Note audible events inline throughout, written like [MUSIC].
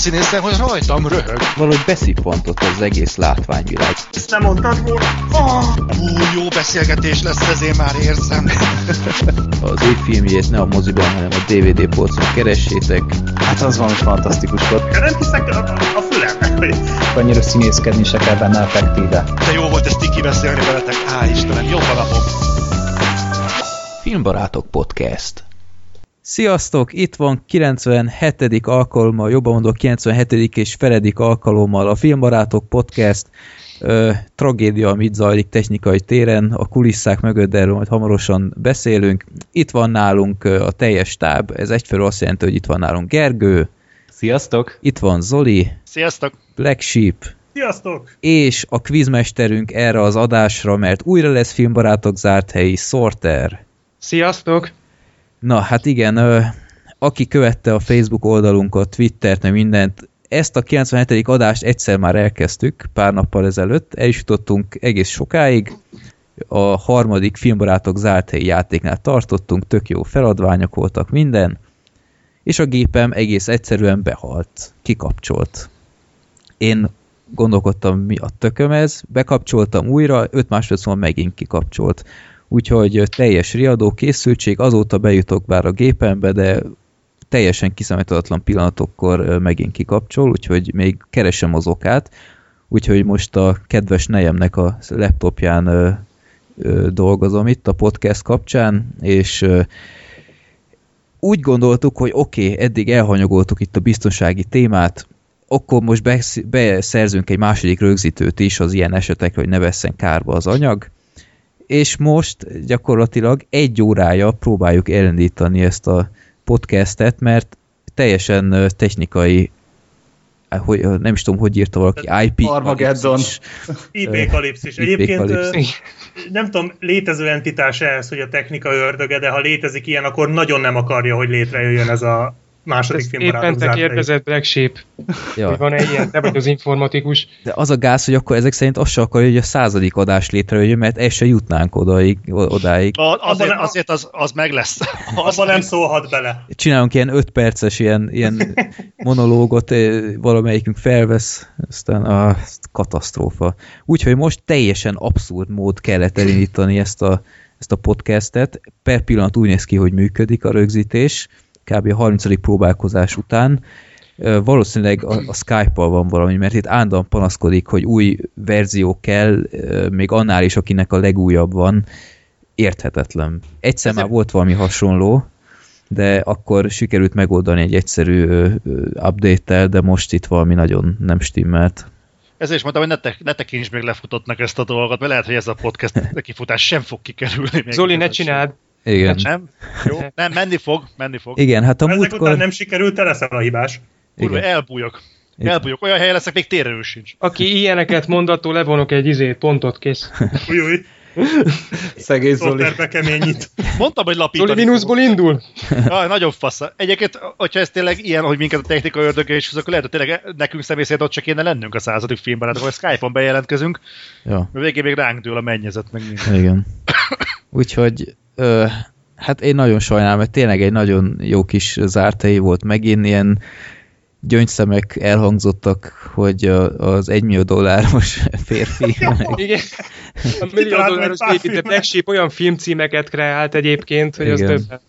színészen, hogy rajtam röhög. Valahogy beszippantott az egész látványvilág. Ezt nem mondtad volna? Ú, jó beszélgetés lesz, ezért már érzem. [LAUGHS] Az ő filmjét ne a moziban, hanem a DVD polcon keressétek. Hát az valami fantasztikus volt. Nem hiszek a, a fülemnek, hogy... Annyira színészkedni se kell benne effektíve. De jó volt ezt Tiki beszélni veletek. Á, Istenem, a napom. Filmbarátok Podcast. Sziasztok! Itt van 97. alkalommal, jobban mondok 97. és feledik alkalommal a Filmbarátok Podcast. Ö, tragédia, amit zajlik technikai téren, a kulisszák mögött, de erről majd hamarosan beszélünk. Itt van nálunk a teljes táb, ez egyfelől azt jelenti, hogy itt van nálunk Gergő. Sziasztok! Itt van Zoli. Sziasztok! Black Sheep. Sziasztok! És a quizmesterünk erre az adásra, mert újra lesz Filmbarátok zárt helyi Sorter. Sziasztok! Na, hát igen, aki követte a Facebook oldalunkat, Twittert, meg mindent, ezt a 97. adást egyszer már elkezdtük, pár nappal ezelőtt, el is jutottunk egész sokáig, a harmadik filmbarátok zárt helyi játéknál tartottunk, tök jó feladványok voltak, minden, és a gépem egész egyszerűen behalt, kikapcsolt. Én gondolkodtam, mi a tököm ez, bekapcsoltam újra, 5 másodperc múlva megint kikapcsolt úgyhogy teljes riadó készültség, azóta bejutok bár a gépembe, de teljesen kiszámíthatatlan pillanatokkor megint kikapcsol, úgyhogy még keresem az okát, úgyhogy most a kedves nejemnek a laptopján ö, ö, dolgozom itt a podcast kapcsán, és ö, úgy gondoltuk, hogy oké, okay, eddig elhanyagoltuk itt a biztonsági témát, akkor most beszerzünk egy második rögzítőt is az ilyen esetekre, hogy ne vesszen kárba az anyag, és most gyakorlatilag egy órája próbáljuk elindítani ezt a podcastet, mert teljesen technikai hogy, nem is tudom, hogy írta valaki, IP Armageddon. IP kalipszis. Egyébként nem tudom, létező entitás ehhez, hogy a technika ördöge, de ha létezik ilyen, akkor nagyon nem akarja, hogy létrejöjjön ez a második film Éppen te kérdezett Black Sheep, ja. hogy van egy ilyen, te vagy az informatikus. De az a gáz, hogy akkor ezek szerint azt se akarja, hogy a századik adás létrejöjjön, mert el se jutnánk odaig, odáig. A, azért, azért az, az meg lesz. Az Abban nem szólhat bele. Csinálunk ilyen öt perces ilyen, ilyen monológot, valamelyikünk felvesz, aztán a katasztrófa. Úgyhogy most teljesen abszurd mód kellett elindítani ezt a, ezt a podcastet. Per pillanat úgy néz ki, hogy működik a rögzítés, kb. a 30. próbálkozás után valószínűleg a, a Skype-al van valami, mert itt állandóan panaszkodik, hogy új verzió kell, még annál is, akinek a legújabb van, érthetetlen. Egyszer már volt valami hasonló, de akkor sikerült megoldani egy egyszerű update-tel, de most itt valami nagyon nem stimmelt. Ezért is mondtam, hogy ne, te, ne tekints még lefutottnak ezt a dolgot, mert lehet, hogy ez a podcast [LAUGHS] kifutás sem fog kikerülni. Még Zoli, ne csináld! Igen. Nem? Jó? Nem, menni fog, menni fog. Igen, hát a Ezek múltkor... után nem sikerült, te leszel a hibás. Kurva, elbújok. Igen. Elbújok. Olyan helyen leszek, még térerő sincs. Aki ilyeneket mondattól levonok egy izét, pontot, kész. Új, új. Szegény Zoli. keményít. Mondtam, hogy lapítani. Zoli mínuszból indul? [LAUGHS] Ah, nagyon fasz. Egyébként, hogyha ez tényleg ilyen, hogy minket a technika ördöge is, akkor lehet, hogy tényleg nekünk személy szerint ott csak kéne lennünk a századik filmben, hát akkor Skype-on bejelentkezünk. Ja. Végén még ránk dől a mennyezet, meg minden. Igen. Úgyhogy ö, hát én nagyon sajnálom, mert tényleg egy nagyon jó kis zártai volt megint, ilyen gyöngyszemek elhangzottak, hogy az egymillió dolláros férfi. Igen. A millió dolláros [LAUGHS] [LAUGHS] épített Black Sheep olyan filmcímeket kreált egyébként, hogy Igen. az több.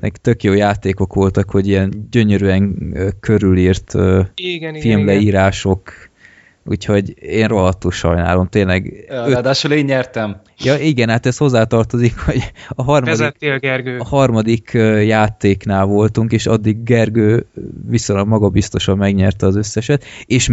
Nek tök jó játékok voltak, hogy ilyen gyönyörűen körülírt Igen, igen, filmleírások, úgyhogy én rohadtul sajnálom, tényleg. Ráadásul én nyertem. Ja igen, hát ez hozzátartozik, hogy a harmadik, Vezettél, Gergő. a harmadik játéknál voltunk, és addig Gergő viszonylag magabiztosan megnyerte az összeset, és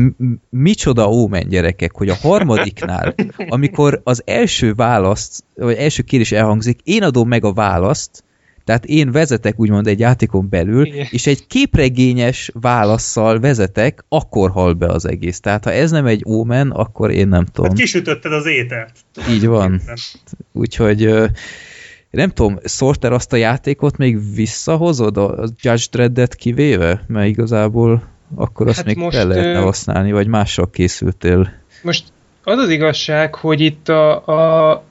micsoda ómen gyerekek, hogy a harmadiknál, [LAUGHS] amikor az első választ, vagy első kérdés elhangzik, én adom meg a választ, tehát én vezetek úgymond egy játékon belül, Igen. és egy képregényes válaszsal vezetek, akkor hal be az egész. Tehát ha ez nem egy ómen, akkor én nem tudom. Hát kisütötted az ételt. Így van. Úgyhogy nem tudom, Sorter azt a játékot még visszahozod, a Judge Dredd-et kivéve? Mert igazából akkor azt Hát még most, fel lehetne használni, vagy mással készültél. Most az az igazság, hogy itt a, a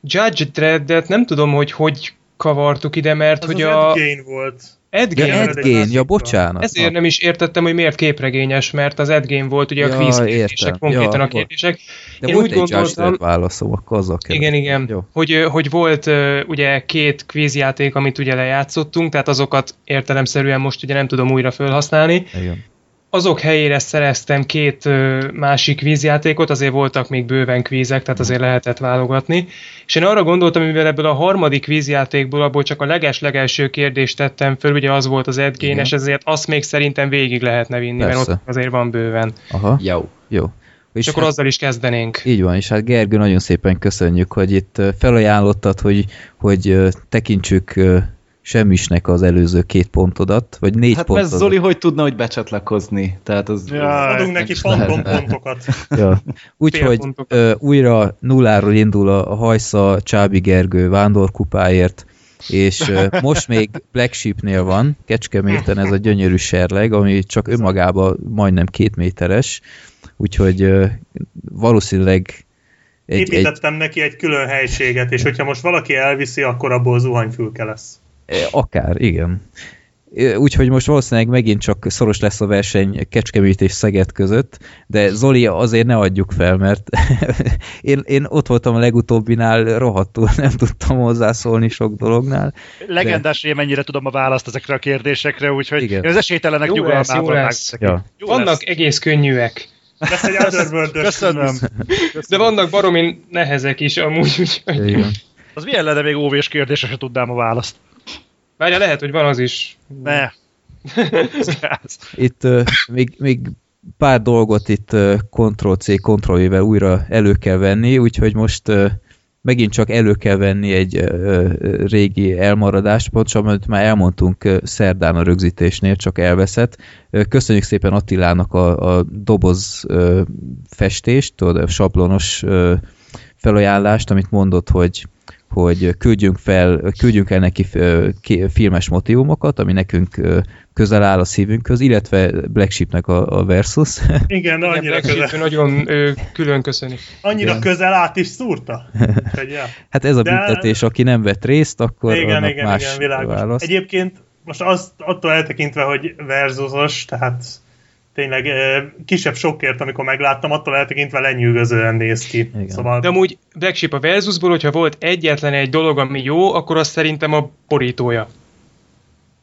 Judge Dreddet nem tudom, hogy hogy kavartuk ide, mert Az hogy az a... Ed Gein volt. Edgén. Ja, Edgén, ja, bocsánat. Ezért nem is értettem, hogy miért képregényes, mert az Edgén volt ugye a Ja, kvíz értem. kérdések, konkrétan Ja, a kérdések. De Én volt úgy egy gondoltam- válaszom, akkor azzal kell. Igen, igen. Jó. Hogy, hogy volt ugye két kvízjáték, amit ugye lejátszottunk, tehát azokat értelemszerűen most ugye nem tudom újra felhasználni. Igen. Azok helyére szereztem két másik kvízjátékot, azért voltak még bőven kvízek, tehát azért lehetett válogatni. És én arra gondoltam, mivel ebből a harmadik kvízjátékból abból csak a leges-legelső kérdést tettem föl, ugye az volt az edgénes, ezért azt még szerintem végig lehetne vinni, mert Persze. ott azért van bőven. Aha, Jó. jó. És akkor azzal is kezdenénk. Így van, és hát Gergő, nagyon szépen köszönjük, hogy itt felajánlottad, hogy, hogy tekintsük semmisnek az előző két pontodat, vagy négy Hát pontodat. Zoli hogy tudna, hogy becsatlakozni? Tehát az... Ja, az Adunk neki fantom pontokat. [LAUGHS] Ja. Úgyhogy újra nulláról indul a, a Hajsza Csábi Gergő vándorkupáért, és most még Black Sheepnél van, Kecskeméten ez a gyönyörű serleg, ami csak önmagában majdnem két méteres, úgyhogy valószínűleg egy, egy, Építettem neki egy külön helységet, és hogyha most valaki elviszi, akkor abból zuhanyfülke lesz. Akár, igen. Úgyhogy most valószínűleg megint csak szoros lesz a verseny Kecskemét és Szeged között, de Zoli azért ne adjuk fel, mert [LAUGHS] én, én ott voltam a legutóbbinál, rohadtul [LAUGHS] nem tudtam hozzászólni sok dolognál. Legendás, hogy én mennyire tudom a választ ezekre a kérdésekre, úgyhogy Igen. az esélytelenek Jó lesz, jó nyugalmában lesz. Ja. Jó Vannak lesz. egész könnyűek, Lesz egy [LAUGHS] otherworld Köszönöm. de vannak baromi nehezek is amúgy, úgyhogy... Igen. Az milyen lenne még óvés kérdésre, se tudnám a választ. Várjál, lehet, hogy van az is. Ne. Itt uh, még, még pár dolgot itt uh, Ctrl-C, Ctrl-V-vel újra elő kell venni, úgyhogy most uh, megint csak elő kell venni egy uh, régi elmaradást, pontosan, amit már elmondtunk uh, szerdán a rögzítésnél, csak elveszett. Uh, köszönjük szépen Attilának a, a doboz uh, festést, tudod, a sablonos uh, felajánlást, amit mondott, hogy hogy küldjünk, fel, küldjünk el neki filmes motivumokat, ami nekünk közel áll a szívünkhöz, illetve Black Sheepnek a, a Versus. Igen, annyira Black Sheep közel, nagyon ö, külön köszöni. annyira Igen. közel át is szúrta. Hát ez a De- büntetés, aki nem vett részt, akkor igen, annak igen, más igen, világos. válasz. Egyébként most azt, attól eltekintve, hogy verzusos, tehát tényleg kisebb sokkért, amikor megláttam, attól eltekintve lenyűgözően néz ki. Igen. Szóval De amúgy Black Sheep a Versusból, hogyha volt egyetlen egy dolog, ami jó, akkor az szerintem a borítója.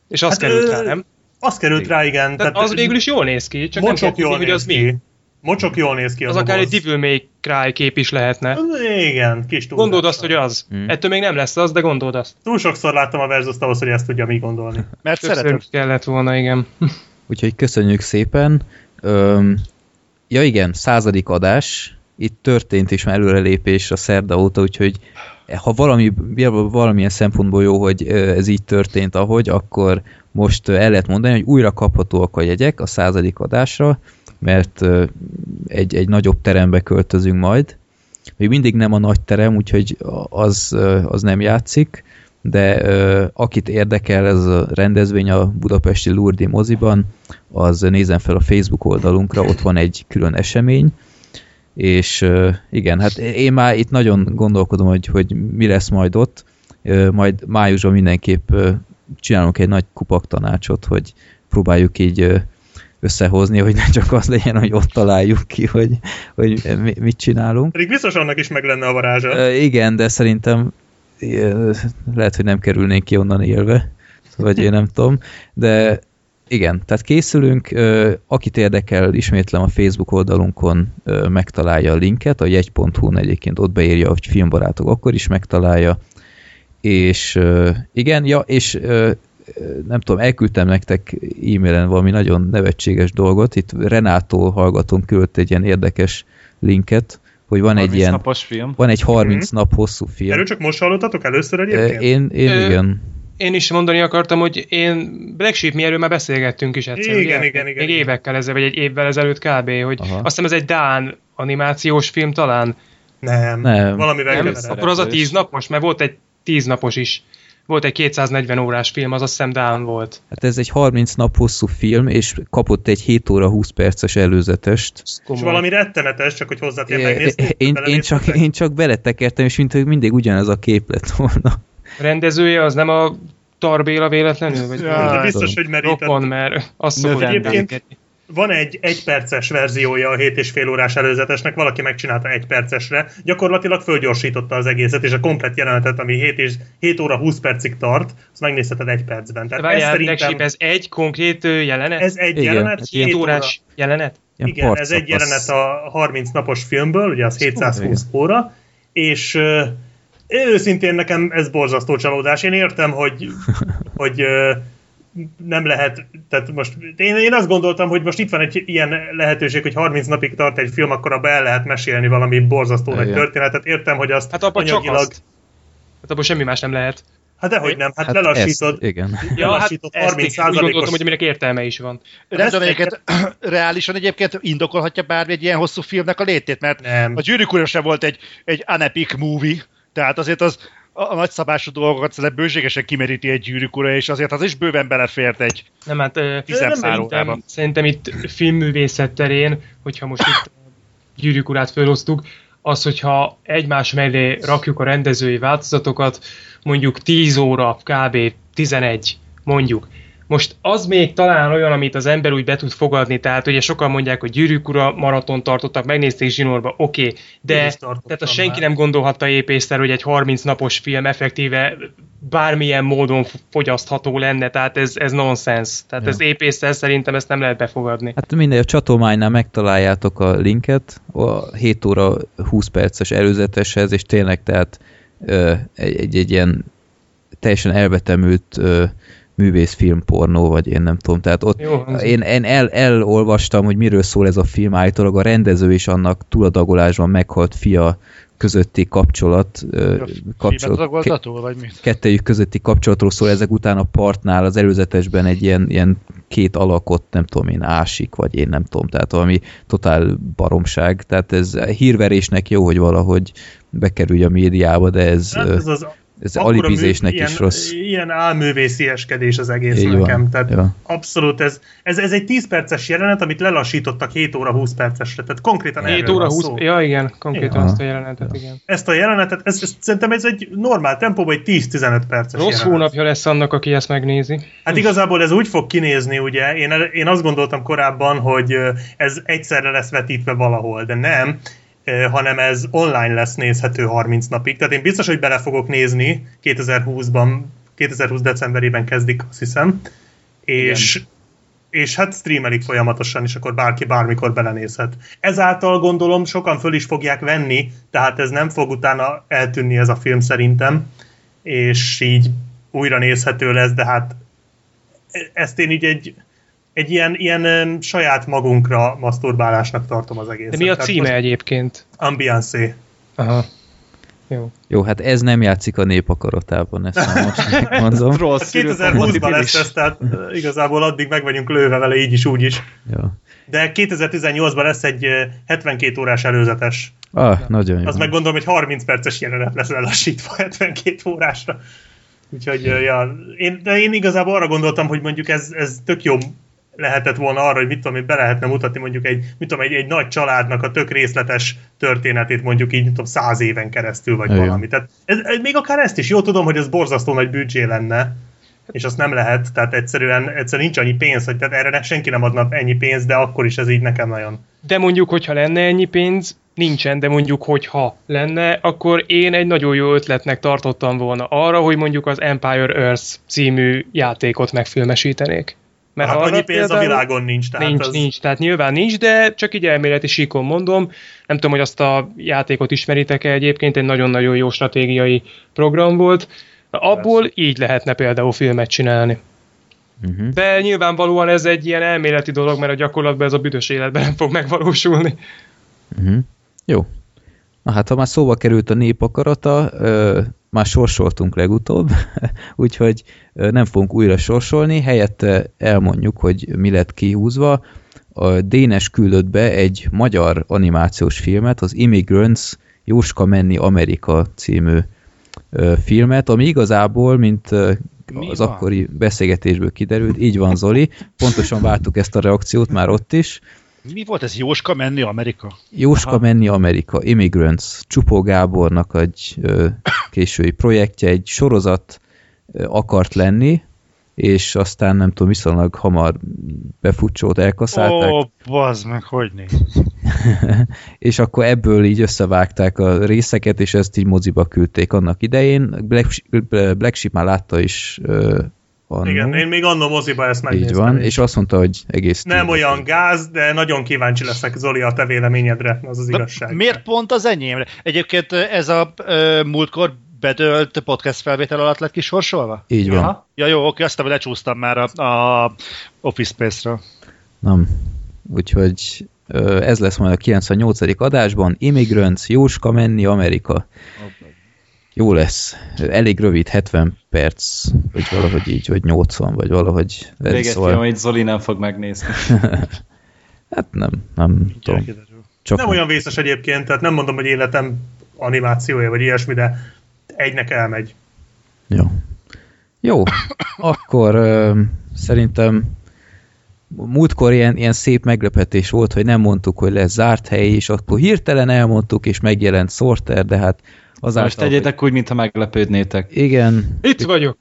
És az Hát, került ö, rá, nem? az került rá, igen. Tehát az végül is jól néz ki, csak nem mocsok tudni, jól hogy néz az mi. ki. Mocsok jól néz ki Az a akár egy doboz. Devil May Cry kép is lehetne. Igen, kis túlzással. Gondold azt, hogy az. Hmm. Ettől még nem lesz az, de gondold azt. Túl sokszor láttam a verzust ahhoz, hogy ezt tudja mi gondolni. Mert Többször szeretem. kellett volna, igen. Úgyhogy köszönjük szépen. Öm, ja igen, századik adás. Itt történt is már előrelépés a szerda óta, úgyhogy ha valami, valamilyen szempontból jó, hogy ez így történt, ahogy, akkor most el lehet mondani, hogy újra kaphatóak a jegyek a századik adásra, mert egy, egy nagyobb terembe költözünk majd. Még mindig nem a nagy terem, úgyhogy az, az nem játszik, de ö, akit érdekel ez a rendezvény a budapesti Lurdi moziban, az nézzen fel a Facebook oldalunkra, ott van egy külön esemény, és ö, igen, hát én már itt nagyon gondolkodom, hogy, hogy mi lesz majd ott, Ö, majd májusban mindenképp ö, csinálunk egy nagy kupak tanácsot, hogy próbáljuk így ö, összehozni, hogy ne csak az legyen, hogy ott találjuk ki, hogy, hogy mi- mit csinálunk. Pedig biztos annak is meg lenne a varázsa. Ö, igen, de szerintem lehet, hogy nem kerülnénk ki onnan élve, vagy én nem tudom, de igen, tehát készülünk, akit érdekel, ismétlem a Facebook oldalunkon megtalálja a linket, a jegy.hu-n egyébként ott beírja, hogy filmbarátok, akkor is megtalálja, és igen, ja, és nem tudom, elküldtem nektek e-mailen valami nagyon nevetséges dolgot, itt Renátó hallgatónk küldött egy ilyen érdekes linket, hogy van egy 30 ilyen, napos film. van egy 30 Mhm. nap hosszú film. Erről csak most hallottatok először Ö, egyébként? Én, én Ö, igen. Én is mondani akartam, hogy én Black Sheep, mi erről már beszélgettünk is egyszer. Igen, ugye? igen, igen, Még igen. évekkel ezelőtt, vagy egy évvel ezelőtt kb. Hogy Aha. azt hiszem ez egy Dán animációs film talán. Nem. Nem. Valamivel Nem? Akkor az a. 10 napos, mert volt egy 10 napos is. Volt egy 240 órás film, az azt hiszem Dán volt. Hát ez egy 30 nap hosszú film, és kapott egy 7 óra 20 perces előzetest. Ez És komoly. valami rettenetes, csak hogy hozzá Én, én, csak, én csak beletekertem, és mint hogy mindig ugyanez a kép lett volna. rendezője az nem a Tarbéla véletlenül? Vagy ja, biztos, hogy merített. Rokon, mert azt szokott Egyébként van egy egyperces verziója a 7 és fél órás előzetesnek, valaki megcsinálta egy percesre, gyakorlatilag fölgyorsította az egészet, és a komplet jelenetet, ami 7, és 7 óra 20 percig tart, azt megnézheted egy percben. Tehát Várjál, ez, szerintem... ez egy konkrét jelenet? Ez egy Igen, jelenet, 7 órás óra. jelenet? Ilyen Igen, ez egy jelenet a 30 napos filmből, ugye az 720 óra, és uh, őszintén nekem ez borzasztó csalódás. Én értem, hogy, [LAUGHS] hogy uh, nem lehet, tehát most én, én azt gondoltam, hogy most itt van egy ilyen lehetőség, hogy 30 napig tart egy film, akkor abban el lehet mesélni valami borzasztó nagy történetet. Értem, hogy azt hát abban anyagilag... Csak azt. Hát abban semmi más nem lehet. Hát dehogy nem, hát, hát lelassítod. Ezt, igen. [LAUGHS] Ja, hát 30 ezt, úgy gondoltam, hogy aminek értelme is van. Rendben, egyébként, reálisan egyébként indokolhatja bármi egy ilyen hosszú filmnek a létét, mert nem. a gyűrűk sem volt egy, egy unepic movie, tehát azért az a, nagyszabású dolgokat szerintem bőségesen kimeríti egy gyűrűk ura, és azért az is bőven belefért egy nem, hát, szerintem, szerintem itt filmművészet terén, hogyha most itt gyűrűk urát fölhoztuk, az, hogyha egymás mellé rakjuk a rendezői változatokat, mondjuk 10 óra, kb. 11, mondjuk, most az még talán olyan, amit az ember úgy be tud fogadni, tehát ugye sokan mondják, hogy gyűrűk ura maraton tartottak, megnézték zsinórba, oké, okay, de tehát a senki már. nem gondolhatta épészter, hogy egy 30 napos film effektíve bármilyen módon fogyasztható lenne, tehát ez, ez nonsens. Tehát ja. ez épészter szerintem ezt nem lehet befogadni. Hát minden, a csatománynál megtaláljátok a linket, a 7 óra 20 perces előzeteshez, és tényleg tehát egy, egy, egy ilyen teljesen elvetemült művészfilm pornó, vagy én nem tudom. Tehát ott Jó, én, én el, elolvastam, hogy miről szól ez a film, állítólag a rendező is annak túladagolásban meghalt fia közötti kapcsolat, kapcsolat ke, kettejük közötti kapcsolatról szól, ezek után a partnál az előzetesben egy ilyen, ilyen két alakot, nem tudom én, ásik, vagy én nem tudom, tehát valami totál baromság, tehát ez hírverésnek jó, hogy valahogy bekerülj a médiába, de ez... Hát ez az ez alibizésnek is rossz. Ilyen álművészieskedés az egész Így nekem. Van. Tehát ja. abszolút ez, ez, ez egy 10 perces jelenet, amit lelassítottak 7 óra 20 percesre. Tehát konkrétan 7 óra 20, szó. ja igen, konkrétan ja. ezt a jelenetet, ja. igen. Ezt a jelenetet, ez, ez, szerintem ez egy normál tempóban egy 10-15 perces Rossz jelenet. hónapja lesz annak, aki ezt megnézi. Hát igazából ez úgy fog kinézni, ugye, én, én azt gondoltam korábban, hogy ez egyszerre lesz vetítve valahol, de nem hanem ez online lesz nézhető 30 napig. Tehát én biztos, hogy bele fogok nézni 2020-ban, 2020 decemberében kezdik, azt hiszem, és, és hát streamelik folyamatosan, és akkor bárki bármikor belenézhet. Ezáltal gondolom sokan föl is fogják venni, tehát ez nem fog utána eltűnni ez a film szerintem, és így újra nézhető lesz, de hát ezt én így egy egy ilyen, ilyen saját magunkra maszturbálásnak tartom az egészet. De mi a címe Tehát egyébként? Ambiance. Aha. Jó. Jó, hát ez nem játszik a népakaratában, ezt már most [LAUGHS] mondom. Rossz. 2020-ban lesz ez, tehát igazából addig meg vagyunk lőve vele így is, úgy is. Ja. De 2018-ban lesz egy 72 órás előzetes. Ah, nagyon jó. Az meg gondolom, hogy 30 perces jelenet lesz lelassítva [LAUGHS] 72 órásra. Úgyhogy, ja, én, de én igazából arra gondoltam, hogy mondjuk ez, ez tök jó lehetett volna arra, hogy mit tudom, be lehetne mutatni mondjuk egy, mit tudom, egy, egy nagy családnak a tök részletes történetét mondjuk így, tudom, száz éven keresztül, vagy Igen. valami. Tehát ez, ez, még akár ezt is, jó tudom, hogy ez borzasztó nagy büdzsé lenne, és azt nem lehet, tehát egyszerűen, egyszerűen nincs annyi pénz, hogy tehát erre senki nem adna ennyi pénzt, de akkor is ez így nekem nagyon. De mondjuk, hogyha lenne ennyi pénz, nincsen, de mondjuk, hogyha lenne, akkor én egy nagyon jó ötletnek tartottam volna arra, hogy mondjuk az Empire Earth című játékot megfilmesítenék. Mert hát annyi pénz a világon nincs. Tehát nincs, az... nincs, tehát nyilván nincs, de csak így elméleti síkon mondom. Nem tudom, hogy azt a játékot ismeritek-e egyébként, egy nagyon-nagyon jó stratégiai program volt. Abból Persze. így lehetne például filmet csinálni. Uh-huh. De nyilvánvalóan ez egy ilyen elméleti dolog, mert a gyakorlatban ez a büdös életben nem fog megvalósulni. Uh-huh. Jó. Na hát, ha már szóba került a nép akarata, már sorsoltunk legutóbb, [LAUGHS] úgyhogy nem fogunk újra sorsolni, helyette elmondjuk, hogy mi lett kihúzva. A Dénes küldött be egy magyar animációs filmet, az Immigrants Jóska menni Amerika című filmet, ami igazából, mint mi az van? akkori beszélgetésből kiderült, így van Zoli, pontosan vártuk ezt a reakciót már ott is, mi volt ez? Jóska menni Amerika? Jóska Aha. menni Amerika, Immigrants, Csupó Gábornak egy ö, késői projektje, egy sorozat ö, akart lenni, és aztán nem tudom, viszonylag hamar befutcsót elkaszálták. Ó, bazd meg, hogy néz. [LAUGHS] és akkor ebből így összevágták a részeket, és ezt így moziba küldték annak idején. Black, Black Sheep már látta is annó. Igen, én még annó moziba ezt így megnéztem. van, is. és azt mondta, hogy egész Nem tűnik. olyan gáz, de nagyon kíváncsi leszek, Zoli, a te véleményedre, az az De igazság. miért pont az enyémre? Egyébként ez a ö, múltkor bedölt podcast felvétel alatt lett kisorsolva? Így van. Aha. Ja jó, oké, azt hogy lecsúsztam már a, a Office Space-ről. Nem. Úgyhogy ez lesz majd a 98. adásban. Immigrants, Jóska menni Amerika. Jó lesz. Elég rövid, 70 perc, vagy valahogy így, vagy 80, vagy valahogy. Véget szóval... hogy Zoli nem fog megnézni. [LAUGHS] Hát nem, nem Gyere, tudom. kiderül. Csak Nem olyan vészes egyébként, tehát nem mondom, hogy életem animációja, vagy ilyesmi, de egynek elmegy. Jó. Jó, akkor ö, szerintem múltkor ilyen, ilyen szép meglepetés volt, hogy nem mondtuk, hogy lesz zárt hely, és akkor hirtelen elmondtuk, és megjelent Sorter, de hát azáltal, Most tegyétek úgy, mintha meglepődnétek. hogy igen, Itt vagyok.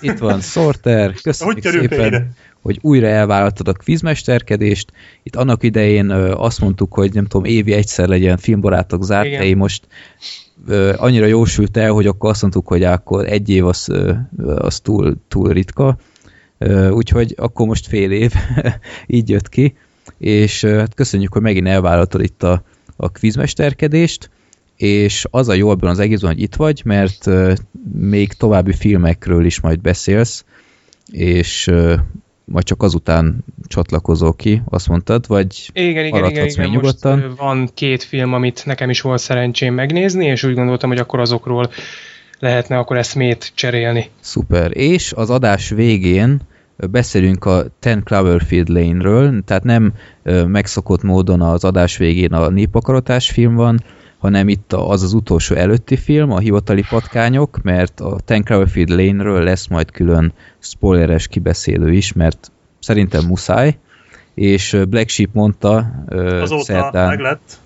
itt van Sorter, [LAUGHS] köszönjük Hogy szépen, ide? hogy újra elvállaltad a kvízmesterkedést. Itt annak idején ö, azt mondtuk, hogy nem tudom, évi egyszer legyen filmbarátok zárt Igen. helyi, most ö, annyira jósült el, hogy akkor azt mondtuk, hogy akkor egy év az, ö, az túl, túl ritka, Ö, úgyhogy akkor most fél év [LAUGHS] így jött ki, és ö, hát köszönjük, hogy megint elvállaltad itt a, a kvízmesterkedést, és az a jó abban az egészben, hogy itt vagy, mert még további filmekről is majd beszélsz, és majd csak azután csatlakozol ki, azt mondtad, vagy Igen, igen, igen, igen. Most nyugodtan. ö, van két film, amit nekem is volt szerencsém megnézni, és úgy gondoltam, hogy akkor azokról lehetne akkor eszmét cserélni. Szuper. És az adás végén beszélünk a Ten Cloverfield Lane-ről, tehát nem megszokott módon az adás végén a népakaratás film van, hanem itt a- az az utolsó előtti film, a hivatali patkányok, mert a Ten Cloverfield Lane-ről lesz majd külön spoileres kibeszélő is, mert szerintem muszáj, és Black Sheep mondta Azóta szerdán, meg lett.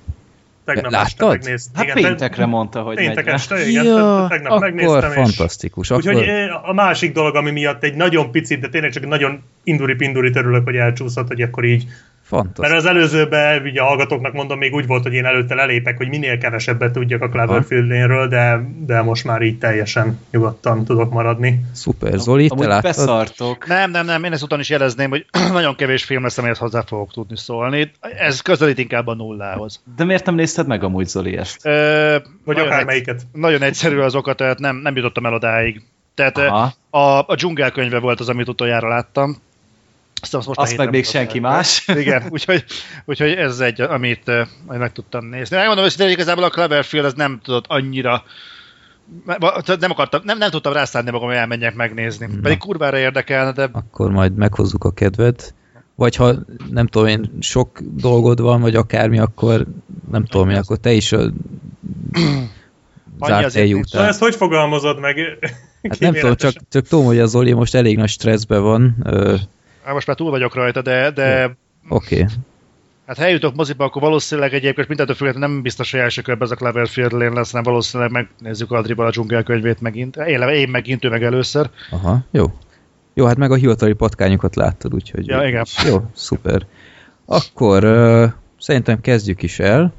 Tegnap Láttad? este megnéztem. Hát Igen, te- péntekre mondta, hogy megy Péntek le. este, igen, ja, tegnap akkor megnéztem, és fantasztikus. Úgyhogy Akkor, eh, a másik dolog, ami miatt egy nagyon picit, de tényleg csak egy nagyon induri-pinduri örülök, hogy elcsúszott, hogy akkor így. Fantasztikus. Mert az előzőben, ugye a hallgatóknak mondom, még úgy volt, hogy én előtte lelépek, hogy minél kevesebbet tudjak a Cloverfield de, de most már így teljesen nyugodtan tudok maradni. Szuper. Zoli, te Amúgy láttad? beszartok. Nem, nem, nem, én ezután is jelezném, hogy [CLEARS THROAT] nagyon kevés film lesz, amelyet hozzá fogok tudni szólni. Ez közelít inkább a nullához. De miért nem nézted meg amúgy Zoli ezt? Ö, Vagy nagyon, egy, akármelyiket. nagyon egyszerű az oka, tehát nem, nem jutottam el odáig. Tehát Aha. a, a dzsungelkönyve volt az, amit utoljára láttam. Aztán azt, most Azt meg még senki el. más. [LAUGHS] Igen, úgyhogy, úgyhogy ez egy, amit uh, majd meg tudtam nézni. Megmondom őszintén, hogy igazából a Cloverfield az nem tudott annyira nem akartam, nem, nem tudtam rászállni magam, hogy elmenjek megnézni. Na. Pedig kurvára érdekelne, de akkor majd meghozzuk a kedved. Vagy ha nem tudom én, sok dolgod van, vagy akármi, akkor nem tudom én, akkor te is a zárt. Na után. ezt hogy fogalmazod meg? Hát nem tudom, csak, csak tudom, hogy a Zoli most elég nagy stresszben van. Hát most már túl vagyok rajta, de, de Oké, okay. hát ha eljutok moziba, akkor valószínűleg egyébként mindentől függetlenül nem biztos, hogy első körben ez a Cloverfield Lane lesz, hanem valószínűleg megnézzük Adriba a dzsungelkönyvét megint. Én, én megint, ő meg először. aha, jó. Jó, hát meg a hivatali patkányokat láttad, úgyhogy... Ja, igen. Jó, szuper. Akkor ö, szerintem kezdjük is el.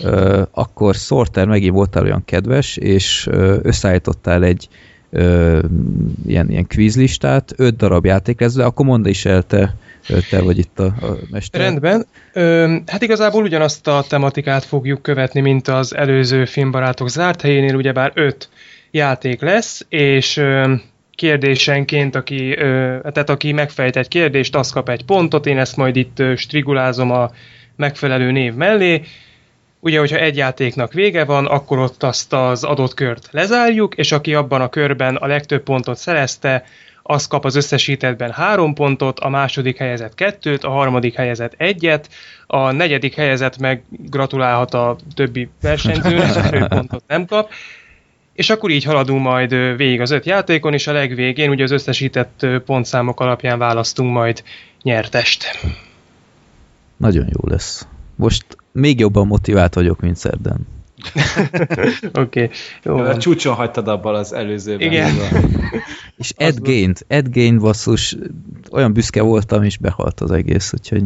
Ö, akkor Sorter megint voltál olyan kedves, és ö, összeállítottál egy ö, ilyen, ilyen kvízlistát, öt darab játék lesz, de akkor mondd is el, te, te vagy itt a, a mester. Rendben. Ö, hát igazából ugyanazt a tematikát fogjuk követni, mint az előző filmbarátok zárt helyénél, ugyebár öt játék lesz, és ö, kérdésenként, aki, ö, tehát aki megfejt egy kérdést, az kap egy pontot, én ezt majd itt strigulázom a megfelelő név mellé. Ugye, hogyha egy játéknak vége van, akkor ott azt az adott kört lezárjuk, és aki abban a körben a legtöbb pontot szerezte, az kap az összesítettben három pontot, a második helyezett kettőt, a harmadik helyezett egyet, a negyedik helyezett meg gratulálhat a többi versenyzőnek, ő pontot nem kap, és akkor így haladunk majd végig az öt játékon, és a legvégén ugye az összesített pontszámok alapján választunk majd nyertest. Nagyon jó lesz. Most még jobban motivált vagyok, mint szerdán. [LAUGHS] Oké, okay, jó A van. csúcson hagytad abban az előzőben. Igen. [LAUGHS] És Ed Gain, Ed Gain basszus, olyan büszke voltam, és behalt az egész, úgyhogy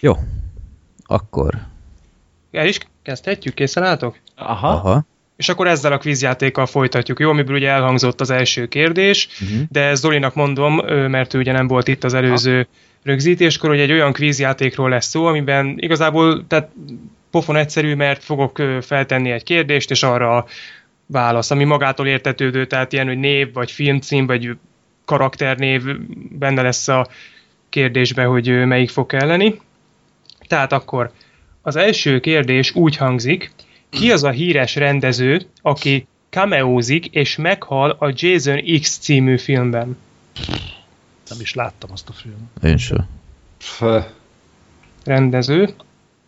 jó. Akkor, El is kezdhetjük, készen álltok? Aha. aha, És akkor ezzel a kvízjátékkal folytatjuk, jó? Amiből ugye elhangzott az első kérdés, uh-huh. de Zolinak mondom, mert ő ugye nem volt itt az előző rögzítéskor, hogy egy olyan kvízjátékról lesz szó, amiben igazából tehát pofon egyszerű, mert fogok feltenni egy kérdést, és arra a válasz, ami magától értetődő, tehát ilyen, hogy név, vagy filmcím, vagy karakternév benne lesz a kérdésben, hogy melyik fog kelleni. Tehát akkor az első kérdés úgy hangzik, ki az a híres rendező, aki cameózik és meghal a Jason X című filmben? Nem is láttam azt a filmet. én sem. Pff, Rendező.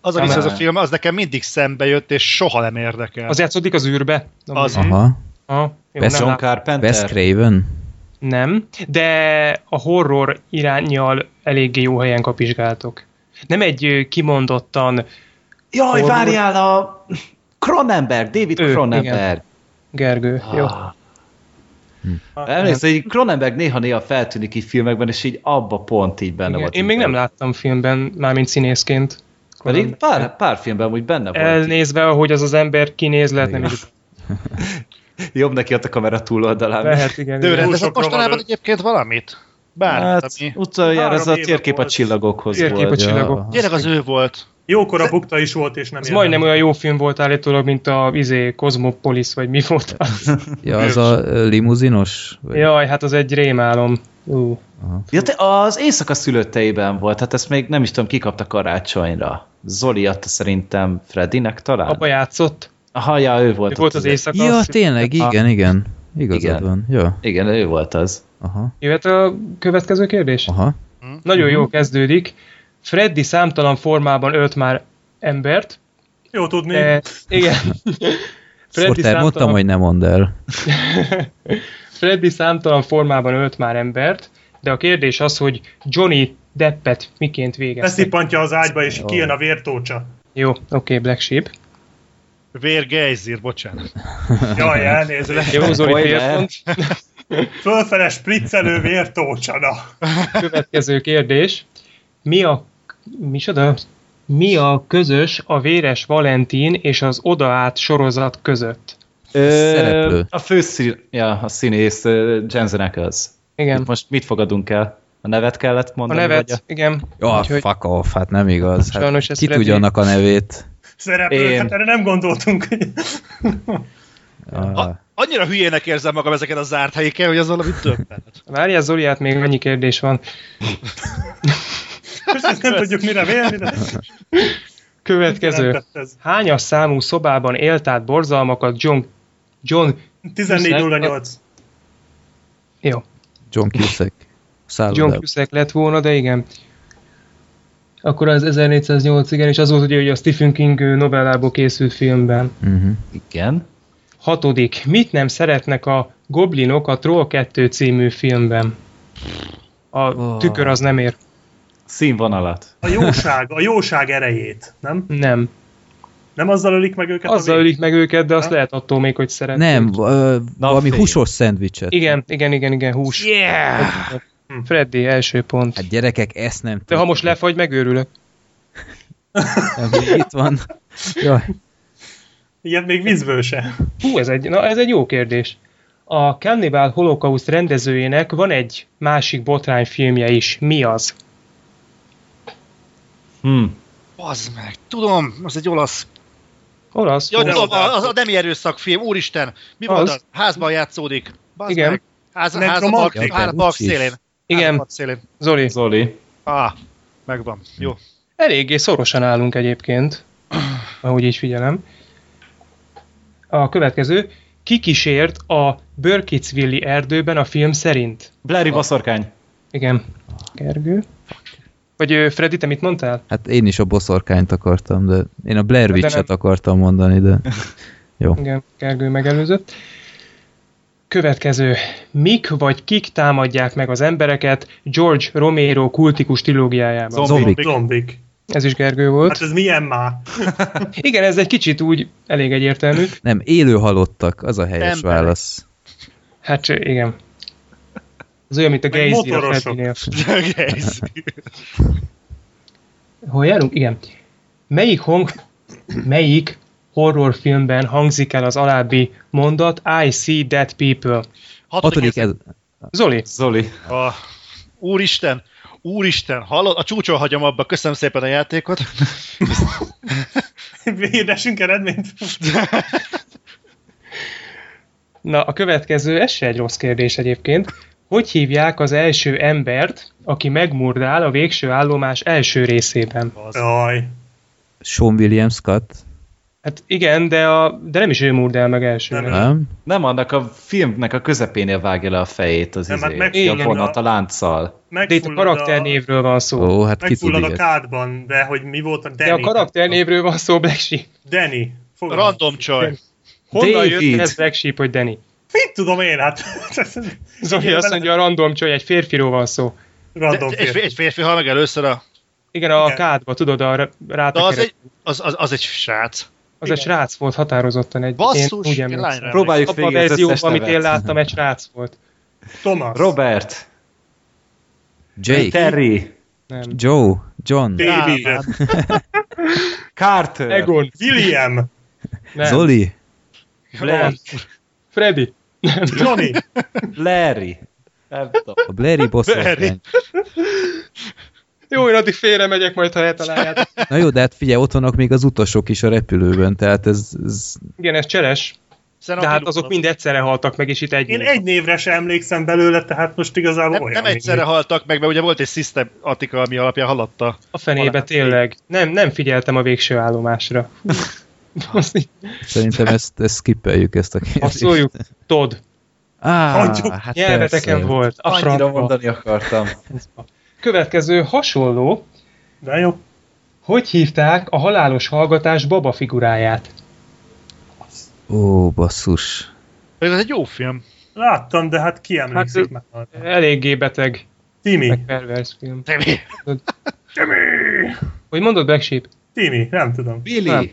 Az, a ez a film, az nekem mindig szembe jött, és soha nem érdekel. Az játszódik az űrbe? Az. Aha, Aha, Wes- nem, John Carpenter. Wes Craven? nem, de a horror irányjal eléggé jó helyen kapizsgáltok. Nem egy kimondottan Jaj, Horror. várjál a Cronenberg, David Ő, Cronenberg. Gergő. Jó. Ah. Emlékszel, hogy Cronenberg néha-néha feltűnik így filmekben, és így abba pont így benne Igen. volt. Én még nem láttam filmben, mármint színészként. Pedig pár, pár filmben úgy benne volt. Elnézve, ahogy az az ember kinéz, lehet nem is. [LAUGHS] Jobb neki ott a kamera túloldalán. Lehet, igen. De rendezett mostanában egyébként valamit? Bármit, Hát, ami... utoljára ez a térkép a volt. csillagokhoz Térkép a volt. csillagok. Ja. Tényleg az ő volt. Jókora bukta is volt, és nem Ez majdnem olyan jó film volt állítólag, mint a izé, Cosmopolis, vagy mi volt az. [LAUGHS] Ja, az a limuzinos? Vagy- Jaj, hát az egy rémálom. Ú. Ja, te az éjszaka szülötteiben volt, hát ezt még nem is tudom, kikapta karácsonyra. Zoli adta szerintem Freddynek talán? Apa játszott. Aha, ja, ő volt. Ő volt ott az éjszaka. Ja, azt- tényleg, Ah. igen, igen. Igazad Igen. van. Ja, Igen, ő volt az. aha, Jöhet a következő kérdés? aha. Nagyon jó kezdődik. Freddy számtalan formában ölt már embert. Jó tudni. De, igen. [LAUGHS] Freddy Sorter, mondtam, hogy ne mondd el. [LAUGHS] Freddy számtalan formában ölt már embert, de a kérdés az, hogy Johnny Deppet miként végeztek. Beszippantja az ágyba, és kijön a vértócsa. Jó, oké, okay, Black Sheep. Vér Geizir, bocsánat. [LAUGHS] Jaj, elnézést. Jó, Zoli félpont. Fölfele spriccelő vértócsa, na. Következő kérdés. Mi a, micsoda? Mi a közös a Véres Valentin és az Oda át sorozat között? Ö, Szereplő. A főszín, ja, a színész Jensen Ackles. Igen. Itt most mit fogadunk el? A nevet kellett A mondani? nevet, Vagy igen. Ja, Úgyhogy- fuck off, hát nem igaz. Hát Sajnos ki Freddy. tudja annak a nevét? Szereplő, Én. hát erre nem gondoltunk. [LAUGHS] Ah, A, annyira hülyének érzem magam ezeken a zárt helyeken, hogy az valami többet. Várjál, Zoli, hát még annyi kérdés van. [LAUGHS] Most ezt nem tudjuk mire vélni, de... Következő. Hányas számú szobában élt át borzalmakat John... John... 14.08. Jó, John Cusack. John Szállodában. Cusack lett volna, de igen. Akkor az 1408, igen, és az volt ugye, hogy a Stephen King novellából készült filmben. Uh-huh. Igen. Hatodik. Mit nem szeretnek a goblinok a Troll 2 című filmben? A tükör az nem ér. Színvonalat. A jóság, a jóság erejét, nem? Nem. Nem azzal ölik meg őket? Azzal ölik meg őket, de azt Ha? lehet attól még, hogy szeretnék. Nem, ö, valami fény. húsos szendvicset. Igen, igen, igen, igen, hús. Yeah! Freddy, első pont. Hát gyerekek, ezt nem De ha most lefagy, megőrülök. [LAUGHS] Nem, Itt van. Jaj. Ilyet még vízből se. Hú, ez egy, na, ez egy jó kérdés. A Cannibal Holocaust rendezőjének van egy másik botrányfilmje is. Mi az? Hm. Bazd meg, tudom, az egy olasz. Olasz? Ja, tudom, az a nemi erőszakfilm, úristen. Mi Az. volt az? Házban játszódik. Bazd Igen. Meg. Ház, ház park, ház park szélén. Ház Igen, park szélén. Zoli. Zoli. Ah, megvan. Jó. Eléggé szorosan állunk egyébként, [CLEARS THROAT] ahogy így figyelem. A következő. Ki kísért a Burkittsville-i erdőben a film szerint? Blairi boszorkány. Igen. Gergő? Vagy Freddy, te mit mondtál? Hát én is a boszorkányt akartam, de én a Blair De Witch-et akartam mondani, de [LAUGHS] jó. Igen, Gergő megelőzött. Következő. Mik vagy kik támadják meg az embereket George Romero kultikus trilógiájában? Zombik. Zombik. Ez is Gergő volt. Hát ez milyen már? [LAUGHS] Igen, ez egy kicsit úgy elég egyértelmű. Nem, élő halottak, az a helyes Emberek. válasz. Hát igen. Az olyan, mint a Geizy a. Egész. [LAUGHS] Hol járunk? Igen. Melyik hang, melyik horrorfilmben hangzik el az alábbi mondat I see dead people? Hatodik ez... Zoli, Zoli. A, úristen, úristen, hallod? A csúcson hagyom abba, köszönöm szépen a játékot. [LAUGHS] Hirdessünk eredményt. [LAUGHS] na a következő, ez se egy rossz kérdés egyébként. Hogy hívják az első embert, aki megmurdál a végső állomás első részében? Jaj. Sean William Scott, Hát igen, de, a, de nem is ő murdál meg elsőnek. Nem. nem? Nem, annak a filmnek a közepénél vágja le a fejét az Nem, hát izé. meg- a igen, vonat a- a lánccal. De itt a karakternévről van szó. Ó, hát Megfullad a kádban, de hogy mi volt a Danny? De a karakternévről van szó, Black Sheep. Danny. Fogalmam. Random csaj. Honnan David. jött ez Black Sheep, hogy Danny? Mit tudom én, hát... [LAUGHS] Zoli azt mondja, a random csaj, egy férfiról van szó. Random De, egy, férfi. egy férfi hal meg először a... Igen, a Igen. kádba, tudod, a De az egy, az, az, az egy srác. Az egy Igen. srác volt határozottan egy. Basszus, én úgy lányra Próbáljuk Abban a végig az összes verzióban, amit én láttam, egy srác volt. Thomas. Robert. Jake, Terry. Nem. Joe, John, David. Carter. Egon. William. Nem. Zoli, Nem. Freddy. Johnny. Larry. Nem tudom. a Blairi boszorkány. Jó, én addig félre megyek, majd ha eltaláljátok. Na jó, de hát figyelj, ott vannak még az utasok is a repülőben, tehát ez, ez Igen, ez cseles. Szerintem De hát azok mind egyszerre haltak meg, és itt egy. Én név. egy névre sem emlékszem belőle, tehát most igazából nem, olyan nem még egyszerre nincs. haltak meg, mert ugye volt egy systematika, ami alapján haladta. A fenébe tényleg. Nem, nem figyeltem a végső állomásra. [LAUGHS] [LAUGHS] Szerintem ezt, ezt skippeljük ezt a kérdést. Azt szóljuk, Todd. Á, Hagyjuk. hát Nyelveteken persze. volt. A Annyira francba. mondani akartam. Következő hasonló, De jó. hogy hívták a halálos hallgatás baba figuráját? Ó, basszus. Ez egy jó film. Láttam, de hát ki emlékszik Hát, meg. Eléggé beteg, Timi. meg pervers film. Temi. Timi. Hogy mondod, Black Sheep? Timi, nem tudom. Billy. Nem.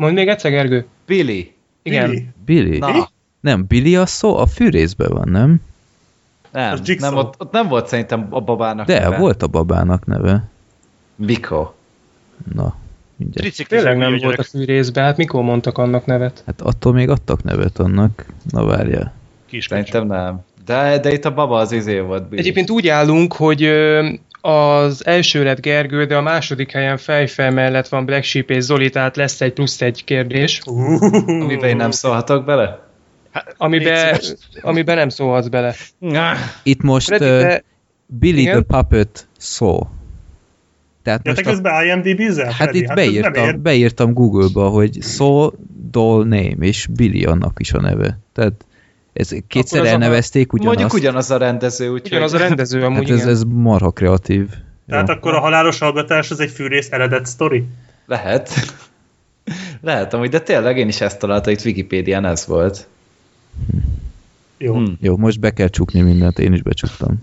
Mondd még egyszer, Gergő. Billy. Igen. Billy. Billy? Na. Nem, Billy a szó a fűrészben van, nem? Nem, nem ott, ott nem volt szerintem a babának De, neve. volt a babának neve. Biko. Na, mindjárt. Triciklizik Tényleg nem volt a gyerek. fűrészbe, hát mikor mondtak annak nevet? Hát attól még adtak nevet annak. Na várjál. Kiskacsa. Szerintem nem. De, de itt a baba az izé volt. Billy. Egyébként úgy állunk, hogy az első lett Gergő, de a második helyen fejfel mellett van Black Sheep és Zoli, tehát lesz egy plusz egy kérdés, Amiben én nem szólhatok bele? amiben, Légy szíves. amiben nem szólhatsz bele. Itt most Freddy, uh, te, Billy Igen? the Puppet szó. Tehát Ja, te most a, közben IMDb-zel? hát itt ér. beírtam, beírtam Google-ba, hogy szó, doll name, és Billy annak is a neve. Tehát ez kétszer az a- elnevezték ugyanazt. Mondjuk ugyanaz a rendező, úgyhogy... ugyanaz a rendező amúgy, Hát ez, ez marha kreatív. Tehát Jó. akkor a halálos hallgatás az egy fűrész eredet sztori? Lehet. Lehet amúgy, de tényleg én is ezt találtam, itt Wikipédián ez volt. Jó. Hm. Jó, most be kell csukni mindent, én is becsuktam.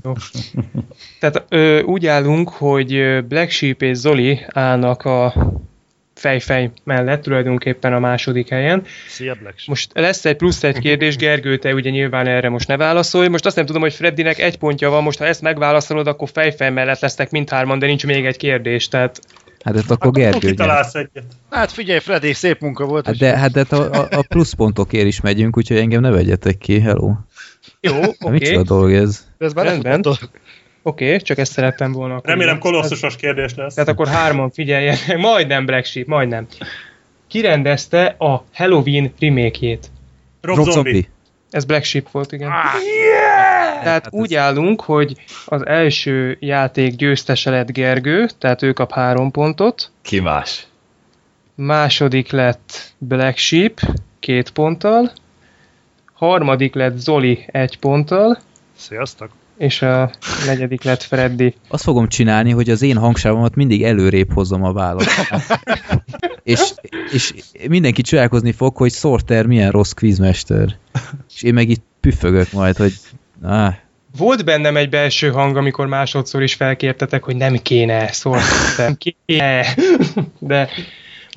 Tehát ö, úgy állunk, hogy Black Sheep és Zoli állnak a fejfej mellett, tulajdonképpen a második helyen. Szia, Black. Most lesz egy plusz egy kérdés, Gergő, te ugye nyilván erre most ne válaszolj. Most azt nem tudom, hogy Freddynek egy pontja van, most ha ezt megválaszolod, akkor fejfej mellett lesznek mindhárman, de nincs még egy kérdés, tehát Hát ezt akkor Akkor Gergő kitalálsz egyet. Hát figyelj, Freddy, szép munka volt. Hát és- de, hát de a, a, a pluszpontokért is megyünk, úgyhogy engem ne vegyetek ki, hello. jó, Okay. oké, Micsoda dolog ez? ez már rendben. Oké, csak ezt szerettem volna. akkor Remélem kolosszusos kérdés lesz. Tehát akkor hárman figyeljenek, [LAUGHS] majdnem Black Sheep, majdnem. Ki rendezte a Halloween remake-jét? Rob, Zombie. Ez Black Sheep volt, igen. Ah, Tehát Hát úgy ez- állunk, hogy az első játék győztese lett Gergő, tehát ő kap három pontot. Ki más? Második lett Black Sheep, két ponttal. Harmadik lett Zoli, egy ponttal. Sziasztok. És a negyedik lett Freddy. Azt fogom csinálni, hogy az én hangsávomat mindig előrébb hozom a választ. [LAUGHS] és, és mindenki csodálkozni fog, hogy Sorter milyen rossz quizmester. És én meg itt püffögök majd, hogy áh, volt bennem egy belső hang, amikor másodszor is felkértetek, hogy nem kéne, szóval nem kéne, de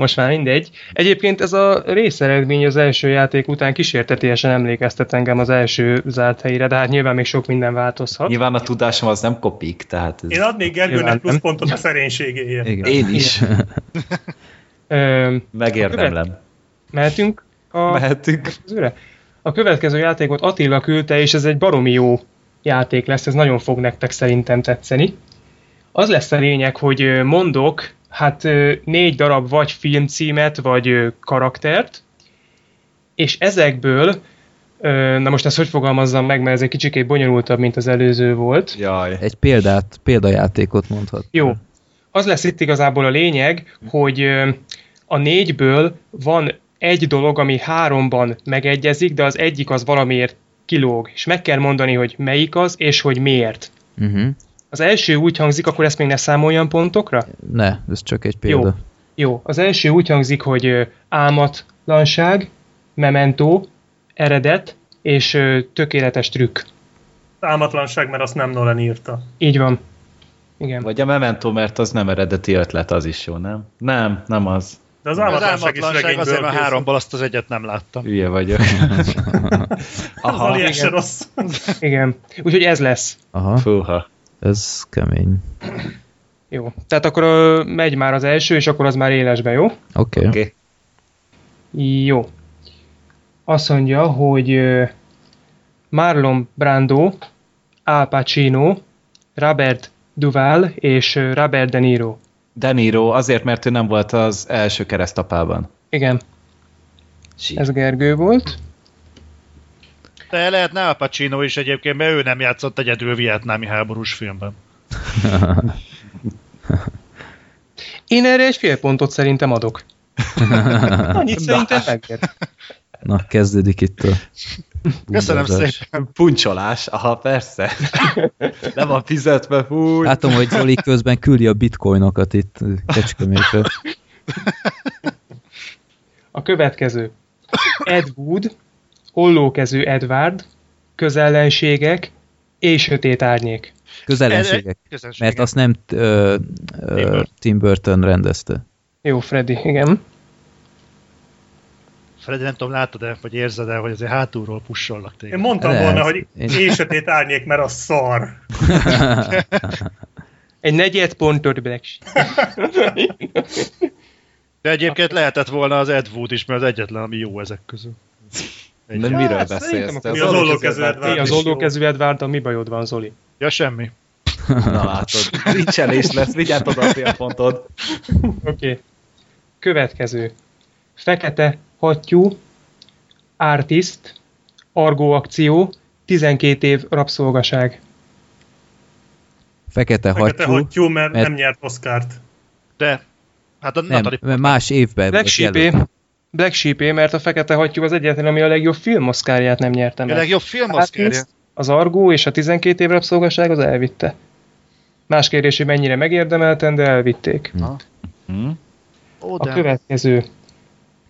most már mindegy. Egyébként ez a részeredmény az első játék után kísértetésen emlékeztet engem az első zárt helyére, de hát nyilván még sok minden változhat. Nyilván a tudásom az nem kopik, tehát ez... Én adnék Gergőnek nem. pluszpontot a szerénységéért. Igen. Én is. [LAUGHS] Megérdemlem. mehetünk a Mehetünk. következőre? A következő játékot Attila küldte, és ez egy baromi jó játék lesz, ez nagyon fog nektek szerintem tetszeni. Az lesz a lényeg, hogy mondok hát négy darab vagy filmcímet, vagy karaktert, és ezekből, na most ezt hogy fogalmazzam meg, mert ez egy kicsikét bonyolultabb, mint az előző volt. Jaj. Egy példát, példajátékot mondhat. Jó. Az lesz itt igazából a lényeg, hogy a négyből van egy dolog, ami háromban megegyezik, de az egyik az valamiért kilóg. És meg kell mondani, hogy melyik az, és hogy miért. Uh-huh. Az első úgy hangzik, akkor ezt még ne számoljam pontokra? Ne, ez csak egy példa. Jó, az első úgy hangzik, hogy álmatlanság, memento, eredet és tökéletes trükk. Álmatlanság, mert azt nem Nolan írta. Így van. Igen. Vagy a Memento, mert az nem eredeti ötlet, az is jó, nem? Nem, nem az. De az Az álmatlanság, is álmatlanság regényből azért, mert háromból azt az egyet nem láttam. Hülye vagyok. [LAUGHS] Az Aha, se igen. rossz. Igen. Úgyhogy ez lesz. Aha, fúha. Ez kemény. Jó. Tehát akkor ö, megy már az első, és akkor az már élesbe, jó? Oké. Okay. Oké. Jó. Azt mondja, hogy ö, Marlon Brando, Al Pacino, Robert Duval és Robert De Niro. De Niro, azért, mert ő nem volt az első keresztapában. Igen, Sí. ez Gergő volt. De lehetne Al Pacino is egyébként, mert ő nem játszott egyedül vietnámi háborús filmben. [LAUGHS] Én erre egy fél pontot szerintem adok. [LAUGHS] Annyit szerintem megér. Na, kezdődik itt a... [LAUGHS] Köszönöm szépen. Puncsolás, aha, persze. Nem van fizetve, fúj. Látom, hogy Zoli közben küldi a bitcoinokat itt Kecskemétre. A következő. Ed Wood, Hollókezű Edward, Közellenségek és Sötét Árnyék. Közellenségek. Mert azt nem ö, Tim ö, Burton. Tim Burton rendezte. Jó, Freddy, igen. Freddy, nem tudom, látod-e, vagy érzed-e, hogy azért hátulról pusolnak téged. Én mondtam Lehet. volna, hogy Én- én sötét árnyék, mert az szar. [LAUGHS] Egy negyed pontot Black De egyébként lehetett volna az Ed Wood is, mert az egyetlen, ami jó ezek közül. De miről Hát, beszélsz? szerintem Te akkor Mi az ollókezű Edward- Edward? Mi az is jó. oldókezű Edward, mi bajod van, Zoli? Ja, semmi. [LAUGHS] Na látod, vicselés lesz, vigyázz oda a félpontod. Oké. Okay. Következő. Fekete hattyú, artist, argó akció, 12 év rabszolgaság. Fekete Fekete hattyú. hattyú, mert, mert- nem nyert Oscárt. De, hát a Nem, Natalie mert más évben Black jelölt. Black Sheepé, mert a Fekete hattyú az egyetlen, ami a legjobb film Oscarját nem nyerte a meg. legjobb film Artist, Oscarja. Az Argó és a 12 év rabszolgaság az elvitte. Más kérdés, hogy mennyire megérdemelten, de elvitték. Hm? Ó, A következő.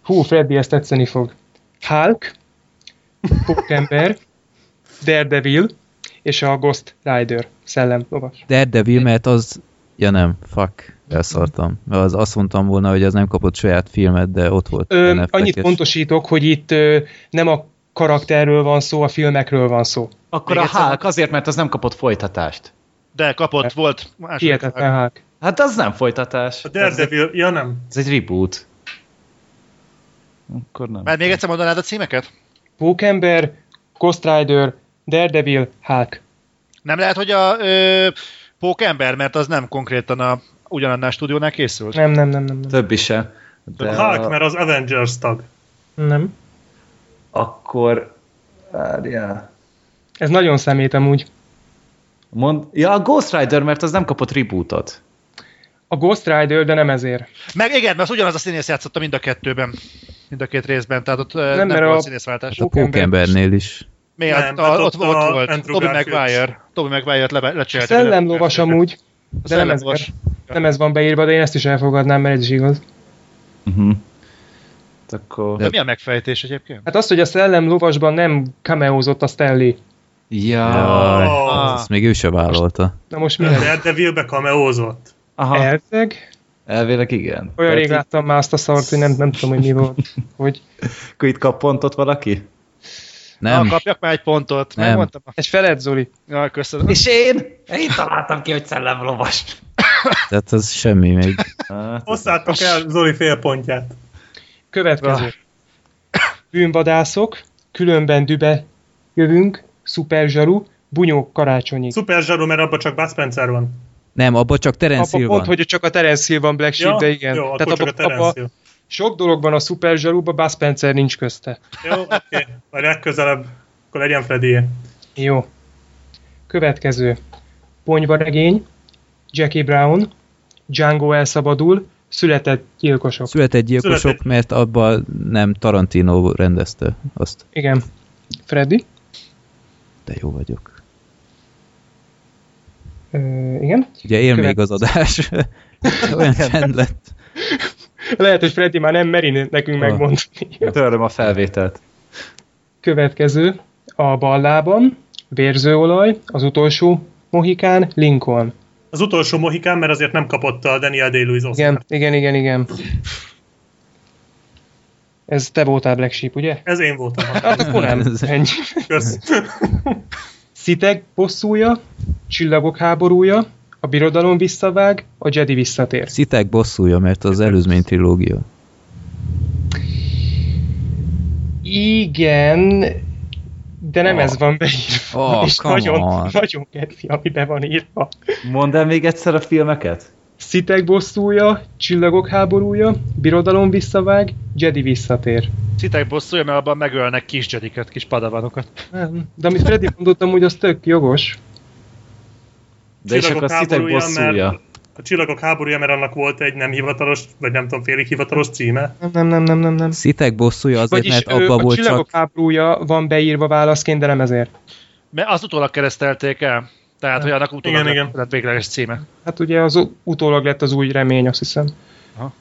Hú, Freddy, ezt tetszeni fog. Hulk, Pókember, [LAUGHS] Daredevil és a Ghost Rider szellem lovas. Daredevil, mert az... Ja nem, fuck, elszartam. Az azt mondtam volna, hogy az nem kapott saját filmet, de ott volt. Ö, annyit pontosítok, hogy itt ö, nem a karakterről van szó, a filmekről van szó. Akkor Még a egyszer. Hulk azért, mert az nem kapott folytatást. De kapott, volt második. Hihetetlen Hulk. Hát az nem folytatás. A Daredevil, ja nem. Ez egy reboot. Akkor nem. Mert még egyszer mondanád a címeket? Pókember, Ghost Rider, Daredevil, Hulk. Nem lehet, hogy a ö, Pókember, mert az nem konkrétan a ugyanannál stúdiónál készült? Nem, nem, nem, nem. Nem. Többi se. De A Hulk, mert az Avengers tag. nem. Akkor... Várjál. Ez nagyon szemét amúgy. Mond... Ja, a Ghost Rider, mert az nem kapott rebootot. A Ghost Rider, de nem ezért. Meg igen, mert az ugyanaz a színész játszotta mind a kettőben. Mind a két részben, tehát ott nem, nem mert volt a- színészváltás. A Pókembernél is. Mi? Nem, Hát, hát a, ott, ott ott, a volt. Andrew Toby. Maguire. Toby Maguire-t le, A lecserélték. szellemlovas [LAUGHS] amúgy, A de nem ezért. Nem ez van beírva, de én ezt is elfogadnám, mert ez is igaz. Uh-huh. Akkor... De mi a megfejtés egyébként? Hát azt, hogy a szellem lovasban nem cameózott a Stanley. Ja. Oh. Ezt még ő se vállalta. Na most mi lesz? Daredevil-be cameózott. Aha, Elveg? elvileg igen. Olyan rég láttam már azt a szart, hogy nem, nem tudom, hogy mi volt. Hogy [LAUGHS] Akkor itt kap pontot valaki? Nem, Na, kapjak már egy pontot. Nem. Megmondtam. egy feled, Zoli. Ja, köszönöm. És én? Én találtam ki, hogy szellemlovas. Tehát az semmi még. Hát, Hosszátok el Zoli fél pontját. Következő. Bűnvadászok, különben dübe jövünk, szuperzsaru, bunyók karácsonyi. Szuper zsaru, mert abban csak Bud Spencer van. Nem, abban csak Terence Abba Hill pont, van. hogy csak a Terence Hill van Black Sheep, de igen. Jó, akkor csak a abba, abba Hill. sok dolog van a szuper zsaruba, Buzz Spencer nincs közte. Jó, oké. Okay. Majd legközelebb, akkor legyen freddy Jó. Következő. Ponyvaregény, Jackie Brown, Django elszabadul, született gyilkosok. Született gyilkosok, Született. mert abban nem Tarantino rendezte azt. Igen. Freddy? De jó vagyok. Ö, igen. Ugye él Követ- még az adás. [LAUGHS] Olyan csend lett. Lehet, hogy Freddy már nem meri nekünk Ah. megmondani. Törlöm a felvételt. Következő. A ballában, vérzőolaj, az utolsó Mohikán, Lincoln. Az utolsó Mohikán, mert azért nem kapott a Daniel Day-Lewis. Igen, igen, igen, igen. Ez te voltál Black Sheep, ugye? Ez én voltam. Hát akkor nem. Ennyi. Kösz. Szitek bosszúja, csillagok háborúja, a birodalom visszavág, a Jedi visszatér. Szitek bosszúja, mert az előzmény trilógia. Igen, de nem Oh. ez van beírva. Oh, és nagyon, on. nagyon kedvi, ami be van írva. Mondd el még egyszer a filmeket? Szitek bosszúja, csillagok háborúja, birodalom visszavág, Jedi visszatér. Citek bosszúja, mert abban megölnek kis jediket, kis padavanokat. Nem. De amit Freddy mondottam, hogy az tök jogos. De és Csillagok akkor a szitek bosszúja. mert- A Csillagok háborúja, mert annak volt egy nem hivatalos, vagy nem tudom, félig hivatalos címe. Nem, nem, nem, nem, nem. nem. Szitek bosszúja azért, Vagyis mert ö, abban a volt csillagok csak... háborúja van beírva válaszként, de nem ezért. Mert az utólag keresztelték el. Tehát, hogy annak utólag Igen, lett, igen. lett végleges címe. Hát ugye az utólag lett az új remény, azt hiszem. Aha.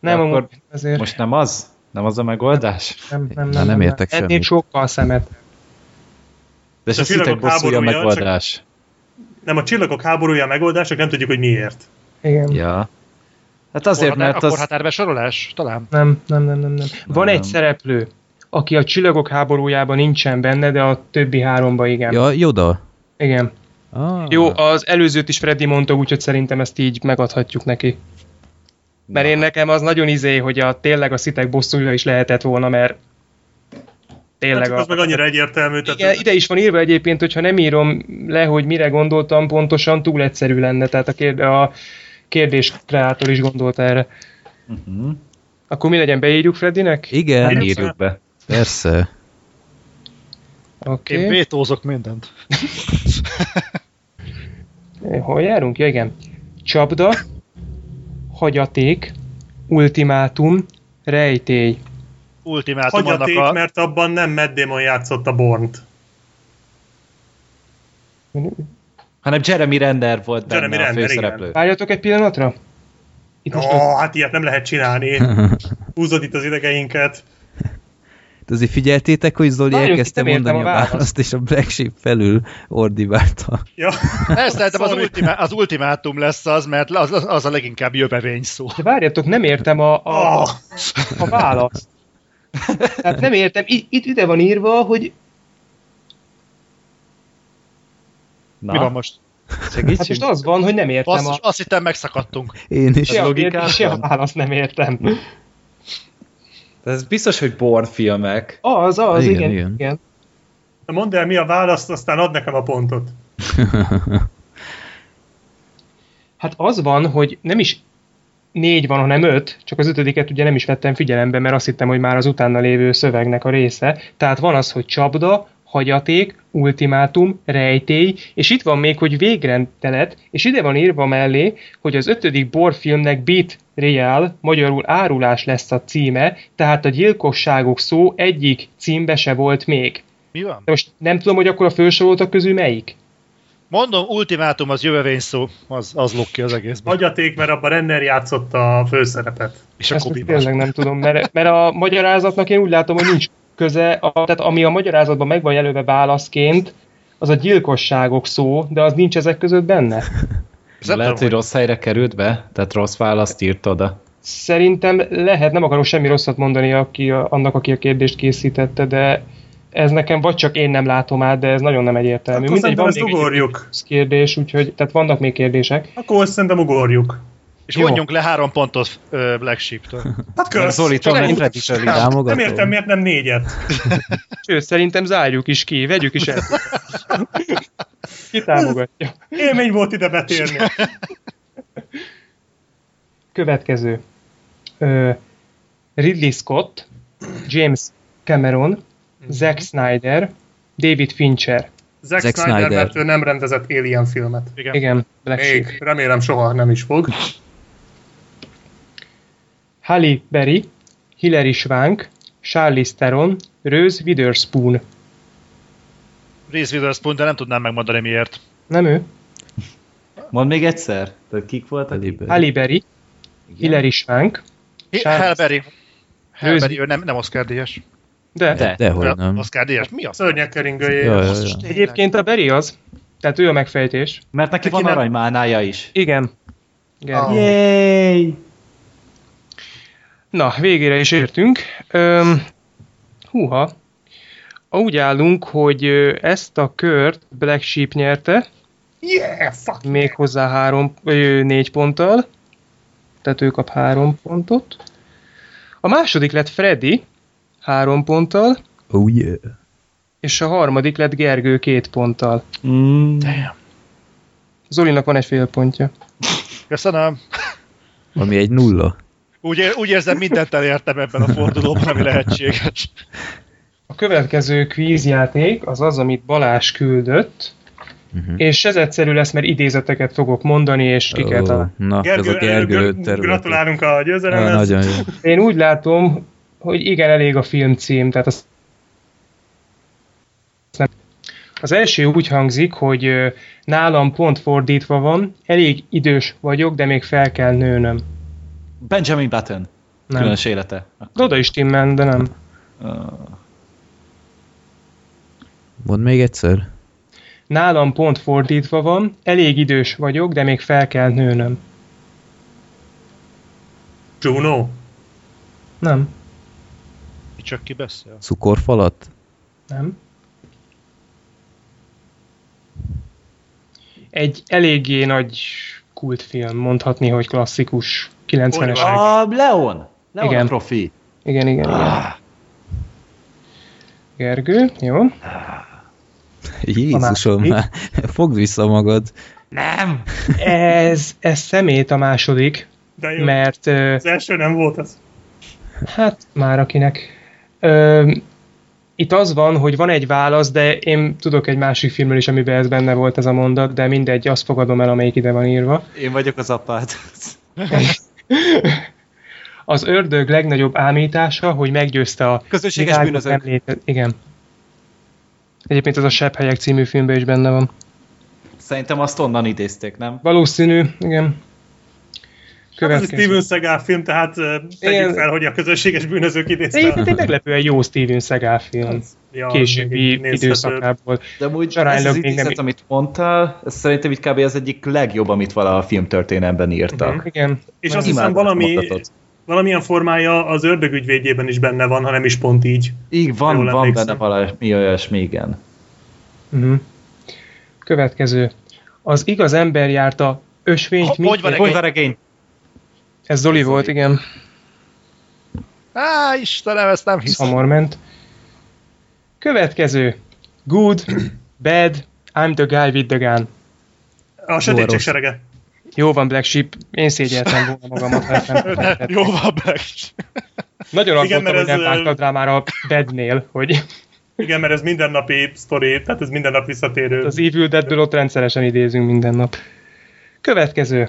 Nem, akkor ezért. Most nem az? Nem az a megoldás? nem, nem, Na, nem értek Ennél semmit. sokkal szemet. De és A a szitek bosszúja a megoldás. Nem, a Csillagok háborúja a megoldás, csak nem tudjuk, hogy miért. Igen. Ja. Hát azért, mert a az... korhatárbesorolás? Talán. Nem, nem, nem, nem, nem. Van Nem. egy szereplő, aki a csillagok háborújában nincsen benne, de a többi háromba igen. Ja, Yoda. Igen. Ah. Jó, az előzőt is Freddy mondta, úgyhogy szerintem ezt így megadhatjuk neki. Mert én nekem az nagyon izé, hogy a tényleg a szitek bosszúja is lehetett volna, mert tényleg Hát a... az meg annyira egyértelmű. Igen, Tehát ide is van írva egyébként, hogyha nem írom le, hogy mire gondoltam pontosan, túl egyszerű lenne, tehát a, kérd, a kérdés kreátor is gondolta erre. Uh-huh. Akkor mi legyen, beírjuk Freddynek? Igen, Írjuk Írjuk be. persze. Oké. Én Okay. vétózok mindent. [LAUGHS] Hol járunk? Ja, igen. Csapda, hagyaték, ultimátum, rejtély. Ultimátum annak hagyaték, a... mert abban nem Matt Damon játszott a Bornt. Hanem Jeremy Renner volt benne Jeremy a Renner, főszereplő. Várjatok egy pillanatra? Itt Ó, most oh, hát ilyet nem lehet csinálni. [LAUGHS] Húzod itt az idegeinket. De azért figyeltétek, hogy Zoli Várjuk, elkezdte mondani a a választ. választ, és a Black Sheep felül ordibálta. Ja. Ez szerintem az, Sorry. ultimá, az ultimátum lesz az, mert az, az, az a leginkább jövevény szó. De várjatok, nem értem a, a, Oh. a választ. Tehát nem értem, itt, itt ide van írva, hogy Na, Mi van most? hát segítsünk. most az van, hogy nem értem Azt, a... azt hittem megszakadtunk. Én is. Se logikátlan? se a választ nem értem. De ez biztos, hogy Born filmek. Az, az, Igen, igen, igen. igen. Mondd el, mi a választ, aztán add nekem a pontot. [LAUGHS] Hát az van, hogy nem is négy van, hanem öt, csak az ötödiket ugye nem is vettem figyelembe, mert azt hittem, hogy már az utána lévő szövegnek a része. Tehát van az, hogy csapda, hagyaték, ultimátum, rejtély, és itt van még, hogy végrendelet, és ide van írva mellé, hogy az ötödik borfilmnek Beat Real, magyarul árulás lesz a címe, tehát a gyilkosságok szó egyik címbe se volt még. Mi van? De most nem tudom, hogy akkor a felsoroltak közül melyik. Mondom, ultimátum az jövevény szó, az, az lók ki az egészben. Hagyaték, mert abban Renner játszott a főszerepet. És a Ezt Kobi most tényleg nem tudom, mert, mert a magyarázatnak én úgy látom, hogy nincs köze, a, tehát ami a magyarázatban meg van jelölve válaszként, az a gyilkosságok szó, de az nincs ezek között benne. Lehet, tudom, hogy rossz helyre került be, tehát rossz választ írt oda. Szerintem lehet, nem akarok semmi rosszat mondani aki a, annak, aki a kérdést készítette, de ez nekem vagy csak én nem látom át, de ez nagyon nem egyértelmű. Akkor Mindegy, szerintem van ezt még egy ugorjuk. kérdés, úgyhogy tehát vannak még kérdések. Akkor ezt szerintem ugorjuk. És Jó. vonjunk le három pontot ö, Black Sheep-től. Hát kösz. Nem nem, Freddy nem értem, miért nem négyet. Sőt, szerintem zárjuk is ki, vegyük is el. Ki támogatja? Élmény volt ide betérni. Következő. Ö, Ridley Scott, James Cameron, Zack Snyder, David Fincher. Zack, Zack Snyder, Snyder. mert ő nem rendezett Alien filmet. Igen. Igen, Black Sheep. Még, remélem soha nem is fog. Halle Berry, Hilary Swank, Charlize Theron, Rose Witherspoon. Reese Witherspoon, de nem tudnám megmondani miért. Nem ő? Mondd még egyszer. Tehát kik voltak? Halle Berry. Halle Berry, Hilary Swank, Hi- Charles- Halberry. Halberry, ő nem, nem Oscar díjas. De, De. Dehogy nem. Oscar díjas? Mi az? Szörnyek keringője. Egyébként a Berry az, tehát ő a megfejtés. Mert neki van aranymánája is. Igen. Igen. Ah. Yay! Na, végére is értünk. Öm, húha. Úgy állunk, hogy ezt a kört Black Sheep nyerte, Yeah, fuck. méghozzá három, ö, négy ponttal. Tehát ő kap három pontot. A második lett Freddy, három ponttal, Oh yeah. és a harmadik lett Gergő két ponttal. Mm. Zolinak van egy fél pontja. Köszönöm. Ami egy nulla. Úgy, úgy érzem, mindent elértem ebben a fordulóban, ami lehetséges. A következő kvízjáték az az, amit Balázs küldött, Uh-huh. és ez egyszerű lesz, mert idézeteket fogok mondani, és ki kell találni. Na, ez a Gergő, Gergő terület. gratulálunk a győzelemhez. Nagyon jó. Én úgy látom, hogy igen, elég a filmcím, tehát az az első úgy hangzik, hogy nálam pont fordítva van, elég idős vagyok, de még fel kell nőnöm. Benjamin Button. Nem. Különös élete. De Oda is timmel, de nem. Uh, Mondd még egyszer. Nálam pont fordítva van, elég idős vagyok, de még fel kell nőnöm. Juno. Nem, Csak ki beszél. Cukorfalat? nem. Egy eléggé nagy kultfilm, mondhatni, hogy klasszikus 90-es. Hogy van? évek. a Leon. Leon Igen. a profi. Igen, igen, igen. Gergő, jó. Jézusom, már [LAUGHS] fogd vissza magad. Nem. Ez, ez szemét a második, De jó. mert Az első nem volt az. hát már akinek. Ö, itt az van, hogy van egy válasz, de én tudok egy másik filmről is, amiben ez benne volt ez a mondat, de mindegy, azt fogadom el, amelyik ide van írva. Én vagyok az apád. [LAUGHS] Az ördög legnagyobb ámítása, hogy meggyőzte a Közösséges bűnözők. nem léte- Igen. Egyébként ez a Sebb helyek című filmben is benne van. Szerintem azt onnan idézték, nem? Valószínű, igen. Hát Következő. Steven Seagal film, tehát tegyük fel, hogy a közösséges bűnözők idézte. Egyébként egy meglepően jó Steven Seagal film. Ja, Későbbi időszakából. De amúgy ez az még nem- idézet, amit mondtál, ez szerintem itt kb. az egyik legjobb, amit valaha a filmtörténelemben írtak. Mhm. Igen. És Nem. azt hiszem valami, mondatot. valamilyen formája az ördögügyvédjében is benne van, ha nem is pont így. Így van, van emlékszem. benne valami olyasmi, igen. Uh-huh. Következő. Az igaz ember járta ösvényt, Ho- mit hogy van ért? Hogy van regény? Ez Zoli volt, igen. Á, Istenem, ezt nem hiszem. Hamar ment. Következő. Good, bad, I'm the guy with the gun. A sötétség serege. Jó van, Black Sheep, én szégyeltem volna magamat, ha ezt nem [LAUGHS] Jó van, Black. Nagyon Igen, aggódtam, mert hogy nem ez, vágtad rá már a bednél, hogy Igen, mert ez mindennapi sztori, tehát ez minden nap visszatérő. az Evil Deadből ott rendszeresen idézünk minden nap. Következő.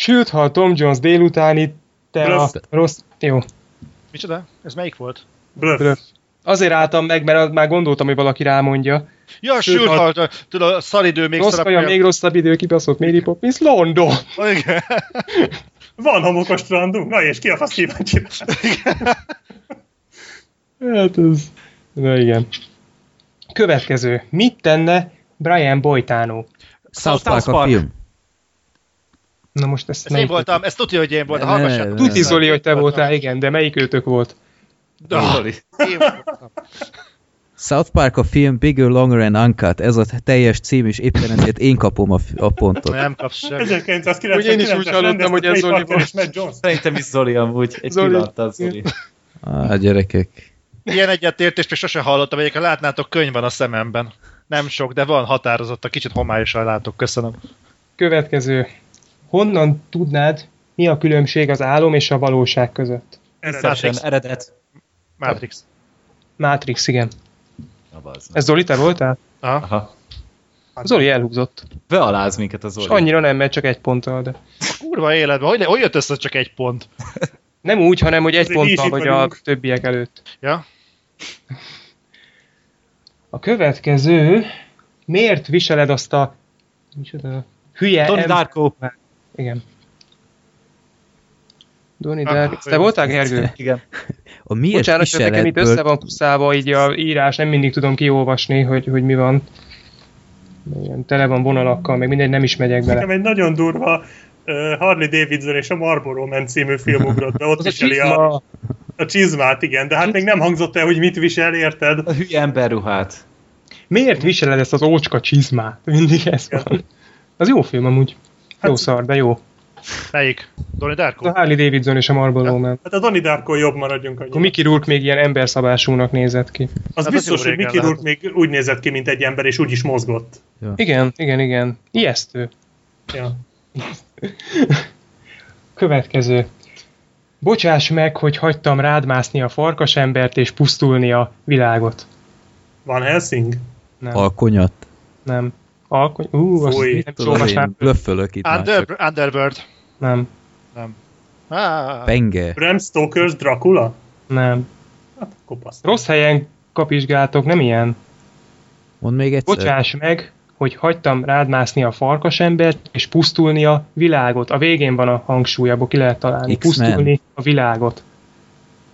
Sült, ha a Tom Jones délutáni, te Bluff. a rossz... Jó, Micsoda? Ez melyik volt? Bluff. bluff. Azért álltam meg, mert már gondoltam, hogy valaki rámondja. Ja, Sőt, sült, ha- halt, tudod, a szaridő még Rossz szerepel. kaja, még rosszabb idő, kibaszott Mary Poppins, London! [LAUGHS] Igen. Van homokos strandunk? Na és ki a fasz kíváncsi? Hát ez... Na igen. Következő. Mit tenne Brian Boitano. South Park a Park. film. Na most ezt Ezt én voltam, ezt tudja, hogy én voltam. Hallgassátok. Tuti Zoli, hogy te voltál, igen, de melyik őtök volt? Zoli. Én voltam. South Park a film Bigger, Longer and Uncut. Ez a teljes cím, és éppen ezért én kapom a, f- a pontot. Nem kapsz semmit. 1999 Ugye én is úgy hallottam, hogy ez Zoli volt. Szerintem is Zoli amúgy. Egy Zoli. pillanat Zoli. Á, gyerekek. Ilyen egyetértést még sosem hallottam, egyébként látnátok, könyv van a szememben. Nem sok, de van határozott, a kicsit homályosan látok, köszönöm. Következő. Honnan tudnád, mi a különbség az álom és a valóság között? Inception, eredet. Matrix. Matrix, igen. Na, bazd meg. Ez Zoli, te voltál? Aha. Zoli elhúzott. Bealáz minket a És Zoli. annyira nem, mert csak egy ponttal, de... Kurva életben, hogy, hogy jött össze csak egy pont? [LAUGHS] Nem úgy, hanem hogy egy Azért ponttal vagy a többiek előtt. Ja? A következő... Miért viseled azt a... Micsoda? Hülye Tony em- Darko. Igen. Doni Ah, Darko. Te voltál, Gergő? Igen. A miért Bocsánat, csak nekem itt össze van puszálva így a írás, nem mindig tudom kiolvasni, hogy, hogy mi van. Ilyen tele van vonalakkal, meg mindegy, nem is megyek bele. Nekem egy nagyon durva uh, Harley Davidson és a Marlboro Man című film ugrott be, ott a viseli a, csizma, a csizmát, igen, de hát még nem hangzott el, hogy mit visel, érted? A hülye emberruhát. miért viseled ezt az ócska csizmát? Mindig ez van. Az jó film amúgy. Jó szar, de jó. Melyik? Donnie Az a Darko? Harley Davidson és a Marlboro Man. Hát a Donnie Darko jobb maradjunk Akkor. Mickey Rourke még ilyen emberszabásúnak nézett ki. Az az biztos, jó hogy Mickey Rourke még úgy nézett ki, mint egy ember, és úgy is mozgott. Igen, igen, igen. Ijesztő. Ja. [LAUGHS] Következő. Bocsáss meg, hogy hagytam rád mászni a farkasembert és pusztulni a világot. Van Helsing? Nem, Alkonyat. nem. Alkony... Ú, azt Fúj. nem Tudom, olvasnám. én blöffölök itt már Under, csak. Underworld. Nem, Ah, Penge. Bram Stoker's Dracula? nem. Hát, kopasz. Rossz helyen kapizsgáltok, nem ilyen. Mondd még egyszer. Bocsáss meg, hogy hagytam rád mászni a farkasembert és pusztulni a világot. A végén van a hangsúly, abból ki lehet találni. X-Men. Pusztulni a világot.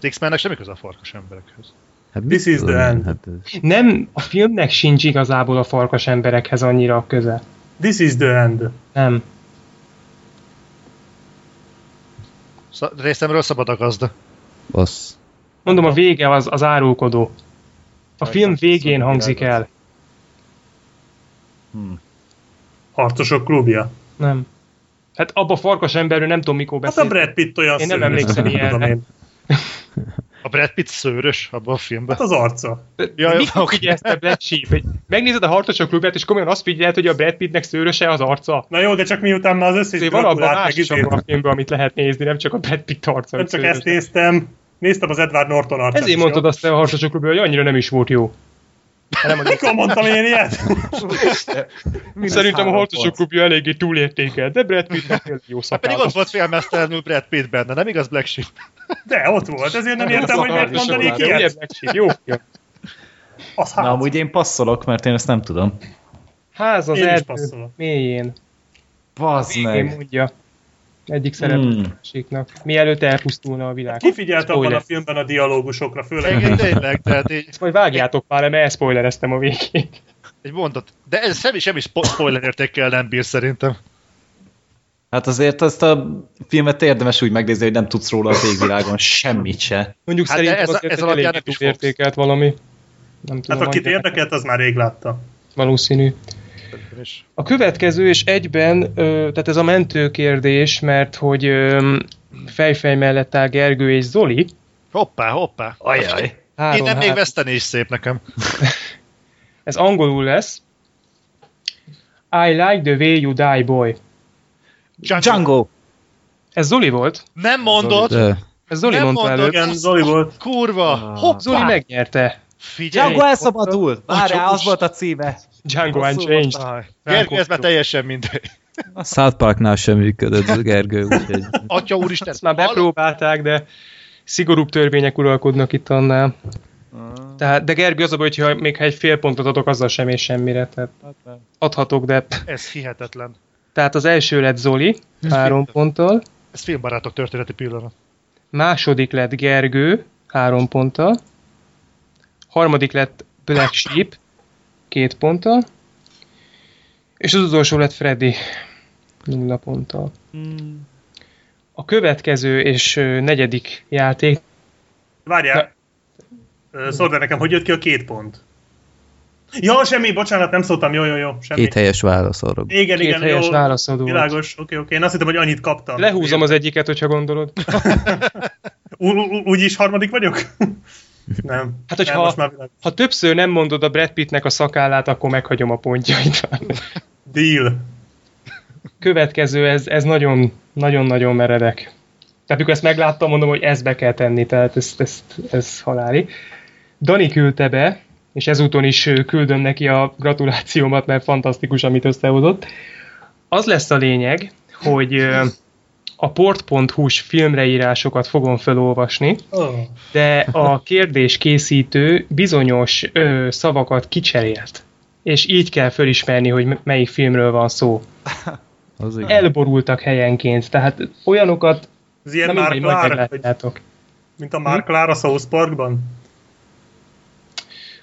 X-Mennek semmi köze a farkas emberekhez. Hát This is the end. Hát, ez- Nem, a filmnek sincs igazából a farkas emberekhez annyira köze. This is the end. Nem. Sz- részemről szabad a gazda. Bassz. Mondom, a vége az, az árulkodó. A film végén hangzik el. Hmm. Harcosok klubja. Nem. Hát abba a farkas emberről nem tudom mikor Hát a beszélt. Brad Pitt olyan Én nem emlékszem ilyenre. [LAUGHS] A Brad Pitt szőrös abban a filmben. Hát az arca. Ja, Mikor oké. figyelsz te Black Sheep? Hogy megnézed a harcosok klubját, és komolyan azt figyeled, hogy a Brad Pittnek szőröse az arca. Na jó, de csak miután már az összes Azért van abban Draculát más is abban a filmben, amit lehet nézni, nem csak a Brad Pitt arca. nem csak szőrös. ezt néztem, néztem az Edward Norton arcát. Ezért mondtad jó? azt a harcosok klubján, hogy annyira nem is volt jó. Nem, Mikor mondtam én ilyet? Szerintem a harcosok klubja eléggé túlértékelt, de Brad Pittnek jó Hát pedig szakállas. ott volt félmeztelenül Brad Pitt benne, nem igaz Black Sheep? De, ott volt, ezért nem értem, hogy miért mondanék ilyet. Black Sheep, jó. Az Na, hát. amúgy én passzolok, mert én ezt nem tudom. Ház az Én erdő passzolok. mélyén. Bazd meg. mondja. Egyik szereplő Hmm. másiknak. Mielőtt elpusztulna a világ. Ki figyelt abban a filmben a dialógusokra, főleg Igen, tényleg, tehát így, Ezt majd vágjátok már, mert elspoilereztem a végét. egy mondat. De ez semmi, semmi spo- spoiler értékkel nem bír szerintem. Hát azért azt a filmet érdemes úgy megnézni, hogy nem tudsz róla a végvilágon semmit se. Mondjuk Hát szerintem ez a- azért ez alapján nem is túlértékelt valami. Nem tudom, Hát akit érdekelt, az már rég látta. valószínű. A következő, és egyben, ö, tehát ez a mentő kérdés, mert hogy fejfej mellett áll Gergő és Zoli. Hoppá, hoppá. Ajaj. Három, Innen még három. veszteni is szép nekem. [LAUGHS] Ez angolul lesz. I like the way you die, boy. Django. Ez Zoli volt. Nem mondod? De, Ez Zoli Nem mondta mondod, előtt. Igen, Zoli volt. Kurva! Ah. Hoppá! Zoli megnyerte. Figyelj! Django elszabadul! Várjál, az volt a címe. Django Rosszul Unchanged. Gergő, ez már teljesen mindegy. South Parknál sem működött Gergő, úgyhogy Atya úristen, Ezt már bepróbálták, de szigorúbb törvények uralkodnak itt annál. Tehát, de Gergő az a baj, hogyha még ha egy fél pontot adok, azzal sem és semmire. Tehát adhatok, de... Ez hihetetlen. Tehát az első lett Zoli, három ponttal. Ez filmbarátok történeti pillanat. Második lett Gergő, három ponttal. Harmadik lett Black Sheep, két ponttal. És az utolsó lett Freddy. Nulla ponttal. Hmm. A következő és negyedik játék. Várjál. Ö, Szóld el nekem, hogy jött ki a két pont. Ja, semmi, bocsánat, nem szóltam, jó, jó, jó, semmi. Két helyes válasz arra. Igen, Két igen, helyes jó. válaszod volt. Világos, oké, oké. Én azt hittem, hogy annyit kaptam. Lehúzom az egyiket, hogyha gondolod. [LAUGHS] Úgyis harmadik vagyok? [LAUGHS] nem. Hát, nem, hogyha- most már világos. Ha többször nem mondod a Brad Pittnek a szakállát, akkor meghagyom a pontjait. [LAUGHS] Deal. Következő, ez, ez nagyon, nagyon-nagyon meredek. Tehát mikor ezt megláttam, mondom, hogy ezt be kell tenni, tehát ez, ez, ez haláli. Dani küldte be, és ezúton is küldöm neki a gratulációmat, mert fantasztikus, amit összehozott. Az lesz a lényeg, hogy a port.hu-s filmreírásokat fogom felolvasni, Oh. de a kérdés készítő bizonyos ö, szavakat kicserélt. És így kell fölismerni, hogy melyik filmről van szó. [LAUGHS] Az igen. Elborultak helyenként, tehát olyanokat, Ez ilyen Mark mindegy, majd meglátjátok. mint a Mark Lár a South Parkban.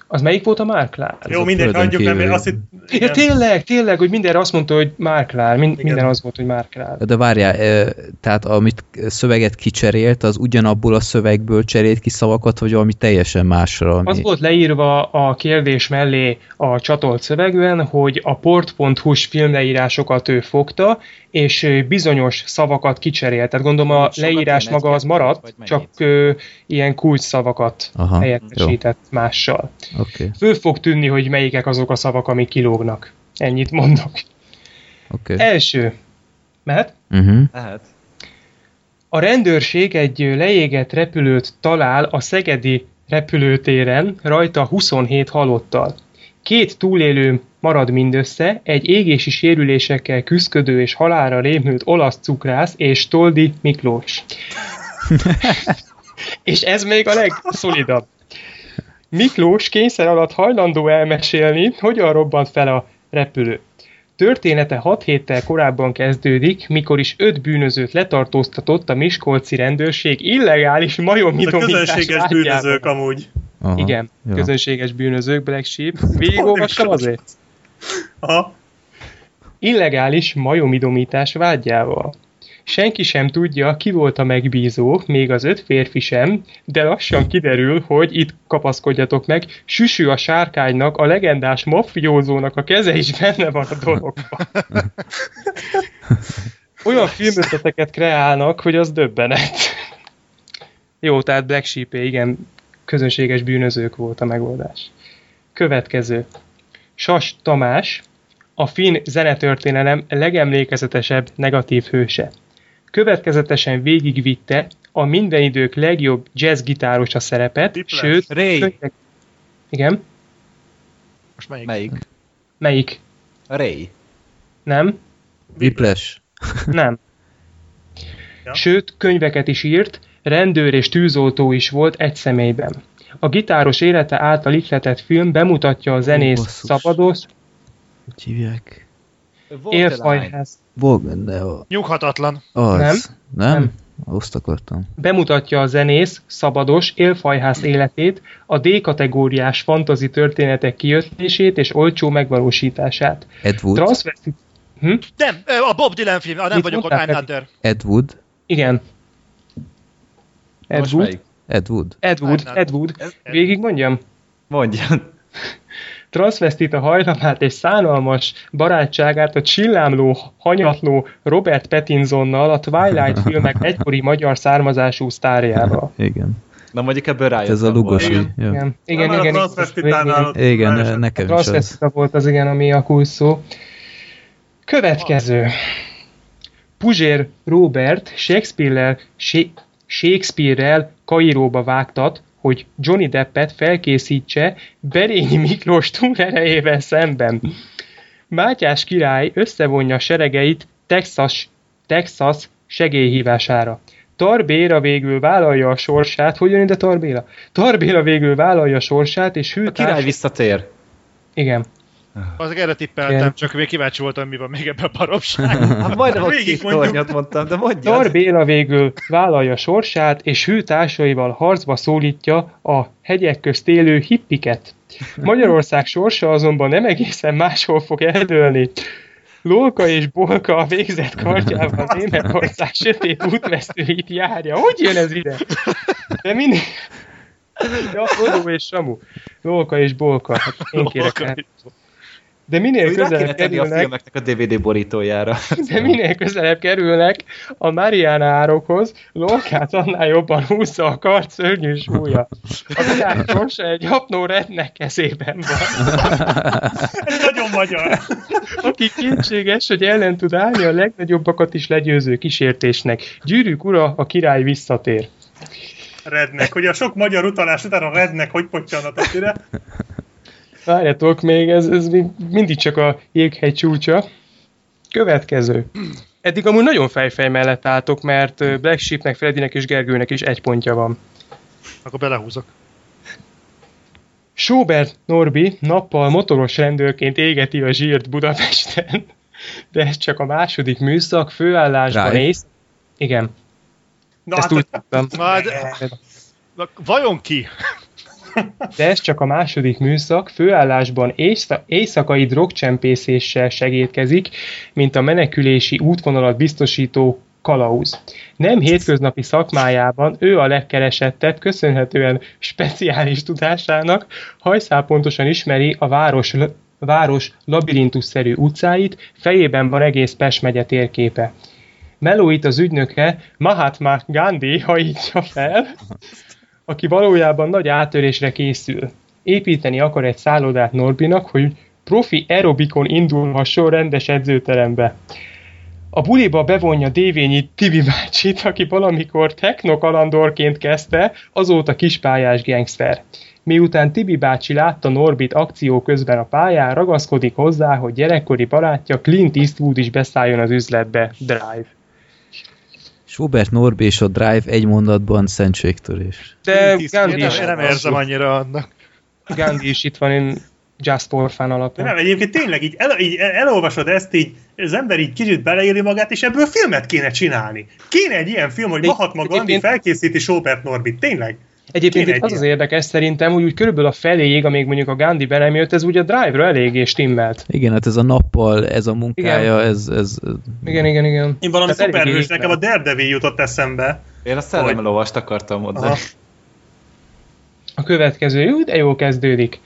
Az melyik volt a Mark Lár? Ez Jó, mindegy, földön hagyjuk nem, kívüli. azt hitt, Ja, igen. tényleg, tényleg, hogy mindenre azt mondta, hogy Mark Lár. Min- Igen. minden az volt, hogy Mark Lár. De várjál, eh, tehát amit szöveget kicserélt, az ugyanabból a szövegből cserélt ki szavakat, vagy valami teljesen másra? Ami... Az volt leírva a kérdés mellé a csatolt szövegben, hogy a port.hu-s filmleírásokat ő fogta, és bizonyos szavakat kicserélt. Tehát gondolom a Sokat leírás maga az maradt, csak ö, ilyen kulcs szavakat Aha, helyettesített mással. Oké, okay, Föl fog tűnni, hogy melyikek azok a szavak, amik kilógnak. Ennyit mondok. Okay. Első. Mehet? Uh-huh. Lehet. A rendőrség egy leégett repülőt talál a szegedi repülőtéren, rajta 27 halottal. Két túlélő marad mindössze, egy égési sérülésekkel küzdködő és halára rémült olasz cukrász és Toldi Miklós. [LAUGHS] és ez még a legszolidabb. Miklós kényszer alatt hajlandó elmesélni, hogyan robbant fel a repülő. Története 6 héttel korábban kezdődik, mikor is öt bűnözőt letartóztatott a Miskolci rendőrség illegális Ez a közönséges vágyában. bűnözők amúgy. Aha. Igen, Jó. közönséges bűnözők, Black Sheep. [LAUGHS] Végigolvastam azért. Aha. Illegális majomidomítás vágyával. Senki sem tudja, ki volt a megbízó, még az öt férfi sem, de lassan kiderül, hogy itt kapaszkodjatok meg, süsű a sárkánynak, a legendás mafiózónak a keze is benne van a dologban. [LAUGHS] Olyan filmötleteket kreálnak, hogy az döbbenet. Jó, tehát Black sheep igen, közönséges bűnözők volt a megoldás. Következő. Sas Tamás, a finn zenetörténelem legemlékezetesebb negatív hőse. Következetesen végigvitte a minden idők legjobb jazzgitáros a szerepet, Whiplash. sőt... Ray. könyvek- Igen? Most melyik? Melyik? Melyik? Ray. Nem? Whiplash. Nem. Ja. Sőt, könyveket is írt, rendőr és tűzoltó is volt egy személyben. A gitáros élete által ihletett film bemutatja a zenész szabados, Hogy hívják? élfajház, Vog, de a- Nyughatatlan. az. Nem. Nem? Nem. Azt akartam. bemutatja a zenész szabados élfajház életét, a D-kategóriás fantazi történetek kijöttését és olcsó megvalósítását. Ed Wood. Transvestit... Hm? Nem, a Bob Dylan film, a nem Mit vagyok there. Ed Wood. Igen. Ed Most Wood. melyik? Ed Wood. Ed Wood. Ed Wood. Végig mondjam. Mondja. [LAUGHS] Transvestita hajlamát és szánalmas barátságát a csillámló, hanyatló Robert Pattinsonnal, a Twilight [LAUGHS] filmek egykori magyar származású sztárjával. Igen. Na mondjuk ebből rájöttem Ez a lugosi. Igen. Jó. Igen, igen, Már a igen. ott Igen, nekem is az. Volt az igen, ami a kulcs szó. Következő. Puzsér Robert Shakespeare-rel, Shak- Shakespeare-rel Kairóba vágtat, hogy Johnny Deppet felkészítse Berényi Miklós túlerejével szemben. Mátyás király összevonja seregeit Texas, Texas segélyhívására. Tarbéla végül vállalja a sorsát, hogy jön ide Tarbéla? Tarbéla végül vállalja a sorsát, és hű A király visszatér. Igen. Azok erre tippeltem, Igen. csak még kíváncsi voltam, mi van még ebben a baromságban. [LAUGHS] Hát majdnem a Végig tornyot mondtam, de mondja. Tar Béla végül vállalja sorsát, és hű társaival harcba szólítja a hegyek közt élő hippiket. Magyarország sorsa azonban nem egészen máshol fog eldőlni. Lolka és Bolka a végzett kardjával Németország sötét útvesztőit járja. Hogy jön ez ide? De mindig... Ja, Frodo és Samu. Lolka és Bolka. Hát én kérek el. De minél kéne közelebb tenni a kerülnek, filmeknek a DVD borítójára. [LAUGHS] de minél közelebb kerülnek a Mariana árokhoz, Lolkát annál jobban húzza a kard szörnyű súlya. A világ sorsa egy apnó rednek kezében van. Ez nagyon magyar. aki kétséges, hogy ellen tud állni a legnagyobbakat is legyőző kísértésnek. Gyűrűk ura, a király visszatér. Rednek, hogy a sok magyar utalás után a rednek hogy pottyanat ide. Várjatok még, ez, ez még mindig csak a jéghegy csúcsa. Következő. Eddig amúgy nagyon fejfej mellett álltok, mert Black Sheepnek, Freddynek és Gergőnek is egy pontja van. Akkor belehúzok. Sobert Norbi nappal motoros rendőrként égeti a zsírt Budapesten, de ez csak a második műszak főállásban ész. Igen, Na, ezt hát, úgy tudtam. Majd, na, vajon ki? De ez csak a második műszak, főállásban éjsz- éjszakai drogcsempészéssel segítkezik, mint a menekülési útvonalat biztosító kalauz. Nem hétköznapi szakmájában ő a legkeresettebb, köszönhetően speciális tudásának, hajszál pontosan ismeri a város, város labirintusszerű utcáit, fejében van egész Pest megye térképe. Melóit az ügynöke Mahatma Gandhi hajítja fel, aki valójában nagy átörésre készül. Építeni akar egy szállodát Norbinak, hogy profi aerobikon indulhasson rendes edzőterembe. A buliba bevonja Dévényi Tibi bácsit, aki valamikor technokalandorként kezdte, azóta kispályás gangster. Miután Tibi bácsi látta Norbit akció közben a pályán, ragaszkodik hozzá, hogy gyerekkori barátja Clint Eastwood is beszálljon az üzletbe. Drive. Schubert Norbi és a Drive egy mondatban szentségtörés. De Gandhi is, nem, nem érzem annyira annak. Gandhi is itt van, én Just De alapján. nem, egyébként tényleg így, el, így el- elolvasod ezt, így az ember így kicsit beleéli magát, és ebből filmet kéne csinálni. Kéne egy ilyen film, hogy Mahatma Gandhi felkészíti Sobert Norbit. Tényleg? Egyébként Kéne itt az egy az érdekes szerintem, hogy úgy körülbelül a feléig, amíg mondjuk a Gandhi be nem jött, ez úgy a Drive-ra eléggé stimmelt. Igen, hát ez a nappal, ez a munkája, ez, ez Igen, igen, igen. Én valami szuperhős, nekem a. Daredevil jutott eszembe. Én a szellemlovast akartam mondani. Aha. A következő, jó, de jó kezdődik.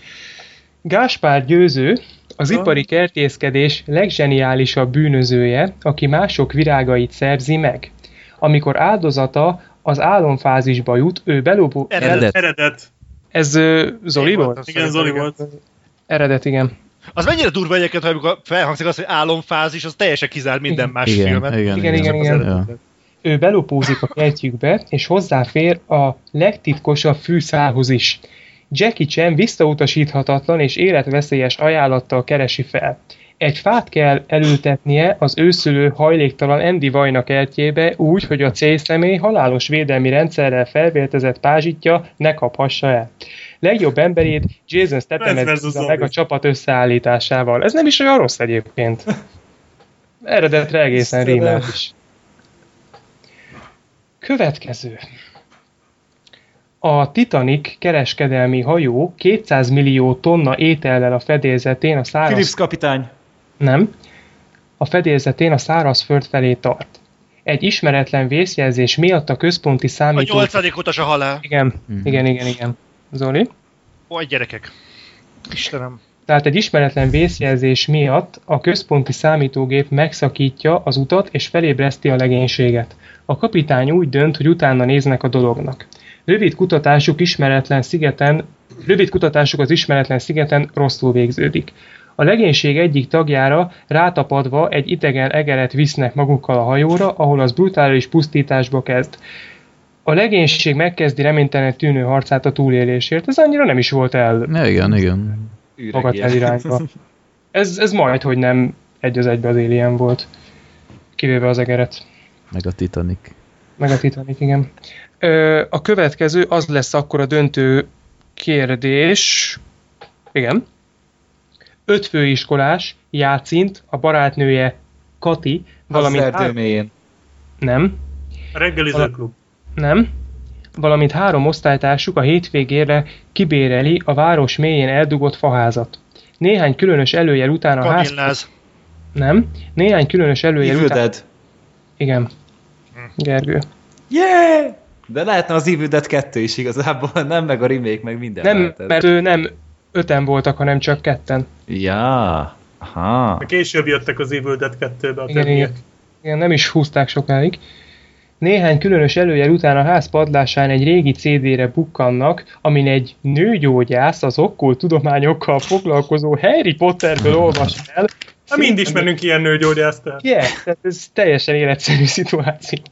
Gáspár Győző, az Aha. ipari kertészkedés leggeniálisabb bűnözője, aki mások virágait szerzi meg. Amikor áldozata az álomfázisba jut, ő belopó... Eredet. Eredet. Ez Zoli volt? Igen, Zoli volt. Eredet, igen. Az mennyire durva egyébként, hogy amikor felhangzik az, hogy álomfázis, az teljesen kizár minden más igen, filmet. igen, Igen, igen, igen. Ja. Ő belopózik a kertjükbe, és hozzáfér a legtitkosabb fűszálhoz is. Jackie Chan visszautasíthatatlan és életveszélyes ajánlattal keresi fel. Egy fát kell elültetnie az őszülő hajléktalan Andy Vajna kertjébe úgy, hogy a célszemély halálos védelmi rendszerrel felvértezett pázsitja ne kaphassa el. Legjobb emberét Jason Statham bízza meg a csapat összeállításával. Ez nem is olyan rossz egyébként. Eredetre egészen rímel is. Következő. A Titanic kereskedelmi hajó 200 millió tonna étellel a fedélzetén a száraz... Philips kapitány. Nem. A fedélzetén a szárazföld felé tart. Egy ismeretlen vészjelzés miatt a központi A számító... nyolcadik utas a halál. Igen, Mhm. igen, igen, igen. Zoli? Ó, gyerekek. Istenem. Tehát egy ismeretlen vészjelzés miatt a központi számítógép megszakítja az utat és felébreszti a legénységet. A kapitány úgy dönt, hogy utána néznek a dolognak. Rövid kutatásuk ismeretlen szigeten, rövid kutatásuk az ismeretlen szigeten rosszul végződik. A legénység egyik tagjára rátapadva egy idegen egeret visznek magukkal a hajóra, ahol az brutális pusztításba kezd. A legénység megkezdi reménytelen tűnő harcát a túlélésért. Ez annyira nem is volt el Ja, igen, igen. magad Üregiek. irányba. [LAUGHS] Ez, ez majd, hogy nem egy az egybe az Alien volt. Kivéve az egeret. Meg a Titanic. Meg a Titanic, igen. Ö, a következő az lesz akkor a döntő kérdés. Igen. Öt főiskolás, Játszint, a barátnője Kati, valamint Az nem, A reggeliző klub. nem, valamint három osztálytársuk a hétvégére kibéreli a város mélyén eldugott faházat. Néhány különös előjel után a ház... Nem. Néhány különös előjel Evil után... Dead. Igen. Gergő. Yeah! De lehetne az Evil Dead 2 is igazából, nem meg a remake, meg minden. Nem, lehetett. mert ő nem öten voltak, hanem csak ketten. Ja, aha. Később jöttek az Evil Dead 2-be a Igen, többiek. igen. Igen, nem is húzták sokáig. Néhány különös előjel után a ház padlásán egy régi CD-re bukkannak, amin egy nőgyógyász az okkult tudományokkal foglalkozó Harry Potterből olvas el. Na mind ismerünk ilyen nőgyógyászt. tehát. Yeah, ez teljesen életszerű szituáció.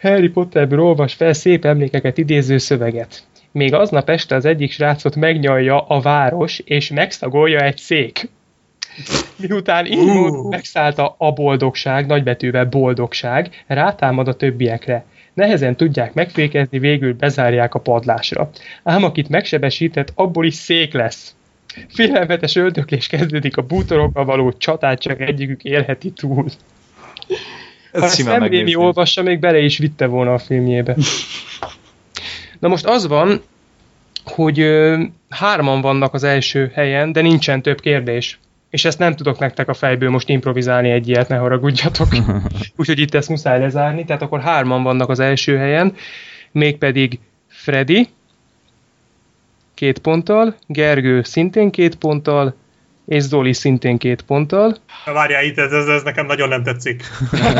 Harry Potterből olvas fel szép emlékeket idéző szöveget. Még aznap este az egyik srácot megnyalja a város, és megszagolja egy szék. Miután Ú. módon megszállta a boldogság, nagybetűvel boldogság, rátámad a többiekre. Nehezen tudják megfékezni, végül bezárják a padlásra. Ám akit megsebesített, abból is szék lesz. Félelmetes öldöklés kezdődik a bútorokkal való csatát, csak egyikük élheti túl. Ha Ez ezt simán nem Rémi olvassa, még bele is vitte volna a filmjébe. [LAUGHS] Na most az van, hogy ö, hárman vannak az első helyen, de nincsen több kérdés. És ezt nem tudok nektek a fejből most improvizálni egy ilyet, ne haragudjatok. [LAUGHS] Úgyhogy itt ezt muszáj lezárni, tehát akkor hárman vannak az első helyen, mégpedig Freddy, két ponttal, Gergő szintén két ponttal, és Zoli szintén két ponttal. Na várjál, itt ez, ez, ez nekem nagyon nem tetszik.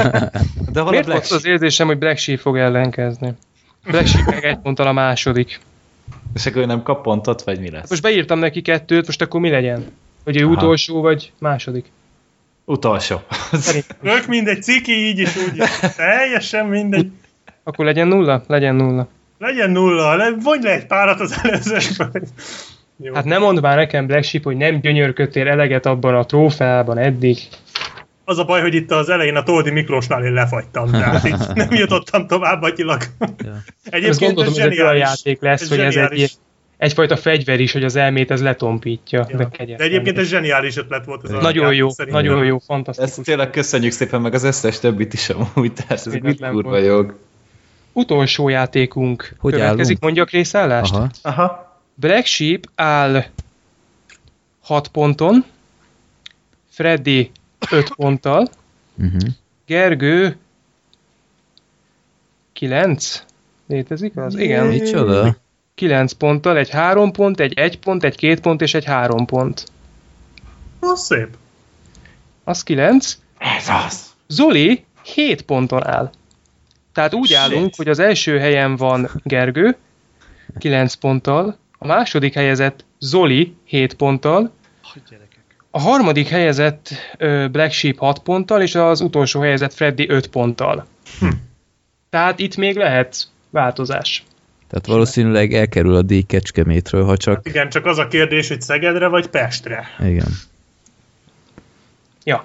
[LAUGHS] De Miért Black volt az érzésem, hogy Black Sheep fog ellenkezni? Black Sheep meg egy ponttal a második. És akkor ő nem kap pontot, vagy mi lesz? Most beírtam neki kettőt, most akkor mi legyen? Hogy ő Aha. utolsó vagy második? Utolsó. Tök mindegy, ciki így is, úgy is. Teljesen mindegy. Akkor legyen nulla? Legyen nulla. Legyen nulla, le, vonj le egy párat az előzősből. Jó. Hát nem mondd már nekem, Black Sheep, hogy nem gyönyörködtél eleget abban a trófeában eddig. Az a baj, hogy itt az elején a Toldi Miklósnál én lefagytam, tehát így [LAUGHS] nem jutottam tovább agyilag. Ja. [LAUGHS] Ezt Egyébként gondoltam, ez hogy ez egy olyan zseniális. játék lesz, Ez hogy ez egy, egyfajta fegyver is, hogy az elmét ez letompítja. Ja. De, De egyébként ez zseniális ötlet volt. Ez a Nagyon játék jó, szerintem. nagyon jó, Ezt fantasztikus. tényleg köszönjük szépen meg az összes többit is amúgy, tehát ez mit kurva jog. Utolsó játékunk Hogy következik, állunk? mondjak részállást? Aha. Aha. Black Sheep áll 6 ponton, Freddy 5 ponttal, Uh-huh. Gergő 9? Létezik az? Igen. Micsoda? 9 ponttal, egy 3 pont, egy 1 pont, egy 2 pont és egy 3 pont. Az szép. Az 9. Ez az. Zoli 7 ponton áll. Tehát úgy Shit. állunk, hogy az első helyen van Gergő 9 ponttal, a második helyezett Zoli 7 ponttal. A harmadik helyezett Black Sheep 6 ponttal, és az utolsó helyezett Freddy 5 ponttal. Hm. Tehát itt még lehet változás. Tehát valószínűleg elkerül a díj Kecskemétről, ha csak... Igen, csak az a kérdés, hogy Szegedre vagy Pestre. Igen. Ja.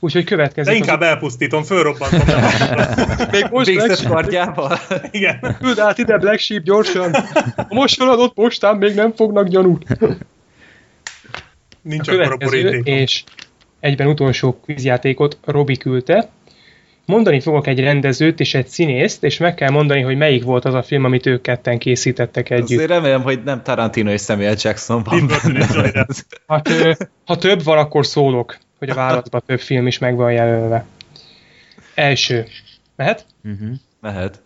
Úgyhogy következik. De inkább elpusztítom, fölrobbantom. az... [LAUGHS] Még most Black kardjával. Igen. küld át ide Black Sheep gyorsan. A most feladott postán még nem fognak gyanút. Nincs A következő és egyben utolsó kvízjátékot Robi küldte. Mondani fogok egy rendezőt és egy színészt, és meg kell mondani, hogy melyik volt az a film, amit ők ketten készítettek együtt. Azért remélem, hogy nem Tarantino és Samuel Jackson van. Hát, ha több van, akkor szólok, hogy a vállalatban több film is meg van jelölve. Első. Mehet? Uh-huh. Mehet.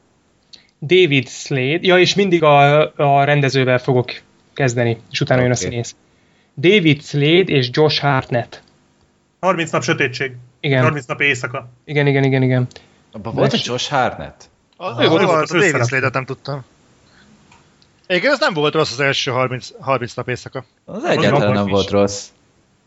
David Slade. Ja, és mindig a, a rendezővel fogok kezdeni, és utána jön a színész. David Slade és Josh Hartnett. 30 nap sötétség. Igen, 30 nap éjszaka. igen, igen, igen, igen. Abban volt egy Josh Hartnett? Az, Ő volt volt az az, a David. Slade-et nem tudtam. Igen, ez nem volt rossz az első 30, 30 nap éjszaka. Az egyáltalán nem volt rossz.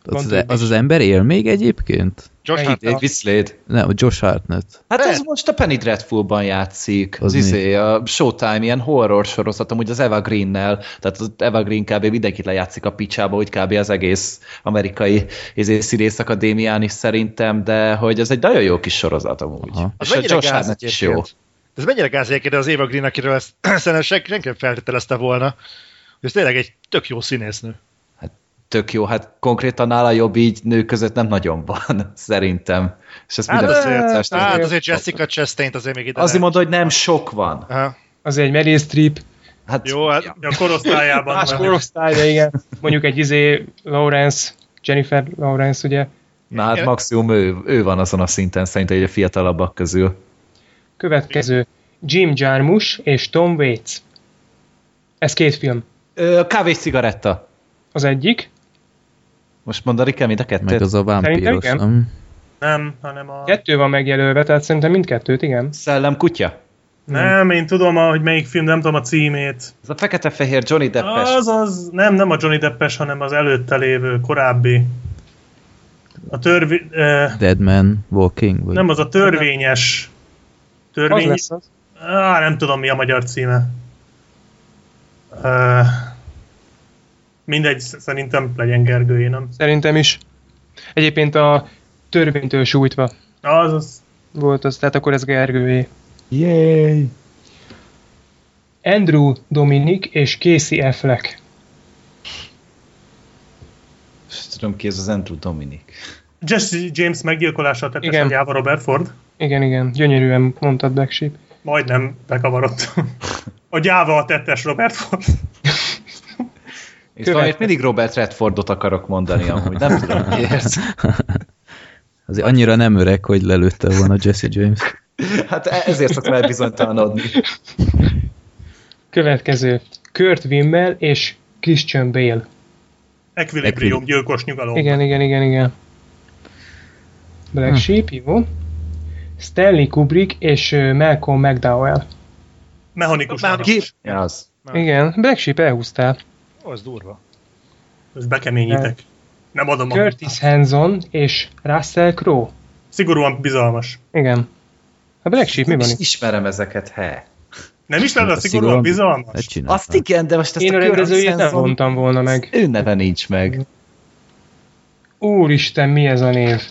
Az, az, az az ember él még egyébként? Josh? Hartnett. Slade. Nem, Josh Hartnett. Hát De- ez most a Penny Dreadful-ban játszik. Az Az izé, a Showtime, ilyen horror sorozat, amúgy az Eva Green-nel, tehát az Eva Green kb. mindenkit lejátszik a picsába, úgy kb. az egész amerikai izé, színész akadémián is szerintem, de hogy ez egy nagyon jó kis sorozat amúgy. Aha. Az És a Josh Hartnett is jó. ez mennyire gáz egyébként az Eva Green, akiről ezt [CLEARS THROAT] szerintem senki nem feltételezte volna, hogy ez tényleg egy tök jó színésznő. Tök jó, hát konkrétan nála jobb így nők között nem nagyon van, [LAUGHS] szerintem. És ezt Hát minden azért, hát azért Jessica Chastain-t azért még ide Azért mondod, hogy nem sok van. Aha. Azért egy Meryl Streep, Hát, Jó, hát A korosztályában. más korosztályra, igen. Mondjuk egy izé Lawrence, Jennifer Lawrence, ugye, Na hát maximum ő, ő van azon a szinten szerintem, hogy a fiatalabbak közül. Következő. Jim Jarmusch és Tom Waits. Ez két film. Ö, kávés cigaretta. Az egyik, Most mondani kell mind a kettőt? Meg az a vámpíros, nem? Nem, hanem a... kettő van megjelölve, tehát szerintem mindkettőt, igen. Szellem kutya. Nem, én tudom, hogy melyik film, nem tudom a címét. Ez a fekete-fehér Johnny Deppes. Az az, nem, nem a Johnny Deppes, hanem az előtte lévő, korábbi. A törvi... Eh, Dead Man Walking? Vagy? nem, az a törvényes... Az Törvény... lesz az. Á, nem tudom, mi a magyar címe. Uh, mindegy, szerintem legyen Gergőjé, nem? Szerintem is. Egyébként a törvénytől sújtva Az, az. volt az, tehát akkor ez Gergőjé. Yay! Andrew Dominik és Casey Affleck. Tudom ki ez az Andrew Dominik. Jesse James meggyilkolása tettes Igen. agyába Robert Ford. Igen, igen, gyönyörűen mondtad Black Sheep. Majdnem bekavarodtam. A gyáva a tettes Robert Ford. És valamiért mindig Robert Redfordot akarok mondani, amúgy nem tudom [LAUGHS] miért. Azért annyira nem öreg, hogy lelőtte volna Jesse James. Hát ezért szoktam elbizonytalanodni. Következő. Kurt Wimmel és Christian Bale. Equilibrium, Equil- gyilkos nyugalom. Igen, igen, igen, igen. Black Sheep, jó. Stanley Kubrick és Malcolm McDowell. Mechanikus. Mechanikus. Ja, az. Igen, Black Sheep elhúztál. Az durva. Ezt bekeményítek. Nem adom a... Curtis Hanson és Russell Crowe. Szigorúan bizalmas. Igen. A Black Sheep mi van itt? ismerem ezeket, he. Nem is lenne a Hát a szigorúan bizalmas? Azt igen, de most ezt Én a Curtis rendezőjét nem vontam volna meg. Ő neve nincs meg. Úristen, mi ez a név?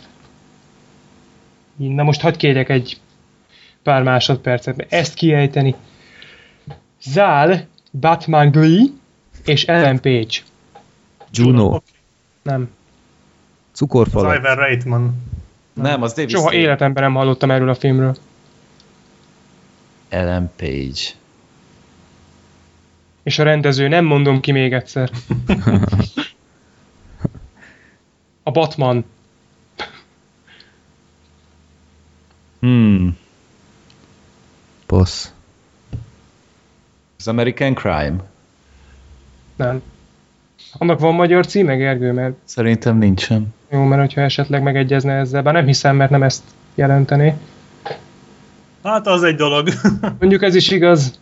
Na most hadd kérjek egy pár másodpercet, mert ezt kiejteni. Zál, Batman Glee és Ellen Page. Juno, Oké. Nem. Az cukorfalat. Ivan Reitman. Nem, az David Soha életemben nem hallottam erről a filmről. Ellen Page. És a rendező, nem mondom ki még egyszer. [LAUGHS] A Batman. Hmm. Passz. Az American Crime. Nem. Annak van magyar címe, Gergő? Mert Szerintem nincsen. jó, mert hogyha esetleg megegyezne ezzel, bár nem hiszem, mert nem ezt jelenteni. Hát az egy dolog. [LAUGHS] Mondjuk ez is igaz.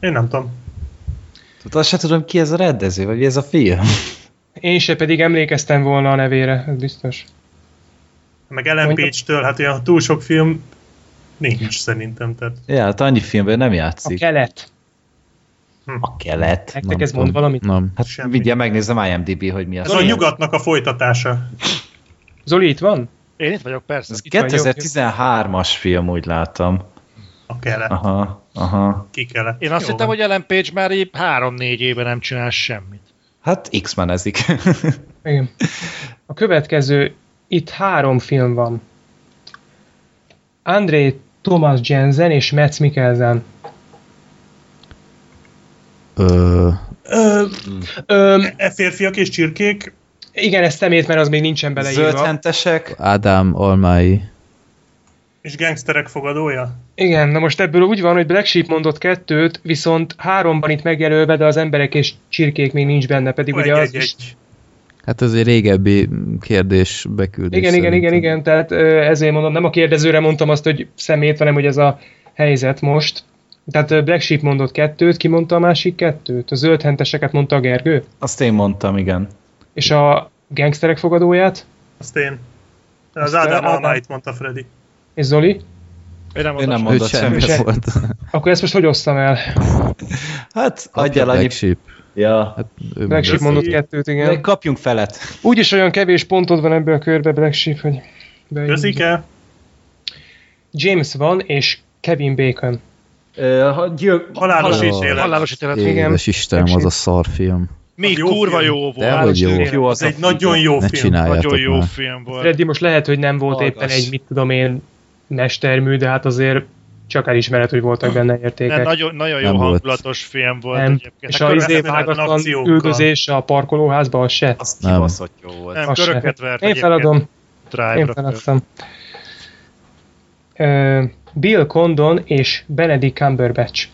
Én nem tudom. Tudod, azt se tudom, ki ez a rendező, vagy ez a film. Én se pedig emlékeztem volna a nevére, ez biztos. Meg Ellen Page-től, hát olyan túl sok film nincs szerintem. Tehát Ja, hát annyi filmben nem A játszik. Kelet. A kelet. Nektek Nem ez mond valamit? Nem. Hát Semmi. mindjárt megnézem IMDb, hogy mi az. ez a nyugatnak a folytatása. Zoli itt van? Én itt vagyok, persze. Ez Itt van, jó, jó. 2013-as film, úgy látom. A kelet. Aha, aha. Ki kellett. Én azt Jó hittem, van. hogy Ellen Page már így három-négy éve nem csinál semmit. Hát X-menezik. [LAUGHS] Igen. A következő, itt három film van. André Thomas Jensen és Mads Mikkelsen. Ö, Ö, e férfiak és csirkék, igen, ez szemét, mert az még nincsen beleírva. Zöldhentesek. Ádám Almái. és gangsterek fogadója? Igen, na most ebből úgy van, hogy Black Sheep mondott kettőt, viszont háromban itt megjelölve, de az emberek és csirkék még nincs benne, pedig Egy, ugye az egy, is... egy. Hát ez egy régebbi kérdés beküldés. Igen, igen, igen, szerintem. igen, tehát ö, ezért mondom, nem a kérdezőre mondtam azt, hogy szemét, hanem hogy ez a helyzet most. Tehát Black Sheep mondott kettőt, ki mondta a másik kettőt? A zöldhenteseket mondta a Gergő? Azt én mondtam, igen. És a gangsterek fogadóját? Azt én. Az Azt Ádám. Almáit mondta Freddy. És Zoli? Én nem Ő nem mondott semmi semmit. Se- volt. Akkor ezt most hogy osztam el? Hát, adjál annyi... Black Sheep. Ja. Hát, Black Sheep mondott kettőt, De igen. kapjunk felet. Úgyis olyan kevés pontod van ebbe a körbe, Black Sheep, hogy... Köszike? James van és Kevin Bacon. Ö, ha gyilk... Halálos Halál- ítélet. Halálos ítélet. Igen. Édes Istenem, az a szarfilm. Még jó kurva film. jó De volt. hogy jó. Jó az egy nagyon jó Ne film. Nagyon jó már. film volt. Freddy, most lehet, hogy nem volt Hallgass. éppen egy, mit tudom én, mestermű, de hát azért csak elismered, hogy voltak benne De értékek. nagyon, nagyon jó Nem volt. hangulatos film volt nem. egyébként. És Hát a izé vágatlan üldözés a parkolóházba, az se. Az Nem. kibaszott jó volt. Nem, köröket vert Én feladom. Én feladtam. Bill Condon és Benedict Cumberbatch.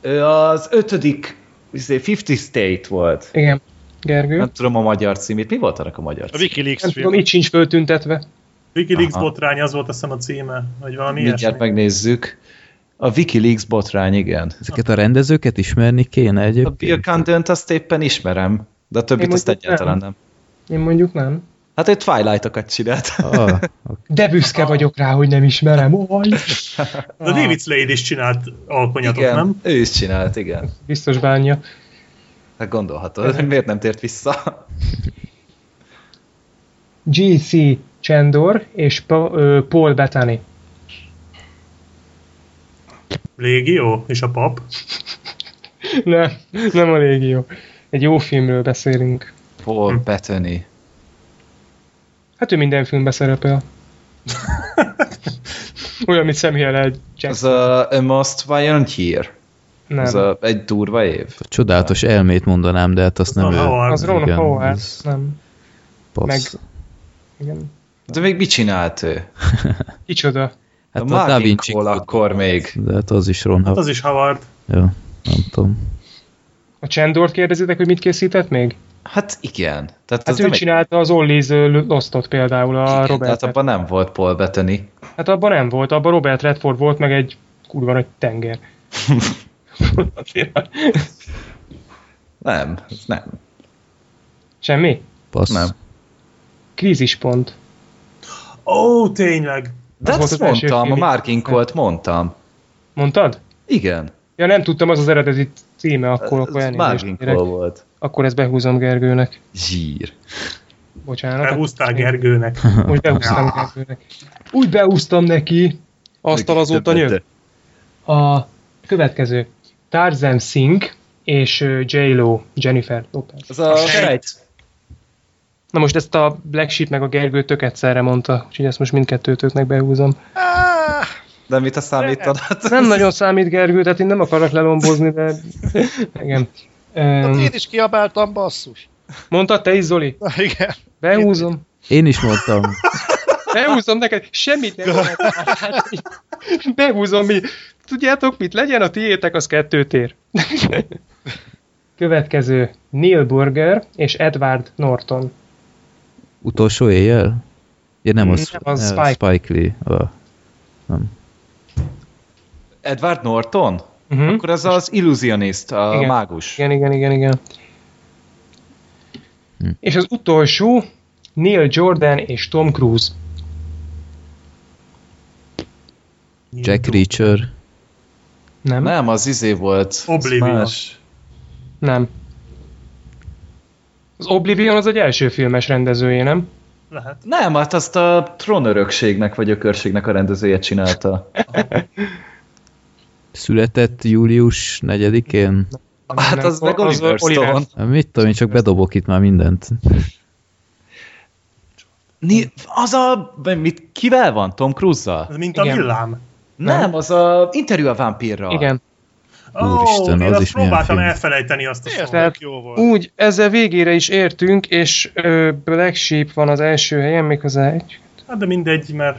Ő az ötödik, izé, 50 State volt. Igen. Gergő? Nem tudom a magyar címét. Mi volt annak a magyar A cím? Wikileaks Nem film. tudom, itt sincs föltüntetve. Wikileaks Aha. botrány, az volt azt hiszem a címe, vagy valami Mindjárt ilyesmi. megnézzük. A Wikileaks botrány, igen. Ezeket a rendezőket ismerni kéne A Bill egyébként. Condon-t azt éppen ismerem, de a többit azt egyáltalán nem. nem. Én mondjuk nem. Hát ő Twilight-okat csinált. [LAUGHS] Ah, De büszke vagyok rá, hogy nem ismerem. Oj. A [LAUGHS] David Slade is csinált alkonyatot, igen, nem? ő is csinált, igen. Biztos bánja. Hát gondolhatod, hogy miért nem tért vissza. [LAUGHS] G.C. Chandor és Paul Bettany. Légió és a pap. Nem, nem a légió. Egy jó filmről beszélünk. Paul Bettany. Hát ő minden filmben szerepel. Olyan, mint Samuel L. Az Jackson. a, a Most Violent Year. Nem. Az a, egy durva év. a csodálatos elmét mondanám, de hát azt Az nem ő. Howard. az Ron Howard. ez- Nem. Passz. Meg- Igen. De még mit csinált ő? [LAUGHS] Kicsoda. Hát a a Da Vinci akkor még. De hát az is Ron Hát Howard. az is Howard. Ja, nem tudom. A Chandort kérdezitek, hogy mit készített még? Hát igen. Tehát Hát az ő nem egy- csinálta az Ollies Lostot például, a igen, Robert. Tehát abban nem volt Paul Bettany. Hát abban nem volt, abban Robert Redford volt, meg egy kurva nagy tenger. [LAUGHS] Nem, ez nem. Semmi? Passz. Nem. Krízispont. Ó, tényleg. De Az ezt mondtam, a film. Marginkolt mondtam. Mondtad? Igen. Ja, nem tudtam, az az eredeti címe, akkor, akkor Ez elnézést Marginkol kérek. volt. Akkor ezt behúzom Gergőnek. Zsír. Bocsánat. Elhúztál Gergőnek. Most behúztam Gergőnek. Úgy behúztam neki. Asztal azóta nyög. A következő. Tarzan Singh és J-Lo, Jennifer Lopez. Az a sejt. Na most ezt a Black Sheep meg a Gergő tök egyszerre mondta, úgyhogy ezt most mindkettőtöknek behúzom. Ah, De mit a számítadat? Nem nagyon számít Gergő, tehát én nem akarok lelombozni, de igen. hát én is kiabáltam, basszus. mondtad te is, Zoli? Na, igen. Behúzom. Én is mondtam. Behúzom neked, semmit nem. Behúzom mi. Tudjátok mit? Legyen a tiétek, az kettőt ér. Következő. Neil Burger és Edward Norton. Utolsó éjjel? Ja, nem, az, Nem, az Spike. Spike Lee. Ah. Nem. Edward Norton? Uh-huh. Akkor az az illusionist, a Igen. mágus. Igen, igen, igen, igen. Hm. És az utolsó Neil Jordan és Tom Cruise. Jack Reacher. Nem? Nem. Az izé volt. Az Oblivion. más. nem. Az Oblivion az egy első filmes rendezője, nem? Lehet. Nem, hát azt a trónörökségnek vagy ökörségnek a rendezője csinálta. [LAUGHS] Született július 4-én. Hát nem. az meg Az Oliver Oliver. Stone. Mit tudom, én csak bedobok itt már mindent. Ni, az a... Mit, kivel van? Tom Cruise-zal? Ez mint a Igen. villám. Nem, az a interjú a vámpírral. Igen. Úristen, Ó, én az azt is próbáltam film. elfelejteni azt a szót. Tényleg jó volt. Úgy, ezzel végére is értünk, és ö, Black Sheep van az első helyen, méghozzá egy Hát de mindegy, mert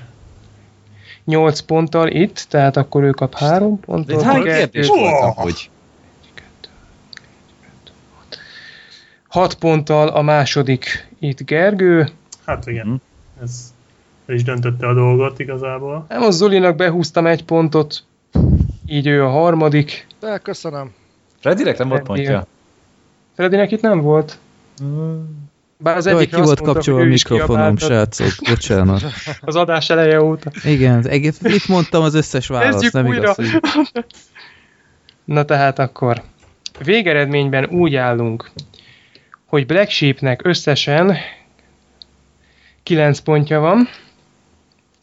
8 ponttal itt, tehát akkor ő kap 3 De pontot. itt hány kérdés Hú! volt amúgy? 6 ponttal a második itt Gergő. hát igen. Mhm. Ez el is döntötte a dolgot igazából. Nem, a Zolinak behúztam egy pontot, így ő a harmadik. De köszönöm. Freddynek nem volt pontja? Fredinek itt nem volt. Bár az egyik ki volt kapcsolva a mikrofonom, srácok, bocsánat. [LAUGHS] Az adás eleje óta. Igen, egész, mit mondtam az összes választ, Kezdjük nem újra. igaz, hogy... [LAUGHS] Na tehát akkor végeredményben úgy állunk, hogy Black Sheepnek összesen 9 pontja van,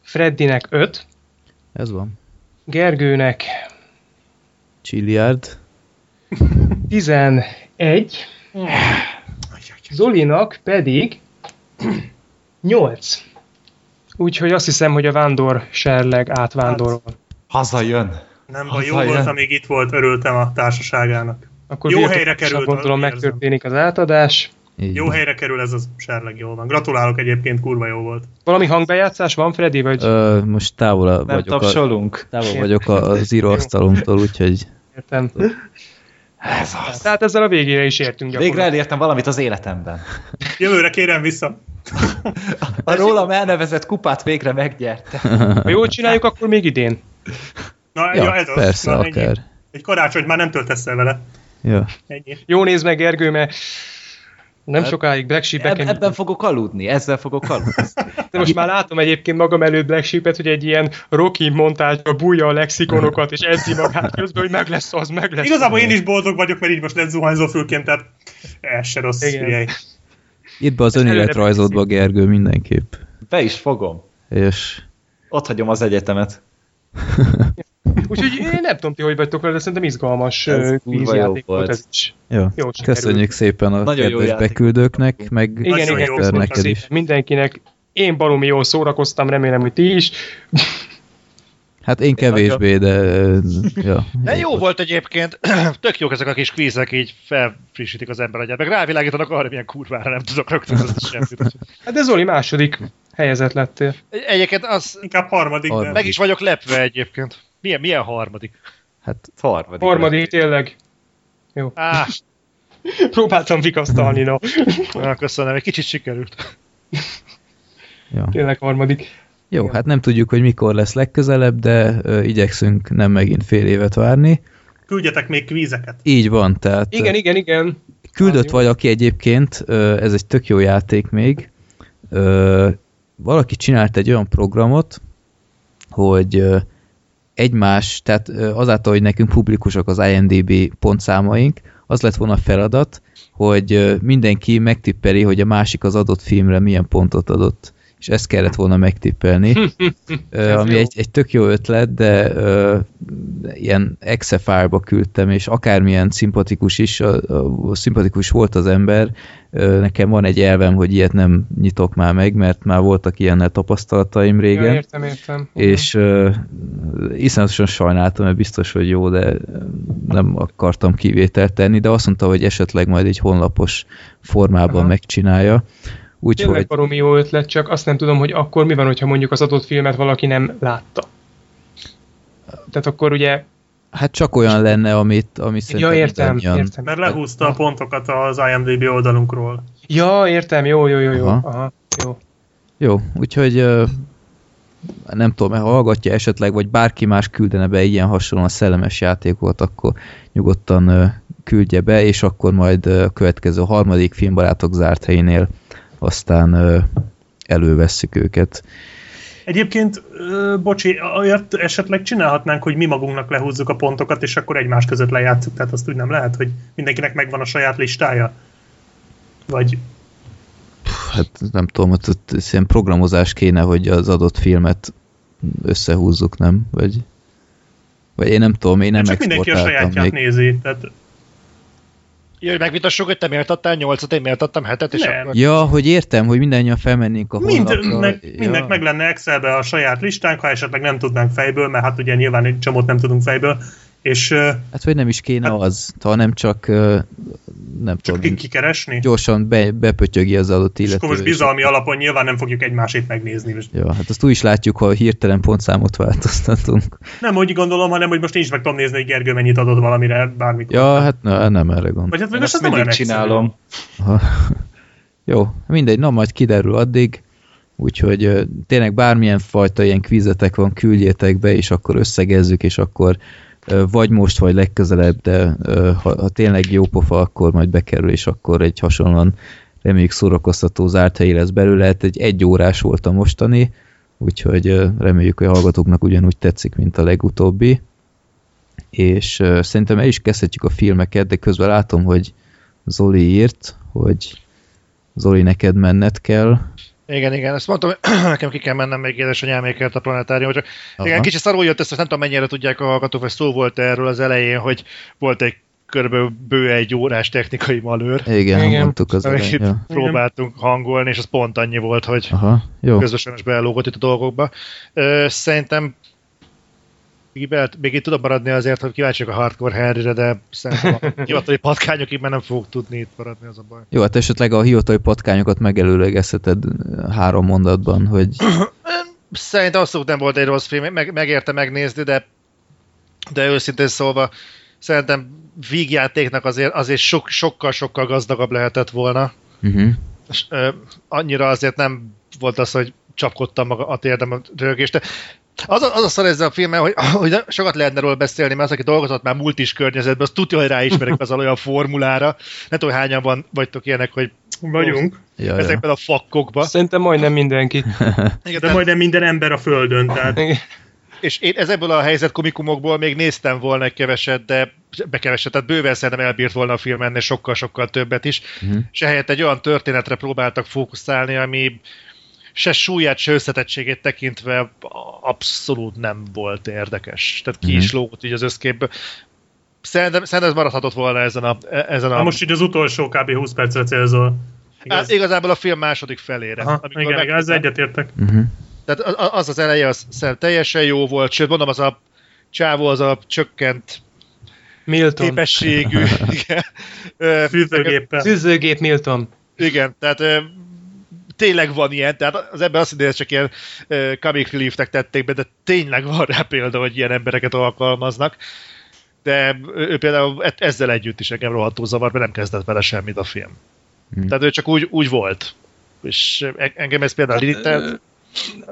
Freddynek 5, Ez van. Gergőnek Chiliard. 11, [LAUGHS] Zolinak pedig [CLEARS THROAT] 8. Úgyhogy azt hiszem, hogy a vándor serleg átvándorol. Hazajön. Nem baj, jó volt, amíg itt volt, örültem a társaságának. Akkor Jó helyre került, Gondolom megtörténik az átadás. Így Jó helyre kerül ez az serleg, jól van. Gratulálok egyébként, kurva jó volt. Valami hangbejátszás van, Freddy, vagy Ö, most távol Nem vagyok, a, tapsolunk. távol vagyok a- az íróasztalunktól, úgyhogy értem. [LAUGHS] Ez az. Tehát ezzel a végére is értünk Végre gyakorlatilag. elértem valamit az életemben. Jövőre kérem vissza. A rólam elnevezett kupát végre megnyerte. Ha jól csináljuk, akkor még idén. Na, ja, ja, ez az. persze, Na, ennyi. akár. Egy karácsonyt már nem töltesz el vele. Ja. Ennyi. Jó nézd meg, Gergő, mert nem Hát, sokáig Black Sheep Eb- ebben fogok aludni, ezzel fogok aludni. De most már látom egyébként magam előtt Black Sheep-et, hogy egy ilyen Rocky montázsba bújja a lexikonokat, és edzi magát közben, hogy meg lesz az, meg lesz Igazából az. én is boldog vagyok, mert így most lett zuhanyzó fülként, tehát ez se rossz. Itt be az önéletrajzodba, Gergő, mindenképp. Be is fogom. És Ott hagyom az egyetemet. [LAUGHS] [LAUGHS] Úgyhogy én nem tudom ti, hogy vagytok vele, de szerintem izgalmas Ez jó volt volt. ez is. jó, Jó, köszönjük szépen a Nagyon jó kedves beküldőknek, meg Igen, igen, neked is. mindenkinek. Én baromi jól szórakoztam, remélem, hogy ti is. Hát én kevésbé, de... Ja, De jó volt egyébként, [CLEARS THROAT] tök jók ezek a kis kvízek, így felfrissítik az ember agyát, meg rávilágítanak arra, milyen kurvára nem tudok rögtön ezt semmit. Hát de Zoli második helyezett lettél. Egyébként az, Inkább harmadik, de Harmadik. meg is vagyok lepve egyébként. Milyen, milyen harmadik? hát Harmadik. Harmadik, tényleg. Á, [LAUGHS] Próbáltam vikasztalni, no. na, köszönöm, egy kicsit sikerült. ja. Tényleg harmadik. Jó, hát nem tudjuk, hogy mikor lesz legközelebb, de ö, igyekszünk nem megint fél évet várni. küldjetek még kvízeket. Így van, tehát Igen, igen, igen. küldött jó. valaki egyébként, ö, ez egy tök jó játék még, ö, valaki csinált egy olyan programot, hogy ö, egymás, tehát azáltal, hogy nekünk publikusak az IMDB pontszámaink, az lett volna a feladat, hogy mindenki megtippeli, hogy a másik az adott filmre milyen pontot adott. És ezt kellett volna megtippelni. [LAUGHS] Ö, ami jó. egy, egy tök jó ötlet, de ö, ilyen Excel file-ba küldtem, és akármilyen szimpatikus is, a, a, szimpatikus volt az ember, ö, nekem van egy elvem, hogy ilyet nem nyitok már meg, mert már voltak ilyennel tapasztalataim régen. Ja, értem, értem. És uh, iszonyatosan sajnáltam, mert biztos, hogy jó, de ö, nem akartam kivételt tenni, de azt mondta, hogy esetleg majd egy honlapos formában Aha. megcsinálja. Tényleg Úgyhogy baromi jó ötlet, csak azt nem tudom, hogy akkor mi van, hogyha mondjuk az adott filmet valaki nem látta. Tehát akkor ugye... hát csak olyan lenne, amit, ami szerintem Ja, értem, értem. Mert lehúzta a pontokat az IMDB oldalunkról. Ja, értem, jó, jó, jó, jó. Aha. Aha, jó. Jó, úgyhogy nem tudom, ha hallgatja esetleg, vagy bárki más küldene be ilyen hasonlóan szellemes játékot, akkor nyugodtan küldje be, és akkor majd a következő a harmadik filmbarátok zárt helyénél aztán elővesszük őket. Egyébként, bocsi, olyat esetleg csinálhatnánk, hogy mi magunknak lehúzzuk a pontokat, és akkor egymás között lejátszuk, tehát azt úgy nem lehet, hogy mindenkinek megvan a saját listája? Vagy Hát nem tudom, ott, ott ilyen programozás kéne, hogy az adott filmet összehúzzuk, nem? Vagy, vagy én nem tudom, én nem csak mindenki a sajátját még. nézi, tehát Hogy megvitassuk, hogy te miért adtál nyolcat, én miért adtam hetet, és Nem. akkor... Ja, hogy értem, hogy mindannyian felmennénk a mind, honlapra. meg, ja. mindnek meg lenne Excelbe a saját listánk, ha esetleg nem tudnánk fejből, mert hát ugye nyilván egy csomót nem tudunk fejből, és Hát vagy nem is kéne Hát- az, hanem csak nem csak tudom, ki- kikeresni. gyorsan be, bepötyögi az adott És illető. akkor most bizalmi alapon nyilván nem fogjuk egymásét megnézni. Most Ja, hát azt úgy is látjuk, ha hirtelen pontszámot változtatunk. nem úgy gondolom, hanem hogy most én is meg tudom nézni, hogy Gergő mennyit adott valamire bármikor. Ja, hát na, nem erre gond. Vagy hát most ez nem mindig olyan csinálom. Jó, mindegy, na majd kiderül addig, úgyhogy tényleg bármilyen fajta ilyen kvízetek van, küldjétek be, és akkor összegezzük, és akkor vagy most, vagy legközelebb, de ha, ha tényleg jó pofa, akkor majd bekerül, és akkor egy hasonlóan reméljük szórakoztató zárt helyi lesz belőle, hát egy egy órás volt a mostani, úgyhogy reméljük, hogy a hallgatóknak ugyanúgy tetszik, mint a legutóbbi, és szerintem el is kezdhetjük a filmeket, de közben látom, hogy Zoli írt, hogy Zoli, neked menned kell. Igen, igen, ezt mondtam, hogy [CLEARS THROAT] nekem ki kell mennem még édesanyámékért a planetárium, csak Aha. igen, kicsit szarul jött ezt, nem tudom mennyire tudják a hallgatók, hogy szó volt erről az elején, hogy volt egy körülbelül bő egy órás technikai malőr, Igen, Igen. Mondtuk az elején. Ja. próbáltunk hangolni, és az pont annyi volt, hogy Aha, jó. közösen is belógott itt a dolgokba. Szerintem Még, be, még itt tudom maradni azért, hogy kíváncsiak a Hardcore Harryre, de szerintem a [LAUGHS] hivatali patkányokig már nem fogok tudni itt maradni, az a baj. Jó, hát esetleg a hivatali patkányokat megelőlegezheted három mondatban, hogy... [CLEARS THROAT] Szerintem abszolút nem volt egy rossz film, meg, megérte megnézni, de, de őszintén szólva szerintem vígjátéknak azért, azért sok, sokkal, sokkal gazdagabb lehetett volna. Uh-huh. És, ö, annyira azért nem volt az, hogy csapkodtam maga a térdem a rögést. De az a, az a szar ezzel a filmmel, hogy, [LAUGHS] hogy sokat lehetne róla beszélni, mert az, aki dolgozott már multis környezetben, az tudja, hogy ráismerek az olyan formulára. Nem tudom, hányan van, vagytok ilyenek, hogy vagyunk. Ja, ezekben ja. a fakkokban. Szerintem majdnem mindenki. [LAUGHS] Igen, de majdnem minden ember a földön. Tehát... És én ezekből a helyzet komikumokból még néztem volna egy keveset, de bekeveset, tehát bőven szerintem elbírt volna a film ennél sokkal-sokkal többet is. Uh-huh. És ehelyett egy olyan történetre próbáltak fókuszálni, ami se súlyát, se összetettségét tekintve abszolút nem volt érdekes. Tehát ki uh-huh. is lógott így az összképből. Szerintem, szerintem ez maradhatott volna ezen a... Ezen a... Na most így az utolsó kb. 20 percre célzol. Igaz? Hát igazából a film második felére. Aha, igen, meg... igen, ezzel egyetértek. Uh-huh. Tehát az az eleje az teljesen jó volt, sőt mondom, az a csávó, az a csökkent Milton. képességű. [LAUGHS] Fűzőgéppel. Fűzőgép Milton. Igen, tehát tényleg van ilyen, tehát az ebben azt hogy csak ilyen uh, comic relief tették be, de tényleg van rá példa, hogy ilyen embereket alkalmaznak. De ő például e- ezzel együtt is engem rohadtul zavar, mert nem kezdett vele semmit a film. Hmm. Tehát ő csak úgy, úgy volt. És engem ez például hát, irritált.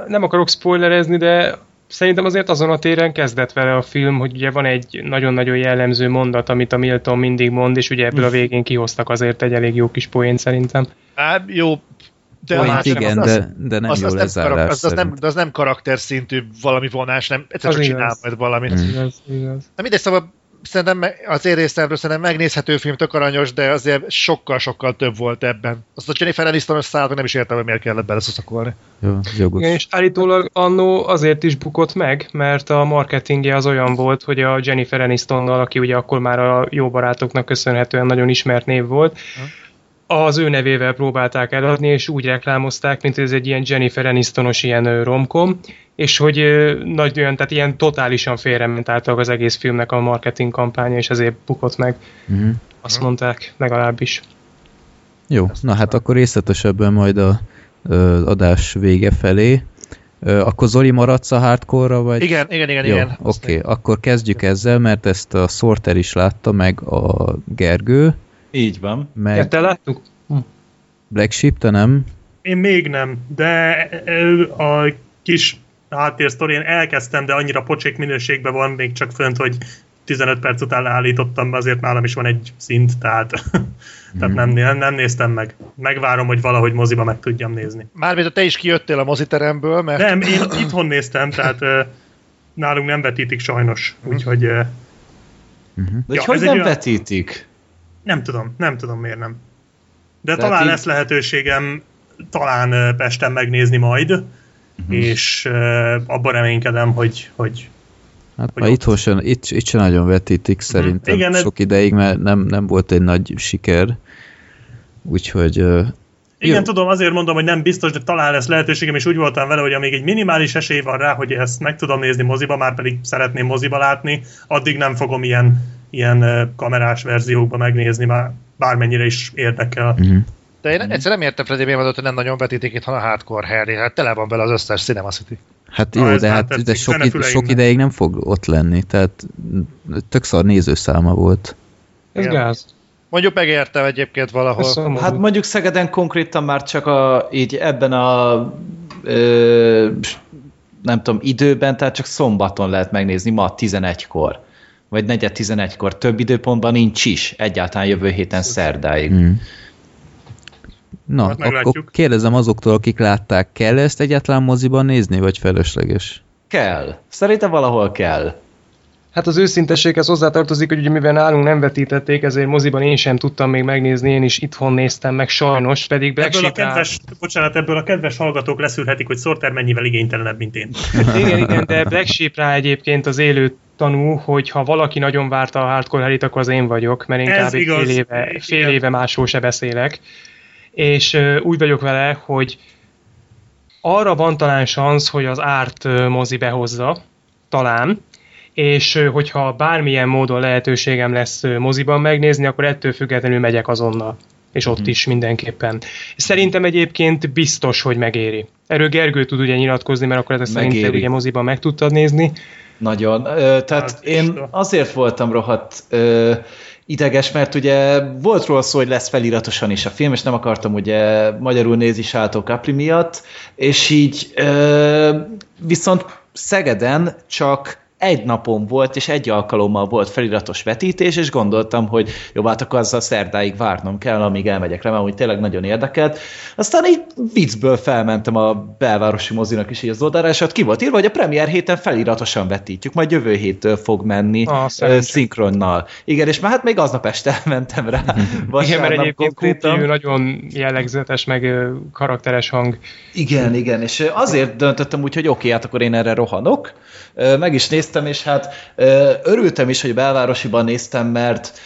Nem akarok spoilerezni, de szerintem azért azon a téren kezdett vele a film, hogy ugye van egy nagyon-nagyon jellemző mondat, amit a Milton mindig mond, és ugye ebből a végén kihoztak azért egy elég jó kis poén szerintem. Hát jó, de Point, igen, az, de, de nem az, jó az lezárás nem, az, az, nem, az nem karakter szintű valami vonás, nem egyszer csak csinál majd valamit. Az igaz, igaz. Na mindegy, szóval szerintem az én részemről szerintem megnézhető film, tök aranyos, de azért sokkal-sokkal több volt ebben. Azt a Jennifer Aniston-os szállat nem is értem, hogy miért kellett beleszuszakolni. Jó, jogos. Igen, és állítólag annó azért is bukott meg, mert a marketingje az olyan volt, hogy a Jennifer Anistonnal, aki ugye akkor már a jó barátoknak köszönhetően nagyon ismert név volt, ha az ő nevével próbálták eladni, és úgy reklámozták, mint ez egy ilyen Jennifer Anistonos ilyen romkom, és hogy nagy olyan, tehát ilyen totálisan félrement által az egész filmnek a marketing kampánya, és ezért bukott meg. Uh-huh. Azt mondták, legalábbis. Jó, na hát akkor részletesebben majd a, az adás vége felé. Akkor Zoli maradsz a hardcore vagy? Igen, igen, igen. Jó, igen. Oké, okay. akkor kezdjük ezzel, mert ezt a Sorter is látta, meg a Gergő. Így van. Meg... Ja, te láttuk? Hm. Black Sheep, te nem? Én még nem, de a kis háttérsztorien elkezdtem, de annyira pocsék minőségben van még csak fönt, hogy 15 perc után leállítottam, azért nálam is van egy szint, tehát, [LAUGHS] tehát nem, nem, nem néztem meg. Megvárom, hogy valahogy moziba meg tudjam nézni. Mármint te is kijöttél a moziteremből, mert... Nem, én itthon néztem, tehát nálunk nem vetítik sajnos, úgyhogy... Uh, uh-huh. De ja, hogy nem olyan... vetítik? Nem tudom, nem tudom miért nem. De Tehát talán így... lesz lehetőségem talán Pesten megnézni majd, uh-huh. és uh, abban reménykedem, hogy, hogy Hát hogy itt, sem, itt, itt sem nagyon vetítik mhm. szerintem Igen, sok ideig, mert nem, nem volt egy nagy siker. Úgyhogy... Uh, igen, jó. tudom, azért mondom, hogy nem biztos, de talán lesz lehetőségem, és úgy voltam vele, hogy amíg egy minimális esély van rá, hogy ezt meg tudom nézni moziba, már pedig szeretném moziba látni, addig nem fogom ilyen ilyen kamerás verziókba megnézni, már bármennyire is érdekel. Uh-huh. De én egyszer nem értem Freddy miért hogy nem nagyon vetítik itt, hanem a hardcore Harry. Hát tele van vele az összes Cinema City. Hát jó, de, hát, de sok, id- sok ideig nem fog ott lenni, tehát tök szar nézőszáma volt. Ez Igen. gáz. Mondjuk megértem egyébként valahol. Hát mondjuk Szegeden konkrétan már csak a, így ebben a ö, nem tudom, időben, tehát csak szombaton lehet megnézni, ma 11-kor vagy negyed 11-kor több időpontban nincs is, egyáltalán jövő héten szerdáig. Hmm. Na, hát akkor kérdezem azoktól, akik látták, kell ezt egyáltalán moziban nézni, vagy felesleges? Kell. Szerintem valahol kell. Hát az őszintességhez hozzátartozik, hogy ugye mivel nálunk nem vetítették, ezért moziban én sem tudtam még megnézni, én is itthon néztem meg sajnos, pedig Black ebből a kedves, bocsánat, ebből a kedves hallgatók leszűrhetik, hogy Sorter mennyivel igénytelenebb, mint én. igen, igen, de Black Sheep rá egyébként az élő tanú, hogy ha valaki nagyon várta a hardcore helit, akkor az én vagyok, mert én Ez kb. Igaz. fél éve, fél éve másról se beszélek. És úgy vagyok vele, hogy arra van talán szansz, hogy az árt mozi behozza, talán, és hogyha bármilyen módon lehetőségem lesz moziban megnézni, akkor ettől függetlenül megyek azonnal és ott mm. is mindenképpen. Szerintem egyébként biztos, hogy megéri. Erről Gergő tud ugye nyilatkozni, mert akkor ez szerintem ugye moziban meg tudtad nézni. Nagyon. Tehát hát, én azért voltam rohadt ideges, mert ugye volt róla szó, hogy lesz feliratosan is a film, és nem akartam ugye magyarul nézni Sáltó Capri miatt, és így viszont Szegeden csak egy napon volt, és egy alkalommal volt feliratos vetítés, és gondoltam, hogy jó, hát akkor azzal szerdáig várnom kell, amíg elmegyek rá, mert tényleg nagyon érdekelt. Aztán így viccből felmentem a belvárosi mozinak is így az oldalára, és ott ki volt írva, hogy a premier héten feliratosan vetítjük, majd jövő héttől fog menni ah, szinkronnal. Igen, és már hát még aznap este [LAUGHS] elmentem rá. Igen, mert egyébként konkrétan... nagyon jellegzetes, meg karakteres hang. Igen, igen, és azért döntöttem úgy, hogy oké, okay, hát akkor én erre rohanok, meg is néztem, és hát örültem is, hogy belvárosiban néztem, mert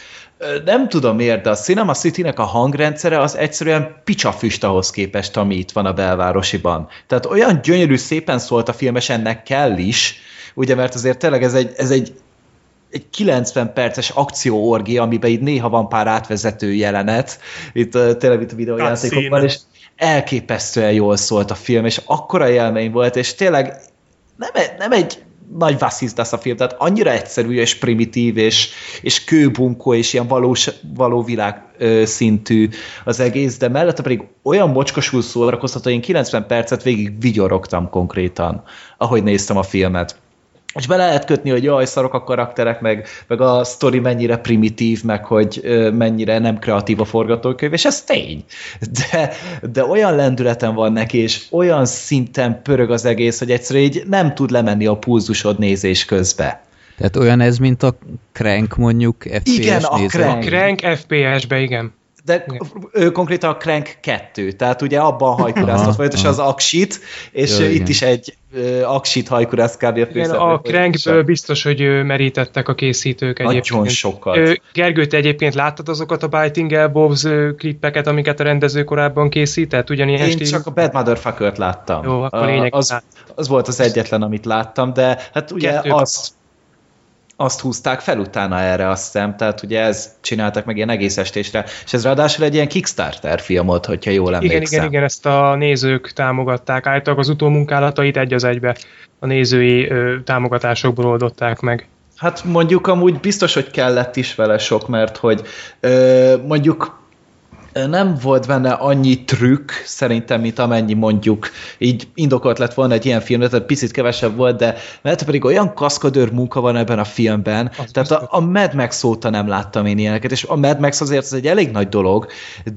nem tudom miért, de a Cinema City-nek a hangrendszere az egyszerűen picsafüst ahhoz képest, ami itt van a belvárosiban. Tehát olyan gyönyörű, szépen szólt a film, és ennek kell is, ugye, mert azért tényleg ez egy, ez egy egy 90 perces akcióorgia, amiben itt néha van pár átvezető jelenet, itt tényleg itt a videójátékokban, és elképesztően jól szólt a film, és akkora élmény volt, és tényleg nem, nem egy nagy vasszizdasz a film, tehát annyira egyszerű és primitív, és, és kőbunkó, és ilyen valós, való világ szintű az egész, de mellette pedig olyan mocskosul szórakoztató, én 90 percet végig vigyorogtam konkrétan, ahogy néztem a filmet és be lehet kötni, hogy jaj, szarok a karakterek, meg, meg a sztori mennyire primitív, meg hogy mennyire nem kreatív a forgatókönyv, és ez tény. De, de olyan lendületen van neki, és olyan szinten pörög az egész, hogy egyszerűen így nem tud lemenni a pulzusod nézés közbe. Tehát olyan ez, mint a Crank mondjuk FPS Igen, a Crank. A Crank FPS-be, igen de ő konkrétan a Crank 2, tehát ugye abban hajkuráztat folyamatosan az Aksit, és Jó, itt igen. is egy uh, Aksit hajkurász kb. a Igen, a Crankből biztos, hogy merítettek a készítők egyébként. Nagyon sokat. Gergő, te egyébként láttad azokat a Biting Elbows klippeket, amiket a rendező korábban készített? Ugyanilyen Én stíl... csak a Bad Motherfucker-t láttam. Jó, akkor lényeg. Az, az volt az egyetlen, amit láttam, de hát ugye Kettőt. azt azt húzták fel utána erre, azt hiszem, tehát ugye ez csináltak meg ilyen egész estésre, és ez ráadásul egy ilyen Kickstarter filmot, hogyha jól emlékszem. Igen, igen, igen, ezt a nézők támogatták, általában az utómunkálatait egy az egybe a nézői ö, támogatásokból oldották meg. Hát mondjuk amúgy biztos, hogy kellett is vele sok, mert hogy ö, mondjuk nem volt benne annyi trükk, szerintem, mint amennyi mondjuk így indokolt lett volna egy ilyen film, tehát picit kevesebb volt, de mert pedig olyan kaszkadőr munka van ebben a filmben, az tehát a, a Mad Max óta nem láttam én ilyeneket, és a Mad Max azért az egy elég nagy dolog,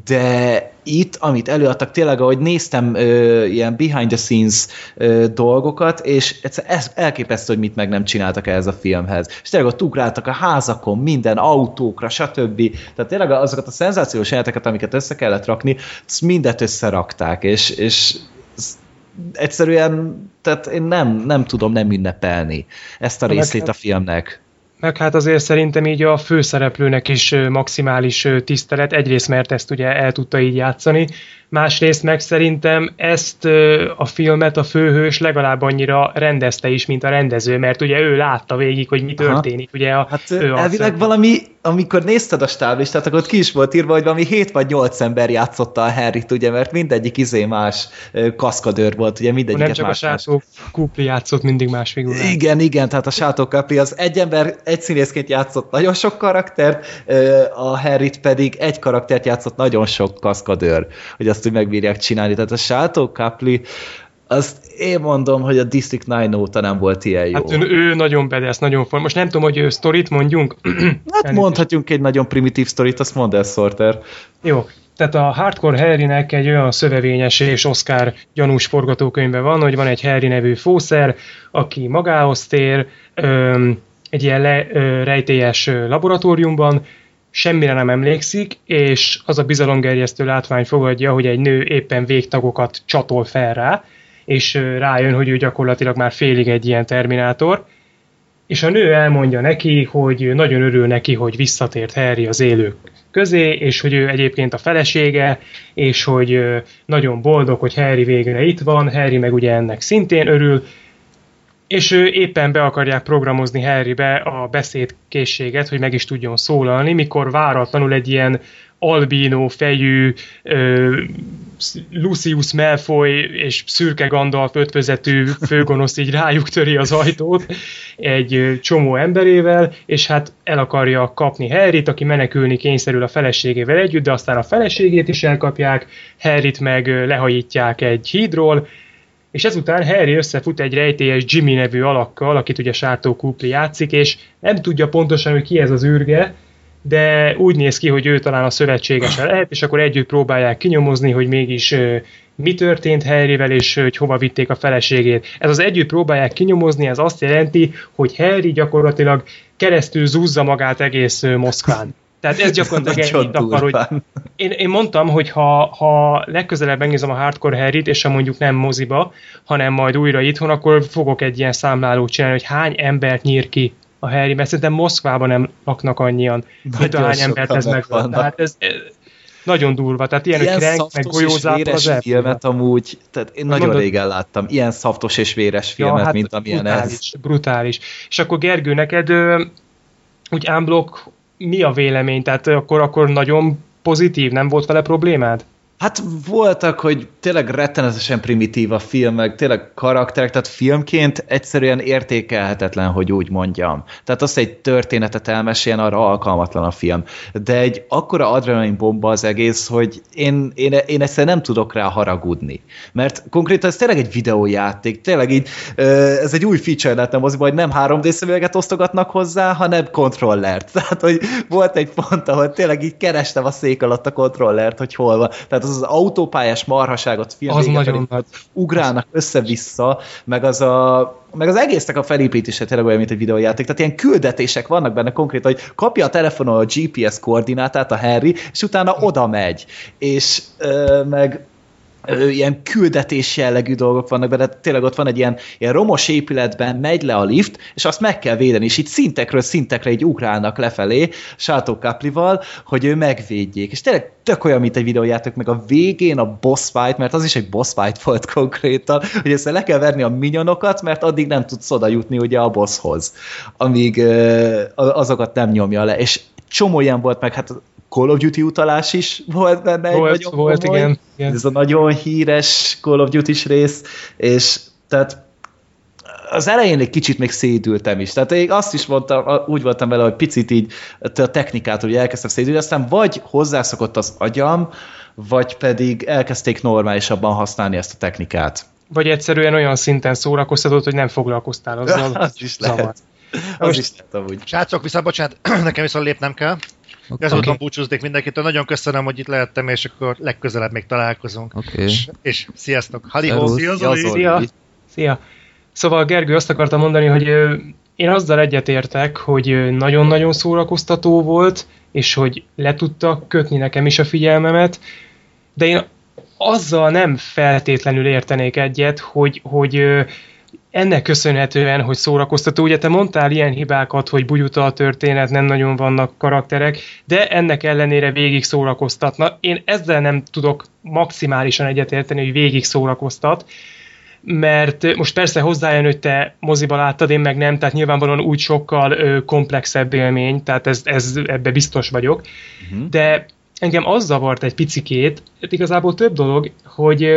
de itt, amit előadtak, tényleg, ahogy néztem ö, ilyen behind the scenes ö, dolgokat, és ez elképesztő, hogy mit meg nem csináltak ehhez a filmhez. És tényleg ott ugráltak a házakon, minden autókra, stb. Tehát tényleg azokat a szenzációs jeleneteket, amiket össze kellett rakni, azt mindet összerakták, és, és egyszerűen, tehát én nem, nem tudom nem ünnepelni ezt a részét a filmnek meg hát azért szerintem így a főszereplőnek is maximális tisztelet, egyrészt mert ezt ugye el tudta így játszani, másrészt meg szerintem ezt a filmet a főhős legalább annyira rendezte is, mint a rendező, mert ugye ő látta végig, hogy mi történik. Aha. Ugye a, hát ő elvileg valami, amikor nézted a stáblistát, akkor ott ki is volt írva, hogy valami 7 vagy 8 ember játszotta a Harryt, ugye, mert mindegyik izé más kaszkadőr volt, ugye mindegyiket Nem csak más, a Sátó Kupli játszott mindig más figurát. Igen, igen, tehát a Sátó Kupli az egy ember egy színészként játszott nagyon sok karaktert, a Harryt pedig egy karaktert játszott nagyon sok kaszkadőr, hogy azt úgy megbírják csinálni. Tehát a Sátó Kapli azt én mondom, hogy a District 9 óta nem volt ilyen jó. Hát ő, ő nagyon bedesz, nagyon for. Most nem tudom, hogy ő sztorit mondjunk. [CLEARS THROAT] hát mondhatjunk egy nagyon primitív sztorit, azt mondd el, Sorter. Jó, tehát a Hardcore Harrynek egy olyan szövevényes és Oscar gyanús forgatókönyve van, hogy van egy Harry nevű fószer, aki magához tér, öm, egy ilyen le, ö, rejtélyes laboratóriumban, semmire nem emlékszik, és az a bizalomgerjesztő látvány fogadja, hogy egy nő éppen végtagokat csatol fel rá, és rájön, hogy ő gyakorlatilag már félig egy ilyen terminátor, és a nő elmondja neki, hogy nagyon örül neki, hogy visszatért Harry az élők közé, és hogy ő egyébként a felesége, és hogy nagyon boldog, hogy Harry végre itt van, Harry meg ugye ennek szintén örül, és ő éppen be akarják programozni Harrybe a beszédkészséget, hogy meg is tudjon szólalni, mikor váratlanul egy ilyen albino fejű ö, Lucius Malfoy és szürke Gandalf ötvözetű főgonosz így rájuk töri az ajtót egy csomó emberével, és hát el akarja kapni Harryt, aki menekülni kényszerül a feleségével együtt, de aztán a feleségét is elkapják, Harryt meg lehajítják egy hídról, és ezután Harry összefut egy rejtélyes Jimmy nevű alakkal, akit ugye Sártó Kupli játszik, és nem tudja pontosan, hogy ki ez az űrge, de úgy néz ki, hogy ő talán a szövetségese lehet, és akkor együtt próbálják kinyomozni, hogy mégis mi történt Harryvel, és hogy hova vitték a feleségét. Ez az együtt próbálják kinyomozni, ez azt jelenti, hogy Harry gyakorlatilag keresztül zúzza magát egész Moszkván. Tehát ez gyakorlatilag ennyit akar, hogy én, én mondtam, hogy ha, ha legközelebb megnézem a Hardcore Harryt, és sem mondjuk nem moziba, hanem majd újra itthon, akkor fogok egy ilyen számlálót csinálni, hogy hány embert nyír ki a Harry, mert szerintem Moszkvában nem laknak annyian, mint a hány embert ez megvan. Tehát ez, ez, nagyon durva, tehát ilyen, ilyen krenk, meg golyózáp az filmet amúgy, tehát én nagyon mondod, régen láttam, ilyen szaftos és véres filmet, ja, hát mint amilyen brutális, ez. Brutális. És akkor Gergő, neked úgy unblock mi a vélemény? Tehát akkor, akkor nagyon pozitív, nem volt vele problémád? Hát voltak, hogy tényleg rettenetesen primitív a film, meg tényleg karakterek, tehát filmként egyszerűen értékelhetetlen, hogy úgy mondjam. Tehát azt egy történetet elmeséljen, arra alkalmatlan a film. De egy akkora adrenalin bomba az egész, hogy én, én, én egyszerűen nem tudok rá haragudni. Mert konkrétan ez tényleg egy videójáték, tényleg így, ez egy új feature lett, nem az, hogy nem 3D szemüveget osztogatnak hozzá, hanem kontrollert. [LAUGHS] Tehát, hogy volt egy pont, ahol tényleg így kerestem a szék alatt a kontrollert, hogy hol van. Tehát az az autópályás marhaságot film az nagyon nagy. ugrálnak össze-vissza, meg az a meg az egésznek a felépítése tényleg olyan, mint egy videójáték. Tehát ilyen küldetések vannak benne konkrétan, hogy kapja a telefonon a GPS koordinátát a Harry, és utána oda megy. És ö, meg ilyen küldetés jellegű dolgok vannak benne, tényleg ott van egy ilyen, ilyen romos épületben, megy le a lift, és azt meg kell védeni, és itt szintekről szintekre így ugrálnak lefelé Sátó Kaplival, hogy ő megvédjék. És tényleg tök olyan, mint egy videójáték, meg a végén a boss fight, mert az is egy boss fight volt konkrétan, hogy ezt le kell verni a minyonokat, mert addig nem tudsz oda jutni ugye a bosshoz, amíg azokat nem nyomja le. És csomó ilyen volt, meg hát Call of Duty utalás is volt benne. Volt, egy volt igen, igen. Ez a nagyon híres Call of Duty-s rész, és tehát az elején egy kicsit még szédültem is. Tehát én azt is mondtam, úgy voltam vele, hogy picit így a technikát hogy elkezdtem szédülni, aztán vagy hozzászokott az agyam, vagy pedig elkezdték normálisabban használni ezt a technikát. Vagy egyszerűen olyan szinten szórakoztatott, hogy nem foglalkoztál azzal. [LAUGHS] az is lehet. Az is lehet amúgy. Srácok, viszont bocsánat, [CLEARS THROAT] nekem viszont lépnem kell. Okay. Ezúton búcsúznék mindenkitől. Nagyon köszönöm, hogy itt lehettem, és akkor legközelebb még találkozunk. Okay. És, és sziasztok. Hadiho. Szia, Szia. Szia. Szóval Gergő azt akarta mondani, hogy én azzal egyetértek, hogy nagyon-nagyon szórakoztató volt, és hogy le tudta kötni nekem is a figyelmemet, de én azzal nem feltétlenül értenék egyet, hogy, hogy ennek köszönhetően, hogy szórakoztató, ugye te mondtál ilyen hibákat, hogy bugyuta a történet, nem nagyon vannak karakterek, de ennek ellenére végig szórakoztatna. Én ezzel nem tudok maximálisan egyetérteni, hogy végig szórakoztat, mert most persze hozzájön, hogy te moziba láttad, én meg nem, tehát nyilvánvalóan úgy sokkal komplexebb élmény, tehát ez, ez, ebbe biztos vagyok, uh-huh. de engem az zavart egy picikét, igazából több dolog, hogy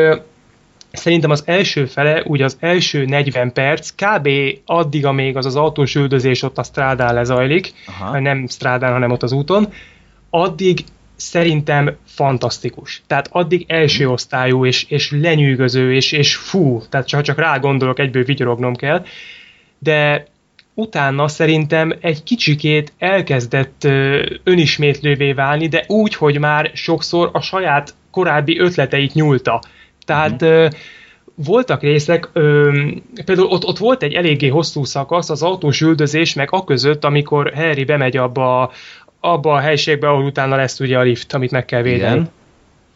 Szerintem az első fele, úgy az első 40 perc, kb. addig, amíg az az autós üldözés ott a strádán lezajlik, Aha. nem strádán, hanem ott az úton, addig szerintem fantasztikus. Tehát addig első osztályú, és, és lenyűgöző, és, és fú, tehát csak, csak rá gondolok, egyből vigyorognom kell, de utána szerintem egy kicsikét elkezdett önismétlővé válni, de úgy, hogy már sokszor a saját korábbi ötleteit nyúlta. Tehát mm. voltak részek, például ott, ott volt egy eléggé hosszú szakasz, az autós üldözés, meg a között, amikor Harry bemegy abba, abba a helységbe, ahol utána lesz ugye a lift, amit meg kell védeni. Igen.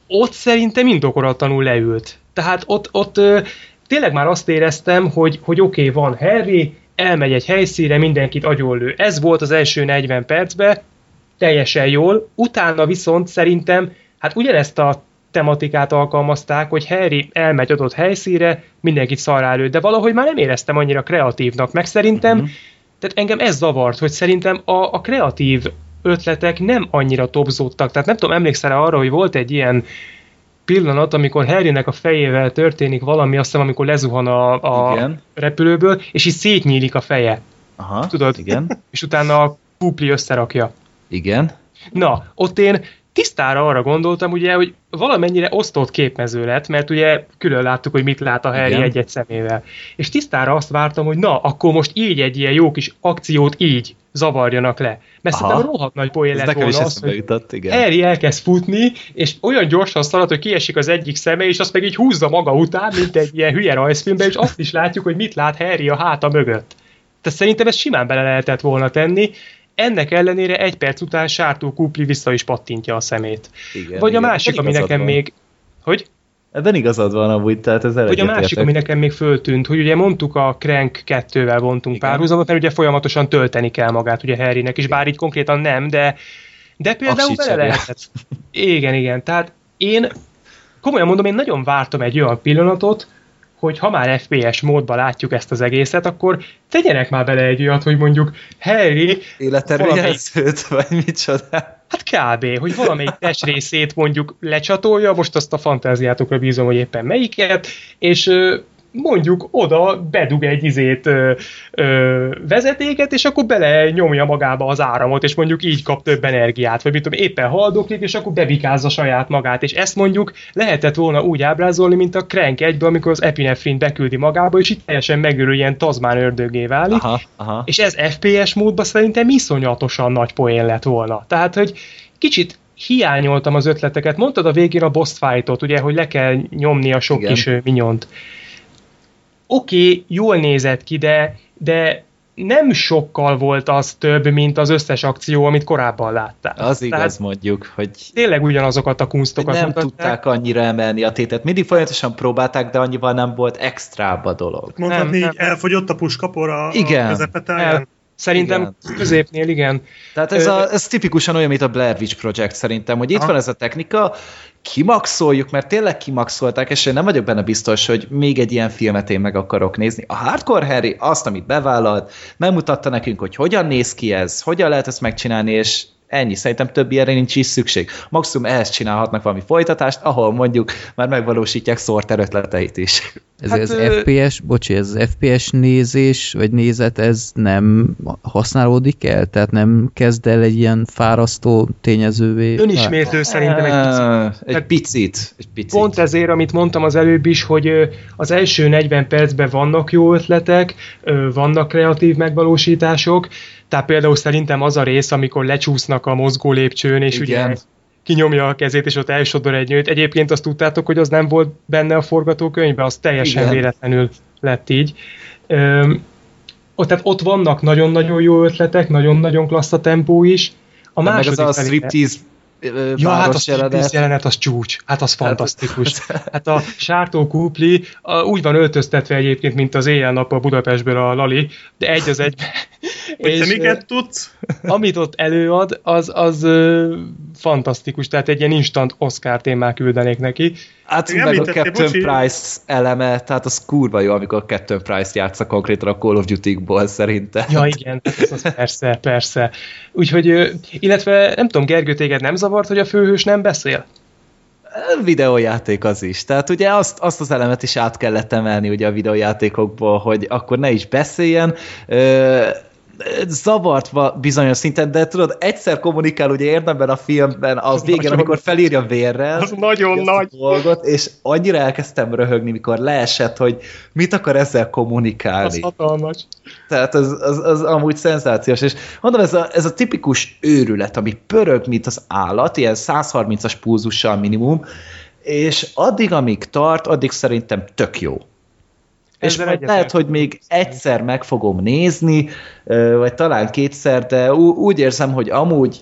Ott szerintem indokolatlanul leült. Tehát ott, ott tényleg már azt éreztem, hogy, hogy oké, okay, van Harry, elmegy egy helyszínre, mindenkit agyonlő. Ez volt az első 40 percben, teljesen jól. Utána viszont szerintem, hát ugyanezt a tematikát alkalmazták, hogy Harry elmegy adott helyszíre, mindenkit szarrá elő, de valahogy már nem éreztem annyira kreatívnak, meg szerintem, uh-huh. tehát engem ez zavart, hogy szerintem a, a kreatív ötletek nem annyira topzódtak, tehát nem tudom, emlékszel arra, hogy volt egy ilyen pillanat, amikor Harrynek a fejével történik valami, azt hiszem, amikor lezuhan a, a igen. repülőből, és így szétnyílik a feje. Aha, Tudod? igen. [LAUGHS] És utána a kupli összerakja. Igen. Na, ott én tisztára arra gondoltam, ugye, hogy valamennyire osztott képmező lett, mert ugye külön láttuk, hogy mit lát a Harry egy-egy szemével. És tisztára azt vártam, hogy na, akkor most így egy ilyen jó kis akciót így zavarjanak le. Mert Aha. szerintem rohadt nagy poén lett volna az, hogy jutott, igen. Harry elkezd futni, és olyan gyorsan szalad, hogy kiesik az egyik szeme, és azt meg így húzza maga után, mint egy ilyen hülye rajzfilmben, és azt is látjuk, hogy mit lát Harry a háta mögött. Tehát szerintem ezt simán bele lehetett volna tenni, ennek ellenére egy perc után Sártó Kupli vissza is pattintja a szemét. Igen, Vagy igen. a másik, ami nekem van. még... Hogy? Ebben igazad van amúgy, tehát ez Vagy a másik, értek. ami nekem még föltűnt, hogy ugye mondtuk a Crank 2-vel vontunk párhuzamot, mert ugye folyamatosan tölteni kell magát ugye Harrynek, és bár így konkrétan nem, de de például bele lehetett. Igen, igen. Tehát én komolyan mondom, én nagyon vártam egy olyan pillanatot, hogy ha már FPS módban látjuk ezt az egészet, akkor tegyenek már bele egy olyat, hogy mondjuk Harry... Életerőjelzőt, valamelyik... vagy micsoda? Hát kb. hogy valamelyik testrészét mondjuk lecsatolja, most azt a fantáziátokra bízom, hogy éppen melyiket, és mondjuk oda bedug egy izét ö, ö, vezetéket, és akkor bele nyomja magába az áramot, és mondjuk így kap több energiát, vagy mit tudom, éppen haldoklik, és akkor bevikázza saját magát, és ezt mondjuk lehetett volna úgy ábrázolni, mint a Crank egyből, amikor az epinefrin beküldi magába, és itt teljesen megörül ilyen tazmán ördögé válik, aha, aha. és ez FPS módban szerintem iszonyatosan nagy poén lett volna. Tehát, hogy kicsit hiányoltam az ötleteket. Mondtad a végén a boss fightot, ugye, hogy le kell nyomni a sok Igen. kis minyont oké, okay, jól nézett ki, de, de nem sokkal volt az több, mint az összes akció, amit korábban láttál. Az igaz, Tehát mondjuk, hogy... Tényleg ugyanazokat a kunstokat Nem mutatták. tudták annyira emelni a tétet. Mindig folyamatosan próbálták, de annyival nem volt extrább a dolog. Mondhatni, nem, nem. elfogyott a puskapor a, Igen. a? Szerintem igen. középnél igen. Tehát ez, a, ez tipikusan olyan, mint a Blair Witch Project szerintem, hogy itt Aha. van ez a technika, kimaxoljuk, mert tényleg kimaxolták, és én nem vagyok benne biztos, hogy még egy ilyen filmet én meg akarok nézni. A Hardcore Harry azt, amit bevállalt, megmutatta nekünk, hogy hogyan néz ki ez, hogyan lehet ezt megcsinálni, és Ennyi, szerintem több ilyenre nincs is szükség. Maximum ehhez csinálhatnak valami folytatást, ahol mondjuk már megvalósítják Sorter ötleteit is. Ez hát, az ö... FPS, bocsi, ez az FPS nézés, vagy nézet, ez nem használódik el? Tehát nem kezd el egy ilyen fárasztó tényezővé? Önismétlő szerintem egy picit. Egy picit, egy picit. Pont ezért, amit mondtam az előbb is, hogy az első 40 percben vannak jó ötletek, vannak kreatív megvalósítások, tehát például szerintem az a rész, amikor lecsúsznak a mozgó lépcsőn, és Igen. ugye kinyomja a kezét, és ott elsodor egy nőt. Egyébként azt tudtátok, hogy az nem volt benne a forgatókönyvben, az teljesen Igen. véletlenül lett így. Öm, ott, tehát ott vannak nagyon-nagyon jó ötletek, nagyon-nagyon klassz a tempó is. A De második meg az a striptease Ja, hát a jelenet. jelenet az csúcs, hát az hát fantasztikus. Hát a Sártó Kupli a, úgy van öltöztetve egyébként, mint az éjjel-nap a Budapestből a Lali, de egy az egy. Hogy te miket tudsz? Amit ott előad, az, az fantasztikus, tehát egy ilyen instant Oscar témát küldenék neki. Hát meg a Captain bocsi. Price eleme, tehát az kurva jó, amikor a Captain Price játsza konkrétan a Call of Duty-ból szerintem. Ja, igen, az, az persze, persze. Úgyhogy, illetve nem tudom, Gergő, téged nem zavart, hogy a főhős nem beszél? videójáték az is. Tehát ugye azt, azt az elemet is át kellett emelni ugye a videójátékokból, hogy akkor ne is beszéljen zavart bizonyos szinten, de tudod, egyszer kommunikál ugye érdemben a filmben az végén, nagyon, amikor felírja vérrel. Az [LAUGHS] nagyon nagy. Dolgot, és annyira elkezdtem röhögni, mikor leesett, hogy mit akar ezzel kommunikálni. Az hatalmas. Tehát az, az, az amúgy szenzációs, és mondom, ez a, ez a tipikus őrület, ami pörög, mint az állat, ilyen 130-as pulzussal minimum, és addig, amíg tart, addig szerintem tök jó. És majd lehet, hogy még egyszer meg fogom nézni, vagy talán kétszer, de úgy érzem, hogy amúgy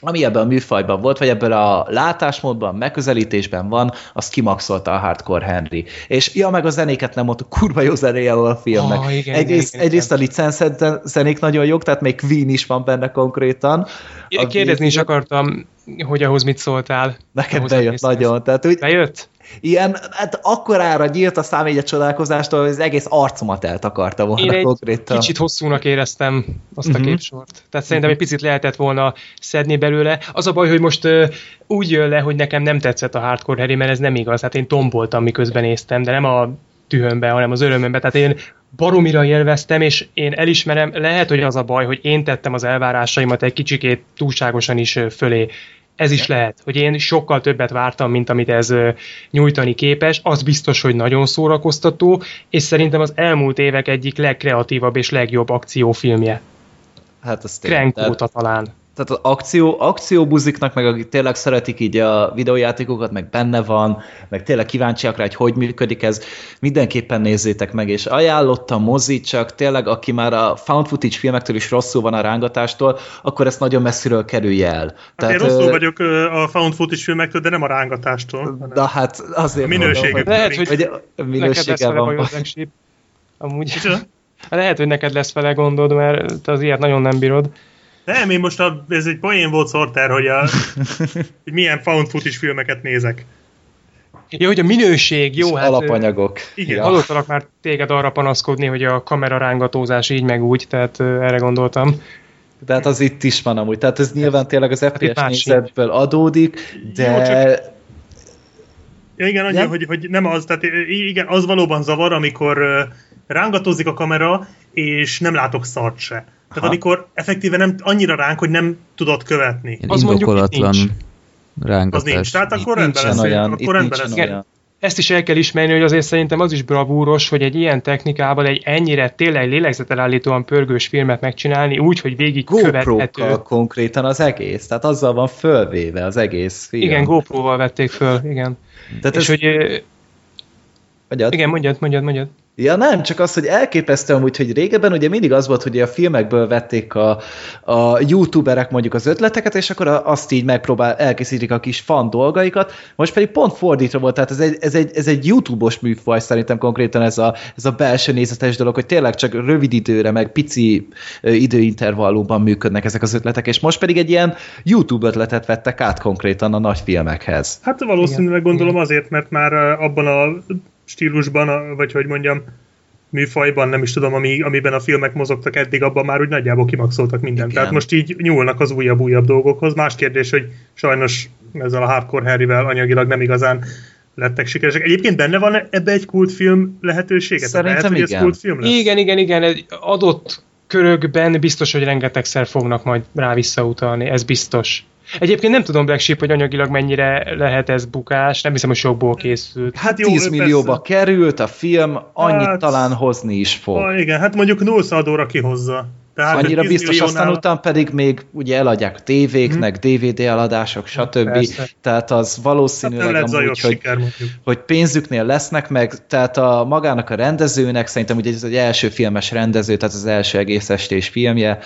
ami ebben a műfajban volt, vagy ebben a látásmódban, megközelítésben van, azt kimaxolta a Hardcore Henry. És ja, meg a zenéket nem mondtuk, kurva jó zenéje van a filmnek. Oh, igen, egyrészt, igen, egyrészt a igen. licenszed zenék nagyon jók, tehát még Queen is van benne konkrétan. A Kérdezni is akartam, hogy ahhoz mit szóltál. Neked bejött nagyon. Tehát úgy, Bejött? Ilyen, hát akkorára nyílt a szám így a csodálkozástól, hogy az egész arcomat eltakarta volna Én egy konkrétan. kicsit hosszúnak éreztem azt a Mhm. képsort. Tehát szerintem egy picit lehetett volna szedni belőle. Az a baj, hogy most ö, úgy jön le, hogy nekem nem tetszett a Hardcore Harry, mert ez nem igaz. Hát én tomboltam, miközben néztem, de nem a tühömben, hanem az örömömben. Tehát én baromira élveztem, és én elismerem, lehet, hogy az a baj, hogy én tettem az elvárásaimat egy kicsikét túlságosan is fölé. Ez is lehet, hogy én sokkal többet vártam, mint amit ez nyújtani képes. Az biztos, hogy nagyon szórakoztató, és szerintem az elmúlt évek egyik legkreatívabb és legjobb akciófilmje. Hát az Tehát- óta talán. Tehát az akció, akcióbuziknak, meg akik tényleg szeretik így a videójátékokat, meg benne van, meg tényleg kíváncsiak rá, hogy hogy működik ez, mindenképpen nézzétek meg, és ajánlottam mozi, csak tényleg aki már a found footage filmektől is rosszul van a rángatástól, akkor ezt nagyon messziről kerülje el. Hát én rosszul vagyok a found footage filmektől, de nem a rángatástól. hanem- Na hát azért A minőségük. mondom, Lehet, hogy hogy, a van. Sheep. Amúgy. Lehet, hogy neked lesz vele gondod, mert te az ilyet nagyon nem bírod. Nem, én most a, ez egy poén volt Sorter, hogy, a, [LAUGHS] hogy milyen found footage filmeket nézek. Ja, hogy a minőség, jó, hát... alapanyagok. Igen. Ja. Hallottalak már téged arra panaszkodni, hogy a kamera rángatózás így meg úgy, tehát erre gondoltam. De hát az itt is van amúgy. Tehát ez nyilván tényleg az FPS másik. nézetből adódik, de Jó, csak- Ja, igen, annyi, Nem? hogy, hogy nem az, tehát igen, az valóban zavar, amikor rángatózik a kamera, és nem látok szart se. Tehát Aha. amikor effektíve nem annyira ránk, hogy nem tudod követni. Ilyen Az mondjuk itt indokolatlan nincs. rángatás. Az nincs. Tehát akkor rendben lesz. olyan, Akkor rendben lesz. olyan. Ezt is el kell ismerni, hogy azért szerintem az is bravúros, hogy egy ilyen technikával egy ennyire tényleg lélegzetelállítóan pörgős filmet megcsinálni, úgy, hogy végig követhető. Konkrétan az egész, tehát azzal van fölvéve az egész film. Igen, GoPro-val vették föl, igen. Tehát És ez, hogy, Vagyad? igen, mondjad, mondjad, mondjad. Ja nem, csak az, hogy elképesztő amúgy, hogy régebben ugye mindig az volt, hogy a filmekből vették a, a youtuberek mondjuk az ötleteket, és akkor azt így megpróbál, elkészítik a kis fan dolgaikat, most pedig pont fordítva volt, tehát ez egy, ez egy, ez egy YouTube-os műfaj szerintem konkrétan ez a, ez a belső nézetes dolog, hogy tényleg csak rövid időre, meg pici időintervallumban működnek ezek az ötletek, és most pedig egy ilyen YouTube ötletet vettek át konkrétan a nagy filmekhez. Hát valószínűleg Igen, gondolom igen. azért, mert már abban a stílusban, vagy hogy mondjam, műfajban, nem is tudom, ami, amiben a filmek mozogtak eddig, abban már úgy nagyjából kimaxoltak mindent. Igen. Tehát most így nyúlnak az újabb-újabb dolgokhoz. Más kérdés, hogy sajnos ezzel a Hardcore Harryvel anyagilag nem igazán lettek sikeresek. Egyébként benne van ebbe egy kultfilm lehetősége? Szerintem lehet, hogy ez igen. kultfilm lesz? Igen, igen, igen, egy adott körökben biztos, hogy rengetegszer fognak majd rá visszautalni, ez biztos. Egyébként nem tudom, Black Sheep, hogy anyagilag mennyire lehet ez bukás, nem hiszem, hogy sokból készült. Hát jó, 10 persze. millióba került a film, annyit Hát- talán hozni is fog. Ah, igen, hát mondjuk nullsz adóra kihozza. Tehát Annyira 10 biztos, aztán milliónál- után pedig még ugye eladják a tévéknek, DVD eladások, stb. Persze. Tehát az Hát valószínűleg zajos amúgy, hogy, siker, mondjuk. hogy pénzüknél lesznek meg, tehát a magának a rendezőnek, szerintem ugye ez egy első filmes rendező, tehát az első egész estés filmje,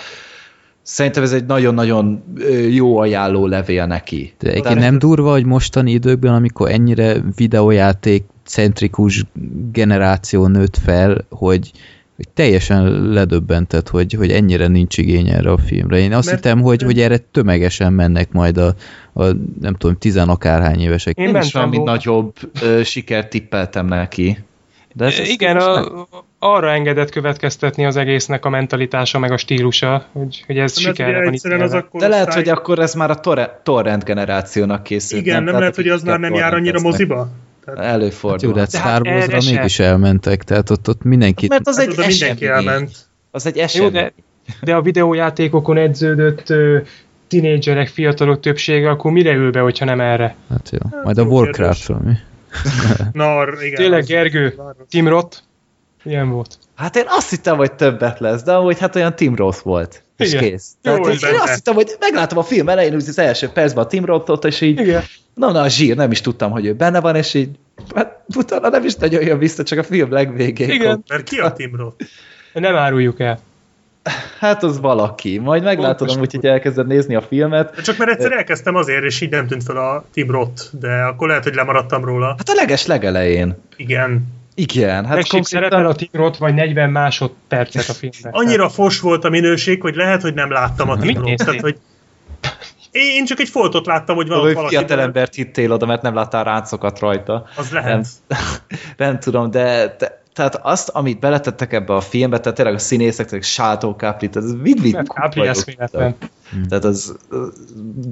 szerintem ez egy nagyon-nagyon jó ajánló levél neki. De egyébként nem durva, hogy mostani időkben, amikor ennyire videójáték centrikus generáció nőtt fel, hogy, hogy teljesen ledöbbentett, hogy, hogy ennyire nincs igény erre a filmre. Én azt Mert- hittem, hogy, hogy erre tömegesen mennek majd a, a nem tudom, tizenakárhány évesek. Én Én is valami nagyobb ö, sikert tippeltem neki. De ez Igen, a, arra engedett következtetni az egésznek a mentalitása, meg a stílusa, hogy, hogy ez Nem sikerre van egyszerűen az akkor De lehet, hogy akkor ez már a torre, torrent generációnak készült. Igen, nem, Tehát lehet, hogy az már nem jár annyira torrenteznek. moziba? Tehát, Hát jó, Előfordul. de hát hát Star Wars-ra mégis elmentek, tehát ott, ott mindenkit... Mert az hát egy mindenki esemény. elment. Az egy Jó, esemény. de, de a videójátékokon edződött ö, tinédzserek, fiatalok többsége, akkor mire ül be, hogyha nem erre? Hát jó. Majd a jó Warcraft-ról mi? [LAUGHS] Na, igen. Tényleg, Gergő, Tim Roth, ilyen volt. Hát én azt hittem, hogy többet lesz, de amúgy hát olyan Tim Roth volt. És Igen. kész. Jó Tehát én, én azt hittem, hogy meglátom a film elején, úgy az első percben a Tim Rothot, és így, Igen. na, na, a zsír, nem is tudtam, hogy ő benne van, és így, hát utána nem is nagyon jön vissza, csak a film legvégén. Igen. Mert ki a Tim Roth? Nem áruljuk el. hát az valaki. Majd meglátod amúgy, hogy elkezded nézni a filmet. Csak mert egyszer elkezdtem azért, és így nem tűnt fel a Tim Roth, de akkor lehet, hogy lemaradtam róla. Hát a leges legelején. Igen. Igen, hát szerepel a Tim Roth vagy 40 másodpercet a filmben. Annyira fos volt a minőség, hogy lehet, hogy nem láttam a Tim Roth. Tehát, hogy én csak egy foltot láttam, hogy valaki... Hogy fiatal embert hittél oda, mert nem láttál ráncokat rajta. Az lehet. Nem, [LAUGHS] nem tudom, de, de tehát azt, amit beletettek ebbe a filmbe, tehát tényleg a színészek, tehát Capri, tehát ez vid-vid Capri eszméletlen. Tehát az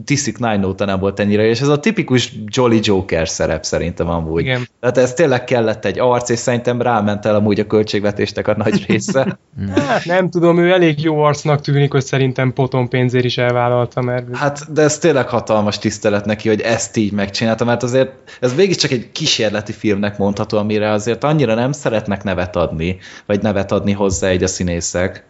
District 9 óta nem volt ennyire, és ez a tipikus Jolly Joker szerep szerintem amúgy. Igen. Tehát ez tényleg kellett egy arc, és szerintem ráment el amúgy a költségvetésnek a nagy része. [LAUGHS] Hát nem tudom, ő elég jó arcnak tűnik, hogy szerintem potom pénzért is elvállalta, mert... Hát, de ez tényleg hatalmas tisztelet neki, hogy ezt így megcsinálta, mert azért ez csak egy kísérleti filmnek mondható, amire azért annyira nem szeretnek nevet adni, vagy nevet adni hozzá egy a színészek.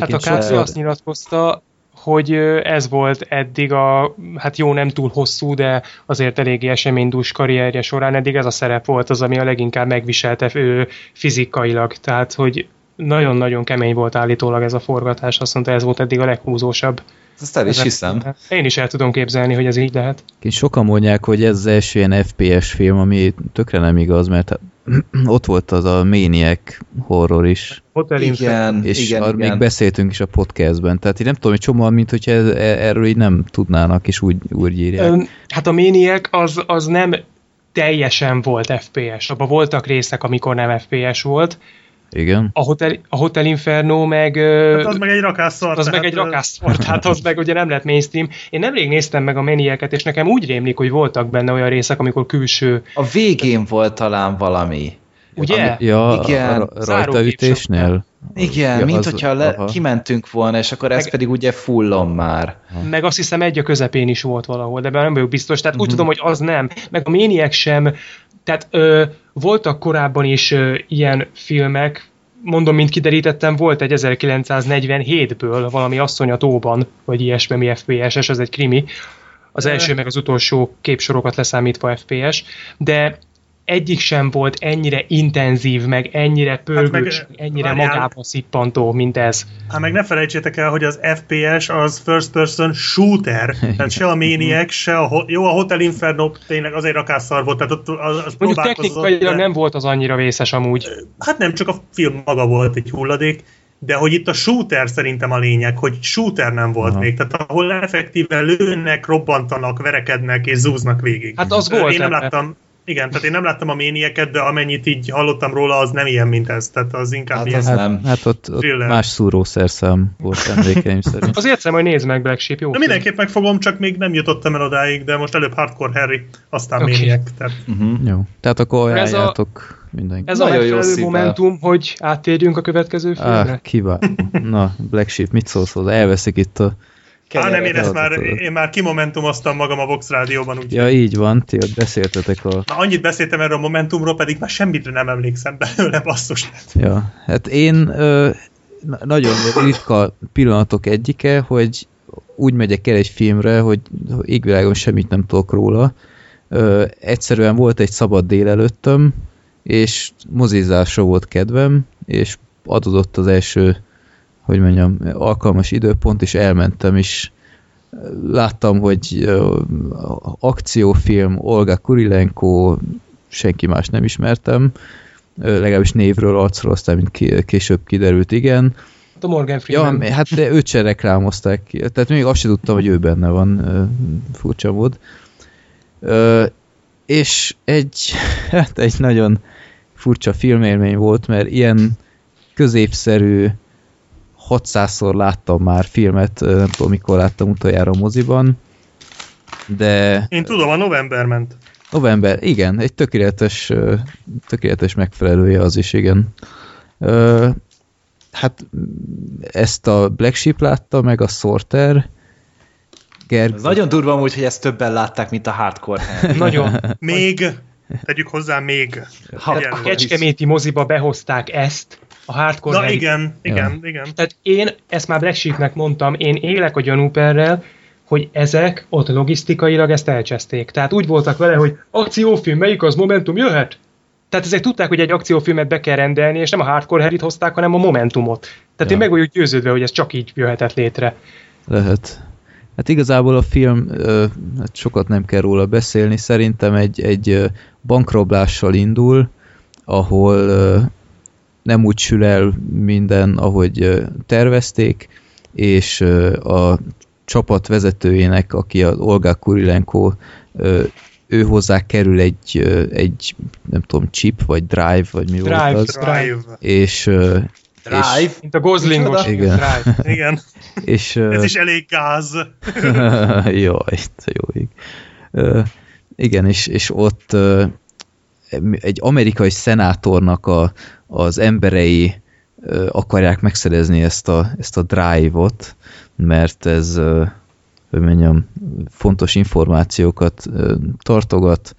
Hát a Káci azt nyilatkozta, hogy ez volt eddig a, hát jó, nem túl hosszú, de azért eléggé eseménydús karrierje során eddig ez a szerep volt az, ami a leginkább megviselte ő fizikailag, tehát hogy nagyon-nagyon kemény volt állítólag ez a forgatás, azt mondta, ez volt eddig a leghúzósabb. Ezt el is Ezek, hiszem. Én is el tudom képzelni, hogy ez így lehet. Sokan mondják, hogy ez az első ilyen FPS film, ami tökre nem igaz, mert [CLEARS THROAT] ott volt az a Maniac horror is. Hotel igen, és igen, arra igen. még beszéltünk is a podcastben. Tehát én nem tudom, hogy csomóan, mint hogyha ez, erről így nem tudnának, és úgy, úgy írják. Ön, hát a Maniac az, az nem teljesen volt FPS. Abban voltak részek, amikor nem FPS volt, igen. A Hotel, a Hotel Inferno meg... Hát az meg egy rakásszar. Az meg egy rakásszar, [LAUGHS] tehát az meg ugye nem lett mainstream. Én nemrég néztem meg a menieket, és nekem úgy rémlik, hogy voltak benne olyan részek, amikor külső... A végén volt talán valami. Ugye? Ami, ja, Igen. A rajtaütésnél? Igen, ja, mint az, hogyha le, kimentünk volna, és akkor ez pedig ugye fullon már. Meg azt hiszem egy a közepén is volt valahol, de nem vagyok biztos. Tehát úgy mm-hmm. tudom, hogy az nem. Meg a Maniac sem. Tehát ö, voltak korábban is ö, ilyen filmek, mondom, mint kiderítettem, volt egy 1947-ből valami asszony a tóban, vagy ilyesmi, mi FPS-es, ez egy krimi. Az első meg az utolsó képsorokat leszámítva FPS, de egyik sem volt ennyire intenzív, meg ennyire pörgős, hát meg, ennyire várjál. magába szippantó, mint ez. Hát meg ne felejtsétek el, hogy az FPS az first person shooter, tehát se a Maniac, se a, jó, a Hotel Inferno tényleg azért rakásszar volt, tehát ott az, az Mondjuk technikailag de... nem volt az annyira vészes amúgy. Hát nem, csak a film maga volt egy hulladék, de hogy itt a shooter szerintem a lényeg, hogy shooter nem volt Aha. még, tehát ahol effektíve lőnek, robbantanak, verekednek és zúznak végig. Hát az volt. Én nem láttam, igen, tehát én nem láttam a ménieket, de amennyit így hallottam róla, az nem ilyen, mint ez. Tehát az inkább hát ilyen. Az nem. Hát ott, ott más szúrószerszám volt emlékeim [LAUGHS] szerint. Azért szem, hogy nézd meg Black Sheep, jó? De mindenképp megfogom, csak még nem jutottam el odáig, de most előbb Hardcore Harry, aztán okay. Maniac. Tehát... Uh-huh. Jó. Tehát akkor ajánljátok mindenki. Ez Nagyon a megfelelő momentum, hogy áttérjünk a következő filmre? Ah, kiváló. Na, Black Sheep, mit szólsz hozzá? Elveszik itt a Á, nem, én, ezt már, én már kimomentumoztam magam a Vox Rádióban. Úgy ja, így van, ti ott beszéltetek a... Na, annyit beszéltem erről a Momentumról, pedig már semmit nem emlékszem belőle, basszus. Ja, hát én ö, nagyon ritka pillanatok egyike, hogy úgy megyek el egy filmre, hogy égvilágon semmit nem tudok róla. Ö, egyszerűen volt egy szabad délelőttöm, és mozizásra volt kedvem, és adódott az első hogy mondjam, alkalmas időpont, és elmentem, és láttam, hogy akciófilm, Olga Kurilenko, senki más nem ismertem, legalábbis névről, arcról, aztán mint később kiderült, igen. A Morgan Freeman. Ja, hát de őt se reklámozták ki. Tehát még azt sem tudtam, hogy ő benne van, furcsa volt. És egy, hát egy nagyon furcsa filmélmény volt, mert ilyen középszerű 600-szor láttam már filmet, nem tudom mikor láttam utoljára a moziban, de... Én tudom, a november ment. November, igen, egy tökéletes, tökéletes megfelelője az is, igen. Hát ezt a Black Sheep látta, meg a Sorter. Gerg... Ez nagyon durva úgy, hogy ezt többen látták, mint a hardcore [LAUGHS] Nagyon. még, tegyük hozzá még. A Kecskeméti moziba behozták ezt, a hardcore Na igen, igen, ja. igen. Tehát én, ezt már Black Sheepnek mondtam, én élek a gyanúperrel, hogy ezek ott logisztikailag ezt elcseszték. Tehát úgy voltak vele, hogy akciófilm, melyik az Momentum jöhet? Tehát ezek tudták, hogy egy akciófilmet be kell rendelni, és nem a Hardcore Harry-t hozták, hanem a Momentumot. Tehát ja. én meg vagyok győződve, hogy ez csak így jöhetett létre. Lehet. Hát igazából a film, hát sokat nem kell róla beszélni, szerintem egy, egy bankroblással indul, ahol nem úgy sül el minden, ahogy tervezték, és a csapat vezetőjének, aki a Olga Kurilenko, ő hozzá kerül egy, egy nem tudom, chip, vagy drive, vagy mi drive, volt az. Drive. És, Drive? És, Mint a Goslingos. Igen. Drive. Igen. és, Ez is elég gáz. [LAUGHS] jó, itt jó. Igen, és, és ott egy amerikai szenátornak a, az emberei akarják megszerezni ezt a, ezt a drive-ot, mert ez hogy mondjam, fontos információkat tartogat,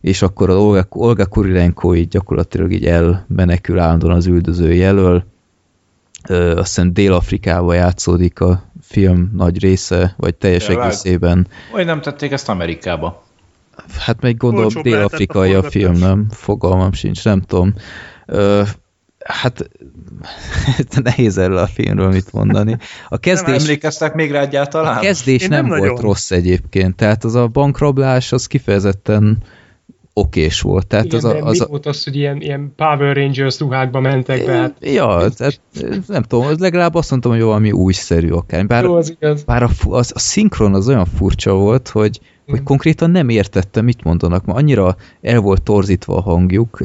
és akkor a Olga, Olga Kurilenko így gyakorlatilag így elmenekül állandóan az üldöző jelöl. Azt hiszem Dél-Afrikába játszódik a film nagy része, vagy teljes egészében. Vagy nem tették ezt Amerikába? Hát meg gondolom Olcsóbb dél-afrikai a film, nem? Fogalmam sincs, nem tudom. Ö, hát [LAUGHS] nehéz erről a filmről mit mondani. A Nem kezdés, emlékeztek még rá egyáltalán? a kezdés Én nem, nem volt rossz egyébként, tehát az a bankrablás az kifejezetten okés volt. Tehát Igen, az a, az mi a, volt az, hogy ilyen, ilyen Power Rangers ruhákba mentek be? Hát, Ja, tehát nem tudom, legalább azt mondtam, hogy valami újszerű akár. Bár, jó, az igaz. bár a, az, a szinkron az olyan furcsa volt, hogy, hogy konkrétan nem értettem, mit mondanak. Ma annyira el volt torzítva a hangjuk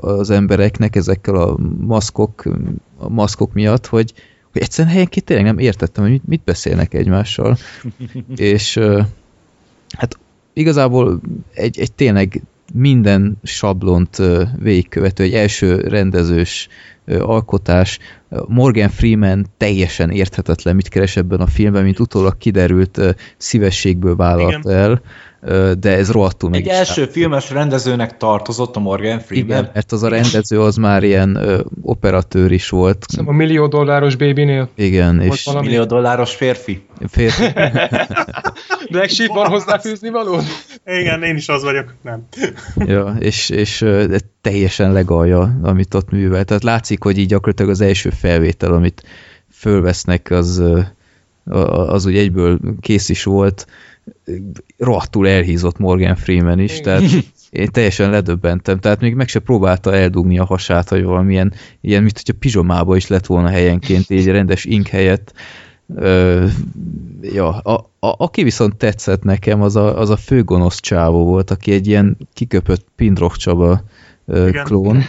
az embereknek ezekkel a maszkok, a maszkok miatt, hogy, hogy egyszerűen helyenként tényleg nem értettem, hogy mit, beszélnek egymással. [LAUGHS] És hát igazából egy, egy tényleg minden sablont végigkövető, egy első rendezős alkotás. Morgan Freeman teljesen érthetetlen, mit keres ebben a filmben, mint utólag kiderült, szívességből vállalt Igen. el, de ez rohadtul meg Egy is első filmes rendezőnek tartozott a Morgan Freeman. Igen, mert az a rendező az már ilyen ö, operatőr is volt. Szóval a millió dolláros babynél. Igen, Volt és valami. Millió dolláros férfi. férfi, [LAUGHS] Black Sheep van hozzáfűzni való? Igen, én is az vagyok. Nem. ja, és, és teljesen legalja, amit ott művel. Tehát látszik, hogy így gyakorlatilag az első felvétel, amit fölvesznek, az, az úgy egyből kész is volt. Rohadtul elhízott Morgan Freeman is, tehát [LAUGHS] én teljesen ledöbbentem, tehát még meg se próbálta eldugni a hasát, hogy valamilyen, ilyen, mint hogyha pizsomába is lett volna helyenként, így rendes ink helyett. Ö, ja, a, a, aki viszont tetszett nekem, az a, az a főgonosz csávó volt, aki egy ilyen kiköpött Pindroch Csaba ö, klón.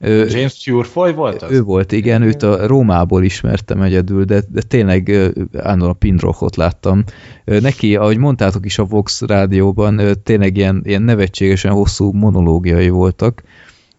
James Purefoy volt az? ő volt, igen, őt a Rómából ismertem egyedül, de, de tényleg állandóan a Pindrochot láttam. Neki, ahogy mondtátok is a Vox rádióban, tényleg ilyen, ilyen nevetségesen hosszú monológiai voltak.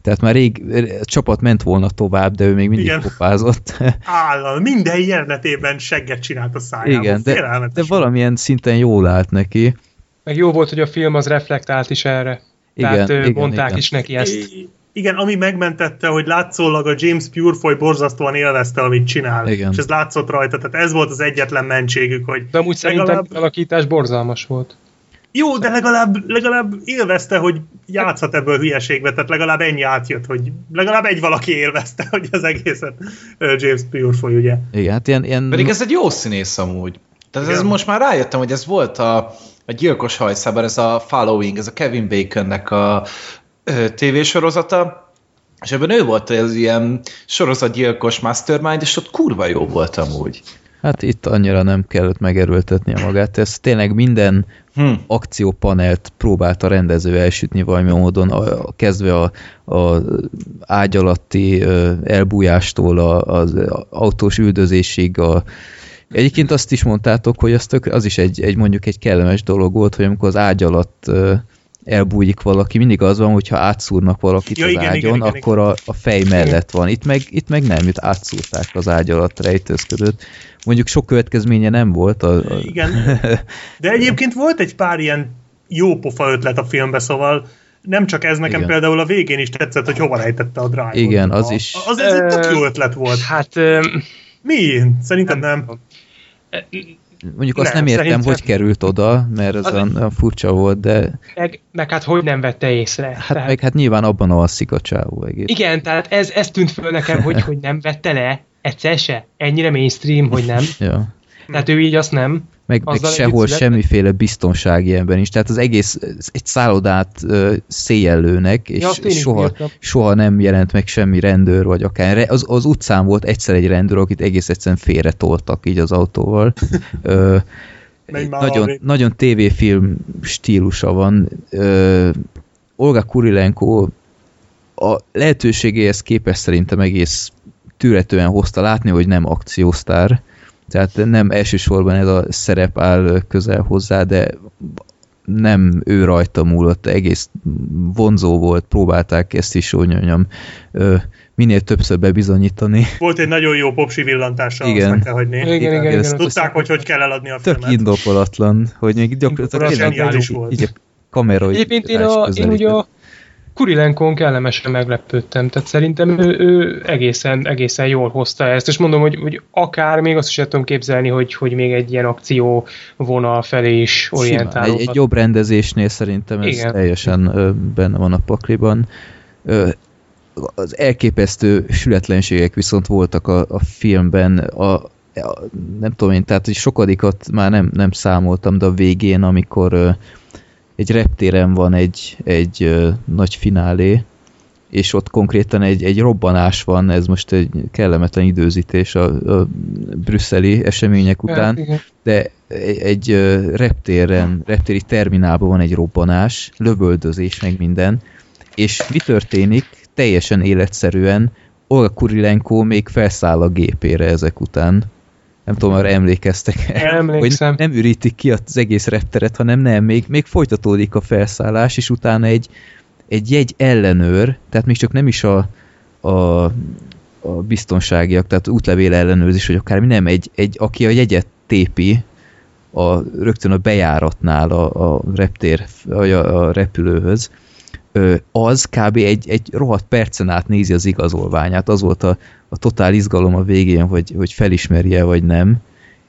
Tehát már rég a csapat ment volna tovább, de ő még mindig Igen. popázott. [LAUGHS] Állam, minden jelenetében segget csinált a szájába. Igen, de, de valamilyen szinten jól állt neki. Meg jó volt, hogy a film az reflektált is erre. Igen, Tehát igen, mondták igen. is neki ezt. Igen, ami megmentette, hogy látszólag a James Purefoy borzasztóan élvezte, amit csinál. Igen. És ez látszott rajta, tehát ez volt az egyetlen mentségük, hogy De amúgy szerintem legalább- a alakítás borzalmas volt. jó, de legalább, legalább élvezte, hogy játszhat ebből hülyeségbe, tehát legalább ennyi átjött, hogy legalább egy valaki élvezte, hogy az egészet James Purefoy, ugye. Igen, hát ilyen, ilyen Pedig ez egy jó színész amúgy. Tehát ez most már rájöttem, hogy ez volt a, a gyilkos hajszában, ez a Following, ez a Kevin Baconnek a tévésorozata, és ebben ő volt ez ilyen sorozatgyilkos mastermind, és ott kurva jó volt amúgy. Hát itt annyira nem kellett megerőltetnie magát. Ez tényleg minden Hm. akciópanelt próbált a rendező elsütni valami módon, a, a, kezdve a, a ágy alatti elbújástól a, az autós üldözésig. A, egyébként azt is mondtátok, hogy az, tök, az is egy, egy mondjuk egy kellemes dolog volt, hogy amikor az ágy alatt elbújik valaki, mindig az van, hogyha átszúrnak valakit Ja, az igen, igen, ágyon, igen, akkor a, a fej mellett van. Itt meg, itt meg nem, itt átszúrták az ágy alatt rejtőzködött. Mondjuk sok következménye nem volt. A, a... Igen. [LAUGHS] De egyébként volt egy pár ilyen jó pofa ötlet a filmbe, szóval nem csak ez, nekem Igen. például a végén is tetszett, hogy hova rejtette a drive Igen, az is. Az, ez egy tök jó ötlet volt. Hát Mi? Szerintem nem. Mondjuk azt Nem, nem, értem, szerintem- hogy került oda, mert ez Az- olyan, olyan furcsa volt, de meg, meg hát hogy nem vette észre. hát, tehát, meg hát nyilván abban alszik a csávó egész. Igen, tehát ez, ez tűnt föl nekem, hogy, hogy nem vette le egyszer se. Ennyire mainstream, hogy nem. [LAUGHS] Ja. Tehát ő így azt nem. Meg, meg sehol semmiféle biztonsági ember nincs. Tehát az egész egy szállodát ö, széjjellőnek, és Ja, soha, soha nem jelent meg semmi rendőr, vagy akár. re- Az, az utcán volt egyszer egy rendőr, akit egész egyszerűen félretoltak így az autóval. Már nagyon, nagyon tévéfilm stílusa van. Ö, Olga Kurilenko a lehetőségéhez képest szerintem egész tűretően hozta látni, hogy nem akciósztár. Tehát nem elsősorban ez a szerep áll közel hozzá, de nem ő rajta múlott, egész vonzó volt, próbálták ezt is, hogy mondjam, minél többször bebizonyítani. Volt egy nagyon jó popsi villantása, Igen. azt meg kell hagyni. Igen, igen, igen. azt Tudták, hogy hogy kell eladni a Tök filmet. indokolatlan, hogy még gyakorlatilag így- volt. így a kamera Egyébként én, a, én ugye a Kurilenkon kellemesen meglepődtem, tehát szerintem ő, ő egészen, egészen jól hozta ezt, és mondom, hogy, hogy akár még azt is tudom képzelni, hogy, hogy még egy ilyen akció vonal felé is orientálódhat. Egy, egy jobb rendezésnél szerintem ez Igen. teljesen ö, benne van a pakliban. Ö, az elképesztő sületlenségek viszont voltak a, a filmben, a, a, nem tudom én, tehát hogy sokadikat már nem, nem számoltam, de a végén, amikor ö, egy reptéren van egy, egy ö, nagy finálé, és ott konkrétan egy, egy robbanás van, ez most egy kellemetlen időzítés a, a brüsszeli események után, Hát, igen. de egy, reptéren, reptéri terminálban van egy robbanás, lövöldözés, meg minden, és mi történik? Teljesen életszerűen Olga Kurilenko még felszáll a gépére ezek után. Nem tudom, arra emlékeztek Emlékszem. Hogy nem ürítik ki az egész repteret, hanem nem, még, még folytatódik a felszállás, és utána egy, egy jegy ellenőr, tehát még csak nem is a, a, a biztonságiak, tehát útlevél ellenőrzés, vagy akármi, nem, egy, egy aki a jegyet tépi, a, rögtön a bejáratnál a, a reptér, a, a repülőhöz, az kb. Egy, egy rohadt percen át nézi az igazolványát. Az volt a, a totál izgalom a végén, hogy, hogy felismerje vagy nem.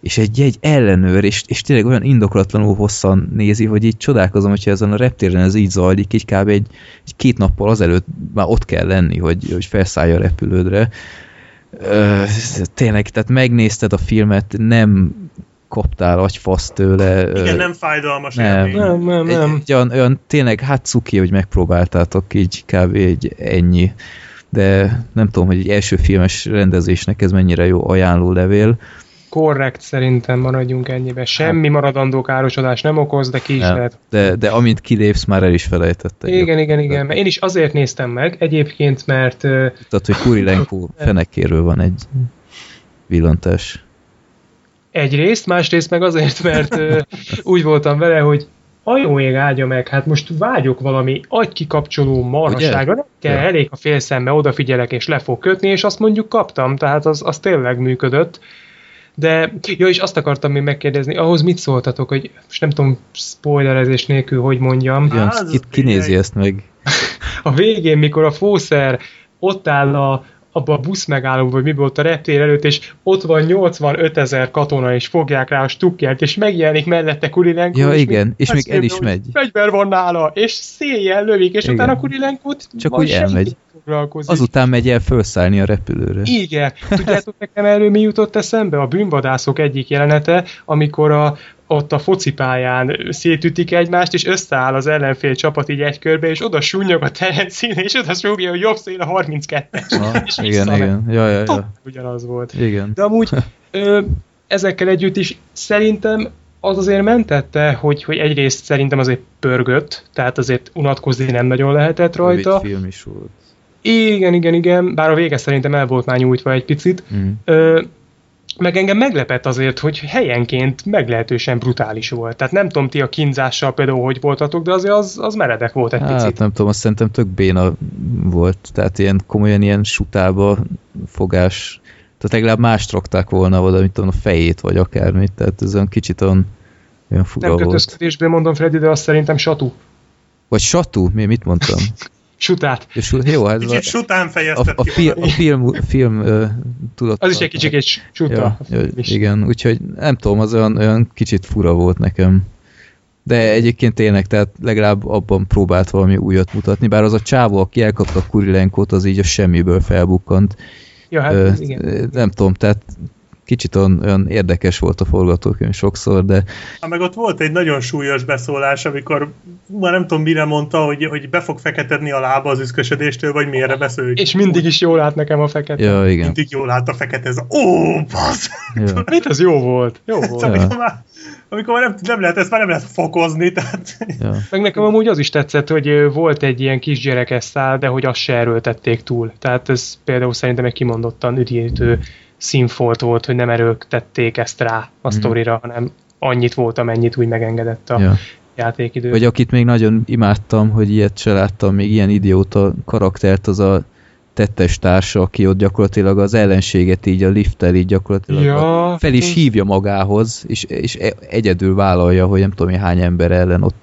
És egy egy ellenőr, és, és tényleg olyan indokolatlanul hosszan nézi, hogy így csodálkozom, hogyha ezen a reptéren ez így zajlik, így kb. egy, egy két nappal azelőtt már ott kell lenni, hogy, hogy felszállja a repülődre. Ö, tényleg, tehát megnézted a filmet, nem kaptál agyfasz tőle. ö, Igen, nem fájdalmas nem. élmény. Nem, nem, egy, nem. egy olyan, olyan tényleg, hát cuki, hogy megpróbáltátok így kb. egy ennyi. De nem tudom, hogy egy első filmes rendezésnek ez mennyire jó ajánlólevél. Korrekt szerintem maradjunk ennyibe. Semmi maradandó károsodás nem okoz, de ki is Nem. lehet. De, de amint kilépsz, már el is felejtette. Igen, igen, igen. Mert Én is azért néztem meg egyébként, mert Tehát, hogy Kurilenko [LAUGHS] fenekéről van egy villantás. Egyrészt, másrészt meg azért, mert ö, úgy voltam vele, hogy a jó ég áldja meg, hát most vágyok valami agykikapcsoló marhaságra, nem kell, Ja. elég a fél szemmel odafigyelek és le fog kötni, és azt mondjuk kaptam, tehát az, az tényleg működött. De, ja, és azt akartam még megkérdezni, ahhoz mit szóltatok, hogy most nem tudom, spoilerezés nélkül, hogy mondjam. Ugyan, Hát, ki, kinézi ezt meg? A végén, mikor a fószer ott áll a, abba a busz megállóba, vagy mi volt a reptér előtt, és ott van 85 ezer katona, és fogják rá a stukkert, és megjelenik mellette Kurilenko. Ja, és igen, és még el is megy. Fegyver van nála, és széjjel lövik, és Igen. utána Kurilenkót Csak úgy elmegy. Azután megy el felszállni a repülőre. Igen. [LAUGHS] Tudjátok nekem erről mi jutott eszembe? A bűnvadászok egyik jelenete, amikor a, ott a focipályán szétütik egymást, és összeáll az ellenfél csapat így egy körbe, és oda súnyog a terencén, és oda súgja, hogy jobb szél a 32-es. Ha, és igen, igen. Ja, ja, ja. ugyanaz volt. Igen. De amúgy ö, ezekkel együtt is szerintem az azért mentette, hogy, hogy egyrészt szerintem azért pörgött, tehát azért unatkozni nem nagyon lehetett rajta. Rövid film is volt. Igen, igen, igen, bár a vége szerintem el volt már nyújtva egy picit. Mm. Ö, meg engem meglepett azért, hogy helyenként meglehetősen brutális volt. Tehát nem tudom ti a kínzással például hogy voltatok, de azért az, az meredek volt egy Hát picit. nem tudom, azt szerintem tök béna volt. Tehát ilyen komolyan ilyen sutába fogás. Tehát legalább mást rakták volna oda, mint tudom, a fejét, vagy akármit. Tehát ez olyan kicsit olyan, olyan fura Nem kötözködésből mondom, Freddy, de azt szerintem satú. Vagy satú? Mi, mit mondtam? [LAUGHS] Sutát. És jó, hát Kicsit a, sután a, fejezted a, ki film, magad. a film, film tudott. Az is egy kicsit egy suta. Ja, ja, igen, úgyhogy nem tudom, az olyan, olyan kicsit fura volt nekem. De egyébként tényleg, tehát legalább abban próbált valami újat mutatni, bár az a csávó, aki elkapta Kurilenkót, az így a semmiből felbukkant. Ja, hát Ö, igen. nem tudom, tehát kicsit olyan, olyan érdekes volt a forgatókönyv sokszor, de Hát meg ott volt egy nagyon súlyos beszólás, amikor már nem tudom mire mondta, hogy, hogy be fog feketedni a lába az üszkösödéstől, vagy miért beszél. hogy És mindig is jól lát nekem a fekete. ja, igen. Mindig jól lát a fekete, ez a... Ó, basz! Ja. [LAUGHS] Mit, az jó volt. Jó volt. Szóval, amikor már, amikor már nem, nem lehet, ezt már nem lehet fokozni, tehát... Ja. Meg nekem amúgy az is tetszett, hogy volt egy ilyen kisgyerekes szál, de hogy azt se erőltették túl. Tehát ez például szerintem egy kimondottan üdítő színfolt volt, hogy nem erőltették ezt rá a sztorira, hanem annyit volt, amennyit úgy megengedett a Mhm. Ja. játékidő. Vagy akit még nagyon imádtam, hogy ilyet se láttam, még ilyen idióta karaktert, az a tettes társa, aki ott gyakorlatilag az ellenséget így a lifttel így gyakorlatilag Ja, fel is hívja magához, és, és e- egyedül vállalja, hogy nem tudom hány ember ellen ott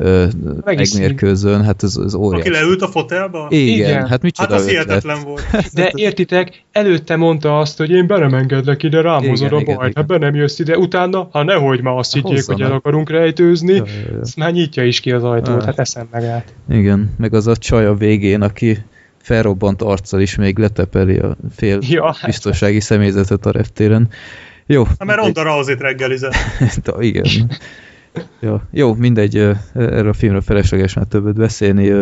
ö, Meg is megmérkőzön, hát ez, ez óriási. Aki leült a fotelba? Igen, Igen. hát Hát micsoda az ötlet. hihetetlen volt. [LAUGHS] De értitek, előtte mondta azt, hogy én be nem engedlek ide, rám Igen, hozod a bajt, ha be nem jössz ide, utána, ha nehogy már azt Hát higgyék, hogy el akarunk rejtőzni, Ja, ja, ja. azt már nyitja is ki az ajtót, hát eszem meg át. Igen, meg az a csaj a végén, aki felrobbant arccal is még letepeli a fél [LAUGHS] Ja, hát. biztonsági személyzetet a reptéren. Jó. Hát mert Ronda Rousey-t reggelizett. [LAUGHS] Igen. Ja, jó, mindegy, erről a filmről felesleges már többet beszélni.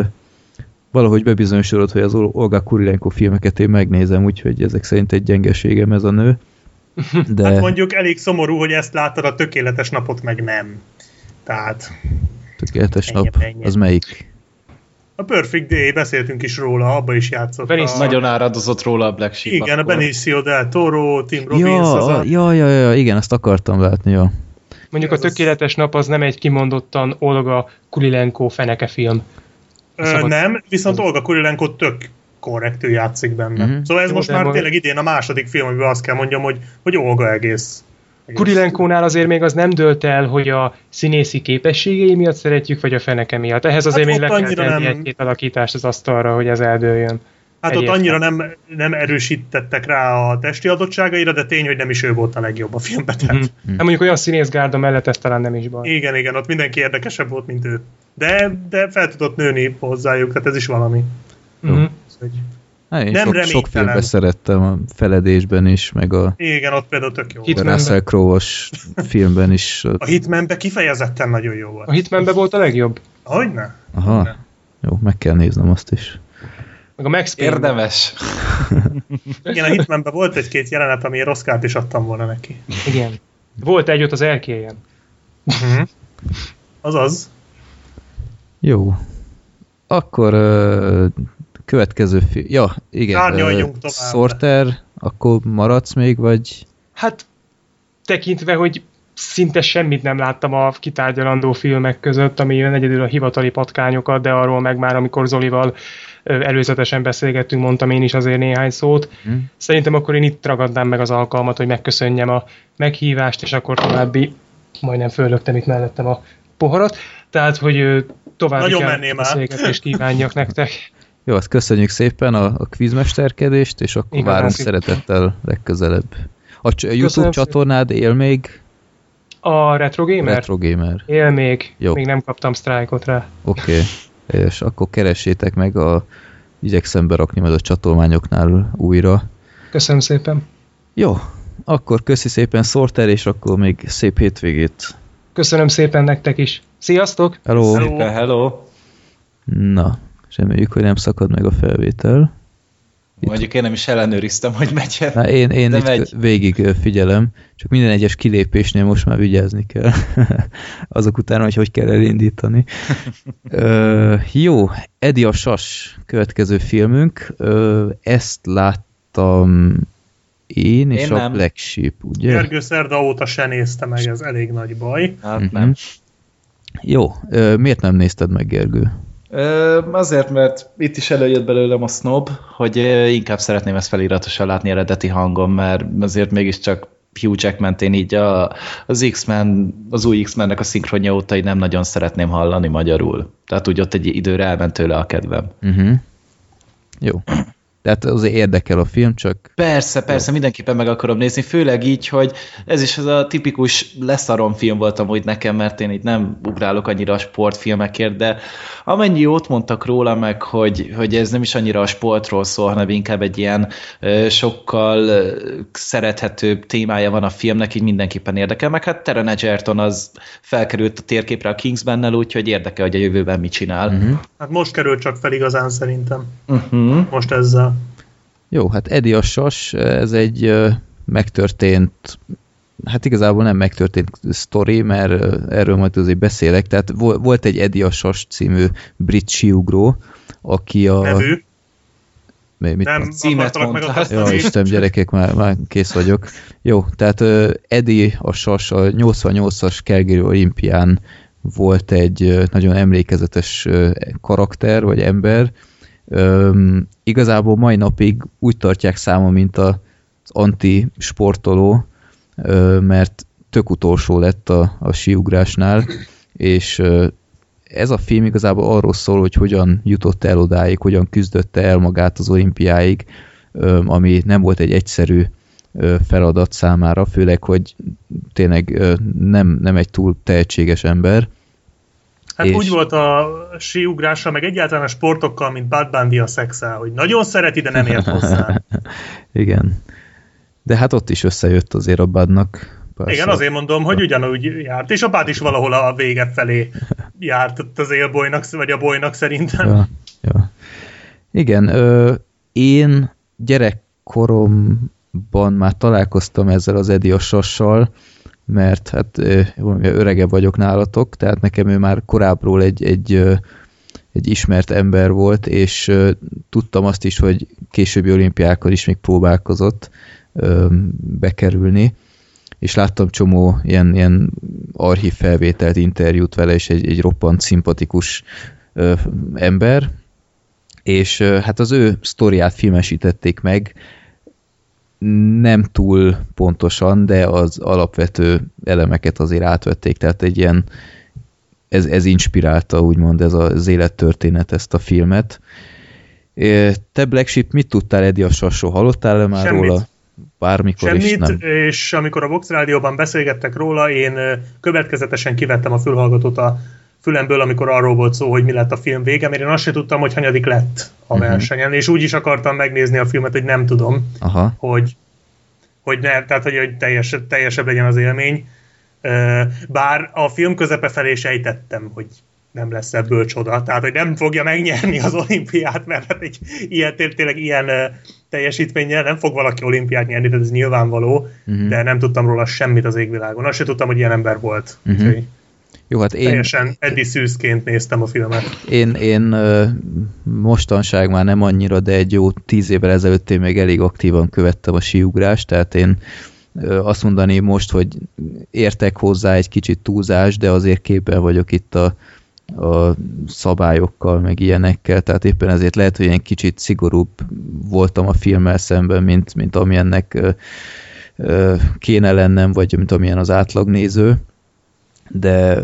Valahogy bebizonyosodott, hogy az Ol- Olga Kurilenko filmeket én megnézem, úgyhogy ezek szerint egy gyengeségem ez a nő. De Hát mondjuk elég szomorú, hogy ezt láttad, a tökéletes napot meg nem. Tehát tökéletes Ennyi, nap, ennyi. az melyik? a Perfect Day, beszéltünk is róla, abba is játszott. Benicio a... Nagyon áradozott róla a Black Sheep Igen, a akkor. Benicio del Toro, Tim Robbins, Ja, az a... ja, ja, ja, igen, ezt akartam látni, ja. Mondjuk a Ez az- tökéletes nap az nem egy kimondottan Olga Kulilenko feneke film. Ö, szabad- nem, viszont Olga Kurilenko tök korrektül játszik benne. Mhm. Szóval ez Jó, most már majd- tényleg idén a második film, amiben azt kell mondjam, hogy, hogy Olga egész. egész. Kurilenkónál azért még az nem dölt el, hogy a színészi képességei miatt szeretjük, vagy a feneke miatt. Ehhez azért Hát még le kell tenni nem- egy-két alakítást az asztalra, hogy ez eldőljön. Hát ott Egyértelmű. annyira nem, nem erősítettek rá a testi adottságaira, de tény, hogy nem is ő volt a legjobb a filmben. Tehát. Mhm. Hát mondjuk olyan színészgárda mellett ez talán nem is baj. Igen, igen, ott mindenki érdekesebb volt, mint ő. De, de fel tudott nőni hozzájuk, tehát ez is valami. Mhm. Hát én Nem sok, sok filmben szerettem, a Feledésben is, meg a Igen, ott például tök jó. Hitmanben. Russell Crowe-os filmben is. A Hitmanbe kifejezetten nagyon jó volt. A Hitmanbe volt a legjobb. Hogyne? Aha, jó, meg kell néznem azt is. Meg a Max Payne. Érdemes. [LAUGHS] Igen, a Hitmanbe volt egy-két jelenet, amiért Oscárt is adtam volna neki. Igen. Volt egy ott az erkélyen. Uh-huh. Azaz. Jó. Akkor ö, következő film. Ja, igen. Szárnyaljunk ö, tovább. Sorter, akkor maradsz még, vagy... Hát tekintve, hogy szinte semmit nem láttam a kitárgyalandó filmek között, ami jön egyedül a hivatali patkányokat, de arról meg már, amikor Zolival előzetesen beszélgettünk, mondtam én is azért néhány szót. Hm? Szerintem akkor én itt ragadnám meg az alkalmat, hogy megköszönjem a meghívást, és akkor további, majdnem fölöktem itt mellettem a poharat, tehát, hogy további Nagyon beszélgetést kívánjak nektek. Jó, azt köszönjük szépen a, a quizmesterkedést, és akkor Igazán várunk szépen. szeretettel legközelebb. A, a YouTube Köszönöm csatornád él még? A Retro Gamer? Retro Gamer. Él még, Jó. még nem kaptam sztrájkot rá. Oké. Okay. És akkor keressétek meg a igyekszem berakni majd a csatolmányoknál újra. Köszönöm szépen. Jó, akkor köszi szépen Sorter, és akkor még szép hétvégét. Köszönöm szépen nektek is. Sziasztok! Hello! Hello. Hello. Hello. Na, reméljük, hogy nem szakad meg a felvétel. Mondjuk én nem is ellenőriztem, hogy megy Na, én, én De itt megy. végig figyelem, csak minden egyes kilépésnél most már vigyázni kell. [LAUGHS] Azok után, hogy hogy kell elindítani. [LAUGHS] Ö, jó, Edi a Sas következő filmünk. Ö, ezt láttam én és Én a nem. Black Sheep, ugye? Gergő szerda óta se nézte meg, ez elég nagy baj. Hát Mhm. nem. Jó, ö, miért nem nézted meg, Gergő? Azért, mert itt is előjött belőlem a snob, hogy inkább szeretném ezt feliratosan látni eredeti hangon, mert azért mégiscsak Hugh Jackman én így a, az X-Men, az új X-Mennek a szinkronja óta így nem nagyon szeretném hallani magyarul. Tehát úgy ott egy időre elment tőle a kedvem. Uh-huh. Jó. Tehát azért érdekel a film, csak... Persze, persze, mindenképpen meg akarom nézni, főleg így, hogy ez is az a tipikus leszarom film volt amúgy nekem, mert én itt nem ugrálok annyira a sportfilmekért, de amennyi jót mondtak róla meg, hogy, hogy ez nem is annyira a sportról szól, hanem inkább egy ilyen sokkal szerethetőbb témája van a filmnek, így mindenképpen érdekel, meg hát Taron Egerton az felkerült a térképre a Kingsben-nel, úgyhogy érdekel, hogy a jövőben mit csinál. Uh-huh. Hát most került csak fel igazán szerintem. Uh-huh. Most ezzel. Jó, hát Eddie a Sas, ez egy megtörtént hát igazából nem megtörtént sztori, mert erről majd azért beszélek. Tehát volt egy Eddie a Sas című brit siugró, aki a... Nevű? Mi, mit nem címet mondtál. Ja, Isten, gyerekek, már, már kész vagyok. Jó, tehát uh, Eddie a Sas a 88-as Calgary olimpián volt egy uh, nagyon emlékezetes uh, karakter, vagy ember. Um, igazából mai napig úgy tartják számon, mint az anti-sportoló, mert tök utolsó lett a, a síugrásnál, és ez a film igazából arról szól, hogy hogyan jutott el odáig, hogyan küzdötte el magát az olimpiáig, ami nem volt egy egyszerű feladat számára, főleg, hogy tényleg nem, nem egy túl tehetséges ember. Hát és... úgy volt a síugrása, meg egyáltalán a sportokkal, mint Bad Bundy a szexel, hogy nagyon szereti, de nem ért hozzá. [LAUGHS] Igen. De hát ott is összejött azért a Badnak Persze. Igen, azért mondom, hogy ugyanúgy járt, és a párt is valahol a vége felé járt ott az élbolynak, vagy a bolynak szerintem. Ja, ja. Igen, ö, én gyerekkoromban már találkoztam ezzel az Edi Sassal, mert hát öregebb vagyok nálatok, tehát nekem ő már korábbról egy, egy, egy ismert ember volt, és tudtam azt is, hogy későbbi olimpiákkal is még próbálkozott bekerülni és láttam csomó ilyen, ilyen archív felvételt, interjút vele, és egy, egy roppant szimpatikus ember, és hát az ő sztoriát filmesítették meg, nem túl pontosan, de az alapvető elemeket azért átvették, tehát egy ilyen ez, ez inspirálta, úgymond ez az élettörténet ezt a filmet. Te Black Sheep, mit tudtál Eddie a Sassó? Hallottál-e már Semmit. róla? bármikor Semmit, is nem. és amikor a Vox Rádióban beszélgettek róla, én következetesen kivettem a fülhallgatót a fülemből, amikor arról volt szó, hogy mi lett a film vége, mert én azt sem tudtam, hogy hanyadik lett a uh-huh. versenyen, és úgy is akartam megnézni a filmet, hogy nem tudom, Aha. hogy hogy ne, tehát hogy, hogy teljes, teljesebb legyen az élmény. Bár a film közepe felé sejtettem, hogy nem lesz ebből csoda. Tehát, hogy nem fogja megnyerni az olimpiát, mert hát egy ilyen, tényleg ilyen teljesítménnyel nem fog valaki olimpiát nyerni, tehát ez nyilvánvaló, uh-huh. de nem tudtam róla semmit az égvilágon. Azt sem tudtam, hogy ilyen ember volt. Uh-huh. Jó, hát én... Teljesen Eddie Szűzként néztem a filmet. Én, én mostanság már nem annyira, de egy jó tíz évvel ezelőtt én még elég aktívan követtem a síugrást, tehát én azt mondani most, hogy értek hozzá egy kicsit túlzás, de azért képben vagyok itt a, a szabályokkal, meg ilyenekkel, tehát éppen ezért lehet, hogy ilyen kicsit szigorúbb voltam a filmmel szemben, mint, mint amilyennek kéne lennem, vagy mint amilyen az átlagnéző. De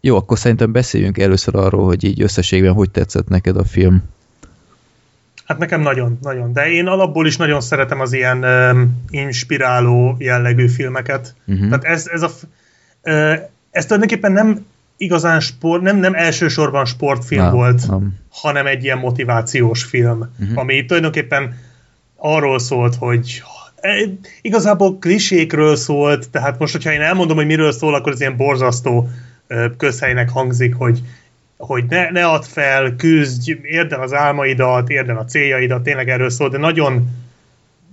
jó, akkor szerintem beszéljünk először arról, hogy így összességben hogy tetszett neked a film. Hát nekem nagyon, nagyon. De én alapból is nagyon szeretem az ilyen ö, inspiráló jellegű filmeket. Uh-huh. Tehát ez, ez a... Ö, ez tulajdonképpen nem igazán sport, nem, nem elsősorban sportfilm nem, volt, nem. hanem egy ilyen motivációs film, uh-huh. ami tulajdonképpen arról szólt, hogy igazából klisékről szólt, tehát most, hogyha én elmondom, hogy miről szól, akkor ez ilyen borzasztó közhelynek hangzik, hogy hogy ne, ne add fel, küzdj, érd el az álmaidat, érd el a céljaidat, tényleg erről szól, de nagyon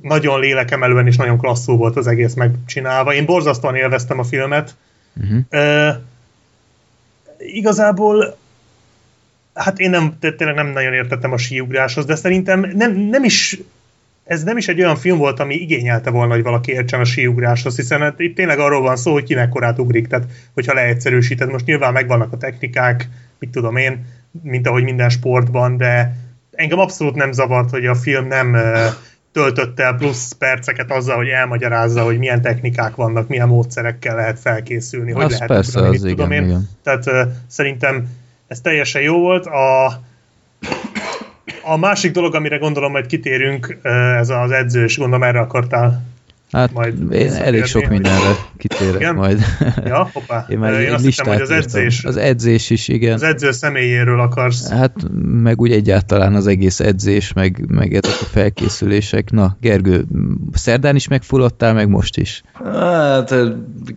nagyon lélekemelően és nagyon klasszul volt az egész megcsinálva. Én borzasztóan élveztem a filmet. Uh-huh igazából hát én nem, tényleg nem nagyon értettem a síugráshoz, de szerintem nem, nem is ez nem is egy olyan film volt, ami igényelte volna, hogy valaki értsen a síugráshoz, hiszen hát itt tényleg arról van szó, hogy kinek korát ugrik, tehát hogyha leegyszerűsíted, most nyilván megvannak a technikák, mit tudom én, mint ahogy minden sportban, de engem abszolút nem zavart, hogy a film nem töltött el plusz perceket azzal, hogy elmagyarázza, hogy milyen technikák vannak, milyen módszerekkel lehet felkészülni, hogy lehet persze, ugrani, az tudom igen, én. Igen. Tehát uh, szerintem ez teljesen jó volt. A A másik dolog, amire gondolom, majd kitérünk, ez az edzős, gondolom erre akartál Hát majd én elég sok mindenre kitérek igen? majd. Ja, hoppá. Én már én azt hiszem, hogy az edzés. Az edzés is, igen. Az edző személyéről akarsz. Hát meg úgy egyáltalán az egész edzés, meg, meg ezek a felkészülések. Na, Gergő, szerdán is megfulladtál, meg most is? Hát,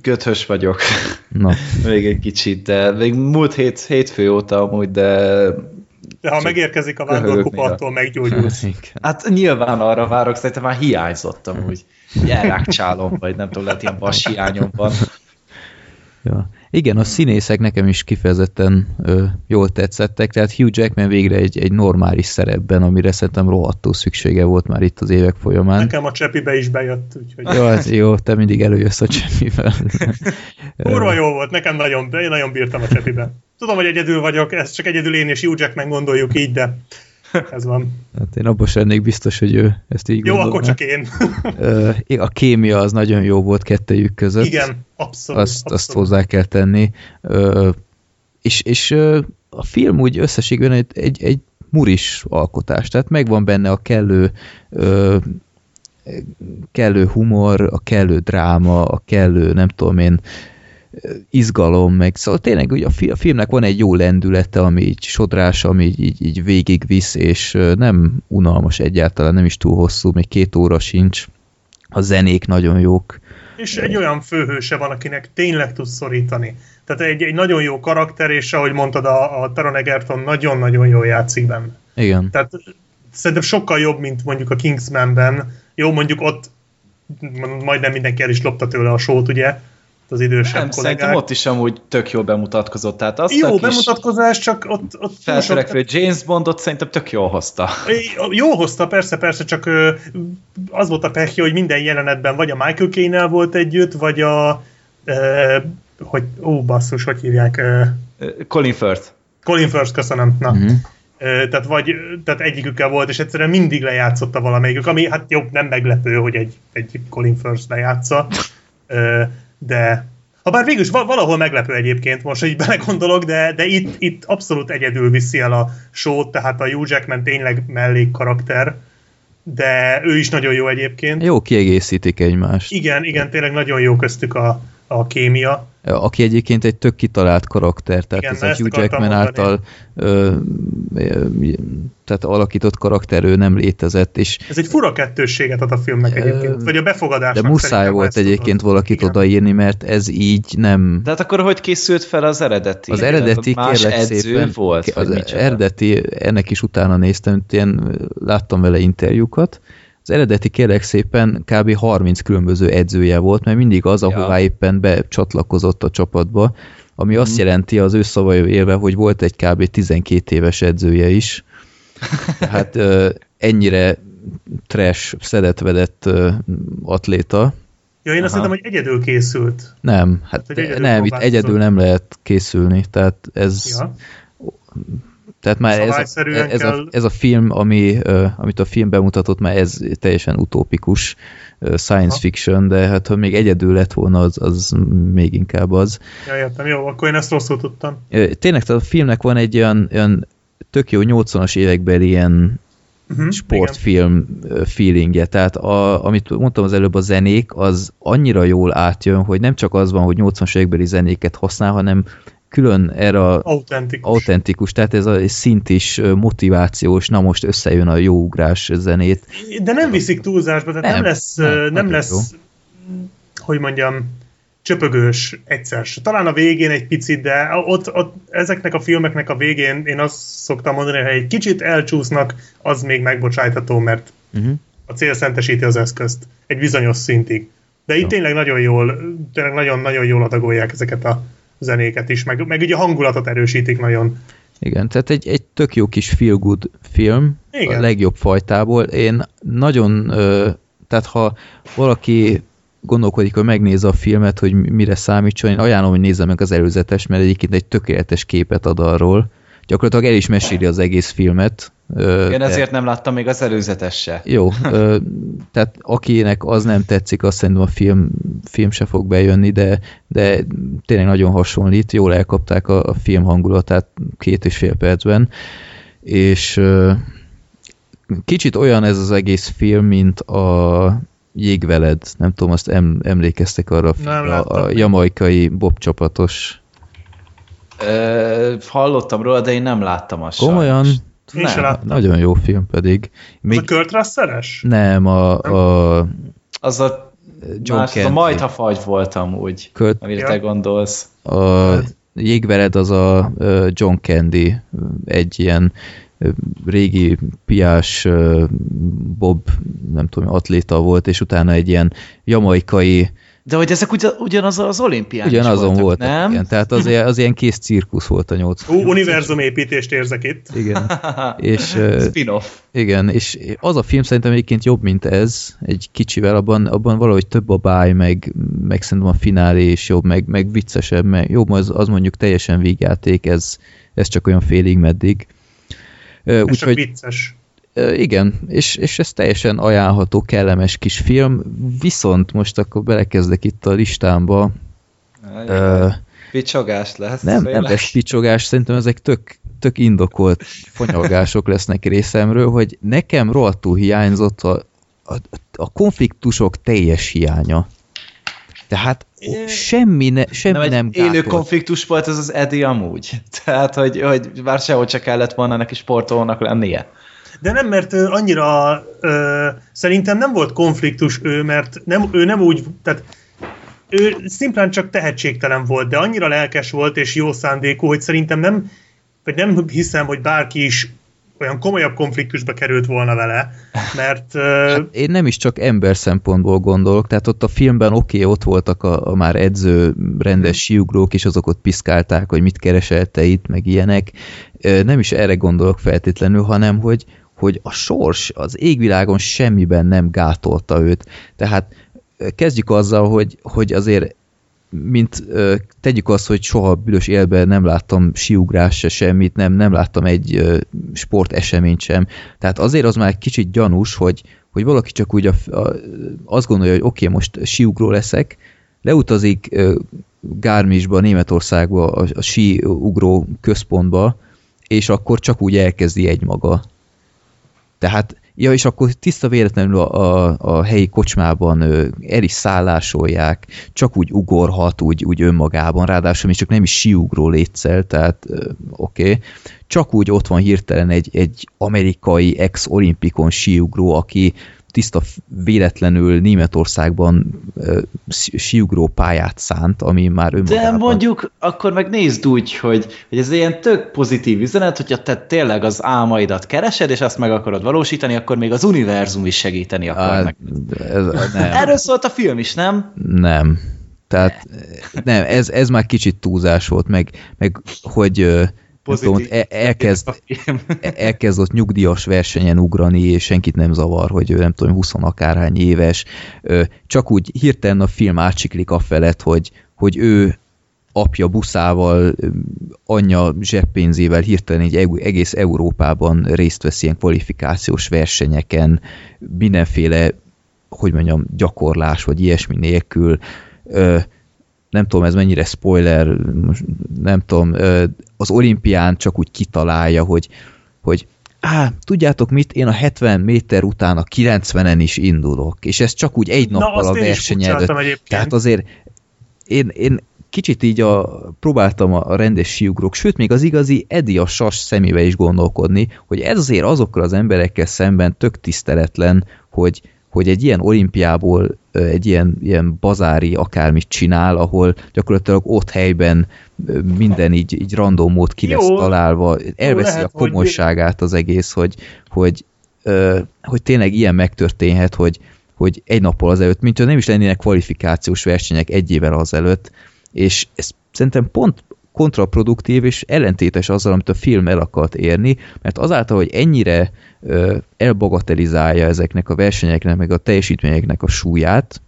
göthös vagyok. Na. [LAUGHS] még egy kicsit, de még múlt hét, hétfő óta amúgy, de de ha megérkezik a vándorkupa, attól meggyógyulsz. [LAUGHS] Hát nyilván arra várok, szerintem már hiányzottam úgy elrákcsálom, vagy nem tudom, lehet ilyen vashiányom van. [LAUGHS] Ja. Igen, a színészek nekem is kifejezetten ö, jól tetszettek, tehát Hugh Jackman végre egy, egy normális szerepben, amire szerintem rohadtó szüksége volt már itt az évek folyamán. Nekem a csepibe is bejött, úgyhogy... Jó, hát jó, te mindig előjössz a csepivel. [LAUGHS] Kurva jó volt, nekem nagyon, én nagyon bírtam a csepibe. Tudom, hogy egyedül vagyok, ez csak egyedül én és Hugh Jackman gondoljuk így, de [LAUGHS] ez van. Hát én abban sem lennék biztos, hogy ő ezt így Jó, gondolná. akkor csak én. [LAUGHS] A kémia az nagyon jó volt kettejük között. Igen, abszolút. Azt, abszolút. azt hozzá kell tenni. És, és a film úgy összességben egy, egy, egy muris alkotás, tehát megvan benne a kellő kellő humor, a kellő dráma, a kellő, nem tudom én, izgalom, meg szóval tényleg ugye a filmnek van egy jó lendülete, ami így sodrás, ami így, így, így végigvisz, és nem unalmas egyáltalán, nem is túl hosszú, még két óra sincs. A zenék nagyon jók. És egy olyan főhőse van, akinek tényleg tud szorítani. Tehát egy, egy nagyon jó karakter, és ahogy mondtad, a, a Taron Egerton nagyon-nagyon jól játszik benne. Igen. Tehát szerintem sokkal jobb, mint mondjuk a Kingsmanben. Jó, mondjuk ott majdnem mindenki el is lopta tőle a sót, ugye? Az idősebb nem, kollégák. szerintem ott is amúgy tök jól bemutatkozott. Tehát azt jó bemutatkozás, csak ott... ott feltörekvő sok... James Bondot szerintem tök jól hozta. Jó hozta, persze, persze, csak az volt a pehje, hogy minden jelenetben vagy a Michael caine volt együtt, vagy a... hogy, ó, basszus, hogy hívják? Colin Firth. Colin Firth, köszönöm. Na. Uh-huh. Tehát, vagy, tehát egyikükkel volt, és egyszerűen mindig lejátszotta valamelyikük, ami hát jó, nem meglepő, hogy egy, egy Colin Firth lejátsza de ha bár végül is valahol meglepő egyébként, most így belegondolok, de, de itt, itt abszolút egyedül viszi el a sót, tehát a Hugh Jackman tényleg mellék karakter, de ő is nagyon jó egyébként. Jó kiegészítik egymást. Igen, igen, tényleg nagyon jó köztük a, a kémia. Aki egyébként egy tök kitalált karakter, tehát Igen, ez a Hugh Jackman mondani. által ö, ö, tehát alakított karakter, ő nem létezett. És ez egy fura kettősséget ad a filmnek egyébként, vagy a befogadásnak. De muszáj volt egyébként tudod. valakit Igen. odaírni, mert ez így nem... De hát akkor hogy készült fel az eredeti? Az eredeti, más kérlek szépen, volt, az eredeti, ennek is utána néztem, én láttam vele interjúkat, az eredeti kérlek szépen kb. 30 különböző edzője volt, mert mindig az, ahová ja. éppen becsatlakozott a csapatba, ami azt mm. jelenti az ő szavai élve, hogy volt egy kb. 12 éves edzője is. [LAUGHS] Tehát ennyire trash, szedetvedett atléta. Ja, én azt hiszem, hogy egyedül készült. Nem, hát, hát egyedül nem, itt egyedül nem lehet készülni, tehát ez ja. Tehát már ez, ez, a, ez a film, ami, uh, amit a film bemutatott, már ez teljesen utópikus uh, science fiction, de hát ha még egyedül lett volna, az, az még inkább az. Ja, értem, jó, akkor én ezt rosszul tudtam. Tényleg, tehát a filmnek van egy olyan, olyan tök jó 80-as évekbeli ilyen uh-huh, sportfilm igen. feelingje, tehát a, amit mondtam az előbb, a zenék, az annyira jól átjön, hogy nem csak az van, hogy 80-as évekbeli zenéket használ, hanem külön erre autentikus. autentikus, tehát ez a szint is motivációs, na most összejön a jó ugrás zenét. De nem viszik túlzásba, tehát nem, nem lesz, nem, nem lesz jó. hogy mondjam, csöpögős egyszer. Talán a végén egy picit, de ott, ott ezeknek a filmeknek a végén én azt szoktam mondani, hogy egy kicsit elcsúsznak, az még megbocsájtható, mert uh-huh. a cél szentesíti az eszközt egy bizonyos szintig. De itt tényleg nagyon jól, tényleg nagyon-nagyon jól adagolják ezeket a zenéket is, meg, meg ugye a hangulatot erősítik nagyon. Igen, tehát egy, egy tök jó kis feel good film, Igen. a legjobb fajtából. Én nagyon, tehát ha valaki gondolkodik, hogy megnézze a filmet, hogy mire számítson, én ajánlom, hogy nézze meg az előzetes, mert egyébként egy tökéletes képet ad arról. Gyakorlatilag el is meséli az egész filmet, igen, ezért nem láttam még az előzetes se. Jó, [LAUGHS] tehát akinek az nem tetszik, azt szerintem a film, film se fog bejönni, de, de tényleg nagyon hasonlít, jól elkapták a, a film hangulatát két és fél percben, és kicsit olyan ez az egész film, mint a Jégveled. Nem tudom, azt em, emlékeztek arra a, filmre, a, a jamaikai Bob csapatos. Ö, hallottam róla, de én nem láttam azt Komolyan? Én sem láttam. Nagyon jó film pedig. Még... A Kurt Russell-es? Nem, a, a Az a John más, az a Majta fagy voltam úgy, Kurt... amire ja. te gondolsz. A Jégvered az a John Candy, egy ilyen régi piás Bob, nem tudom, atléta volt, és utána egy ilyen jamaikai de hogy ezek ugyan, ugyanaz az olimpián Ugyanazon voltak, voltak, nem? Igen, tehát az, az ilyen kész cirkusz volt a 8 Ú, univerzumépítést érzek itt. Igen. [LAUGHS] és, Spin-off. Igen, és az a film szerintem egyébként jobb, mint ez, egy kicsivel, abban, abban valahogy több a báj, meg, meg szerintem a finálé is jobb, meg, meg viccesebb, meg jobb, az, az mondjuk teljesen vígjáték, ez, ez csak olyan félig meddig. Ez Úgy, csak hogy, vicces. Igen, és, és ez teljesen ajánlható, kellemes kis film, viszont most akkor belekezdek itt a listámba. Uh, picsogás lesz. Nem, nem lesz picsogás, szerintem ezek tök, tök indokolt fonyolgások lesznek részemről, hogy nekem rohadtul hiányzott a, a, a konfliktusok teljes hiánya. Tehát semmi, ne, semmi nem, nem Élő konfliktus volt ez az Eddie amúgy. Tehát, hogy, hogy bár sehol csak kellett volna neki sportolónak lennie. De nem, mert annyira ö, szerintem nem volt konfliktus ő, mert nem, ő nem úgy, tehát ő szimplán csak tehetségtelen volt, de annyira lelkes volt és jó szándékú, hogy szerintem nem, vagy nem hiszem, hogy bárki is olyan komolyabb konfliktusba került volna vele, mert... Hát én nem is csak ember szempontból gondolok, tehát ott a filmben oké, okay, ott voltak a, a már edző rendes siugrók, és azok ott piszkálták, hogy mit kereselte itt, meg ilyenek. Nem is erre gondolok feltétlenül, hanem hogy, hogy a sors az égvilágon semmiben nem gátolta őt. Tehát kezdjük azzal, hogy, hogy azért mint tegyük azt, hogy soha büdös élben nem láttam siugrás se semmit, nem, nem láttam egy sporteseményt sem. Tehát azért az már kicsit gyanús, hogy, hogy valaki csak úgy a, a, azt gondolja, hogy oké, okay, most siugró leszek, leutazik Gármisba, Németországba, a, a siugró központba, és akkor csak úgy elkezdi egymaga. Tehát, ja, és akkor tiszta véletlenül a, a, a helyi kocsmában ö, el is szállásolják, csak úgy ugorhat, úgy, úgy önmagában, ráadásul még csak nem is siugró létszel, tehát oké. Okay. Csak úgy ott van hirtelen egy, egy amerikai ex-olimpikon siugró, aki tiszta véletlenül Németországban uh, siugró pályát szánt, ami már önmagában... De mondjuk akkor meg nézd úgy, hogy, hogy ez ilyen tök pozitív üzenet, hogyha te tényleg az álmaidat keresed, és azt meg akarod valósítani, akkor még az univerzum is segíteni akar meg. Ez, nem. Erről szólt a film is, nem? Nem. Tehát nem, ez, ez már kicsit túlzás volt, meg, meg hogy Tudom, e- elkezd, elkezd ott nyugdíjas versenyen ugrani, és senkit nem zavar, hogy ő nem tudom, 20 akárhány éves. Csak úgy hirtelen a film átsiklik a felett, hogy, hogy ő apja buszával, anyja zseppénzével hirtelen egy egész Európában részt vesz ilyen kvalifikációs versenyeken, mindenféle, hogy mondjam, gyakorlás, vagy ilyesmi nélkül nem tudom ez mennyire spoiler, most nem tudom, az olimpián csak úgy kitalálja, hogy, hogy á, tudjátok mit, én a 70 méter után a 90-en is indulok, és ez csak úgy egy nappal Na, a verseny előtt. Tehát azért én, én kicsit így a, próbáltam a rendes siugrok, sőt, még az igazi Edi a sas szemébe is gondolkodni, hogy ez azért azokkal az emberekkel szemben tök tiszteletlen, hogy, hogy egy ilyen olimpiából egy ilyen, ilyen bazári akármit csinál, ahol gyakorlatilag ott helyben minden így, így random mód ki lesz Jó. találva, elveszi Jó, lehet, a komolyságát az egész, hogy, hogy, hogy tényleg ilyen megtörténhet, hogy, hogy egy nappal azelőtt, mint hogy nem is lennének kvalifikációs versenyek egy évvel azelőtt, és ez szerintem pont kontraproduktív és ellentétes azzal, amit a film el akart érni, mert azáltal, hogy ennyire ö, elbagatelizálja ezeknek a versenyeknek, meg a teljesítményeknek a súlyát,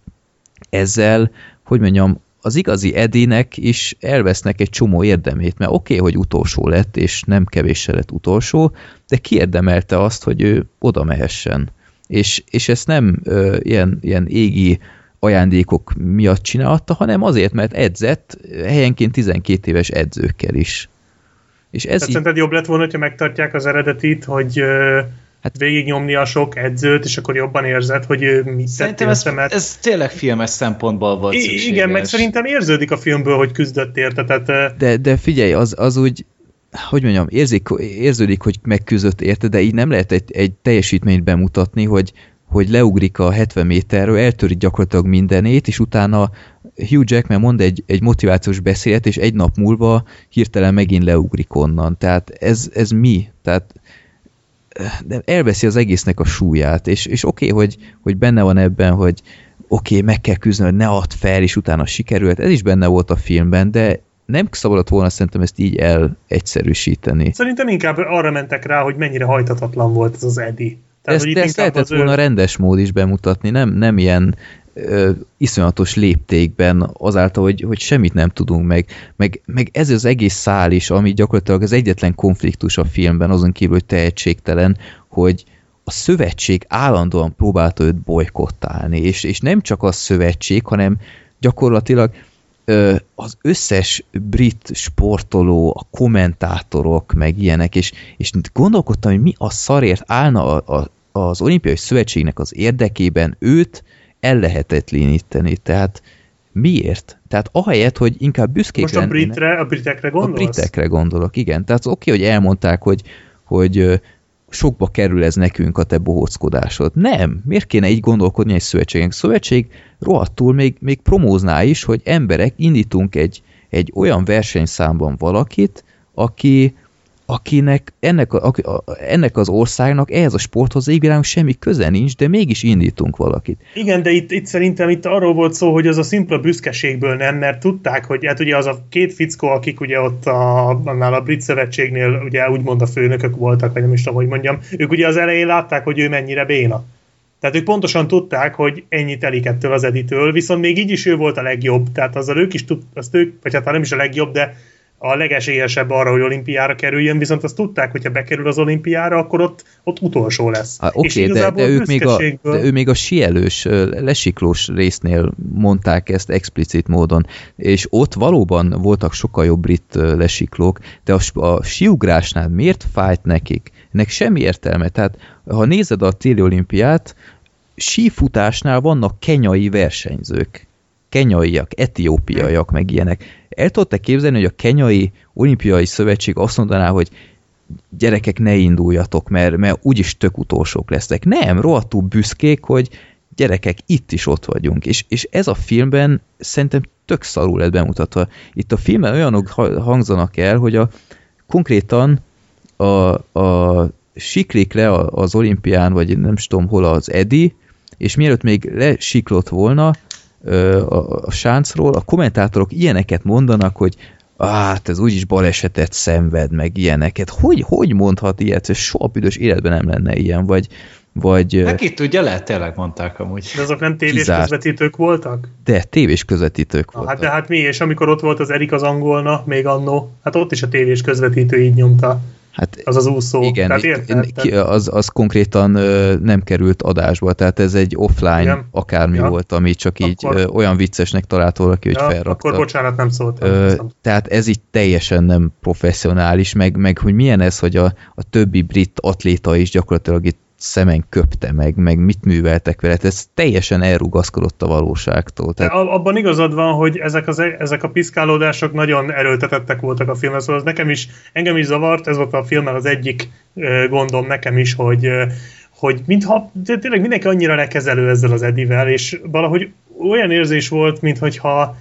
ezzel, hogy mondjam, az igazi Edinek is elvesznek egy csomó érdemét, mert oké, okay, hogy utolsó lett, és nem kevéssel lett utolsó, de kiérdemelte azt, hogy ő oda mehessen. És, és ezt nem ö, ilyen, ilyen égi ajándékok miatt csinálta, hanem azért, mert edzett helyenként 12 éves edzőkkel is. És ez Tehát így... szerinted jobb lett volna, hogyha megtartják az eredetit, hogy hát, végignyomni a sok edzőt, és akkor jobban érzed, hogy ő mit Szerintem ez, mert... ez tényleg filmes szempontból volt szükséges. Igen, meg szerintem érződik a filmből, hogy küzdött érte. Tehát, de, de figyelj, az, az úgy hogy mondjam, érzik, érződik, hogy megküzdött érte, de így nem lehet egy, egy teljesítményt bemutatni, hogy, hogy leugrik a 70 méterről, eltöri gyakorlatilag mindenét, és utána Hugh Jackman mond egy, egy motivációs beszélet, és egy nap múlva hirtelen megint leugrik onnan. Tehát ez, ez mi? Tehát de elveszi az egésznek a súlyát, és, és oké, okay, hogy, hogy benne van ebben, hogy oké, okay, meg kell küzdeni, hogy ne add fel, és utána sikerült, ez is benne volt a filmben, de nem szabadott volna szerintem ezt így el egyszerűsíteni. Szerintem inkább arra mentek rá, hogy mennyire hajtatatlan volt ez az Eddie. Tehát, ezt, ezt lehetett volna ő... rendes mód is bemutatni, nem, nem ilyen ö, iszonyatos léptékben azáltal, hogy, hogy semmit nem tudunk meg, meg, meg ez az egész szál is, ami gyakorlatilag az egyetlen konfliktus a filmben, azon kívül, hogy tehetségtelen, hogy a szövetség állandóan próbálta őt bolykottálni, és, és nem csak a szövetség, hanem gyakorlatilag az összes brit sportoló, a kommentátorok, meg ilyenek, és, és gondolkodtam, hogy mi a szarért állna a, a, az olimpiai szövetségnek az érdekében őt ellehetetleníteni. Tehát miért? Tehát ahelyett, hogy inkább büszkék Most a, britre, a britekre gondolsz? A britekre gondolok, igen. Tehát oké, okay, hogy elmondták, hogy, hogy sokba kerül ez nekünk a te bohóckodásod. Nem. Miért kéne így gondolkodni egy szövetségen? Szövetség rohadtul még, még promózná is, hogy emberek indítunk egy, egy olyan versenyszámban valakit, aki, akinek ennek, a, a, ennek az országnak, ehhez a sporthoz égvilágunk semmi köze nincs, de mégis indítunk valakit. Igen, de itt, itt szerintem itt arról volt szó, hogy az a szimpla büszkeségből nem, mert tudták, hogy hát ugye az a két fickó, akik ugye ott a, annál a brit szövetségnél ugye úgymond a főnökök voltak, vagy nem is tudom, hogy mondjam, ők ugye az elején látták, hogy ő mennyire béna. Tehát ők pontosan tudták, hogy ennyit telik ettől az editől, viszont még így is ő volt a legjobb, tehát azzal ők is tud, azt ők, vagy hát nem is a legjobb, de a legesélyesebb arra, hogy olimpiára kerüljön, viszont azt tudták, hogy ha bekerül az olimpiára, akkor ott, ott utolsó lesz. Oké, okay, de, de, ők még a, de ő még a sielős, lesiklós résznél mondták ezt explicit módon, és ott valóban voltak sokkal jobb brit lesiklók, de a, a siugrásnál miért fájt nekik? Ennek semmi értelme. Tehát, ha nézed a téli olimpiát, sífutásnál vannak kenyai versenyzők kenyaiak, etiópiaiak, meg ilyenek. El tudta képzelni, hogy a kenyai olimpiai szövetség azt mondaná, hogy gyerekek ne induljatok, mert, mert úgyis tök utolsók lesznek. Nem, rohadtul büszkék, hogy gyerekek, itt is ott vagyunk. És, és ez a filmben szerintem tök szarul lett bemutatva. Itt a filmben olyanok hangzanak el, hogy a konkrétan a, a siklik le az olimpián, vagy nem tudom hol az Edi, és mielőtt még lesiklott volna, a, a sáncról, a kommentátorok ilyeneket mondanak, hogy hát ez úgyis balesetet szenved, meg ilyeneket. Hogy, hogy mondhat ilyet? Soha büdös életben nem lenne ilyen, vagy, vagy... Hát ki tudja, lehet tényleg mondták amúgy. De azok nem tévés kizárt. közvetítők voltak? De, tévés közvetítők voltak. Hát de hát mi, és amikor ott volt az Erik az angolna, még annó, hát ott is a tévés közvetítő így nyomta. Hát, az az úszó. Igen, tehát érted? Ki, az, az konkrétan ö, nem került adásba, tehát ez egy offline igen. akármi ja. volt, ami csak így akkor, ö, olyan viccesnek talált valaki, hogy ja, felrakta. Akkor bocsánat, nem szólt. Ö, tehát ez így teljesen nem professzionális, meg, meg hogy milyen ez, hogy a, a többi brit atléta is gyakorlatilag itt szemen köpte meg, meg mit műveltek vele, ez teljesen elrugaszkodott a valóságtól. Tehát... Abban igazad van, hogy ezek, az, ezek a piszkálódások nagyon erőltetettek voltak a filmben, szóval ez nekem is, engem is zavart, ez volt a filmmel az egyik gondom nekem is, hogy hogy mintha tényleg mindenki annyira lekezelő ezzel az Edivel, és valahogy olyan érzés volt, mintha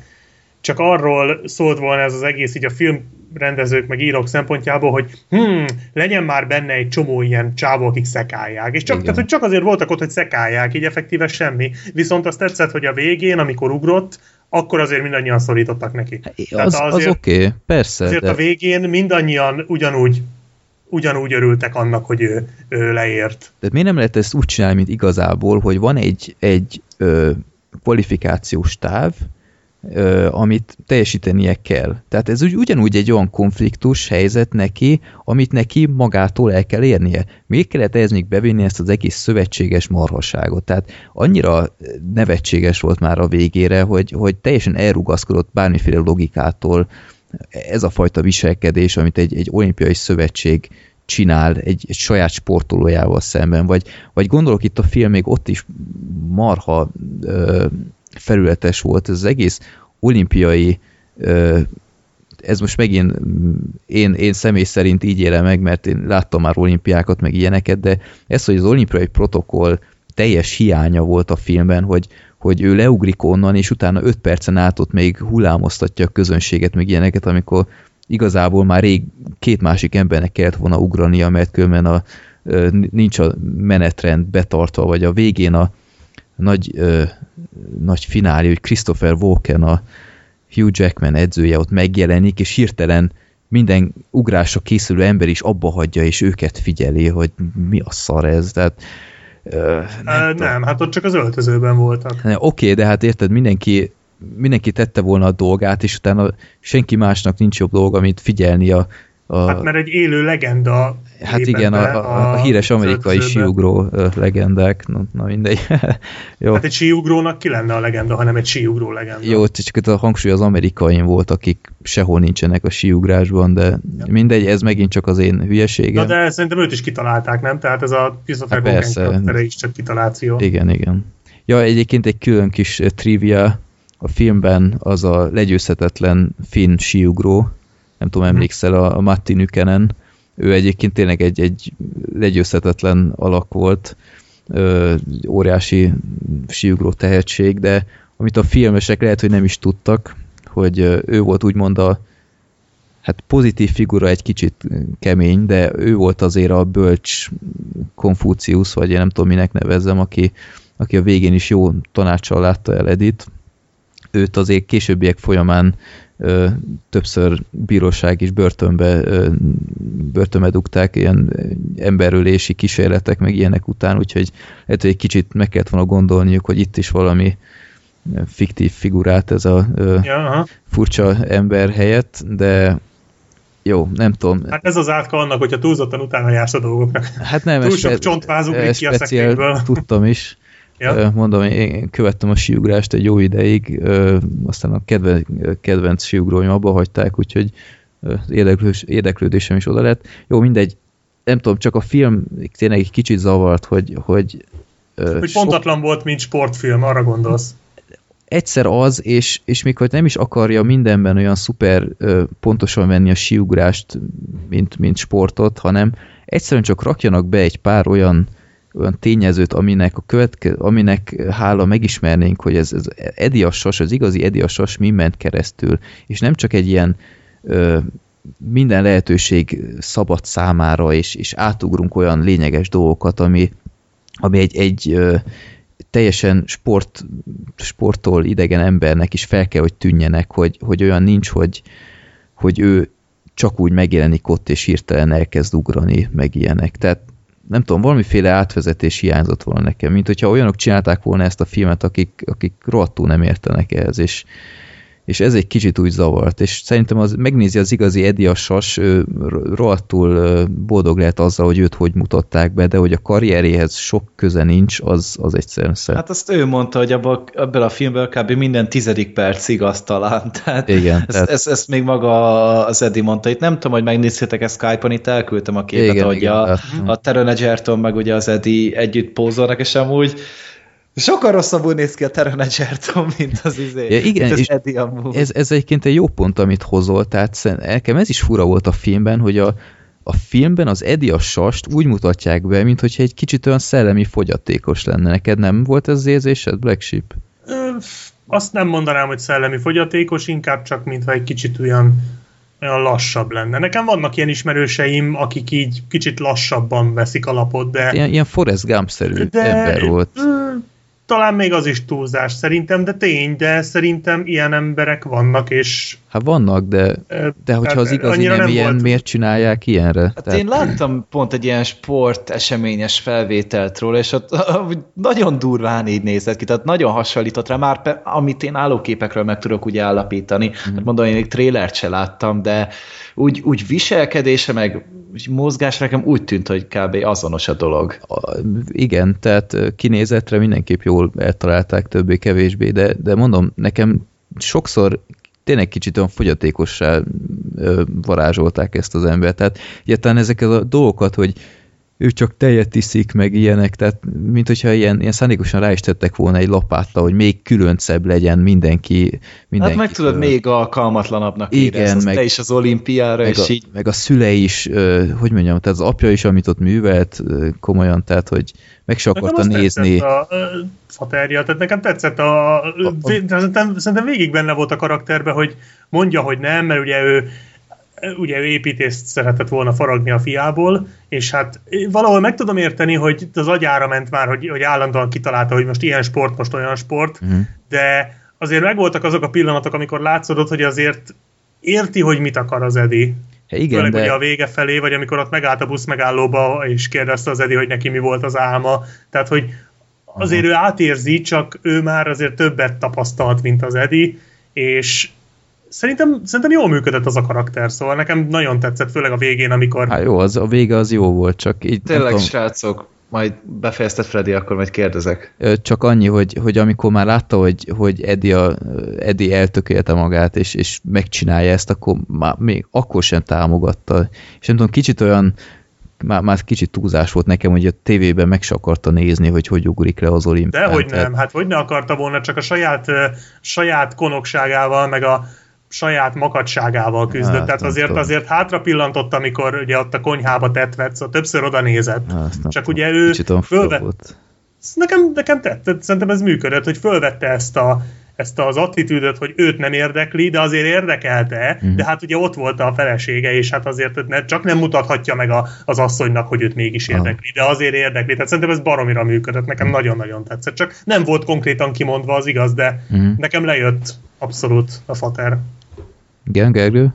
csak arról szólt volna ez az egész így a film rendezők meg írók szempontjából, hogy hm, legyen már benne egy csomó ilyen csávó, akik szekálják. És csak, tehát, hogy csak azért voltak ott, hogy szekálják, így effektíve semmi. Viszont azt tetszett, hogy a végén, amikor ugrott, akkor azért mindannyian szorítottak neki. Az, az oké, okay, persze. Azért de... a végén mindannyian ugyanúgy ugyanúgy örültek annak, hogy ő, ő leért. Tehát miért nem lehet ezt úgy csinálni, mint igazából, hogy van egy, egy ö, kvalifikációs táv, amit teljesítenie kell. Tehát ez úgy, ugyanúgy egy olyan konfliktus helyzet neki, amit neki magától el kell érnie. Miért kellett ehhez még bevinni ezt az egész szövetséges marhaságot? Tehát annyira nevetséges volt már a végére, hogy, hogy teljesen elrugaszkodott bármiféle logikától ez a fajta viselkedés, amit egy, egy olimpiai szövetség csinál egy, egy saját sportolójával szemben, vagy, vagy gondolok itt a film még ott is marha ö, felületes volt, ez az egész olimpiai ez most megint én, én személy szerint így élem meg, mert én láttam már olimpiákat, meg ilyeneket, de ez, hogy az olimpiai protokoll teljes hiánya volt a filmben, hogy, hogy ő leugrik onnan, és utána 5 percen át ott még hullámoztatja a közönséget, meg ilyeneket, amikor igazából már rég két másik embernek kellett volna ugrania, mert különben a, nincs a menetrend betartva, vagy a végén a nagy, ö, nagy finálé, hogy Christopher Walken, a Hugh Jackman edzője ott megjelenik, és hirtelen minden ugrásra készülő ember is abba hagyja, és őket figyeli, hogy mi a szar ez. Tehát, ö, nem, nem, hát ott csak az öltözőben voltak. Oké, okay, de hát érted, mindenki mindenki tette volna a dolgát, és utána senki másnak nincs jobb dolga, mint figyelni a, a... Hát mert egy élő legenda Hát igen, a, a, a híres amerikai síugró legendák, na, na mindegy. [LAUGHS] Jó. Hát egy síugrónak ki lenne a legenda, hanem egy síugró legenda. Jó, csak itt a hangsúly az amerikai volt, akik sehol nincsenek a síugrásban, de ja. mindegy, ez megint csak az én hülyeségem. Na de szerintem őt is kitalálták, nem? Tehát ez a Christopher hát is csak kitaláció. Igen, igen. Ja, egyébként egy külön kis trivia a filmben az a legyőzhetetlen finn síugró, nem tudom, emlékszel a, a Matti Nykenen, ő egyébként tényleg egy, egy legyőzhetetlen alak volt, ö, óriási síugró tehetség, de amit a filmesek lehet, hogy nem is tudtak, hogy ő volt úgymond a hát pozitív figura egy kicsit kemény, de ő volt azért a bölcs Konfúciusz, vagy én nem tudom minek nevezzem, aki, aki a végén is jó tanácssal látta el Edit, őt azért későbbiek folyamán ö, többször bíróság is börtönbe, ö, börtönbe dugták ilyen emberölési kísérletek, meg ilyenek után, úgyhogy lehet, hogy egy kicsit meg kellett volna gondolniuk, hogy itt is valami fiktív figurát ez a ö, ja, furcsa ember helyett, de jó, nem tudom. Hát ez az átka annak, hogyha túlzottan utána jársz a dolgoknak. Hát nem, Túl sok csontvázunk ki a szekrényből. tudtam is. Ja. Mondom, én követtem a siugrást egy jó ideig, aztán a kedve, kedvenc siugróim abba hagyták, úgyhogy érdeklős, érdeklődésem is oda lett. Jó, mindegy, nem tudom, csak a film tényleg egy kicsit zavart, hogy... Hogy, hogy sok... pontatlan volt, mint sportfilm, arra gondolsz. Egyszer az, és, és még hogy nem is akarja mindenben olyan szuper pontosan venni a siugrást, mint, mint sportot, hanem egyszerűen csak rakjanak be egy pár olyan olyan tényezőt, aminek, a követke, aminek hála megismernénk, hogy ez, ez Edi a sas, az igazi Edi a sas mi ment keresztül, és nem csak egy ilyen ö, minden lehetőség szabad számára, és, és átugrunk olyan lényeges dolgokat, ami, ami egy, egy ö, teljesen sport, sporttól idegen embernek is fel kell, hogy tűnjenek, hogy, hogy olyan nincs, hogy, hogy ő csak úgy megjelenik ott, és hirtelen elkezd ugrani, meg ilyenek. Tehát nem tudom, valamiféle átvezetés hiányzott volna nekem, mint hogyha olyanok csinálták volna ezt a filmet, akik, akik rohadtul nem értenek ehhez, és, és ez egy kicsit úgy zavart, és szerintem az megnézi az igazi Edi a sas, rohadtul boldog lehet azzal, hogy őt hogy mutatták be, de hogy a karrieréhez sok köze nincs, az, az egyszerűen szem. Hát azt ő mondta, hogy abba, ebből a filmből kb. minden tizedik perc igaz talán. Tehát Igen. Ezt, tehát... ezt, ezt, még maga az Edi mondta. Itt nem tudom, hogy megnézhetek a Skype-on, itt elküldtem a képet, igen, hogy igen, a, a Taron Egerton meg ugye az Edi együtt pózolnak, és amúgy Sokkal rosszabbul néz ki a Taron Egerton, mint az izé. Ja, igen, az és ez, ez egyébként egy jó pont, amit hozol, tehát nekem ez is fura volt a filmben, hogy a, a filmben az Eddie a sast úgy mutatják be, mint hogyha egy kicsit olyan szellemi fogyatékos lenne. Neked nem volt ez az érzésed, Black Sheep? Azt nem mondanám, hogy szellemi fogyatékos, inkább csak mintha egy kicsit olyan, olyan lassabb lenne. Nekem vannak ilyen ismerőseim, akik így kicsit lassabban veszik alapot, de... Ilyen, ilyen Forrest Gump-szerű de... ember volt talán még az is túlzás szerintem, de tény, de szerintem ilyen emberek vannak, és... Hát vannak, de, de hogyha az igazi nem, nem ilyen, volt. miért csinálják ilyenre? Hát Tehát... én láttam pont egy ilyen sport eseményes felvételt róla, és ott nagyon durván így nézett ki, tehát nagyon hasonlított rá, már amit én állóképekről meg tudok úgy állapítani. Mm. Hát mondom, én még trélert se láttam, de úgy, úgy viselkedése, meg mozgás nekem úgy tűnt, hogy kb. azonos a dolog. Igen, tehát kinézetre mindenképp jól eltalálták többé-kevésbé, de, de mondom, nekem sokszor tényleg kicsit olyan fogyatékossá varázsolták ezt az embert. Tehát egyáltalán ezeket a dolgokat, hogy ő csak tejet iszik, meg ilyenek, tehát mint hogyha ilyen, ilyen szándékosan rá is tettek volna egy lapáttal, hogy még különcebb legyen mindenki. mindenki hát meg tudod, még alkalmatlanabbnak Igen, meg, te is az olimpiára, meg és a, így... meg a szülei is, hogy mondjam, tehát az apja is, amit ott művelt, komolyan, tehát, hogy meg se akarta nekem nézni. a faterja, tehát nekem tetszett a, a, a, szerintem, szerintem végig benne volt a karakterben, hogy mondja, hogy nem, mert ugye ő ugye ő építést szeretett volna faragni a fiából, és hát valahol meg tudom érteni, hogy az agyára ment már, hogy, hogy állandóan kitalálta, hogy most ilyen sport, most olyan sport, uh-huh. de azért megvoltak azok a pillanatok, amikor látszódott, hogy azért érti, hogy mit akar az Edi. Ja, igen, Főleg de... ugye a vége felé, vagy amikor ott megállt a busz megállóba, és kérdezte az Edi, hogy neki mi volt az álma. Tehát, hogy azért Aha. ő átérzi, csak ő már azért többet tapasztalt, mint az Edi, és szerintem, szerintem jól működött az a karakter, szóval nekem nagyon tetszett, főleg a végén, amikor... Hát jó, az, a vége az jó volt, csak így... Tényleg, tudom, srácok, majd befejezted Freddy, akkor majd kérdezek. Csak annyi, hogy, hogy amikor már látta, hogy, hogy Eddie, a, Eddie eltökélte magát, és, és megcsinálja ezt, akkor már még akkor sem támogatta. És nem tudom, kicsit olyan már, már kicsit túlzás volt nekem, hogy a tévében meg se akarta nézni, hogy hogy ugrik le az olimpián. hogy nem, hát hogy ne akarta volna, csak a saját, saját konokságával, meg a saját makadságával küzdött. Hát, Tehát azért, tudom. azért hátra pillantott, amikor ugye ott a konyhába vett, szóval többször oda nézett. Hát, Csak ugye ő fölvett... Nekem, nekem tett, szerintem ez működött, hogy fölvette ezt a, ezt az attitűdöt, hogy őt nem érdekli, de azért érdekelte, mm. de hát ugye ott volt a felesége, és hát azért ne, csak nem mutathatja meg a, az asszonynak, hogy őt mégis érdekli, de azért érdekli. Tehát szerintem ez baromira működött, nekem nagyon-nagyon tetszett. Csak nem volt konkrétan kimondva az igaz, de mm. nekem lejött abszolút a fater. Igen, Gergő?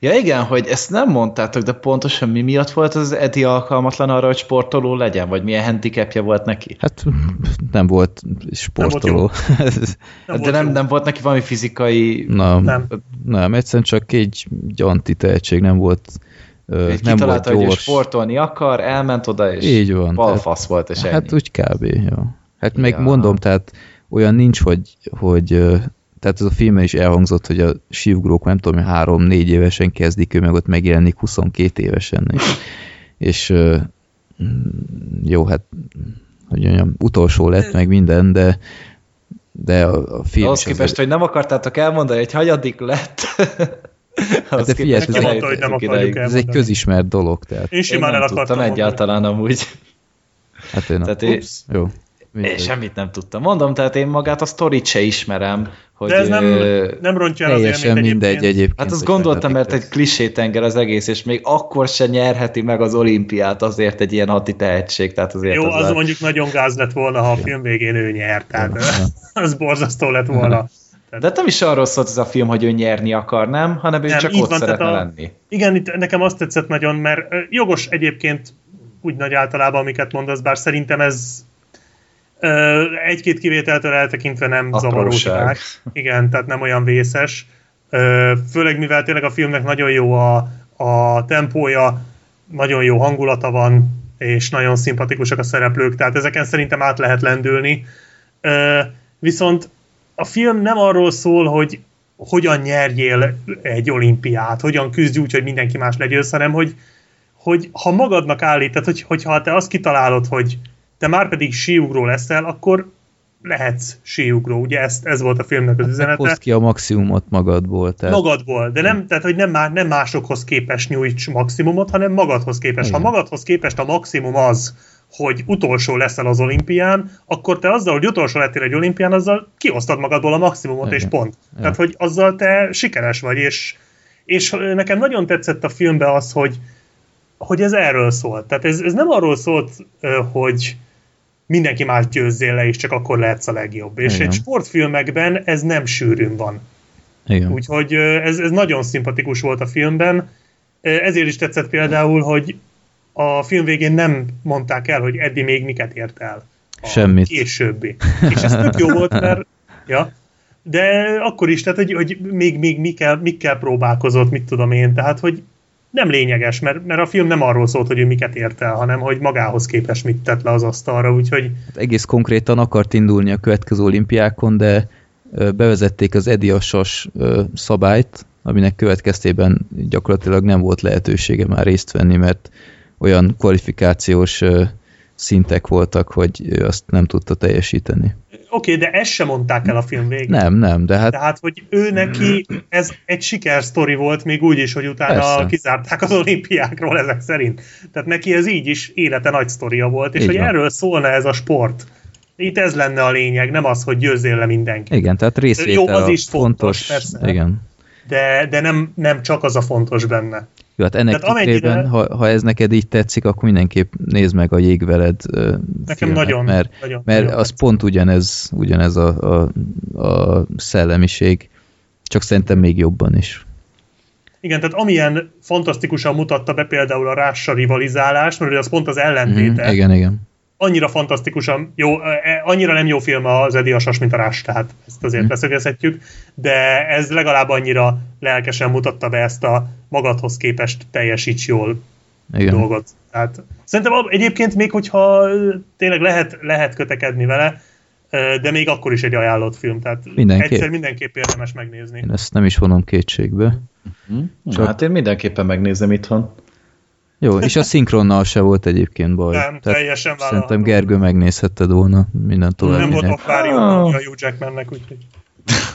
Ja igen, hogy ezt nem mondtátok, de pontosan mi miatt volt az Edi alkalmatlan arra, hogy sportoló legyen? Vagy milyen handicapje volt neki? Hát nem volt sportoló. Nem volt [LAUGHS] nem de nem, nem volt neki valami fizikai... Nem, nem. nem egyszerűen csak egy, egy antitehetség, nem volt egy nem kitalálta, volt gyors. hogy sportolni akar, elment oda, és Így van, balfasz volt, és Hát ennyi. úgy kb. Jó. Hát meg ja. mondom, tehát olyan nincs, hogy, hogy tehát ez a filmben is elhangzott, hogy a sívgrók nem tudom, három-négy évesen kezdik, ő meg ott megjelenik 22 évesen. És, és jó, hát hogy mondjam, utolsó lett meg minden, de de a, a film Ahhoz képest, hogy nem akartátok elmondani, hogy hagyadik lett. hát de figyelj, ez, mondta, hogy nem ez egy közismert dolog. Tehát. Én simán én nem tudtam egyáltalán amúgy. Hát én, tehát én, jó. Én semmit nem tudtam. Mondom, tehát én magát a sztorit se ismerem, hogy, De ez nem, nem rontja el az élményt mindegy egyébként. egyébként. Hát azt gondoltam, mert egy klisétenger az egész, és még akkor se nyerheti meg az olimpiát azért egy ilyen hati tehetség. Tehát azért Jó, az, az mondjuk nagyon gáz lett volna, ha a film végén ő nyert. Tehát [LAUGHS] az borzasztó lett volna. De nem is arról szólt ez a film, hogy ő nyerni akar, nem? Hanem ő nem, csak ott van, szeretne a, lenni. Igen, itt nekem azt tetszett nagyon, mert jogos egyébként úgy nagy általában, amiket mondasz, bár szerintem ez egy-két kivételtől eltekintve nem zavaróság. Igen, tehát nem olyan vészes. Főleg mivel tényleg a filmnek nagyon jó a, a tempója, nagyon jó hangulata van, és nagyon szimpatikusak a szereplők, tehát ezeken szerintem át lehet lendülni. Viszont a film nem arról szól, hogy hogyan nyerjél egy olimpiát, hogyan küzdj úgy, hogy mindenki más legyőz, hanem hogy, hogy ha magadnak állít, tehát hogy, hogyha te azt kitalálod, hogy te már pedig síugró leszel, akkor lehetsz síugró, ugye ez, ez volt a filmnek az hát üzenete. Hozd ki a maximumot magadból. Tehát... Magadból, de nem, tehát, hogy nem, nem másokhoz képes nyújts maximumot, hanem magadhoz képes. Igen. Ha magadhoz képest a maximum az, hogy utolsó leszel az olimpián, akkor te azzal, hogy utolsó lettél egy olimpián, azzal kiosztad magadból a maximumot, Igen. és pont. Igen. Tehát, hogy azzal te sikeres vagy, és, és nekem nagyon tetszett a filmben az, hogy, hogy ez erről szólt. Tehát ez, ez nem arról szólt, hogy mindenki más győzzél le, és csak akkor lehetsz a legjobb. És Igen. egy sportfilmekben ez nem sűrűn van. Igen. Úgyhogy ez, ez nagyon szimpatikus volt a filmben. Ezért is tetszett például, hogy a film végén nem mondták el, hogy Eddie még miket ért el. A Semmit. Későbbi. És ez tök jó volt, mert ja, de akkor is, tehát hogy, hogy még, még mikkel, mikkel próbálkozott, mit tudom én, tehát hogy nem lényeges, mert, mert a film nem arról szólt, hogy ő miket ért el, hanem hogy magához képest mit tett le az asztalra, úgyhogy... Hát egész konkrétan akart indulni a következő olimpiákon, de bevezették az ediasas szabályt, aminek következtében gyakorlatilag nem volt lehetősége már részt venni, mert olyan kvalifikációs szintek voltak, hogy ő azt nem tudta teljesíteni. Oké, okay, de ezt sem mondták el a film végén. Nem, nem, de hát... Tehát, hogy ő neki ez egy sikersztori volt, még úgy is, hogy utána Persze. kizárták az olimpiákról ezek szerint. Tehát neki ez így is élete nagy sztoria volt, és így hogy van. erről szólna ez a sport. Itt ez lenne a lényeg, nem az, hogy győzzél le mindenki. Igen, tehát részvétel Jó, az is fontos, fontos persze. Igen. De, de nem, nem csak az a fontos benne. Jó, hát ennek Tehát tükrében, amennyire... ha, ha ez neked így tetszik, akkor mindenképp nézd meg a Jégveled Nekem filmet, nagyon, mert, nagyon, mert nagyon az tetszik. pont ugyanez, ugyanez a, a, a szellemiség, csak szerintem még jobban is. Igen, tehát amilyen fantasztikusan mutatta be például a rássa rivalizálást, mert az pont az ellentéte. Mm, igen, igen annyira fantasztikusan jó, annyira nem jó film az Edi Asas, mint a Rás, tehát ezt azért mm. leszögezhetjük, de ez legalább annyira lelkesen mutatta be ezt a magadhoz képest teljesíts jól Igen. dolgot. Tehát, szerintem egyébként még, hogyha tényleg lehet, lehet kötekedni vele, de még akkor is egy ajánlott film, tehát Mindenképp. egyszer mindenképp érdemes megnézni. Én ezt nem is vonom kétségbe. Mm-hmm. Csak... Hát én mindenképpen megnézem itthon. Jó, és a szinkronnal se volt egyébként baj. Nem, Tehát teljesen Szerintem Gergő megnézhetted volna minden tovább. Nem volt akvárium oh. a Hugh Jackmannek, úgyhogy...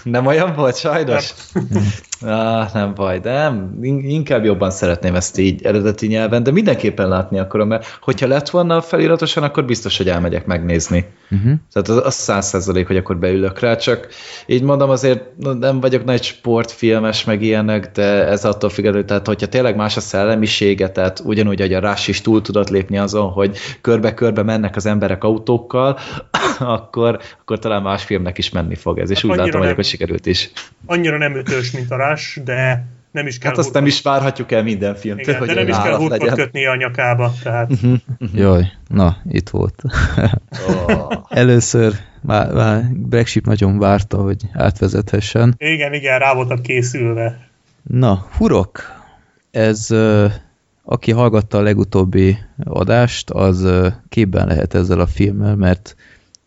Nem olyan volt, sajnos? Nem. Ah, nem baj, de nem, inkább jobban szeretném ezt így eredeti nyelven, de mindenképpen látni akarom, mert hogyha lett volna feliratosan, akkor biztos, hogy elmegyek megnézni. Uh-huh. Tehát az száz százalék, hogy akkor beülök rá, csak így mondom, azért nem vagyok nagy sportfilmes, meg ilyenek, de ez attól függetlenül, tehát hogyha tényleg más a szellemisége, tehát ugyanúgy, hogy a Rush is túl tudott lépni azon, hogy körbe-körbe mennek az emberek autókkal, [COUGHS] akkor, akkor talán más filmnek is menni fog ez, és hát úgy látom, nem, hogy sikerült is. Annyira nem ütős, mint a Rush, de nem is kell Hát azt nem is várhatjuk el minden filmtől, Igen, hogy de nem is kell hurkot kötni a nyakába. Tehát... Uh-huh, uh-huh. Jaj, na, itt volt. Oh. Először már, már Brexit nagyon várta, hogy átvezethessen. Igen, igen, rá voltak készülve. Na, Hurok, ez aki hallgatta a legutóbbi adást, az képben lehet ezzel a filmmel, mert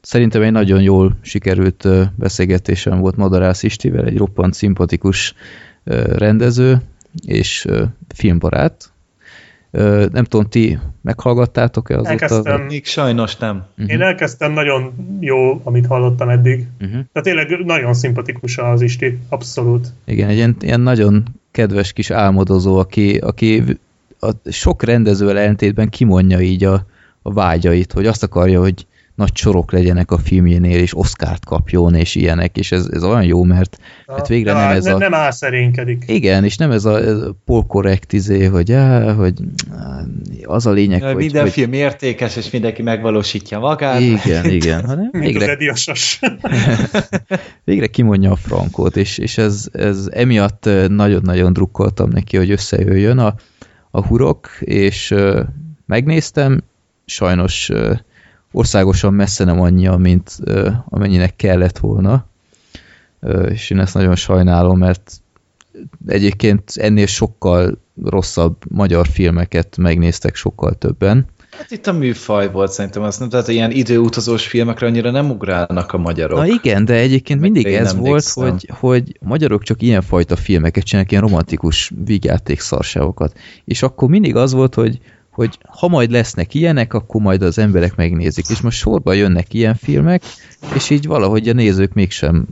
szerintem egy nagyon jól sikerült beszélgetésem volt Madarász Istivel, egy roppant szimpatikus rendező és filmbarát. Nem tudom, ti meghallgattátok-e azóta? Elkezdtem. Még sajnos nem. Uh-huh. Én elkezdtem, nagyon jó, amit hallottam eddig. Uh-huh. Tehát tényleg nagyon szimpatikus az Isti, abszolút. Igen, egy ilyen, ilyen nagyon kedves kis álmodozó, aki, aki a sok rendező ellentétben kimondja így a, a vágyait, hogy azt akarja, hogy nagy sorok legyenek a filmjénél, és Oscárt kapjon, és ilyenek, és ez, ez olyan jó, mert, mert végre nem, nem ez ne, a... Nem álszerénkedik. Igen, és nem ez a, ez a polkorrekt izé, hogy, já, hogy az a lényeg, ja, hogy... Minden hogy... film értékes, és mindenki megvalósítja magát. Igen, igen. Hanem végre... [LAUGHS] végre kimondja a frankót, és, és ez, ez emiatt nagyon-nagyon drukkoltam neki, hogy összejöjjön a, a hurok, és megnéztem, sajnos uh, országosan messze nem annyi, mint amennyinek kellett volna, és én ezt nagyon sajnálom, mert egyébként ennél sokkal rosszabb magyar filmeket megnéztek sokkal többen. Hát itt a műfaj volt szerintem, azt nem, tehát ilyen időutazós filmekre annyira nem ugrálnak a magyarok. Na igen, de egyébként mindig ez volt, hogy, hogy a magyarok csak ilyenfajta filmeket csinálnak, ilyen romantikus vígjáték szarságokat. És akkor mindig az volt, hogy hogy ha majd lesznek ilyenek, akkor majd az emberek megnézik. És most sorba jönnek ilyen filmek, és így valahogy a nézők mégsem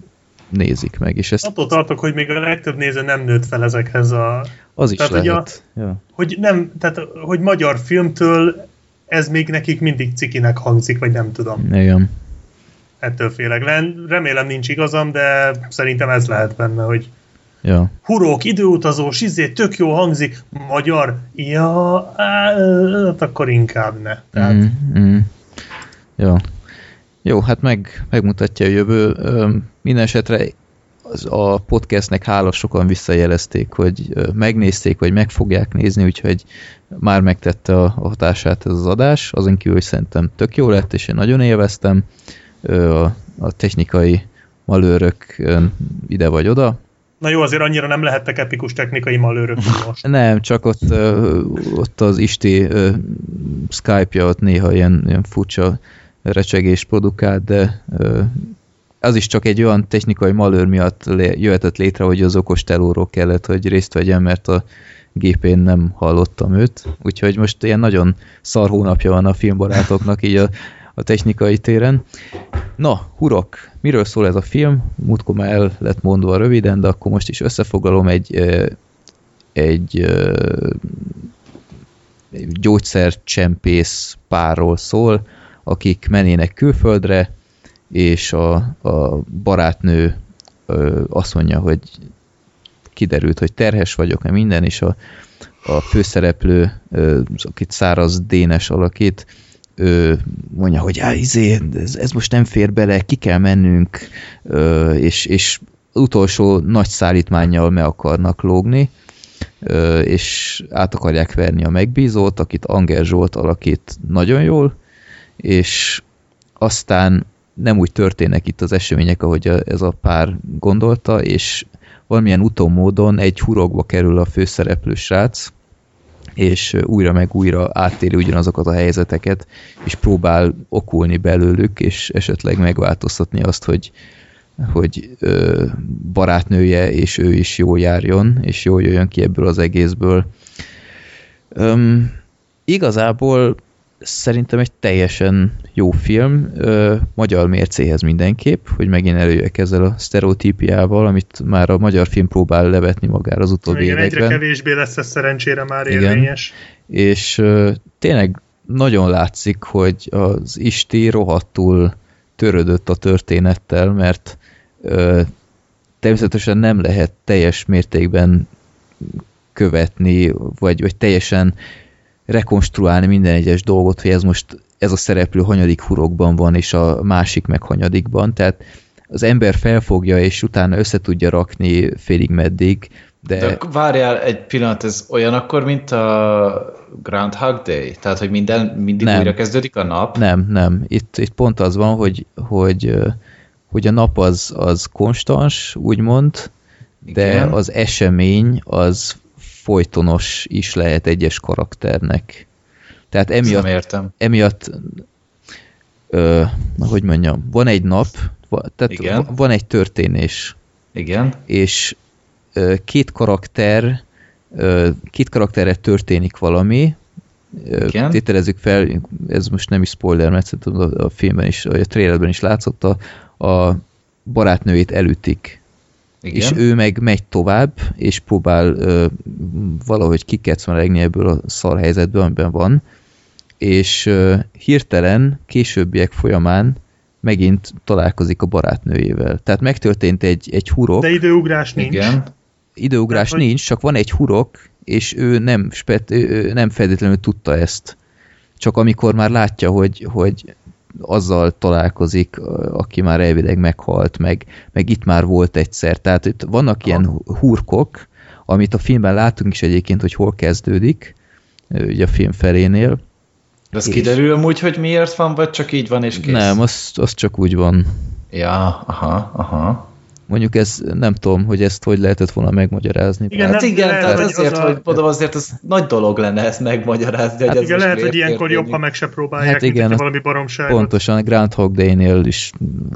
nézik meg. És ezt... Attól tartok, hogy még a legtöbb néző nem nőtt fel ezekhez a... Az is tehát, lehet. Hogy, a, ja. hogy, nem, tehát, hogy magyar filmtől ez még nekik mindig cikinek hangzik, vagy nem tudom. Igen. Ettől félek. Remélem nincs igazam, de szerintem ez lehet benne, hogy Ja. Hurók, időutazós, izé, tök jó hangzik, magyar, ja, hát akkor inkább ne. Tehát... Mm, mm. Jó. Jó, hát meg, megmutatja a jövő. Minden esetre az a podcastnek hála sokan visszajelezték, hogy megnézték, vagy meg fogják nézni, úgyhogy már megtette a, a hatását ez az adás, azon kívül, hogy szerintem tök jó lett, és én nagyon élveztem a, a technikai malőrök ide vagy oda, Na jó, azért annyira nem lehettek epikus technikai malőrök most. [LAUGHS] Nem, csak ott, ott az Isti Skype-ja ott néha ilyen, ilyen furcsa recsegés produkál, de az is csak egy olyan technikai malőr miatt jöhetett létre, hogy az okos telóról kellett, hogy részt vegyen, mert a gépén nem hallottam őt. Úgyhogy most ilyen nagyon szar hónapja van a filmbarátoknak így a, a technikai téren. Na, hurok, miről szól ez a film? Múltkor már el lett mondva röviden, de akkor most is összefoglalom egy, egy, egy gyógyszercsempész párról szól, akik menének külföldre, és a, a barátnő azt mondja, hogy kiderült, hogy terhes vagyok, mert minden, és a, a főszereplő, akit száraz Dénes alakít, ő mondja, hogy á, izé, ez, ez most nem fér bele, ki kell mennünk, ö, és, és utolsó nagy szállítmányjal me akarnak lógni, ö, és át akarják verni a megbízót, akit Anger Zsolt alakít nagyon jól, és aztán nem úgy történnek itt az események, ahogy ez a pár gondolta, és valamilyen utómódon egy hurokba kerül a főszereplő srác, és újra meg újra áttéri ugyanazokat a helyzeteket, és próbál okulni belőlük, és esetleg megváltoztatni azt, hogy, hogy ö, barátnője és ő is jól járjon, és jól jöjjön ki ebből az egészből. Öm, igazából szerintem egy teljesen jó film, ö, magyar mércéhez mindenképp, hogy megint előjek ezzel a sztereotípiával, amit már a magyar film próbál levetni magára az utóbbi Igen, években. egyre kevésbé lesz ez szerencsére már érvényes. Igen. És ö, tényleg nagyon látszik, hogy az Isti rohadtul törődött a történettel, mert ö, természetesen nem lehet teljes mértékben követni, vagy, vagy teljesen rekonstruálni minden egyes dolgot, hogy ez most ez a szereplő hanyadik hurokban van, és a másik meg hanyadikban, tehát az ember felfogja, és utána össze tudja rakni félig meddig, de... de várjál egy pillanat, ez olyan akkor, mint a Groundhog Day? Tehát, hogy minden, mindig nem. újra kezdődik a nap? Nem, nem. Itt, itt pont az van, hogy, hogy, hogy a nap az, az konstans, úgymond, Igen. de az esemény az folytonos is lehet egyes karakternek. Tehát emiatt, nem értem. emiatt ö, hogy mondjam, van egy nap, tehát Igen. van egy történés. Igen. És ö, két karakter, ö, két karakterre történik valami, Igen. tételezzük fel, ez most nem is spoiler, mert szerintem a, filmben is, a trailerben is látszott, a, a barátnőjét elütik igen. és ő meg megy tovább, és próbál ö, valahogy kikecmelegni ebből a szar helyzetből, amiben van, és ö, hirtelen későbbiek folyamán megint találkozik a barátnőjével. Tehát megtörtént egy, egy hurok. De időugrás nincs. Igen. Időugrás Tehát, nincs, csak van egy hurok, és ő nem, spet, ő nem feltétlenül tudta ezt. Csak amikor már látja, hogy, hogy azzal találkozik, aki már elvileg meghalt, meg, meg itt már volt egyszer. Tehát itt vannak ilyen hurkok, amit a filmben látunk is egyébként, hogy hol kezdődik, ugye a film felénél. De az és... kiderül amúgy, hogy miért van, vagy csak így van és kész? Nem, az, az csak úgy van. Ja, aha, aha. Mondjuk ez nem tudom, hogy ezt hogy lehetett volna megmagyarázni. Igen, hát igen, lehet, tehát azért, az hogy mondom, azért az nagy dolog lenne ezt megmagyarázni. Hát hogy igen, lehet, hogy ilyenkor jobb, ha meg se próbálják, hát igen, mint valami baromságot. Pontosan, a Groundhog Day-nél is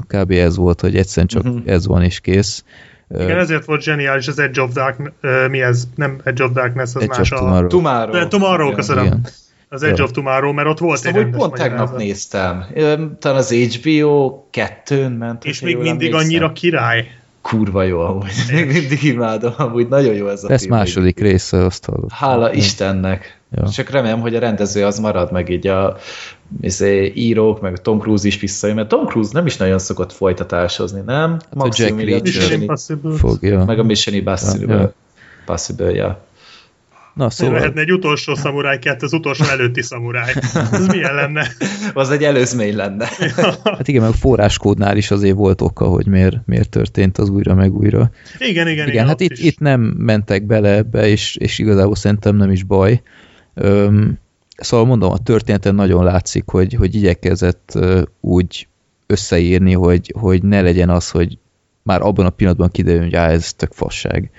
kb. ez volt, hogy egyszerűen csak uh-huh. ez van és kész. Igen, ezért volt zseniális az Edge of Dark, uh, mi ez? Nem Edge of Darkness, az Edge más of Tomorrow. a... Tomorrow. Tomorrow, igen, köszönöm. Igen. Az Edge ja. of Tomorrow, mert ott volt Aztán, egy rendes pont tegnap néztem. Talán az HBO 2-n ment. És még mindig annyira király kurva jó amúgy. [LAUGHS] Még mindig imádom, amúgy nagyon jó ez a Ez film. második része, azt hallottam. Hála ja. Istennek. Ja. Csak remélem, hogy a rendező az marad, meg így a izé, írók, meg Tom Cruise is visszajön, mert Tom Cruise nem is nagyon szokott folytatásozni, nem? Hát Maximum a Jack Reacher fogja. Meg a Mission Impossible. Ja, ja. Possible, ja. Na, szóval... Lehetne egy utolsó szamuráj kett, az utolsó előtti szamuráj. Ez milyen lenne? [LAUGHS] az egy előzmény lenne. [LAUGHS] hát igen, meg a forráskódnál is azért volt oka, hogy miért, miért történt az újra meg újra. Igen, igen, igen. igen hát itt, itt nem mentek bele ebbe, és, és igazából szerintem nem is baj. Öm, szóval mondom, a történeten nagyon látszik, hogy, hogy igyekezett úgy összeírni, hogy, hogy ne legyen az, hogy már abban a pillanatban kiderül, hogy á, ez tök fasság.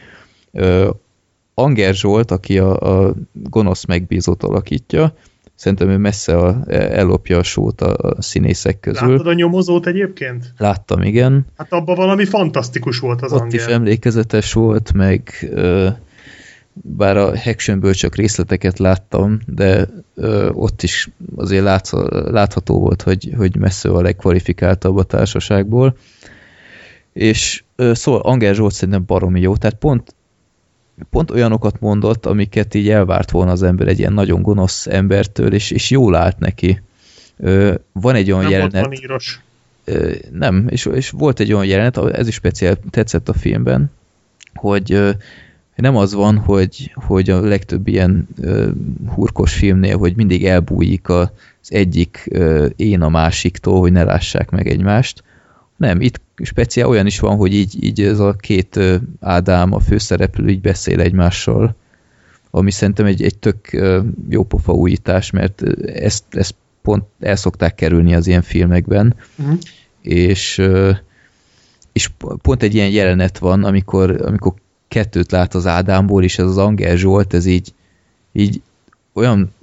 Anger Zsolt, aki a, a gonosz megbízót alakítja, szerintem ő messze a, ellopja a sót a, a színészek közül. Láttad a nyomozót egyébként? Láttam, igen. Hát abban valami fantasztikus volt az Ott angol. is emlékezetes volt, meg ö, bár a Hactionből csak részleteket láttam, de ö, ott is azért látsz, látható volt, hogy, hogy messze a legkvalifikáltabb a társaságból. És ö, szóval Angel Zsolt szerintem baromi jó, tehát pont pont olyanokat mondott, amiket így elvárt volna az ember egy ilyen nagyon gonosz embertől, és, és jól állt neki. Ö, van egy olyan Nem jelenet... volt. Ö, nem, és, és volt egy olyan jelenet, ez is speciál tetszett a filmben, hogy ö, nem az van, hogy, hogy a legtöbb ilyen ö, hurkos filmnél, hogy mindig elbújik az egyik ö, én a másiktól, hogy ne lássák meg egymást. Nem, itt speciál olyan is van, hogy így, így ez a két Ádám, a főszereplő így beszél egymással, ami szerintem egy, egy tök jópofa újítás, mert ezt, ezt pont el szokták kerülni az ilyen filmekben, Mhm. és, és pont egy ilyen jelenet van, amikor, amikor kettőt lát az Ádámból, és ez az Angel Zsolt, ez így, így olyan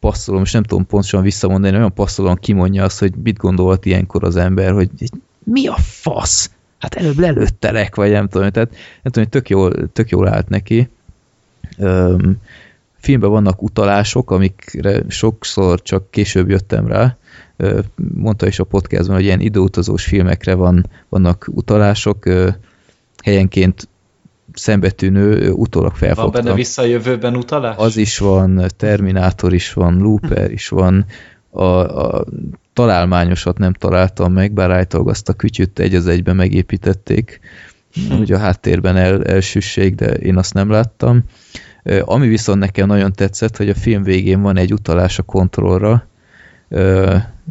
passzolom, és nem tudom pontosan visszamondani, olyan passzolom kimondja azt, hogy mit gondolt ilyenkor az ember, hogy mi a fasz? Hát előbb lelőttelek, vagy nem tudom, tehát nem tudom, tök jól, tök jól állt neki. Öm, filmben vannak utalások, amikre sokszor csak később jöttem rá. Ö, mondta is a podcastban, hogy ilyen időutazós filmekre van, vannak utalások, helyenként szembetűnő, utólag Van felfogtam. benne vissza a jövőben utalás? Az is van, Terminátor is van, Looper is van, a, a találmányosat nem találtam meg, bár állítólag azt a kütyüt egy az egyben megépítették, hogy a háttérben el, elsüsség, de én azt nem láttam. Ami viszont nekem nagyon tetszett, hogy a film végén van egy utalás a kontrollra,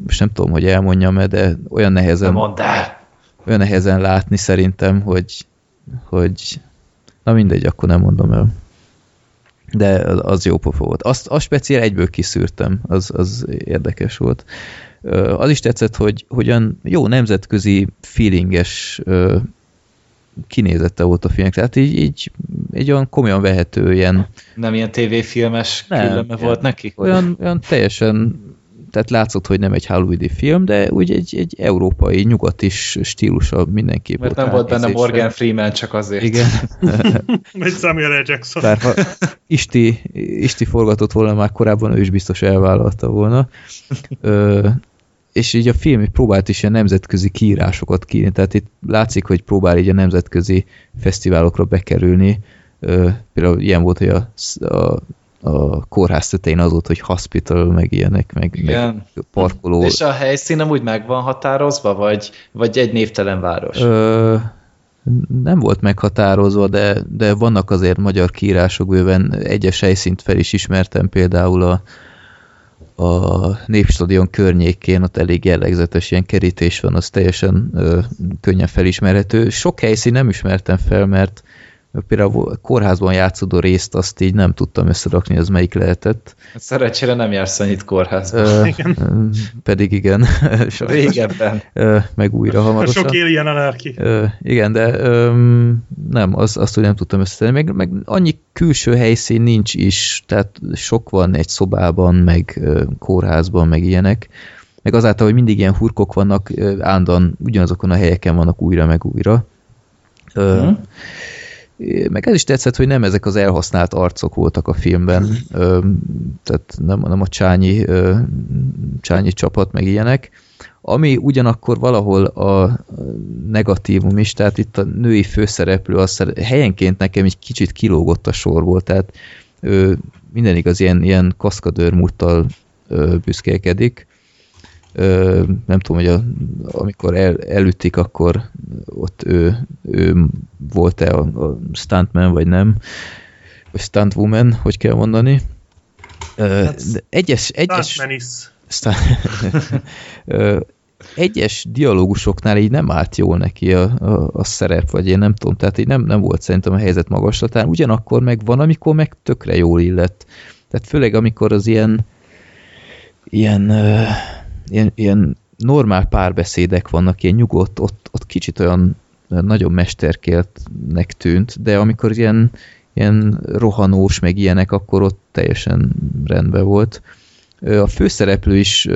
most nem tudom, hogy elmondjam-e, de olyan nehezen, olyan nehezen látni szerintem, hogy, hogy na mindegy, akkor nem mondom el. De az, az jó pofa volt. Azt, azt speciál egyből kiszűrtem, az, az érdekes volt. Az is tetszett, hogy hogyan jó nemzetközi feelinges ö, kinézete volt a filmnek. Tehát így, így egy olyan komolyan vehető ilyen Nem ilyen tévéfilmes külleme volt neki? olyan, olyan teljesen, tehát látszott, hogy nem egy hollywoodi film, de úgy egy, egy európai, nyugatis stílusa mindenképp Mert nem volt benne. Morgan Freeman csak azért. Igen, [LAUGHS] Vagy Samuel L. Jackson. bár ha Isti, Isti forgatott volna már korábban, ő is biztos elvállalta volna. Ö, és így a film így próbált is ilyen nemzetközi kiírásokat kiírni, tehát itt látszik, hogy próbál így a nemzetközi fesztiválokra bekerülni. Például ilyen volt, hogy a, a, a kórház tetején az volt, hogy hospital, meg ilyenek, meg, Igen. meg parkoló. És a helyszín nem úgy meg van határozva, vagy, vagy egy névtelen város? Ö, nem volt meghatározva, de, de vannak azért magyar kiírások bőven. Egyes helyszínt fel is ismertem, például a, a Népstadion környékén, ott elég jellegzetes ilyen kerítés van, az teljesen ö, könnyen felismerhető. Sok helyszín nem ismertem fel, mert például a kórházban játszódó részt azt így nem tudtam összerakni, az melyik lehetett. Szerencsére nem jársz annyit kórházba. Ö, pedig igen, [LAUGHS] Régebben. Ö, meg újra hamarosan. Sok alien anarki. Ö, igen, de öm, nem, az, azt, hogy nem tudtam összetenni. Meg, meg annyi külső helyszín nincs is, tehát sok van egy szobában, meg ö, kórházban, meg ilyenek. Meg azáltal, hogy mindig ilyen hurkok vannak, ö, állandóan ugyanazokon a helyeken vannak újra, meg újra. Ö, Mhm. Meg ez is tetszett, hogy nem ezek az elhasznált arcok voltak a filmben, ö, tehát nem, nem a csányi, ö, csányi csapat, meg ilyenek. Ami ugyanakkor valahol a negatívum is, tehát itt a női főszereplő az helyenként nekem egy kicsit kilógott a sorból, tehát ő minden igaz ilyen, ilyen kaszkadőr múlttal ö, büszkélkedik. Ö, nem tudom, hogy a, amikor el, elütik, akkor ott ő, ő volt-e a, a stuntman, vagy nem, vagy stuntwoman, hogy kell mondani. Ö, de egyes, egyes, [LAUGHS] Ö, egyes dialógusoknál így nem állt jól neki a, a, a szerep, vagy én nem tudom, tehát így nem, nem volt szerintem a helyzet magaslatán, ugyanakkor meg van, amikor meg tökre jól illett. Tehát főleg amikor az ilyen ilyen, ilyen, ilyen normál párbeszédek vannak, ilyen nyugodt, ott, ott kicsit olyan nagyon mesterkéltnek tűnt, de amikor ilyen, ilyen rohanós, meg ilyenek, akkor ott teljesen rendben volt. A főszereplő is,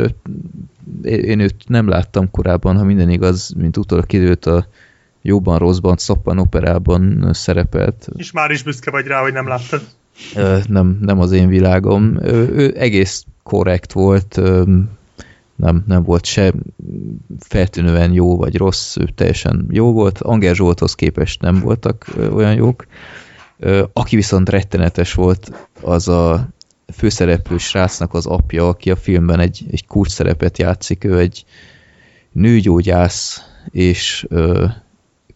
én őt nem láttam korábban, ha minden igaz, mint utólag kiderült a jóban, rosszban, szappan operában szerepelt. És már is büszke vagy rá, hogy nem láttad. Nem, nem az én világom. Ő egész korrekt volt, nem, nem volt se feltűnően jó vagy rossz, ő teljesen jó volt. Anger Zsolthoz képest nem voltak olyan jók. Aki viszont rettenetes volt, az a főszereplő srácnak az apja, aki a filmben egy, egy kulcs szerepet játszik, ő egy nőgyógyász, és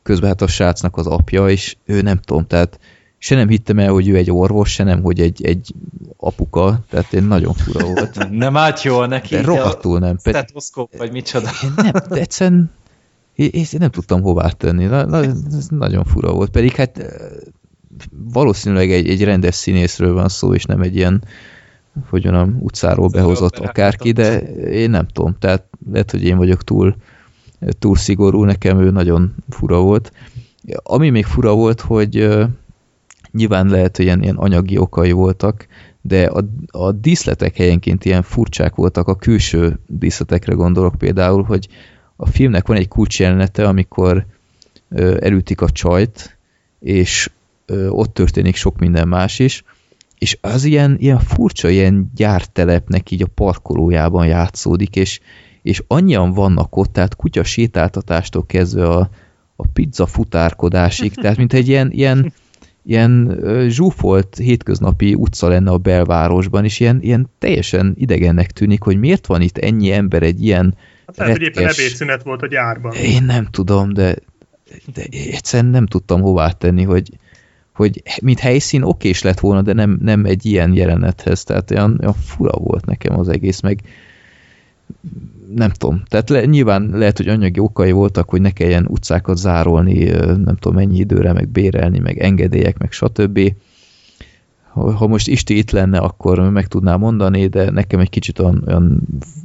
közben hát a srácnak az apja, és ő nem tudom, tehát se nem hittem el, hogy ő egy orvos, se nem, hogy egy, egy apuka, tehát én nagyon fura volt. [LAUGHS] nem állt jól neki. De rohadtul nem. Stetoszkóp, vagy micsoda. Én nem, de egyszerűen én, nem tudtam hová tenni. Na, na, ez nagyon fura volt. Pedig hát valószínűleg egy, egy rendes színészről van szó, és nem egy ilyen, hogy mondjam, utcáról behozott akárki, de én nem tudom. Tehát lehet, hogy én vagyok túl, túl szigorú, nekem ő nagyon fura volt. Ami még fura volt, hogy Nyilván lehet, hogy ilyen, ilyen anyagi okai voltak, de a, a díszletek helyenként ilyen furcsák voltak, a külső díszletekre gondolok például, hogy a filmnek van egy kulcsjelenete, amikor ö, elütik a csajt, és ö, ott történik sok minden más is, és az ilyen, ilyen furcsa, ilyen gyártelepnek így a parkolójában játszódik, és, és annyian vannak ott, tehát kutya sétáltatástól kezdve a, a pizza futárkodásig, tehát mint egy ilyen, ilyen [LAUGHS] ilyen zsúfolt hétköznapi utca lenne a belvárosban, és ilyen, ilyen teljesen idegennek tűnik, hogy miért van itt ennyi ember egy ilyen Hát lehet, hogy éppen ebédszünet volt a gyárban. Én nem tudom, de, de egyszerűen nem tudtam hová tenni, hogy, hogy mint helyszín okés lett volna, de nem, nem egy ilyen jelenethez, tehát olyan, olyan fura volt nekem az egész, meg nem tudom, tehát le, nyilván lehet, hogy anyagi okai voltak, hogy ne kelljen utcákat zárolni, nem tudom mennyi időre, meg bérelni, meg engedélyek, meg stb. Ha most Isti itt lenne, akkor meg tudná mondani, de nekem egy kicsit olyan, olyan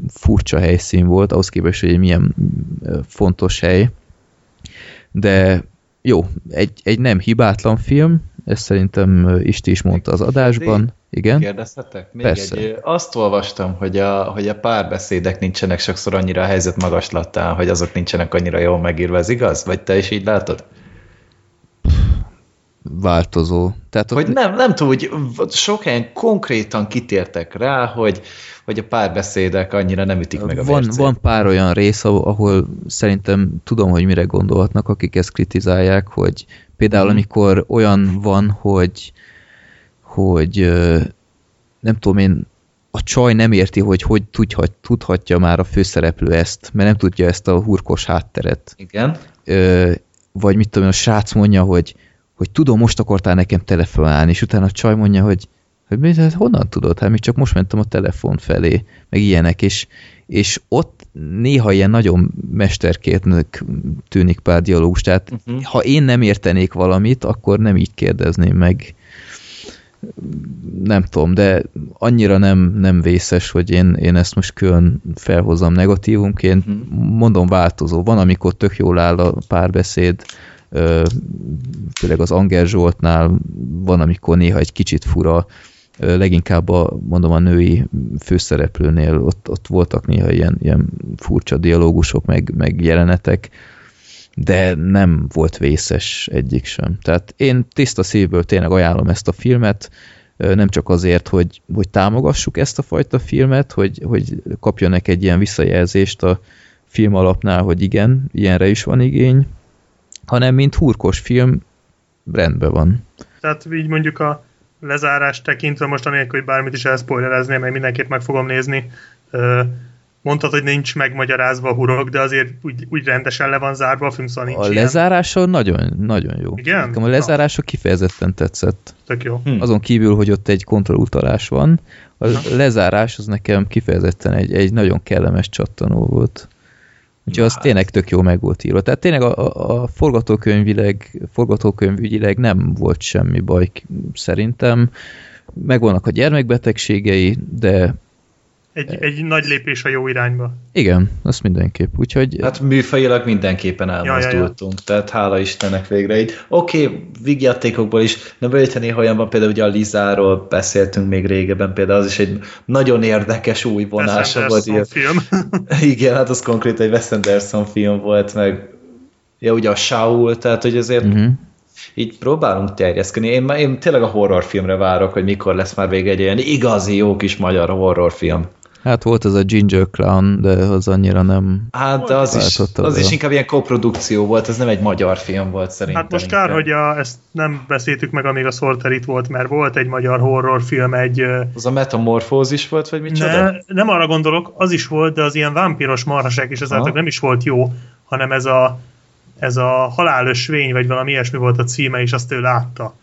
furcsa helyszín volt, ahhoz képest, hogy milyen fontos hely. De jó, egy, egy nem hibátlan film, ezt szerintem Isti is mondta az adásban. Igen? Kérdezhetek? Még Persze. Egy, azt olvastam, hogy a, hogy a párbeszédek nincsenek sokszor annyira a helyzet magaslattán, hogy azok nincsenek annyira jól megírva, ez igaz? Vagy te is így látod? Változó. Tehát hogy nem, nem tudom, hogy sok helyen konkrétan kitértek rá, hogy, hogy a párbeszédek annyira nem ütik meg a van, van pár olyan rész, ahol szerintem tudom, hogy mire gondolhatnak, akik ezt kritizálják, hogy például hmm. amikor olyan van, hogy hogy nem tudom én, a csaj nem érti, hogy hogy tudhat, tudhatja már a főszereplő ezt, mert nem tudja ezt a hurkos hátteret. Igen. Ö, vagy mit tudom én, a srác mondja, hogy, hogy tudom, most akartál nekem telefonálni, és utána a csaj mondja, hogy, hogy mi, hát honnan tudod? Hát még csak most mentem a telefon felé, meg ilyenek, és, és ott néha ilyen nagyon mesterkértnek tűnik pár dialógus, tehát uh-huh. ha én nem értenék valamit, akkor nem így kérdezném meg nem tudom, de annyira nem, nem vészes, hogy én, én ezt most külön felhozom negatívumként. Hmm. Mondom, változó. Van, amikor tök jól áll a párbeszéd, főleg az Anger Zsoltnál van, amikor néha egy kicsit fura, leginkább a, mondom, a női főszereplőnél ott, ott voltak néha ilyen, ilyen furcsa dialógusok, meg, meg jelenetek, de nem volt vészes egyik sem. Tehát én tiszta szívből tényleg ajánlom ezt a filmet, nem csak azért, hogy, hogy támogassuk ezt a fajta filmet, hogy, hogy kapjanak egy ilyen visszajelzést a film alapnál, hogy igen, ilyenre is van igény, hanem mint hurkos film rendben van. Tehát így mondjuk a lezárást tekintve most anélkül, hogy bármit is elszpoilerezném, mert mindenképp meg fogom nézni, mondtad, hogy nincs megmagyarázva a hurok, de azért úgy, úgy rendesen le van zárva a film, szóval nincs A ilyen. lezárása nagyon, nagyon jó. Igen? Nekem a lezárása kifejezetten tetszett. Tök jó. Hm. Azon kívül, hogy ott egy kontrollutalás van, a lezárás az nekem kifejezetten egy, egy nagyon kellemes csattanó volt. Úgyhogy az hát. tényleg tök jó meg volt írva. Tehát tényleg a, a, a forgatókönyvileg, forgatókönyvügyileg nem volt semmi baj szerintem. Megvannak a gyermekbetegségei, de Egy, egy nagy lépés a jó irányba. Igen, azt mindenképp. Úgyhogy... Hát műfajilag mindenképpen elmozdultunk, ja, ja, ja. tehát hála Istennek végre így. Oké, okay, vígjátékokból is, de bőjte néha olyan van, például ugye a Lizáról beszéltünk még régebben, például az is egy nagyon érdekes új vonása volt. Ilyen. film. [LAUGHS] Igen, hát az konkrétan egy Wes Anderson film volt, meg ja, ugye a Saul, tehát hogy azért uh-huh így próbálunk terjeszkedni. Én, én tényleg a horrorfilmre várok, hogy mikor lesz már vége egy ilyen igazi jó kis magyar horrorfilm. Hát volt ez a Ginger Clown, de az annyira nem... Hát de az, is, az is inkább ilyen koprodukció volt, ez nem egy magyar film volt szerintem. Hát most kár, inkább. hogy a, ezt nem beszéltük meg, amíg a Sorter itt volt, mert volt egy magyar horrorfilm, egy... Az a metamorfózis volt, vagy micsoda? Ne, nem arra gondolok, az is volt, de az ilyen vámpiros marhaság, és ezáltal nem is volt jó, hanem ez a ez a halálösvény, vagy valami ilyesmi volt a címe, és azt ő látta.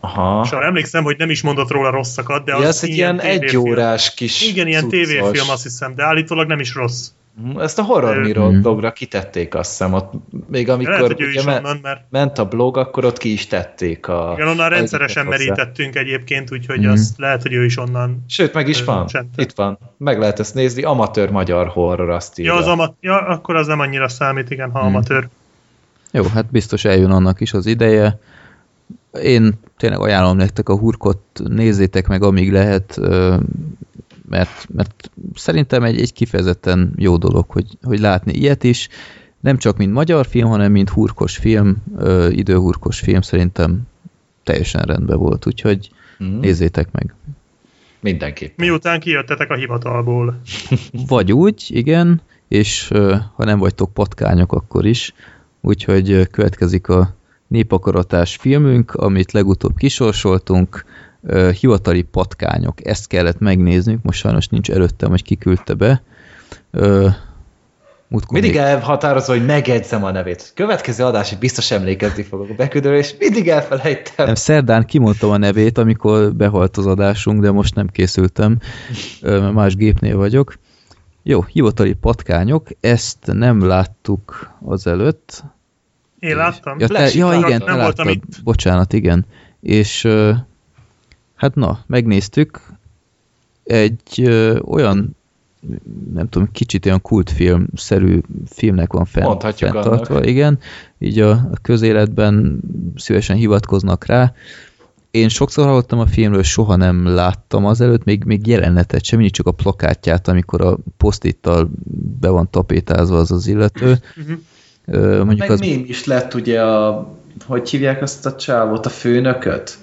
Aha. És arra emlékszem, hogy nem is mondott róla rosszakat, de ja, az, az egy ilyen egyórás kis Igen, ilyen tévéfilm azt hiszem, de állítólag nem is rossz. Mhm, ezt a horror hmm. blogra kitették, azt hiszem, ott még amikor Lehet, ugye me- onnan, mert... ment a blog, akkor ott ki is tették a... Igen, onnan rendszeresen merítettünk egyébként, úgyhogy hmm. azt lehet, hogy ő is onnan... Sőt, meg is van, csente. itt van, meg lehet ezt nézni, amatőr magyar horror, azt írja. Ja, az ama- ja, akkor az nem annyira számít, igen, ha hmm. amatőr. Jó, hát biztos eljön annak is az ideje. Én tényleg ajánlom nektek a hurkot, nézzétek meg amíg lehet, mert, mert szerintem egy, egy kifejezetten jó dolog, hogy, hogy látni ilyet is. Nem csak mint magyar film, hanem mint hurkos film, időhurkos film szerintem teljesen rendben volt, úgyhogy mm. nézzétek meg. Mindenképp. Miután kijöttetek a hivatalból. [LAUGHS] Vagy úgy, igen, és ha nem vagytok patkányok, akkor is úgyhogy következik a népakaratás filmünk, amit legutóbb kisorsoltunk, hivatali patkányok, ezt kellett megnéznünk, most sajnos nincs előttem, hogy kiküldte be. Múltkor mindig még... elhatározva, hogy megedzem a nevét. Következő adásig biztos emlékezni fogok a beküldőre, és mindig elfelejtem. Nem, szerdán kimondtam a nevét, amikor behalt az adásunk, de most nem készültem, más gépnél vagyok. Jó, hivatali patkányok, ezt nem láttuk azelőtt. Én láttam. Ja, te, ja igen, nem láttad, itt. bocsánat, igen. És hát na, megnéztük, egy ö, olyan nem tudom, kicsit olyan kultfilm-szerű filmnek van fent, fenntartva, annak. igen, így a, a közéletben szívesen hivatkoznak rá, én sokszor hallottam a filmről, soha nem láttam azelőtt, még, még jelenetet sem, mindig csak a plakátját, amikor a posztittal be van tapétázva az az illető. Mondjuk Meg az... mém is lett ugye a, hogy hívják azt a csávot, a főnököt?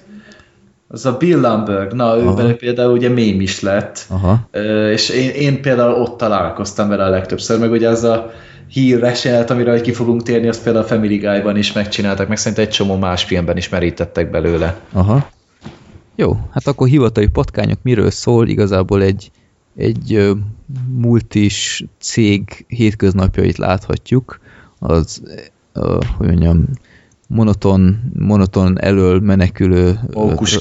Az a Bill Lumberg, na ő például ugye mém is lett, Aha. és én, én például ott találkoztam vele a legtöbbször, meg ugye az a híreselt, amire ki fogunk térni, azt például a Family Guy-ban is megcsináltak, meg szerintem egy csomó más filmben is merítettek belőle. Aha. Jó, hát akkor hivatali patkányok miről szól? Igazából egy, egy multis cég hétköznapjait láthatjuk. Az, uh, hogy mondjam, monoton, monoton elől menekülő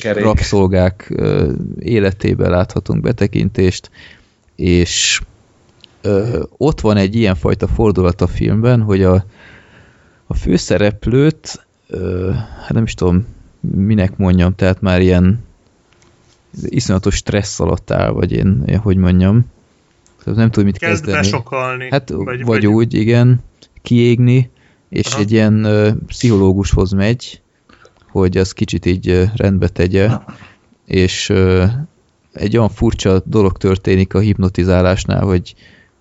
rabszolgák uh, életébe láthatunk betekintést, és ö, ott van egy ilyenfajta fordulat a filmben, hogy a, a főszereplőt, hát nem is tudom, minek mondjam, tehát már ilyen iszonyatos stressz alatt áll, vagy én, én hogy mondjam. Tehát nem tudom, mit Kezd kezdeni. besokalni. Hát vagy, vagy, vagy úgy, igen, kiégni, és Aha. egy ilyen ö, pszichológushoz megy, hogy az kicsit így ö, rendbe tegye, és ö, egy olyan furcsa dolog történik a hipnotizálásnál, hogy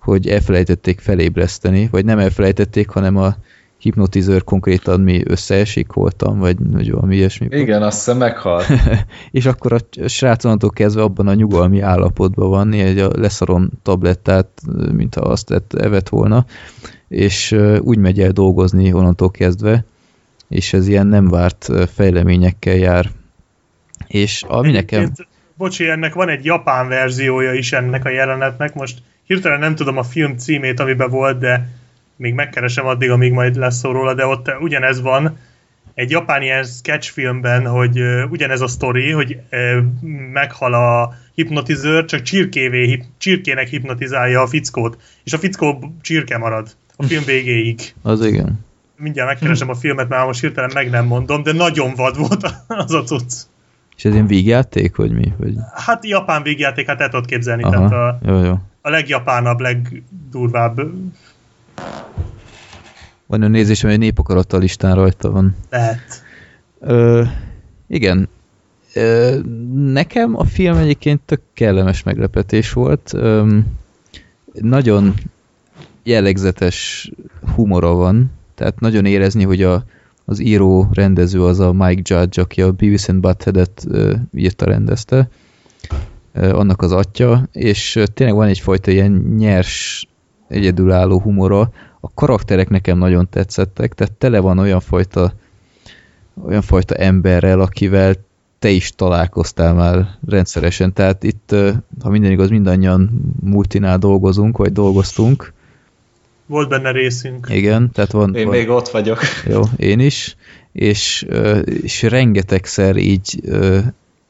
hogy elfelejtették felébreszteni, vagy nem elfelejtették, hanem a hipnotizőr konkrétan mi összeesik voltam, vagy, vagy valami ilyesmi. Igen, azt hiszem meghalt. [LAUGHS] és akkor a srác kezdve abban a nyugalmi állapotban van, egy a leszarom tablettát, mintha azt evett volna, és úgy megy el dolgozni onnantól kezdve, és ez ilyen nem várt fejleményekkel jár. És ami nekem... Bocsi, ennek van egy japán verziója is ennek a jelenetnek, most hirtelen nem tudom a film címét, amiben volt, de még megkeresem addig, amíg majd lesz szó róla, de ott ugyanez van, egy japán ilyen sketchfilmben, hogy uh, ugyanez a sztori, hogy uh, meghal a hipnotizőr, csak csirkévé, hip, csirkének hipnotizálja a fickót, és a fickó csirke marad a film [LAUGHS] végéig. Az igen. Mindjárt megkeresem a filmet, mert most hirtelen meg nem mondom, de nagyon vad volt az a cucc. És ez ilyen vígjáték, vagy mi? Vagy... Hát japán végjáték, hát el tudod képzelni. Aha, Tehát a, jó, jó. a legjapánabb, legdurvább Van olyan nézésem, hogy népakarata listán rajta van. lehet. Ö, igen. Ö, nekem a film egyébként tök kellemes meglepetés volt. Ö, nagyon jellegzetes humora van, tehát nagyon érezni, hogy a, az író, rendező az a Mike Judge, aki a Beavis and Butthead-et írta, rendezte, ö, annak az atya, és tényleg van egyfajta ilyen nyers, egyedülálló humora. A karakterek nekem nagyon tetszettek, tehát tele van olyan fajta olyan fajta emberrel, akivel te is találkoztál már rendszeresen. Tehát itt, ha minden igaz, mindannyian multinál dolgozunk, vagy dolgoztunk. Volt benne részünk. Igen, tehát van... Én van még ott vagyok. [LAUGHS] Jó, én is. És, és rengetegszer így,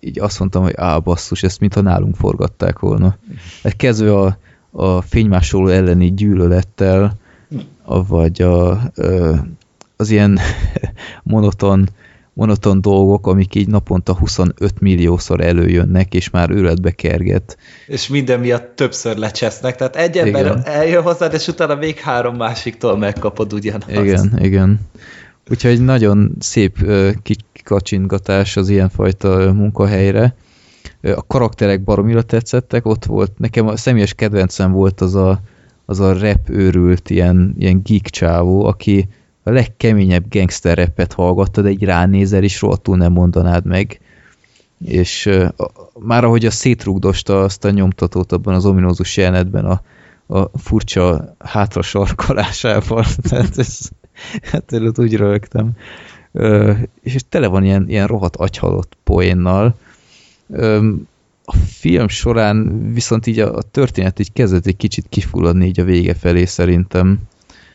így azt mondtam, hogy á, basszus, ezt mintha nálunk forgatták volna. Kezdve a, a fénymásoló elleni gyűlölettel, a- vagy a, az ilyen [LAUGHS] monoton, monoton dolgok, amik így naponta 25 milliószor előjönnek, és már őletbe kerget. És minden miatt többször lecsesznek, tehát egy ember Igen. eljön hozzád, és utána még három másiktól megkapod ugyanazt. Igen, igen. Úgyhogy nagyon szép kikacsingatás az ilyenfajta munkahelyre. A karakterek baromira tetszettek, ott volt, nekem a személyes kedvencem volt az a, az a rap őrült ilyen, ilyen geek csávó, aki a legkeményebb gangster rappet hallgatta, de egy ránézel és rohadtul nem mondanád meg. És a, már ahogy a szétrugdosta azt a nyomtatót abban az ominózus jelenetben a, a furcsa hátra sarkalásával, tehát [LAUGHS] ez, hát előtt úgy rögtem. Ö, és tele van ilyen, ilyen rohadt agyhalott poénnal. A film során viszont így a, a történet így kezdett egy kicsit kifulladni így a vége felé szerintem.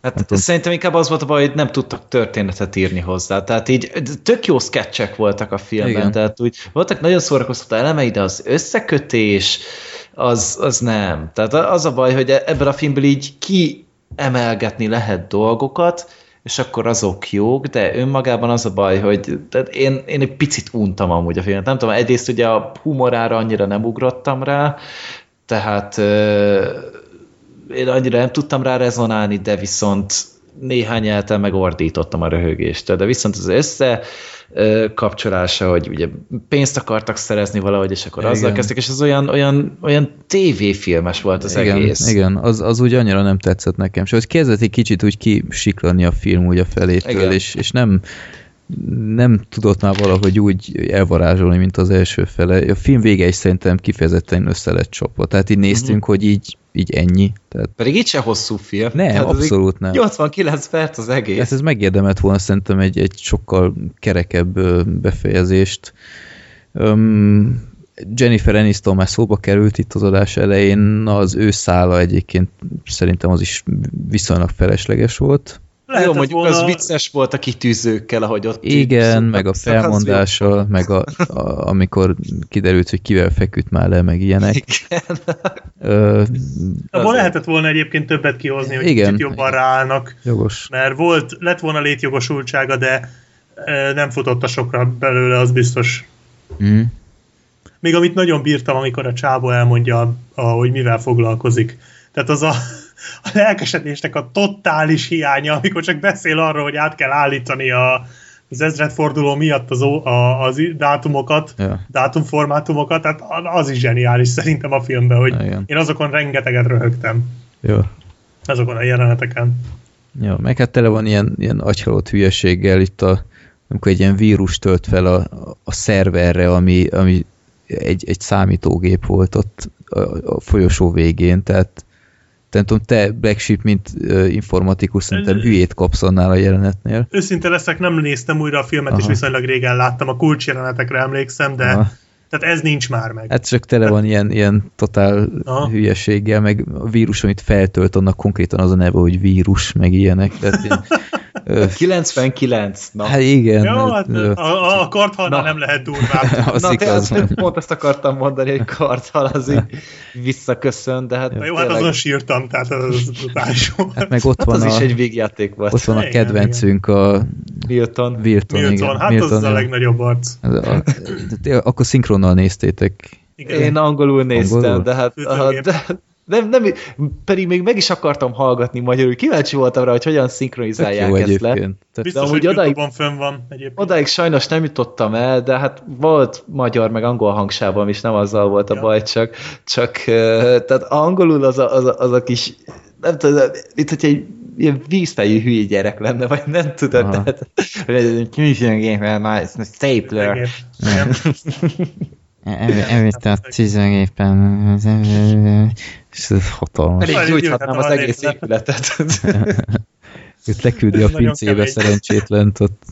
Hát Nem tudom. szerintem inkább az volt a baj, hogy nem tudtak történetet írni hozzá. Tehát így tök jó sketchek voltak a filmben, Igen. Tehát úgy voltak nagyon szórakoztató elemei, de az összekötés, az, az nem. Tehát az a baj, hogy ebből a filmből így kiemelgetni lehet dolgokat, és akkor azok jók, de önmagában az a baj, hogy tehát én, én egy picit untam amúgy a filmet. Nem tudom, egyrészt ugye a humorára annyira nem ugrottam rá, tehát ö, én annyira nem tudtam rá rezonálni, de viszont néhány elten megordítottam a röhögést. De viszont az össze kapcsolása, hogy ugye pénzt akartak szerezni valahogy, és akkor Igen. azzal kezdtek, és az olyan, olyan, olyan tévéfilmes volt az igen, egész. igen az, az úgy annyira nem tetszett nekem. És hogy kezdett egy kicsit úgy kisiklani a film úgy a felétől, Igen. és, és nem nem tudott már valahogy úgy elvarázsolni, mint az első fele. A film vége is szerintem kifejezetten össze lett csapva. Tehát így néztünk, hogy így, így ennyi. Tehát Pedig itt se hosszú film. nem, Tehát abszolút nem. 89 perc az egész. Hát ez megérdemelt volna szerintem egy, egy sokkal kerekebb befejezést. Um, Jennifer Aniston már szóba került itt az adás elején, az ő szála egyébként szerintem az is viszonylag felesleges volt. Jó, Lehetett mondjuk volna, az vicces volt a kitűzőkkel, ahogy ott Igen, meg a jó. felmondással, meg a, a, amikor kiderült, hogy kivel feküdt már le, meg ilyenek. Igen. Ö, azért. lehetett volna egyébként többet kihozni, hogy Igen. kicsit jobban ráállnak, jogos. mert volt, lett volna létjogosultsága, de nem futott a sokra belőle, az biztos. Mm. Még amit nagyon bírtam, amikor a csábó elmondja, a, hogy mivel foglalkozik. Tehát az a, a lelkesedésnek a totális hiánya, amikor csak beszél arról, hogy át kell állítani a, az ezredforduló miatt az, a, az dátumokat, Ja. dátumformátumokat, tehát az is zseniális szerintem a filmben, hogy Igen. én azokon rengeteget röhögtem, Jó. azokon a jeleneteken. Ja, meg hát tele van ilyen, ilyen agyhalott hülyeséggel itt a, amikor egy ilyen vírus tölt fel a, a szerverre, ami, ami egy, egy számítógép volt ott a, a folyosó végén, tehát te, nem tudom, te Black Sheep, mint uh, informatikus, szerintem hülyét kapsz annál a jelenetnél. Őszinte leszek, nem néztem újra a filmet, és Aha. viszonylag régen láttam, a kulcsjelenetekre emlékszem, de Aha. tehát ez nincs már meg. Hát csak tele van ilyen, ilyen totál Aha. hülyeséggel, meg a vírus, amit feltölt, annak konkrétan az a neve, hogy vírus, meg ilyenek. Tehát ilyen [LAUGHS] 99. Na. Hát igen. Jó, hát ö, a, a karthalnál nem lehet durvább. [LAUGHS] az Na, igaz. te, pont ezt akartam mondani, hogy karthal az így visszaköszön, de hát Na jó, hát tényleg- azon sírtam, tehát az, az volt. Hát meg ott hát van, az a, is egy végjáték volt. ott van a kedvencünk, a Milton. Wilton. Milton, igen. hát az a legnagyobb arc. Az a- de Akkor szinkronnal néztétek. Igen. Én angolul néztem, Angolul? de hát de, nem, nem, pedig még meg is akartam hallgatni magyarul. Kíváncsi voltam rá, hogy hogyan szinkronizálják jó ezt le. egyébként. Tehát, Biztos, amúgy hogy Youtube-on fönn van egyébként. Odáig sajnos nem jutottam el, de hát volt magyar meg angol hangsában is, nem azzal volt a Ja. baj, csak, csak tehát angolul az a, az a, az a kis, nem tudom, mint hogy egy ilyen vízfejű hülye gyerek lenne, vagy nem tudom, Aha. tehát tűzőgépen, már stapler. Igen. [LAUGHS] Elvitte a tizegépen, és ez hatalmas. Elég gyújthatnám az egész épületet. [LAUGHS] Őt leküldi a pincébe szerencsétlent ott.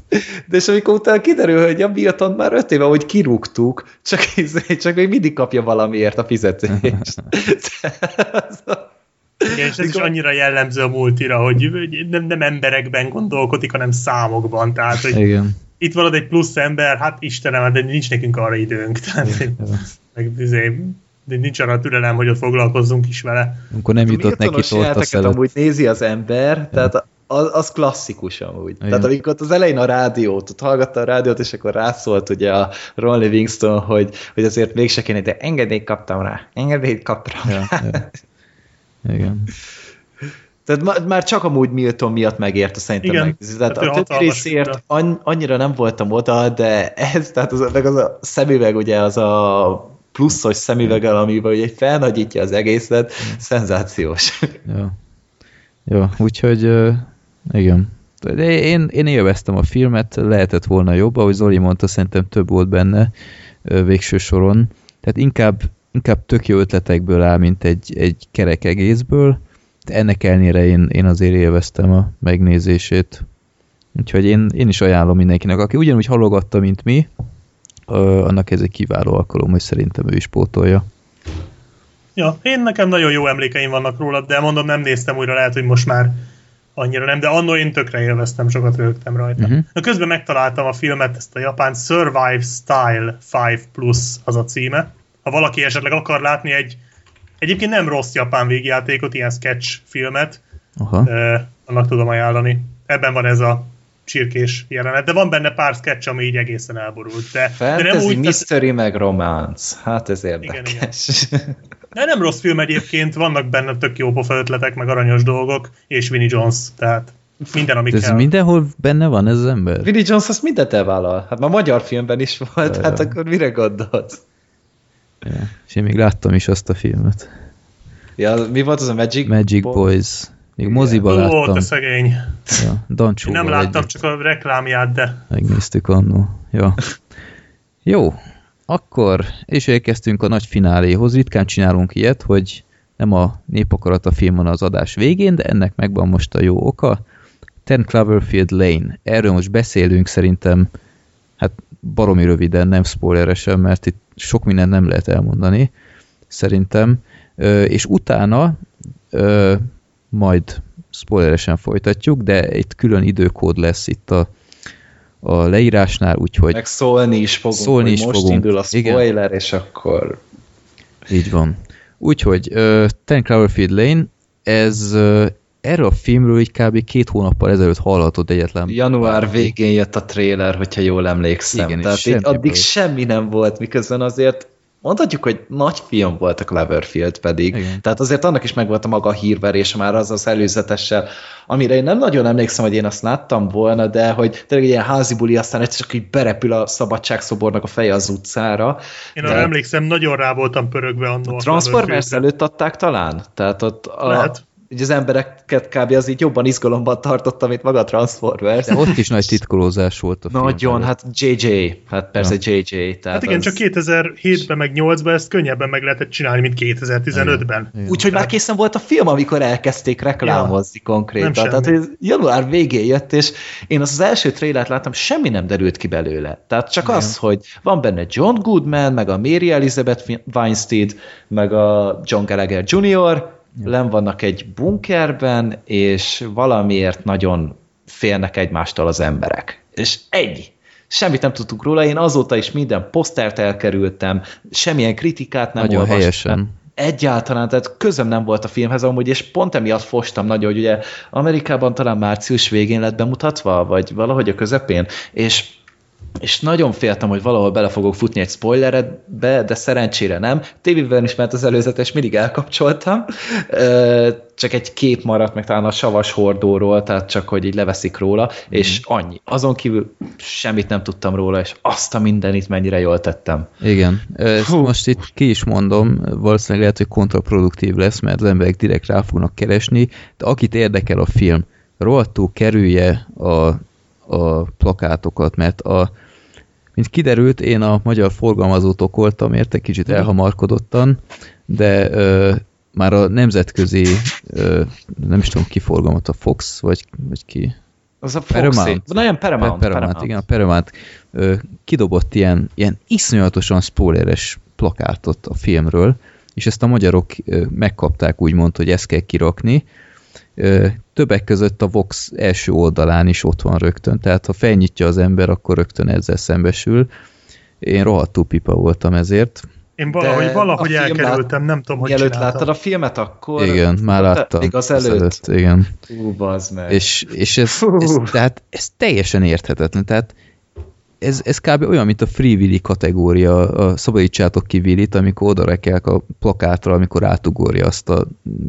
De és amikor utána kiderül, hogy a Milton már öt éve, hogy kirúgtuk, csak, izé- csak még mindig kapja valamiért a fizetést. [LAUGHS] Igen, és ez is annyira jellemző a multira, hogy nem, nem emberekben gondolkodik, hanem számokban. Tehát, hogy Igen. Itt van ott egy plusz ember, hát Istenem, de nincs nekünk arra időnk. Tehát, meg izé, de nincs arra türelem, hogy ott foglalkozzunk is vele. Amikor nem jutott neki Miltonos tolt a jeleneteket szelet. amúgy nézi az ember, tehát az, az klasszikus amúgy. Igen. Tehát amikor ott az elején a rádiót, ott hallgatta a rádiót, és akkor rászólt ugye a Ron Livingston, hogy, hogy azért mégse kéne, de engedélyt kaptam rá. Engedélyt kaptam rá. Ja, ja. Igen. [LAUGHS] Tehát már csak amúgy Milton miatt megérte szerintem Igen. megnézni. Tehát Hát a többi részért annyira nem voltam oda, de ez, tehát az, meg az a szemüveg, ugye az a pluszos szemüveggel, amiben ugye felnagyítja az egészet, szenzációs. [LAUGHS] Ja. Jó, úgyhogy igen. De én, én élveztem a filmet, lehetett volna jobb, ahogy Zoli mondta, szerintem több volt benne végső soron. Tehát inkább, inkább tök jó ötletekből áll, mint egy, egy kerek egészből, ennek ellenére én, én azért élveztem a megnézését. Úgyhogy én, én is ajánlom mindenkinek, aki ugyanúgy halogatta, mint mi, ö, annak ez egy kiváló alkalom, hogy szerintem ő is pótolja. Ja, én nekem nagyon jó emlékeim vannak róla, de mondom, nem néztem újra, lehet, hogy most már annyira nem, de annól én tökre élveztem, sokat rögtem rajta. Uh-huh. Na közben megtaláltam a filmet, ezt a japán Survive Style 5 Plus az a címe. Ha valaki esetleg akar látni egy egyébként nem rossz japán végjátékot, ilyen sketch filmet, Aha. eh, annak tudom ajánlani. Ebben van ez a csirkés jelenet, de van benne pár sketch, ami így egészen elborult. De, de nem Fantasy, úgy, tehát- mystery, meg romance. Hát ez érdekes. De nem rossz film egyébként, vannak benne tök jó pofa ötletek, meg aranyos dolgok, és Vinnie Jones, tehát minden, ami De ez kell. mindenhol benne van ez az ember? Vinnie Jones azt mindent elvállal. Hát már magyar filmben is volt, Ja, hát akkor mire gondolsz? Ja. És én még láttam is azt a filmet. Ja, mi volt az a Magic, Magic Bo- Boys. Még moziba Ó, láttam. te szegény. Ja, Én Dancsóval nem láttam együtt. csak a reklámját, de Megnéztük annó. Ja. Jó, akkor és érkeztünk a nagy fináléhoz. Ritkán csinálunk ilyet, hogy nem a népakarat a film van az adás végén, de ennek megvan most a jó oka. Ten Cloverfield Lane. Erről most beszélünk szerintem, baromi röviden, nem spoileresen, mert itt sok mindent nem lehet elmondani, szerintem. És utána majd spoileresen folytatjuk, de egy külön időkód lesz itt a, a leírásnál, úgyhogy Meg szólni is fogunk, Szólni is most fogunk. indul a Igen. spoiler, és akkor így van. Úgyhogy uh, Ten Cloverfield Lane, ez uh, erről a filmről így kb. két hónappal ezelőtt hallhatott egyetlen. január végén jött a trailer, hogyha jól emlékszem. Igen, Tehát semmi így addig volt. semmi nem volt, miközben azért mondhatjuk, hogy nagy film volt a Cloverfield pedig. Igen. Tehát azért annak is megvolt a maga hírverése már az az előzetessel, amire én nem nagyon emlékszem, hogy én azt láttam volna, de hogy tényleg egy ilyen házi buli, aztán egyszer csak így berepül a szabadságszobornak a feje az utcára. én arra De- emlékszem, nagyon rá voltam pörögve annól. A Transformers előtt adták talán? Tehát ott a, Lehet. Így az embereket kb. az így jobban izgalomban tartotta, mint maga a Transformers. De ott is nagy titkolózás volt a film. Nagyon, hát JJ, hát persze JJ. Tehát Hát igen, az... csak 2007-ben meg 8-ban ezt könnyebben meg lehetett csinálni, mint 2015-ben. Igen. Úgyhogy már készen volt a film, amikor elkezdték reklámozni ja, konkrétan. nem Tehát semmi. január végén jött, és én az, az első trailert láttam, semmi nem derült ki belőle. Tehát csak Igen. az, hogy van benne John Goodman, meg a Mary Elizabeth Weinstein, meg a John Gallagher Jr., len vannak egy bunkerben, és valamiért nagyon félnek egymástól az emberek. És egy. Semmit nem tudtuk róla, én azóta is minden posztert elkerültem, semmilyen kritikát nem Nagyon olvastam. helyesen. Egyáltalán, tehát közöm nem volt a filmhez amúgy, és pont emiatt fostam nagyon, hogy ugye Amerikában talán március végén lett bemutatva, vagy valahogy a közepén, és és nagyon féltem, hogy valahol bele fogok futni egy spoileredbe, de szerencsére nem. Tévében is ment az előzetes, mindig elkapcsoltam. Csak egy kép maradt meg talán a savas hordóról, tehát csak, hogy így leveszik róla, és annyi. Azon kívül semmit nem tudtam róla, és azt a mindenit mennyire jól tettem. Igen. Ezt most itt ki is mondom, valószínűleg lehet, hogy kontraproduktív lesz, mert az emberek direkt rá fognak keresni, de akit érdekel a film, rohadtul kerülje a, a plakátokat, mert a, mint kiderült, én a magyar forgalmazót okoltam, érte kicsit elhamarkodottan, de ö, már a nemzetközi, ö, nem is tudom ki forgalmat, a Fox, vagy, vagy ki, Az a Paramount. Foxy. Na, ilyen Paramount. Paramount, Paramount. igen, a Paramount ö, kidobott ilyen, ilyen iszonyatosan spoileres plakátot a filmről, és ezt a magyarok megkapták úgymond, hogy ezt kell kirakni. Többek között a Vox első oldalán is ott van rögtön, tehát ha felnyitja az ember, akkor rögtön ezzel szembesül. Én rohadtul pipa voltam ezért. Én valahogy, De valahogy elkerültem, nem tudom, hogy Mielőtt csináltam. láttad a filmet, akkor... igen, már láttam. Még az előtt. igen. Ú, meg. És, és ez, ez, tehát ez teljesen érthetetlen. Tehát ez, ez kb. olyan, mint a Free Willy kategória, a szabadítsátok ki Willit, amikor odarekelk a plakátra, amikor átugorja azt a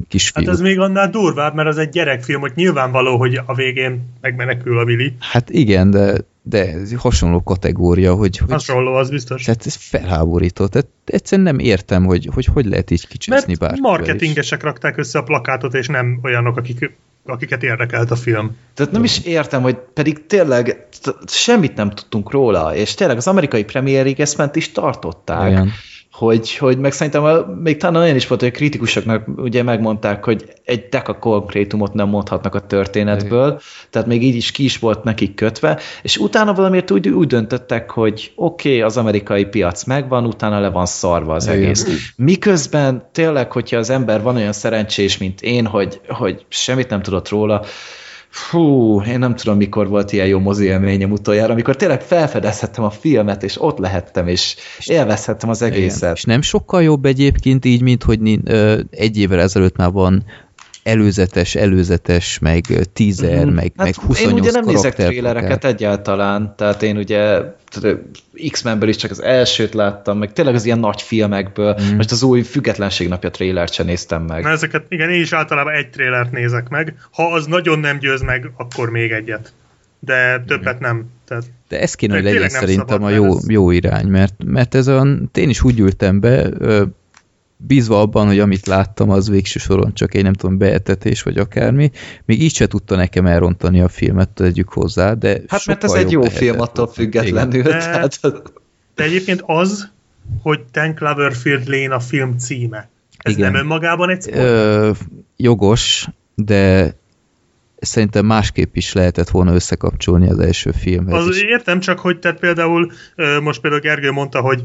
kisfiút. Hát ez még annál durvább, mert az egy gyerekfilm, hogy nyilvánvaló, hogy a végén megmenekül a Vili. Hát igen, de, de ez hasonló kategória, hogy, hogy Hasonló, az biztos. tehát ez felháborító. Tehát egyszerűen nem értem, hogy hogy, hogy lehet így kicseszni Mert bárkivel is. marketingesek rakták össze a plakátot, és nem olyanok, akik, akiket érdekelt a film. Tehát nem is értem, hogy pedig tényleg semmit nem tudtunk róla, és tényleg az amerikai premiérig ezt ment is tartották. Igen. Hogy, hogy meg szerintem még talán olyan is volt, hogy a kritikusoknak ugye megmondták, hogy egy deka konkrétumot nem mondhatnak a történetből, tehát még így is ki is volt nekik kötve, és utána valamiért úgy, úgy döntöttek, hogy oké, okay, az amerikai piac megvan, utána le van szarva az Igen. egész. Miközben tényleg, hogyha az ember van olyan szerencsés, mint én, hogy, hogy semmit nem tudott róla, Fú, én nem tudom, mikor volt ilyen jó mozi élményem utoljára, amikor tényleg felfedezhettem a filmet, és ott lehettem, és élvezhettem az Igen. egészet. És nem sokkal jobb egyébként így, mint hogy ö, egy évvel ezelőtt már van előzetes, előzetes, meg ö, teaser, Mhm. meg, meg én 28 ugye nem nézek trélereket egyáltalán, tehát én ugye X-Menből is csak az elsőt láttam, meg tényleg az ilyen nagy filmekből, Mhm. most az új Függetlenség napja trélert sem néztem meg. Na ezeket, igen, én is általában egy trélert nézek meg. Ha az nagyon nem győz meg, akkor még egyet. De többet nem. Tehát De ez kéne, hogy legyen szerintem a jó, jó irány, mert, mert ez olyan, én is úgy ültem be, ö, bízva abban, hogy amit láttam, az végső soron csak egy nem tudom, beetetés vagy akármi, még így se tudta nekem elrontani a filmet, tegyük hozzá, de Hát mert ez egy jó film attól függetlenül. De- Tehát, De egyébként az, hogy Ten Cloverfield Lane a film címe. Ez Igen. nem önmagában egy spoiler? Ö, jogos, de szerintem másképp is lehetett volna összekapcsolni az első filmhez. Az is. értem csak, hogy tehát például most például Gergő mondta, hogy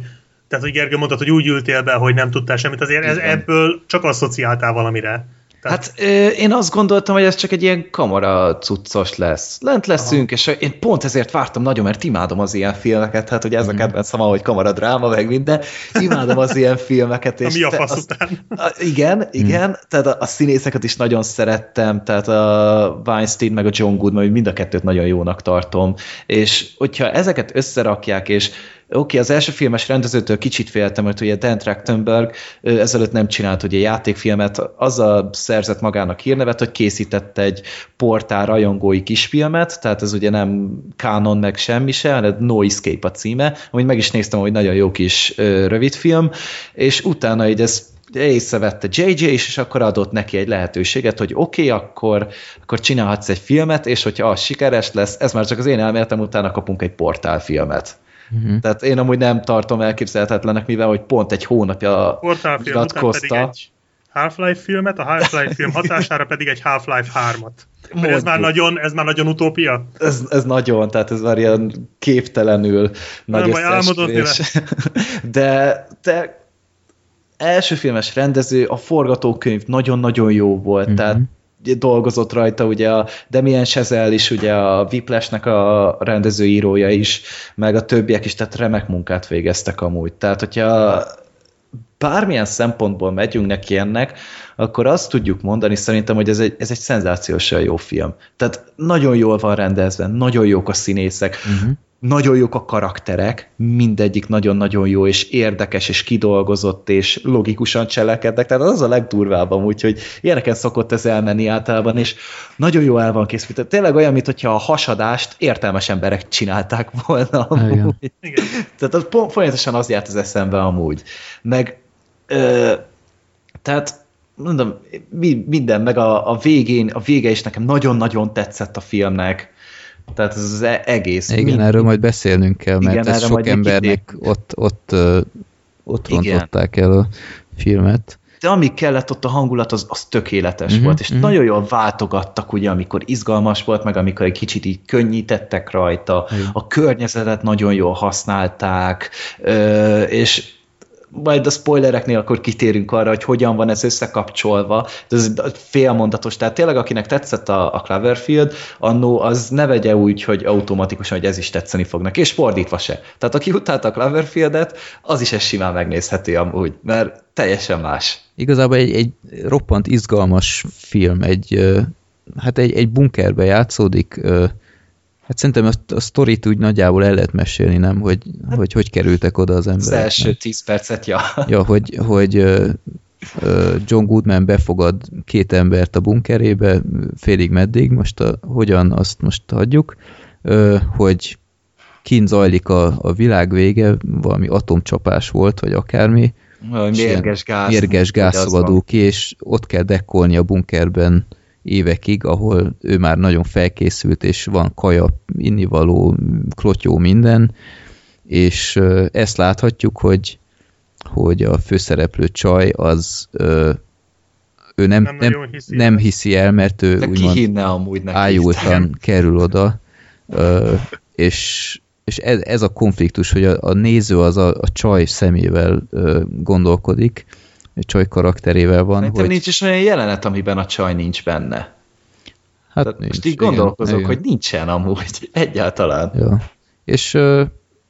tehát, hogy Gergő mondta, hogy úgy ültél be, hogy nem tudtál semmit, azért ez, ebből csak asszociáltál valamire. Tehát, Hát ö, én azt gondoltam, hogy ez csak egy ilyen kamera cuccos lesz. Lent leszünk, és én pont ezért vártam nagyon, mert imádom az ilyen filmeket, hát ugye ez Mhm. a kedvencem, ahogy kamera dráma, meg minden. Imádom az ilyen filmeket. [LAUGHS] És mi a fasz után? A, igen, igen, tehát a, a színészeket is nagyon szerettem, tehát a Weinstein meg a John Goodman, mind a kettőt nagyon jónak tartom, és hogyha ezeket összerakják, és oké, okay, az első filmes rendezőtől kicsit féltem, hogy ugye Dan Trachtenberg ezelőtt nem csinált ugye játékfilmet, azzal szerzett magának hírnevet, hogy készített egy portál rajongói kisfilmet, tehát ez ugye nem kánon meg semmi se, hanem No Escape a címe, amit meg is néztem, hogy nagyon jó kis rövidfilm, és utána így ez észrevette JJ is, és akkor adott neki egy lehetőséget, hogy oké, okay, akkor, akkor csinálhatsz egy filmet, és hogyha az sikeres lesz, ez már csak az én elméletem, utána kapunk egy portálfilmet. Mhm. Tehát én amúgy nem tartom elképzelhetetlenek, mivel hogy pont egy hónapja nyilatkozta. Half-Life filmet, a Half-Life film [LAUGHS] hatására pedig egy Half-Life 3-at. Mert ez már nagyon, ez már nagyon utópia. Ez, ez nagyon, tehát ez már ilyen képtelenül nagy összeesküvés. [LAUGHS] De, de első filmes rendező, a forgatókönyv nagyon-nagyon jó volt, Mhm. tehát dolgozott rajta, ugye a Damien Chazelle is, ugye a Whiplashnek a rendezőírója is, meg a többiek is, tehát remek munkát végeztek amúgy. Tehát, hogyha bármilyen szempontból megyünk neki ennek, akkor azt tudjuk mondani szerintem, hogy ez egy, ez egy szenzációsan jó film. Tehát nagyon jól van rendezve, nagyon jók a színészek, uh-huh nagyon jók a karakterek, mindegyik nagyon-nagyon jó, és érdekes, és kidolgozott, és logikusan cselekednek, tehát az a legdurvább amúgy, hogy ilyeneken szokott ez elmenni általában, és nagyon jó el van készítve. Tényleg olyan, mintha a hasadást értelmes emberek csinálták volna amúgy. Igen. Tehát az folyamatosan az járt az eszembe amúgy. Meg ö, tehát mondom, minden, meg a, a végén, a vége is nekem nagyon-nagyon tetszett a filmnek, tehát ez az e- egész. Igen, mind... erről majd beszélnünk kell, mert Igen, ez sok embernek ott, ott, ott rontották el a filmet. De ami kellett ott a hangulat, az, az tökéletes uh-huh, volt, és uh-huh. nagyon jól váltogattak, ugye, amikor izgalmas volt, meg amikor egy kicsit így könnyítettek rajta, uh-huh. a környezetet nagyon jól használták, és majd a spoilereknél akkor kitérünk arra, hogy hogyan van ez összekapcsolva. Ez félmondatos, tehát tényleg akinek tetszett a, a Cloverfield, annó az ne vegye úgy, hogy automatikusan, hogy ez is tetszeni fognak, és fordítva se. Tehát aki utálta a Cloverfieldet, az is ezt simán megnézheti amúgy, mert teljesen más. Igazából egy, egy roppant izgalmas film, egy, hát egy, egy bunkerbe játszódik, Hát szerintem a, a sztorit úgy nagyjából el lehet mesélni, nem? Hogy hogy, hogy kerültek oda az emberek. Az első tíz percet, ja. Ja, hogy, hogy John Goodman befogad két embert a bunkerébe, félig meddig, most a, hogyan, azt most hagyjuk, hogy kint zajlik a, a világ vége, valami atomcsapás volt, vagy akármi. Valami mérges gáz. Mérges gáz szabadul ki, és ott kell dekkolni a bunkerben évekig, ahol ő már nagyon felkészült, és van kaja, innivaló, klotyó, minden, és ezt láthatjuk, hogy, hogy a főszereplő csaj az ő nem, nem, nem, hiszi, nem hiszi el, mert ő De úgymond hinne amúgy ájultan kerül oda, és, és ez, ez a konfliktus, hogy a, a néző az a, a csaj szemével gondolkodik, csaj karakterével van. Szerintem hogy... nincs is olyan jelenet, amiben a csaj nincs benne. Hát nincs, most így gondolkozok, igen, hogy nincsen amúgy [LAUGHS] egyáltalán. Ja. És,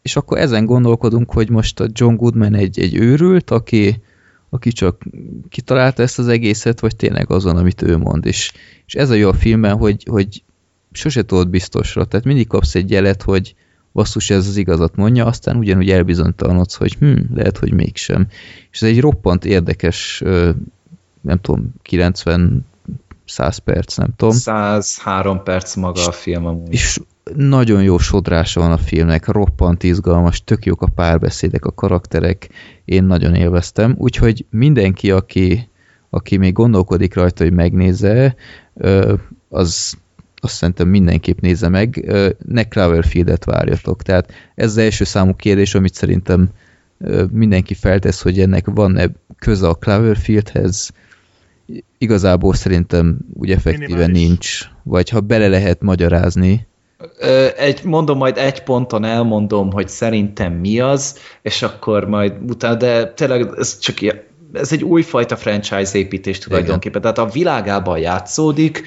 és akkor ezen gondolkodunk, hogy most a John Goodman egy, egy őrült, aki, aki csak kitalálta ezt az egészet, vagy tényleg azon, amit ő mond. És, és ez a jó a filmben, hogy, hogy sose tudod biztosra, tehát mindig kapsz egy jelet, hogy basszus, ez az igazat mondja, aztán ugyanúgy elbizonytalanodsz, hogy hm, lehet, hogy mégsem. És ez egy roppant érdekes, nem tudom, 90 100 perc, nem tudom. 103 perc maga a film amúgy. És nagyon jó sodrása van a filmnek, roppant izgalmas, tök jók a párbeszédek, a karakterek, én nagyon élveztem, úgyhogy mindenki, aki, aki még gondolkodik rajta, hogy megnézze, az azt szerintem mindenképp nézze meg, ne Cloverfield-et várjatok. Tehát ez az első számú kérdés, amit szerintem mindenki feltesz, hogy ennek van-e köze a Cloverfieldhez, igazából szerintem úgy effektíven nincs. Vagy ha bele lehet magyarázni, egy, mondom, majd egy ponton elmondom, hogy szerintem mi az, és akkor majd utána, de tényleg ez csak ez egy újfajta franchise építés tulajdonképpen. Igen. Tehát a világában játszódik,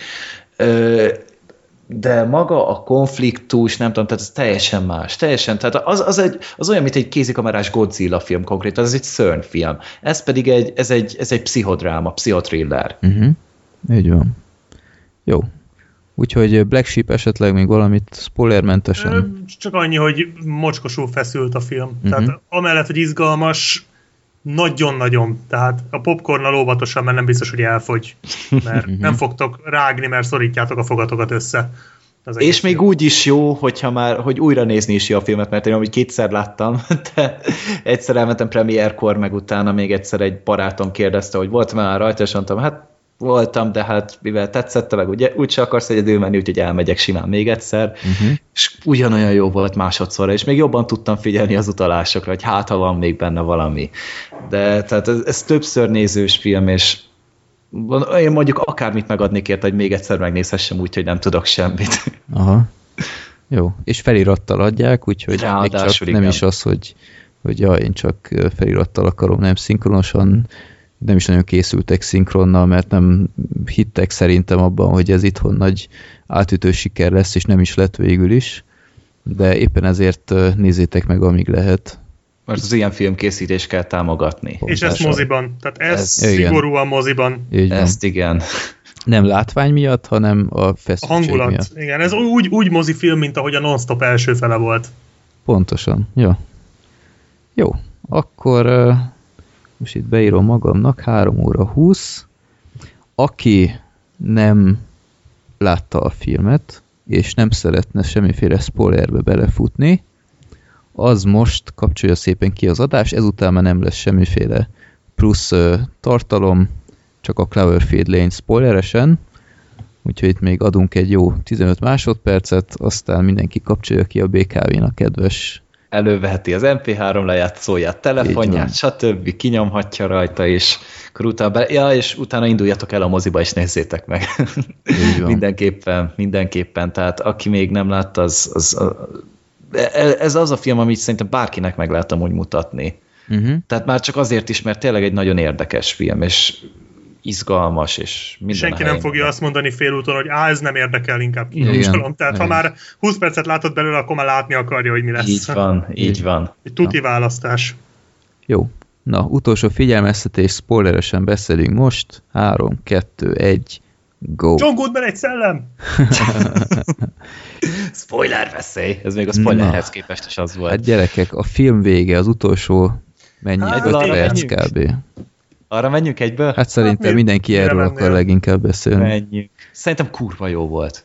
de maga a konfliktus, nem tudom, tehát ez teljesen más. Teljesen, tehát az, az, egy, az olyan, mint egy kézikamerás Godzilla film konkrétan, ez egy szörny film. Ez pedig egy, ez egy, ez egy pszichodráma, pszichotriller. Uh-huh. Így van. Jó. Úgyhogy Black Sheep esetleg még valamit spoilermentesen? Csak annyi, hogy mocskosul feszült a film. Uh-huh. Tehát amellett, hogy izgalmas, nagyon-nagyon. Tehát a popcornnal óvatosan, mert nem biztos, hogy elfogy. Mert [LAUGHS] nem fogtok rágni, mert szorítjátok a fogatokat össze. Az és még úgy is jó, hogyha már, hogy újra nézni is jó a filmet, mert én amúgy kétszer láttam, [LAUGHS] de egyszer elmentem premierkor, meg utána még egyszer egy barátom kérdezte, hogy volt már rajta, és mondtam, hát voltam, de hát mivel tetszett, meg ugye úgyse akarsz egyedül menni, úgyhogy elmegyek simán még egyszer, uh-huh. és ugyanolyan jó volt másodszorra, és még jobban tudtam figyelni az utalásokra, hogy hát, ha van még benne valami. De tehát ez, ez többször nézős film, és én mondjuk akármit megadnék érte, hogy még egyszer megnézhessem úgy, hogy nem tudok semmit. Aha. Jó, és felirattal adják, úgyhogy még csak igen. nem is az, hogy, hogy ja, én csak felirattal akarom, nem szinkronosan nem is nagyon készültek szinkronnal, mert nem hittek szerintem abban, hogy ez itthon nagy átütő siker lesz, és nem is lett végül is. De éppen ezért nézzétek meg, amíg lehet. Mert az ilyen filmkészítés kell támogatni. És ezt moziban. Tehát ez, Ez- szigorúan moziban. Így van. Ezt igen. Nem látvány miatt, hanem a A feszültség hangulat. miatt. Igen, ez úgy, úgy mozifilm, mint ahogy a Non-Stop első fele volt. Pontosan, jó. Jó, akkor uh, most itt beírom magamnak, 3 óra 20. Aki nem látta a filmet, és nem szeretne semmiféle spoilerbe belefutni, az most kapcsolja szépen ki az adást, ezután már nem lesz semmiféle plusz tartalom, csak a Cloverfield Lane spoileresen, úgyhogy itt még adunk egy jó 15 másodpercet, aztán mindenki kapcsolja ki a BKV-nak kedves Előveheti az MP3 lejátszóját, telefonját, stb. kinyomhatja rajta, és akkor utána, be, ja, és utána induljatok el a moziba, és nézzétek meg. Mindenképpen, mindenképpen. Tehát aki még nem látta, az, az, a, ez az a film, amit szerintem bárkinek meg lehet amúgy mutatni. Uh-huh. Tehát már csak azért is, mert tényleg egy nagyon érdekes film, és izgalmas, és minden Senki nem fogja azt mondani félúton, hogy á, ez nem érdekel, inkább kikapcsolom. Tehát ha Igen. már 20 percet látod belőle, akkor már látni akarja, hogy mi lesz. Így van, így van. Egy tuti választás. Jó. Na, utolsó figyelmeztetés, spoileresen beszélünk most. 3, 2, 1, go! John Goodman egy szellem! [LAUGHS] Spoiler veszély! Ez még a spoilerhez Na. képest is az volt. Hát gyerekek, a film vége, az utolsó mennyi? Hát, 5 arra perc kb. Arra menjünk egyből? Hát szerintem mi- mindenki erről akar leginkább beszélni. Menjünk. Szerintem kurva jó volt.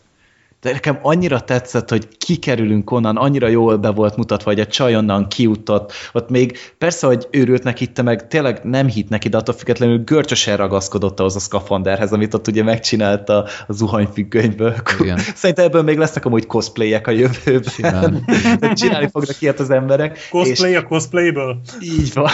De nekem annyira tetszett, hogy kikerülünk onnan, annyira jól be volt mutatva, hogy a csaj onnan kiutott. Ott még persze, hogy őrültnek hitte meg, tényleg nem hitt neki, de attól függetlenül görcsösen ragaszkodott ahhoz a szkafanderhez, amit ott ugye megcsinálta a zuhanyfüggönyből. Igen. Szerintem ebből még lesznek amúgy cosplayek a jövőben. Simán. Csinálni fognak ilyet az emberek. és- Cosplay a cosplayből. így van.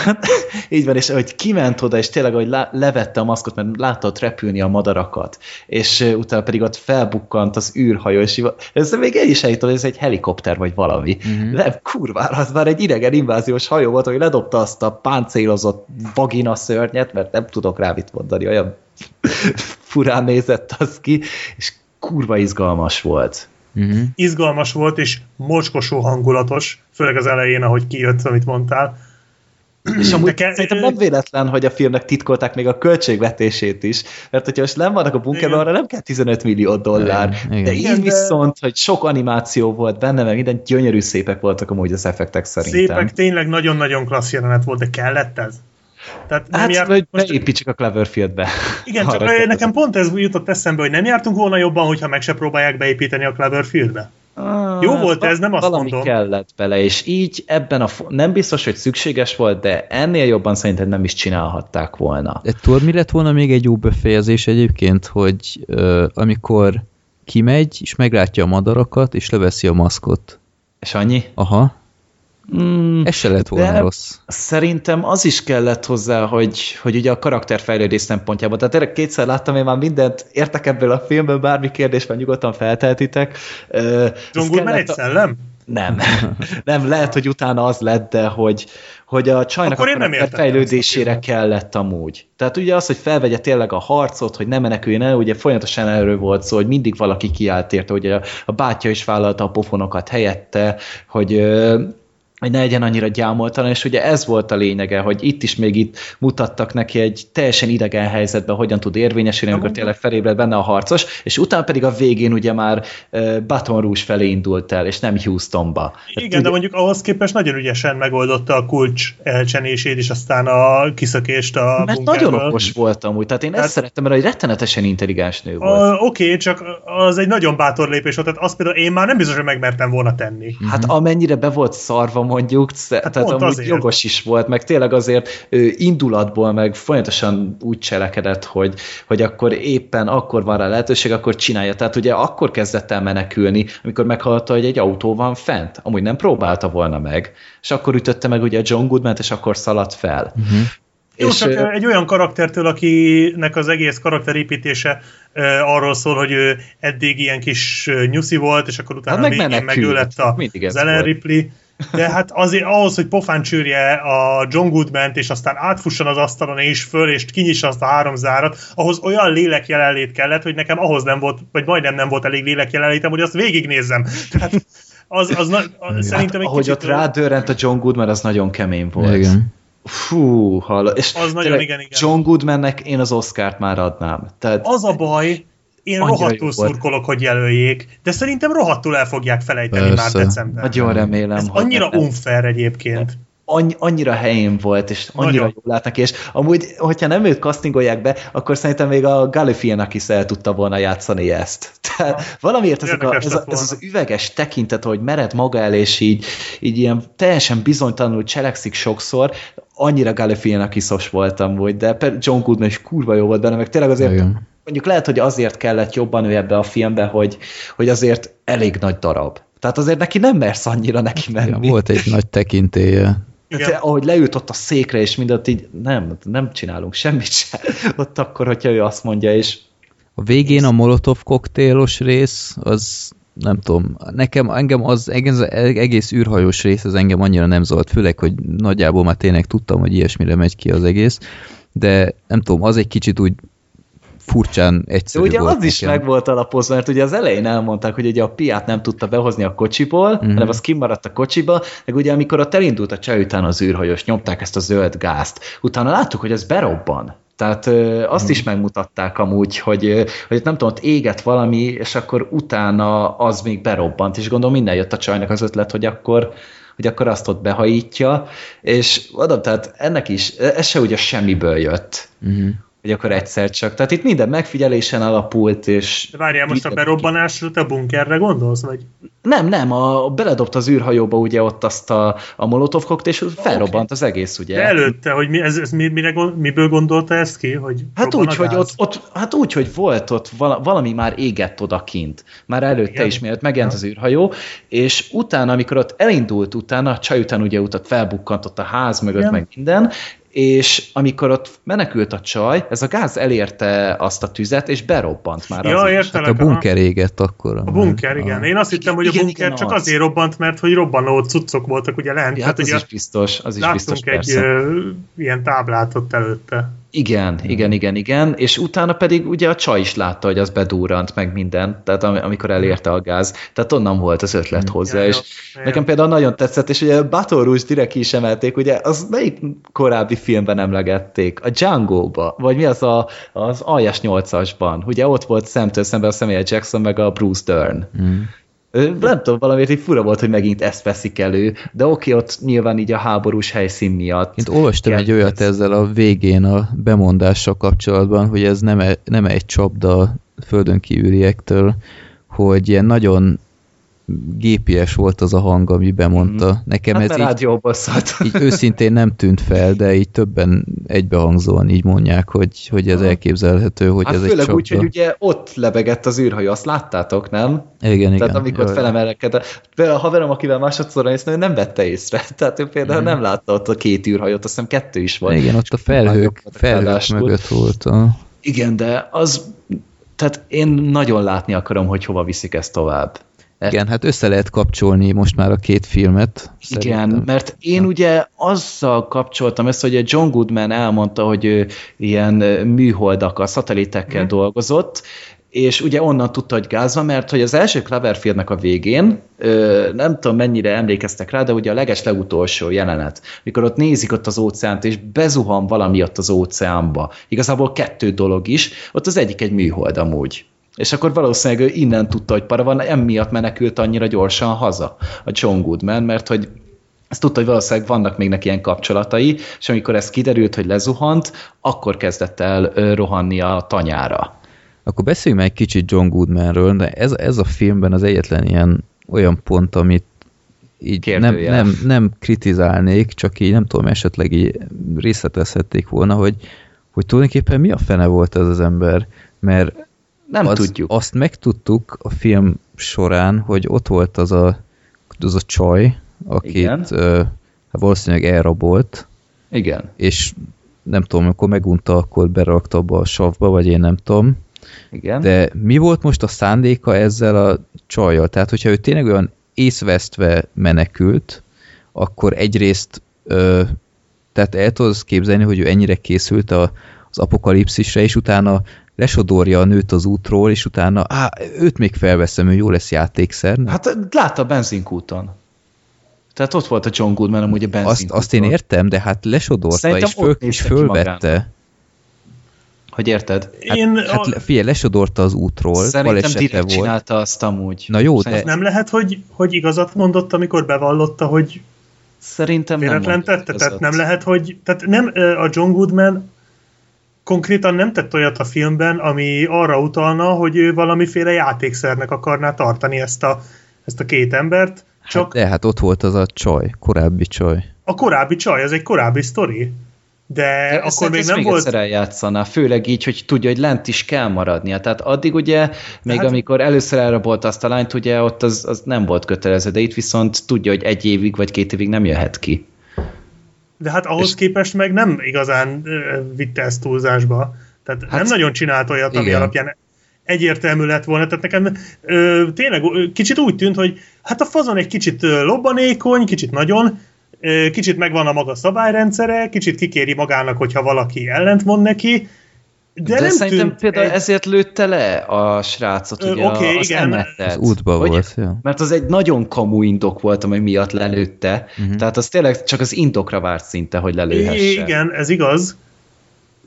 Így van, és hogy kiment oda, és tényleg, hogy levette a maszkot, mert látta ott repülni a madarakat, és utána pedig ott felbukkant az űrhajó, így- ez még el is eljutott, hogy ez egy helikopter, vagy valami. Mhm. Mm-hmm. Nem, kurvára, az már egy idegen inváziós hajó volt, hogy ledobta azt a páncélozott vagina szörnyet, mert nem tudok rá mit mondani, olyan [LAUGHS] furán nézett az ki, és kurva izgalmas volt. Uh-huh. Izgalmas volt, és mocskosó hangulatos, főleg az elején, ahogy kijött, amit mondtál. [CLEARS THROAT] És amúgy Nekem- szerintem nem véletlen, hogy a filmnek titkolták még a költségvetését is, mert hogyha most nem vannak a bunkerben, arra nem kell 15 millió dollár. Igen, igen. De Igen, így viszont, hogy sok animáció volt benne, meg minden gyönyörű szépek voltak amúgy az effektek szerintem. Szépek, tényleg nagyon-nagyon klassz jelenet volt, de kellett ez? Tehát nem Hát, járt- hogy most- beépítsük a Cloverfieldbe. Igen, [LAUGHS] csak Arra ö, kérdezem. nekem pont ez jutott eszembe, hogy nem jártunk volna jobban, hogyha meg se próbálják beépíteni a Cloverfieldbe. Ah, Jó volt ez, nem azt valami mondom. kellett bele, és így ebben a... Nem biztos, hogy szükséges volt, de ennél jobban szerintem nem is csinálhatták volna. De tudod, mi lett volna még egy jó befejezés egyébként, hogy uh, amikor kimegy, és meglátja a madarakat, és leveszi a maszkot. És annyi? Aha, Mm, ez se lett volna De- rossz. Szerintem az is kellett hozzá, hogy, hogy ugye a karakterfejlődés szempontjából. Tehát tényleg kétszer láttam én már mindent, értek ebből a filmből, bármi kérdés van, nyugodtan felteltitek. Ez Goodman kellett egy szellem? Nem. [LAUGHS] nem, lehet, hogy utána az lett, de hogy, hogy a csajnak Akkor a nem fejlődésére kellett amúgy. Tehát ugye az, hogy felvegye tényleg a harcot, hogy ne meneküljön el, ugye folyamatosan erről volt szó, hogy mindig valaki kiállt érte, ugye a, a bátyja is vállalta a pofonokat helyette, hogy ö, hogy ne legyen annyira gyámoltalan, és ugye ez volt a lényege, hogy itt is még itt mutattak neki egy teljesen idegen helyzetben, hogyan tud érvényesülni, amikor tényleg felébred benne a harcos, és utána pedig a végén ugye már Baton Rouge felé indult el, és nem Houstonba. Igen, de mondjuk ahhoz képest nagyon ügyesen megoldotta a kulcs elcsenését, és aztán a kiszökést a Mert bunkerből. nagyon okos voltam úgy, tehát én ezt Hát- szerettem, mert egy rettenetesen intelligens nő volt. Oké, okay, csak az egy nagyon bátor lépés volt, tehát azt például én már nem biztos, hogy megmertem volna tenni. Hát amennyire be volt szarva mondjuk, hát tehát pont amúgy azért. jogos is volt, meg tényleg azért indulatból meg folyamatosan úgy cselekedett, hogy, hogy akkor éppen akkor van rá lehetőség, akkor csinálja. Tehát ugye akkor kezdett el menekülni, amikor meghallotta, hogy egy autó van fent. Amúgy nem próbálta volna meg. És akkor ütötte meg ugye a John goodman és akkor szaladt fel. Uh-huh. Jó, és, csak egy olyan karaktertől, akinek az egész karakterépítése arról szól, hogy ő eddig ilyen kis nyuszi volt, és akkor utána Hát hát meg végén meg ő menekült. lett a, az Ellen volt. Ripley, De hát azért ahhoz, hogy pofán csűrje a John goodman és aztán átfusson az asztalon és föl, és kinyissa azt a három zárat, ahhoz olyan lélek jelenlét kellett, hogy nekem ahhoz nem volt, vagy majdnem nem volt elég lélek jelenlétem, hogy azt végignézzem. Tehát az, az, na, az szerintem egy Ahogy kicsit... ott rádőrent a John Goodman, az nagyon kemény volt. Igen. Fú, halló. És Az nagyon igen, igen. John Goodmannek én az Oscárt már adnám. Tehát Az a baj, én Annyira rohadtul szurkolok, hogy jelöljék, de szerintem rohadtul el fogják felejteni Persze. már decemberben. nagyon remélem, Ez hogy annyira nem. unfair egyébként. Annyi, annyira helyén volt, és annyira Nagyon. jól látnak, és amúgy, hogyha nem őt castingolják be, akkor szerintem még a Galifianak is el tudta volna játszani ezt. Tehát valamiért ezek a, ez, a, ez az üveges tekintet, hogy mered maga el, és így, így ilyen teljesen bizonytalanul cselekszik sokszor, annyira Galifianak iszos voltam, hogy de per- John Goodman is kurva jó volt benne, meg tényleg azért Igen. Mondjuk lehet, hogy azért kellett jobban ő ebbe a filmbe, hogy, hogy azért elég nagy darab. Tehát azért neki nem mersz annyira neki menni. Ja, volt egy nagy tekintélye. Igen. De, ahogy leült ott a székre, és mindent így nem, nem csinálunk semmit sem. [LAUGHS] Ott akkor, hogyha ő azt mondja, és A végén a Molotov koktélos rész, az nem tudom, nekem, engem az egész, egész űrhajós rész, az engem annyira nem zolt, főleg, hogy nagyjából már tényleg tudtam, hogy ilyesmire megy ki az egész, de nem tudom, az egy kicsit úgy furcsán de egyszerű ugye volt az is nekem. meg volt alapozva, mert ugye az elején elmondták, hogy ugye a piát nem tudta behozni a kocsiból, Mhm. mm-hmm. hanem az kimaradt a kocsiba, meg ugye amikor ott elindult a csaj után az űrhajós, nyomták ezt a zöld gázt, utána láttuk, hogy ez berobban. Tehát ö, azt Mhm. is megmutatták amúgy, hogy, hogy nem tudom, ott éget valami, és akkor utána az még berobbant, és gondolom minden jött a csajnak az ötlet, hogy akkor hogy akkor azt ott behajítja, és adom, tehát ennek is, ez se ugye semmiből jött, Uh-huh. Hogy akkor egyszer csak. Tehát itt minden megfigyelésen alapult, és... De várjál, most a berobbanásra te bunkerre gondolsz, vagy? Nem, nem, a, beledobt az űrhajóba ugye ott azt a, a molotov koktél, és felrobbant az egész, ugye? De előtte, hogy mi, ez, ez mi, mire, miből gondolta ezt ki? Hogy Hát úgy, a hogy ott, ott, hát úgy, hogy volt ott vala, valami már égett odakint. Már előtte Igen. is, mielőtt megjelent az űrhajó, és utána, amikor ott elindult utána, a csaj után ugye utat felbukkant ott a ház mögött, Igen. meg minden, és amikor ott menekült a csaj, ez a gáz elérte azt a tüzet, és berobbant már Ja, az is. Hát értelek. a bunker égett akkor. A bunker, igen. Én azt hittem, hogy a igen, bunker igen, csak az. azért robbant, mert hogy robbanó cuccok voltak ugye lent. Ja, hát az ugye is biztos, az is biztos, egy persze. ö, ilyen táblát ott előtte. Igen, igen, igen, igen, és utána pedig ugye a csaj is látta, hogy az bedúrant meg minden, tehát am- amikor elérte a gáz, tehát onnan volt az ötlet hozzá, Ja, és jó. nekem például nagyon tetszett, és ugye Baton Rouge direkt ki is emelték, ugye az melyik korábbi filmben emlegették? A Django-ba, vagy mi az a, az Aljas 8-asban, ugye ott volt szemtől szemben a Samuel Jackson meg a Bruce Dern. Mm. Nem tudom, valamiért így fura volt, hogy megint ezt veszik elő, de oké, ott nyilván így a háborús helyszín miatt. Én olvastam egy olyat ezzel a végén a bemondással kapcsolatban, hogy ez nem, e- nem egy csapda földön kívüliektől, hogy ilyen nagyon gépies volt az a hang, ami bemondta. Mhm. Nekem Hát ez így, így őszintén nem tűnt fel, de így többen egybehangzóan így mondják, hogy, hogy ez Aha. elképzelhető, hogy Hát ez főleg úgy, hogy ugye ott lebegett az űrhajó, azt láttátok, nem? Igen, igen. Tehát amikor Jaj. felemelkedett. Például a haverom, akivel másodszorra néztem, ő nem vette észre. [LAUGHS] Tehát ő például nem látta ott a két űrhajót, azt hiszem kettő is volt. Igen, ott a felhők, felhők mögött volt. A... Igen, de az... Tehát én nagyon látni akarom, hogy hova viszik ezt tovább. Igen, hát össze lehet kapcsolni most már a két filmet. Igen, szerintem. mert én ugye azzal kapcsoltam ezt, hogy a John Goodman elmondta, hogy ő ilyen műholdakkal, szatelitekkel Mhm. dolgozott, és ugye onnan tudta, hogy gáz van, mert hogy az első Cloverfieldnek a végén, ö, nem tudom mennyire emlékeztek rá, de ugye a leges legutolsó jelenet, mikor ott nézik ott az óceánt, és bezuhan valami ott az óceánba. Igazából kettő dolog is, ott az egyik egy műhold amúgy. És akkor valószínűleg ő innen tudta, hogy para van, emiatt menekült annyira gyorsan haza a John Goodman, mert hogy ezt tudta, hogy valószínűleg vannak még neki ilyen kapcsolatai, és amikor ez kiderült, hogy lezuhant, akkor kezdett el rohanni a tanyára. Akkor beszéljünk meg egy kicsit John Goodmanről, de ez, ez a filmben az egyetlen ilyen olyan pont, amit így nem, nem, nem kritizálnék, csak így nem tudom, esetleg így részletezhették volna, hogy, hogy tulajdonképpen mi a fene volt ez az ember, mert Nem az, tudjuk. azt megtudtuk a film során, hogy ott volt az a, az a csaj, Igen. akit ö, hát valószínűleg elrabolt, Igen. és nem tudom, amikor megunta, akkor berakta abba a savba, vagy én nem tudom. Igen. De mi volt most a szándéka ezzel a csajjal? Tehát, hogyha ő tényleg olyan észvesztve menekült, akkor egyrészt ö, tehát el tudod képzelni, hogy ő ennyire készült a, az apokalipszisre, és utána lesodorja a nőt az útról, és utána, á, őt még felveszem, ő jó lesz játékszer. Nem? Hát látta a benzinkúton. Tehát ott volt a John Goodman amúgy a benzinkúton. Azt, azt én értem, de hát lesodorta, Szerintem és, föl, és fölvette. Hogy érted? Hát, Én hát a, figyelj, lesodorta az útról, Szerintem direkt volt. csinálta azt amúgy. Na jó, Szerintem- de nem lehet, hogy, hogy igazat mondott, amikor bevallotta, hogy Szerintem nem véletlen mondta tette? Tehát nem lehet, hogy... Tehát nem, a John Goodman konkrétan nem tett olyat a filmben, ami arra utalna, hogy ő valamiféle játékszernek akarná tartani ezt a, ezt a két embert, csak hát, de hát ott volt az a csaj, korábbi csaj. a korábbi csaj, az egy korábbi sztori. De De akkor még nem még volt... egyszer eljátszaná, főleg így, hogy tudja, hogy lent is kell maradnia. Tehát addig ugye, még hát- amikor először elrabolta azt a lányt, ugye ott az, az nem volt kötelező, de itt viszont tudja, hogy egy évig vagy két évig nem jöhet ki. De hát ahhoz És- képest meg nem igazán vitte ezt túlzásba. Tehát hát, nem nagyon csinált olyat, ami igen. alapján egyértelmű lett volna. Tehát nekem ö, tényleg ö, kicsit úgy tűnt, hogy hát a fazon egy kicsit ö, lobbanékony, kicsit nagyon, ö, kicsit megvan a maga szabályrendszere, kicsit kikéri magának, hogyha valaki ellentmond neki, de, De, nem szerintem tűnt például egy- ezért lőtte le a srácot, Ö, ugye oké, az igen. emetet. Az útba Hogy- volt, ja. Mert az egy nagyon kamu indok volt, ami miatt lelőtte. Uh-huh. Tehát az tényleg csak az indokra várt szinte, hogy lelőhesse. Igen, ez igaz,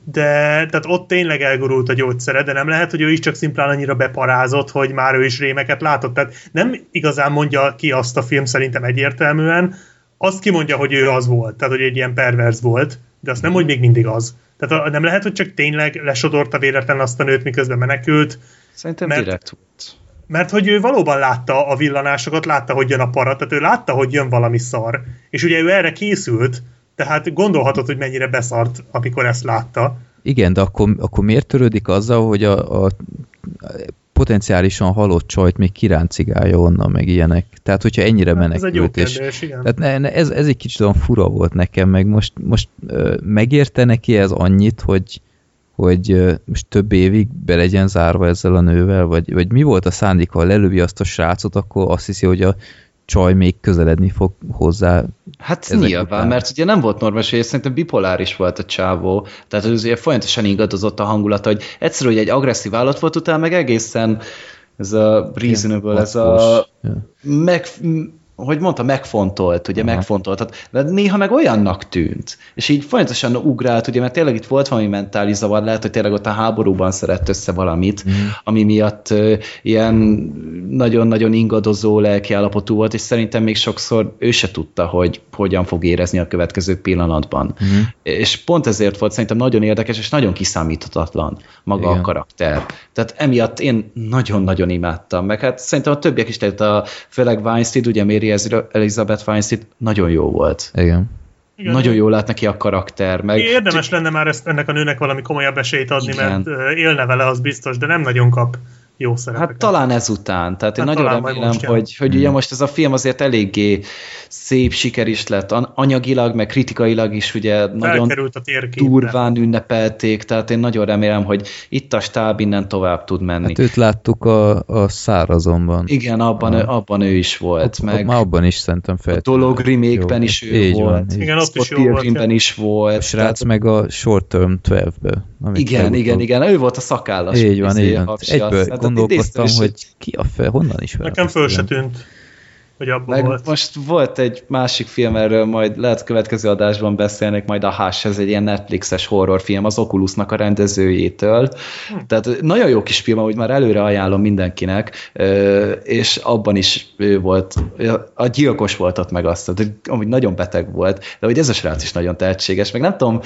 de tehát ott tényleg elgurult a gyógyszere, de nem lehet, hogy ő is csak szimplán annyira beparázott, hogy már ő is rémeket látott. Tehát nem igazán mondja ki azt a film szerintem egyértelműen, azt kimondja, hogy ő az volt, tehát hogy egy ilyen perverz volt, de azt nem, hogy még mindig az. Tehát a- nem lehet, hogy csak tényleg lesodorta véletlen azt a nőt, miközben menekült, Szerintem Mert- direkt volt. mert hogy ő valóban látta a villanásokat, látta, hogy jön a para, tehát ő látta, hogy jön valami szar, és ugye ő erre készült, tehát gondolhatod, hogy mennyire beszart, amikor ezt látta. Igen, de akkor, akkor miért törődik azzal, hogy a, a potenciálisan halott csajt még kiráncigálja onnan, meg ilyenek. Tehát, hogyha ennyire Hát ez egy jó menekült, és kérdés, igen. tehát ne, ne, ez, ez egy kicsit olyan fura volt nekem, meg most, most ö, megérte neki ez annyit, hogy, hogy ö, most több évig be legyen zárva ezzel a nővel, vagy, vagy mi volt a szándéka, ha lelövi azt a srácot, akkor azt hiszi, hogy a csaj még közeledni fog hozzá. Hát nyilván, után. mert ugye nem volt normális, hogy szerintem bipoláris volt a csávó, tehát az ugye folyamatosan ingadozott a hangulata, hogy egyszer, hogy egy agresszív állat volt, utána meg egészen ez a reasonable, ez a meg, hogy mondta, megfontolt, ugye Aha. megfontoltat, de néha meg olyannak tűnt, és így folyamatosan ugrált, ugye, mert tényleg itt volt valami mentális zavar, lehet, hogy tényleg ott a háborúban szedett össze valamit, Mhm. ami miatt ö, ilyen nagyon-nagyon ingadozó lelkiállapotú volt, és szerintem még sokszor ő se tudta, hogy hogyan fog érezni a következő pillanatban. Mhm. És pont ezért volt szerintem nagyon érdekes, és nagyon kiszámíthatatlan maga Igen. a karakter. Tehát emiatt én nagyon-nagyon imádtam, meg hát szerintem a többiek is, tehát a, főleg Weinstein, ugye Mary Elizabeth Weinstein nagyon jó volt. Igen. Igen. Nagyon jól lát neki a karakter, meg Érdemes lenne már ezt, ennek a nőnek valami komolyabb esélyt adni, Igen. mert élne vele, az biztos, de nem nagyon kap jó szerepeket. Hát talán ezután, tehát én Hát nagyon talán majd remélem, hogy, hogy ugye most ez a film azért eléggé szép siker is lett, an- anyagilag, meg kritikailag is ugye nagyon Felkerült a térképre. durván ünnepelték, tehát én nagyon remélem, hogy itt a stáb innen tovább tud menni. Hát őt láttuk a, a szárazomban. Igen, abban, ő, abban ő is volt, Ott- meg Már abban is szerintem fel. a dolog remake-ben Jó, is ő így van, volt. így. Igen, ott is jó volt. Is volt. A srác tehát- meg a Short Term 12-be. amit Igen, legutóbb- igen, igen, ő volt a szakállas. Így van, izé, így van. Egyből gondolkodtam, is, hogy ki a fel, honnan is fel. Nekem föl se tűnt, hogy abban Meg volt. most volt egy másik film, erről majd lehet következő adásban beszélnek, majd a Hush, ez egy ilyen Netflixes horrorfilm az Oculusnak a rendezőjétől. Hm. Tehát nagyon jó kis film, ahogy már előre ajánlom mindenkinek, és abban is ő volt, a gyilkos volt ott meg azt, tehát, amúgy nagyon beteg volt, de hogy ez a srác is nagyon tehetséges, meg nem tudom,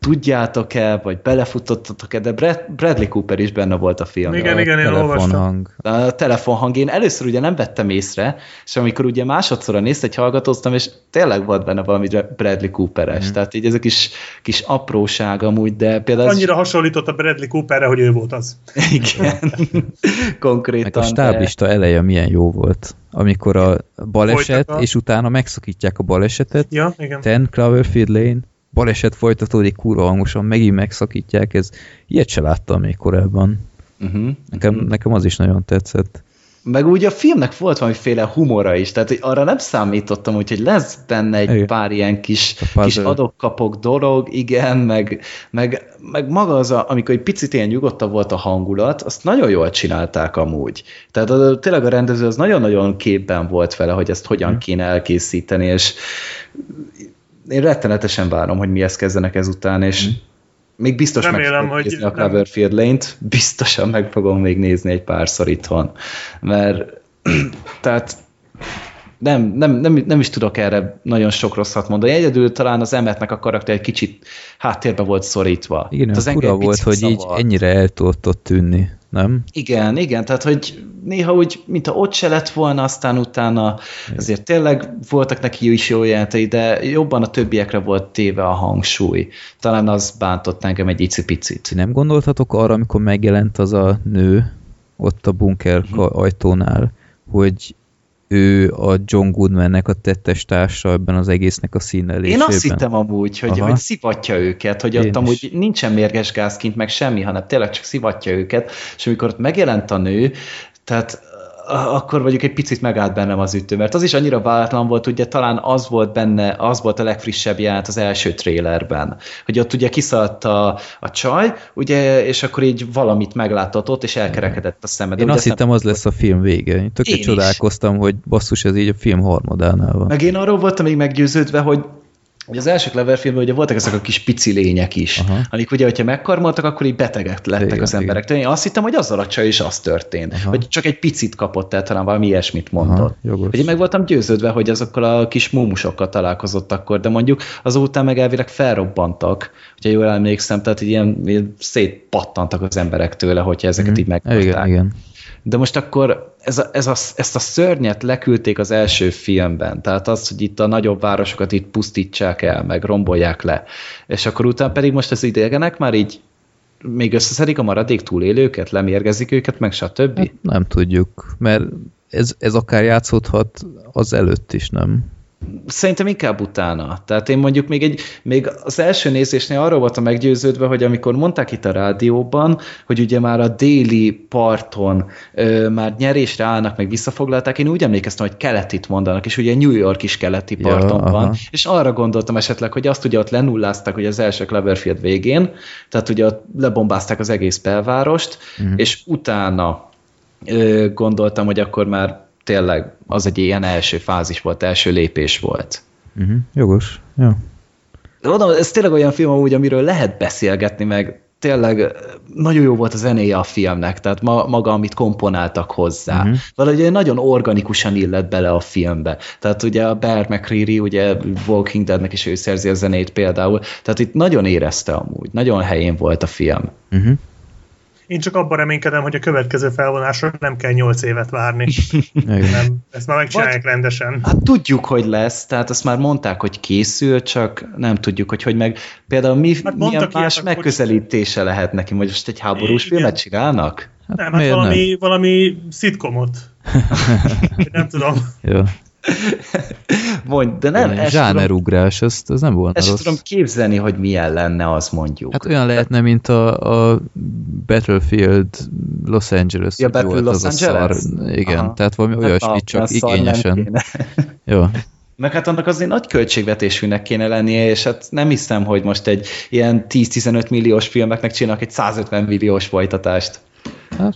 tudjátok-e, vagy belefutottatok-e, de Brad, Bradley Cooper is benne volt a filmben. Igen, igen, én olvastam. telefonhang. A telefonhang, én először ugye nem vettem észre, és amikor ugye másodszor nézte, egy hallgatóztam, és tényleg volt benne valami Bradley Cooperes, mm. tehát így ez a kis, kis apróság amúgy, de például... ez- Annyira hasonlított a Bradley Cooperre, hogy ő volt az. [LAUGHS] Igen, [LAUGHS] konkrétan. Meg a stáblista eleje milyen jó volt. Amikor a baleset, Folytatva. és utána megszakítják a balesetet, Ja, igen. Ten Cloverfield Lane, baleset folytatódik kurva hangosan, megint megszakítják, ez ilyet se láttam még korábban. Uh-huh. Nekem, nekem az is nagyon tetszett. meg úgy a filmnek volt valamiféle humora is, tehát hogy arra nem számítottam, úgyhogy lesz benne egy igen. pár ilyen kis, kis adok-kapok dolog, igen, meg, meg, meg maga az, a, amikor egy picit ilyen nyugodtabb volt a hangulat, azt nagyon jól csinálták amúgy. Tehát a, tényleg a rendező az nagyon-nagyon képben volt vele, hogy ezt hogyan kéne elkészíteni, és én rettenetesen várom, hogy mi ezt kezdenek ezután, és mm még biztos Remélem, meg fogom nézni a Cloverfield Lane-t, [LAUGHS] biztosan meg fogom még nézni egy párszor itthon, mert [CLEARS THROAT] tehát nem, nem, nem, nem is tudok erre nagyon sok rosszat mondani. Egyedül talán az emetnek a karakter egy kicsit háttérbe volt szorítva. Igen, az fura volt, hogy szavar. így ennyire el tudott tűnni, nem? Igen, igen, tehát hogy néha úgy, mintha ott se lett volna, aztán utána azért tényleg voltak neki is jó jelenetei, de jobban a többiekre volt téve a hangsúly. Talán az bántott engem egy icipicit. Nem gondoltatok arra, amikor megjelent az a nő ott a bunker hmm. ajtónál, hogy ő a John Goodmannek a tettes társa ebben az egésznek a színelésében. Én azt hittem amúgy, hogy, hogy szivatja őket, hogy Én ott amúgy is. nincsen mérges gázkint, meg semmi, hanem tényleg csak szivatja őket, és amikor ott megjelent a nő, tehát akkor vagyok egy picit megállt bennem az ütő, mert az is annyira váratlan volt, ugye talán az volt benne, az volt a legfrissebb jelent az első trélerben, hogy ott ugye kiszaladt a, a csaj, ugye, és akkor így valamit meglátott és elkerekedett a szemed. Én azt hittem, az lesz a film vége. Én tökéletesen csodálkoztam, hogy basszus, ez így a film harmadánál van. Meg én arról voltam még meggyőződve, hogy Ugye az első Clever ugye voltak ezek a kis pici lények is, Aha. amik ugye, hogyha megkarmoltak, akkor így betegek lettek igen, az emberek. Én azt hittem, hogy azzal a csaj is az történt. Aha. Hogy csak egy picit kapott el, talán valami ilyesmit mondott. Aha, hogy én meg voltam győződve, hogy azokkal a kis mumusokkal találkozott akkor, de mondjuk azután meg elvileg felrobbantak, hogyha jól emlékszem, tehát ilyen, ilyen szétpattantak az emberek tőle, hogyha ezeket mm. így megkapták. Igen, igen. De most akkor ez a, ez a, ezt a szörnyet leküldték az első filmben, tehát az, hogy itt a nagyobb városokat itt pusztítsák el, meg rombolják le, és akkor utána pedig most az idegenek már így még összeszedik a maradék túlélőket, lemérgezik őket, meg stb. Hát nem tudjuk, mert ez, ez akár játszódhat az előtt is, nem? Szerintem inkább utána. Tehát én mondjuk még, egy, még az első nézésnél arról voltam meggyőződve, hogy amikor mondták itt a rádióban, hogy ugye már a déli parton ö, már nyerésre állnak, meg visszafoglalták, én úgy emlékeztem, hogy keletit mondanak, és ugye New York is keleti parton ja, van, aha. és arra gondoltam esetleg, hogy azt ugye ott lenullázták hogy az első Cloverfield végén, tehát ugye ott lebombázták az egész belvárost, uh-huh. és utána ö, gondoltam, hogy akkor már tényleg az egy ilyen első fázis volt, első lépés volt. Uh-huh. Jogos, jó. De mondom, ez tényleg olyan film amúgy, amiről lehet beszélgetni, meg tényleg nagyon jó volt a zenéje a filmnek, tehát ma, maga, amit komponáltak hozzá. Uh-huh. Valahogy nagyon organikusan illet bele a filmbe. Tehát ugye a Bear McCreary, ugye Walking Deadnek is ő szerzi a zenét például, tehát itt nagyon érezte amúgy, nagyon helyén volt a film. Uh-huh. Én csak abban reménykedem, hogy a következő felvonásra nem kell 8 évet várni. nem, ezt már megcsinálják Vagy, rendesen. Hát tudjuk, hogy lesz, tehát azt már mondták, hogy készül, csak nem tudjuk, hogy hogy meg például mi, hát milyen más ilyet, megközelítése hogy... lehet neki, hogy most egy háborús Igen. filmet csinálnak? Hát nem, hát valami, nem? valami szitkomot. [LAUGHS] nem tudom. Jó. Mondj, de nem. Ilyen zsánerugrás, ez, ez nem volna ezt rossz. tudom képzelni, hogy milyen lenne, az mondjuk. Hát olyan lehetne, mint a, a Battlefield Los Angeles. Ja, Battlefield Los Angeles? Szar. Igen, Aha. tehát valami hát olyasmi, csak igényesen. Jó. Meg hát annak azért nagy költségvetésűnek kéne lennie, és hát nem hiszem, hogy most egy ilyen 10-15 milliós filmeknek csinálnak egy 150 milliós folytatást. Hát,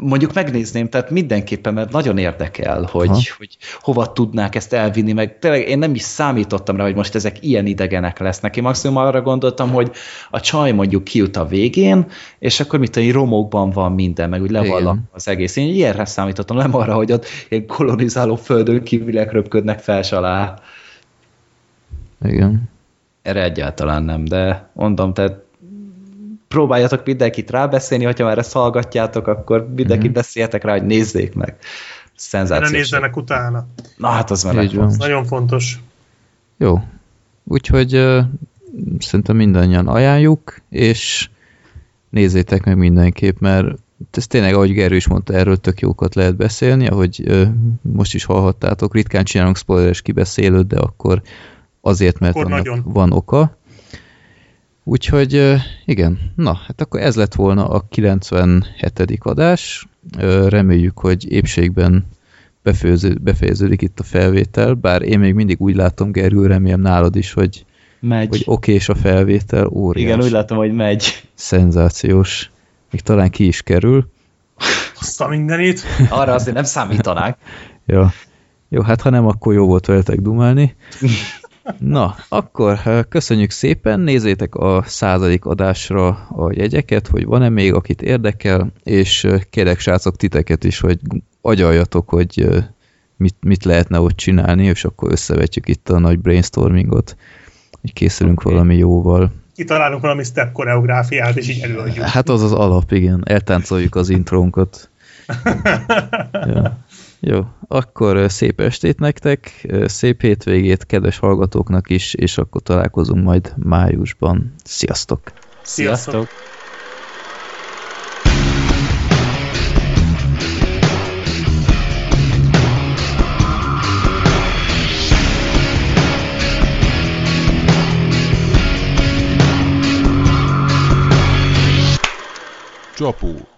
mondjuk megnézném, tehát mindenképpen, mert nagyon érdekel, hogy, ha. hogy hova tudnák ezt elvinni, meg tényleg én nem is számítottam rá, hogy most ezek ilyen idegenek lesznek. Én maximum arra gondoltam, hogy a csaj mondjuk kijut a végén, és akkor mit a romokban van minden, meg úgy levallak az egész. Én ilyenre számítottam, nem arra, hogy ott ilyen kolonizáló földön kívülek röpködnek fel alá. Igen. Erre egyáltalán nem, de mondom, tehát próbáljatok mindenkit rábeszélni, hogyha már ezt hallgatjátok, akkor mindenkit mm-hmm. beszéljetek rá, hogy nézzék meg. Szenzációs. Ne nézzenek utána. Na hát az már van. Nagyon fontos. Jó. Úgyhogy uh, szerintem mindannyian ajánljuk, és nézzétek meg mindenképp, mert ez tényleg, ahogy Gerő is mondta, erről tök jókat lehet beszélni, ahogy uh, most is hallhattátok, ritkán csinálunk spoileres kibeszélőt, de akkor azért, mert akkor annak van oka. Úgyhogy igen, na, hát akkor ez lett volna a 97. adás. Reméljük, hogy épségben befejeződik itt a felvétel, bár én még mindig úgy látom, Gergő, remélem nálad is, hogy, megy. hogy okés a felvétel, óriás. Igen, úgy látom, hogy megy. Szenzációs. Még talán ki is kerül. Azt a mindenit. Arra azért nem számítanák. [LAUGHS] ja. Jó, hát ha nem, akkor jó volt veletek dumálni. [LAUGHS] Na, akkor köszönjük szépen, nézzétek a századik adásra a jegyeket, hogy van-e még, akit érdekel, és kérek srácok titeket is, hogy agyaljatok, hogy mit, mit lehetne ott csinálni, és akkor összevetjük itt a nagy brainstormingot, hogy készülünk okay. valami jóval. Kitalálunk valami step koreográfiát, és így előadjuk. Hát az az alap, igen. Eltáncoljuk az intrónkat. [LAUGHS] ja. Jó, akkor szép estét nektek, szép hétvégét kedves hallgatóknak is, és akkor találkozunk majd májusban. Sziasztok! Sziasztok! Sziasztok. Csapó.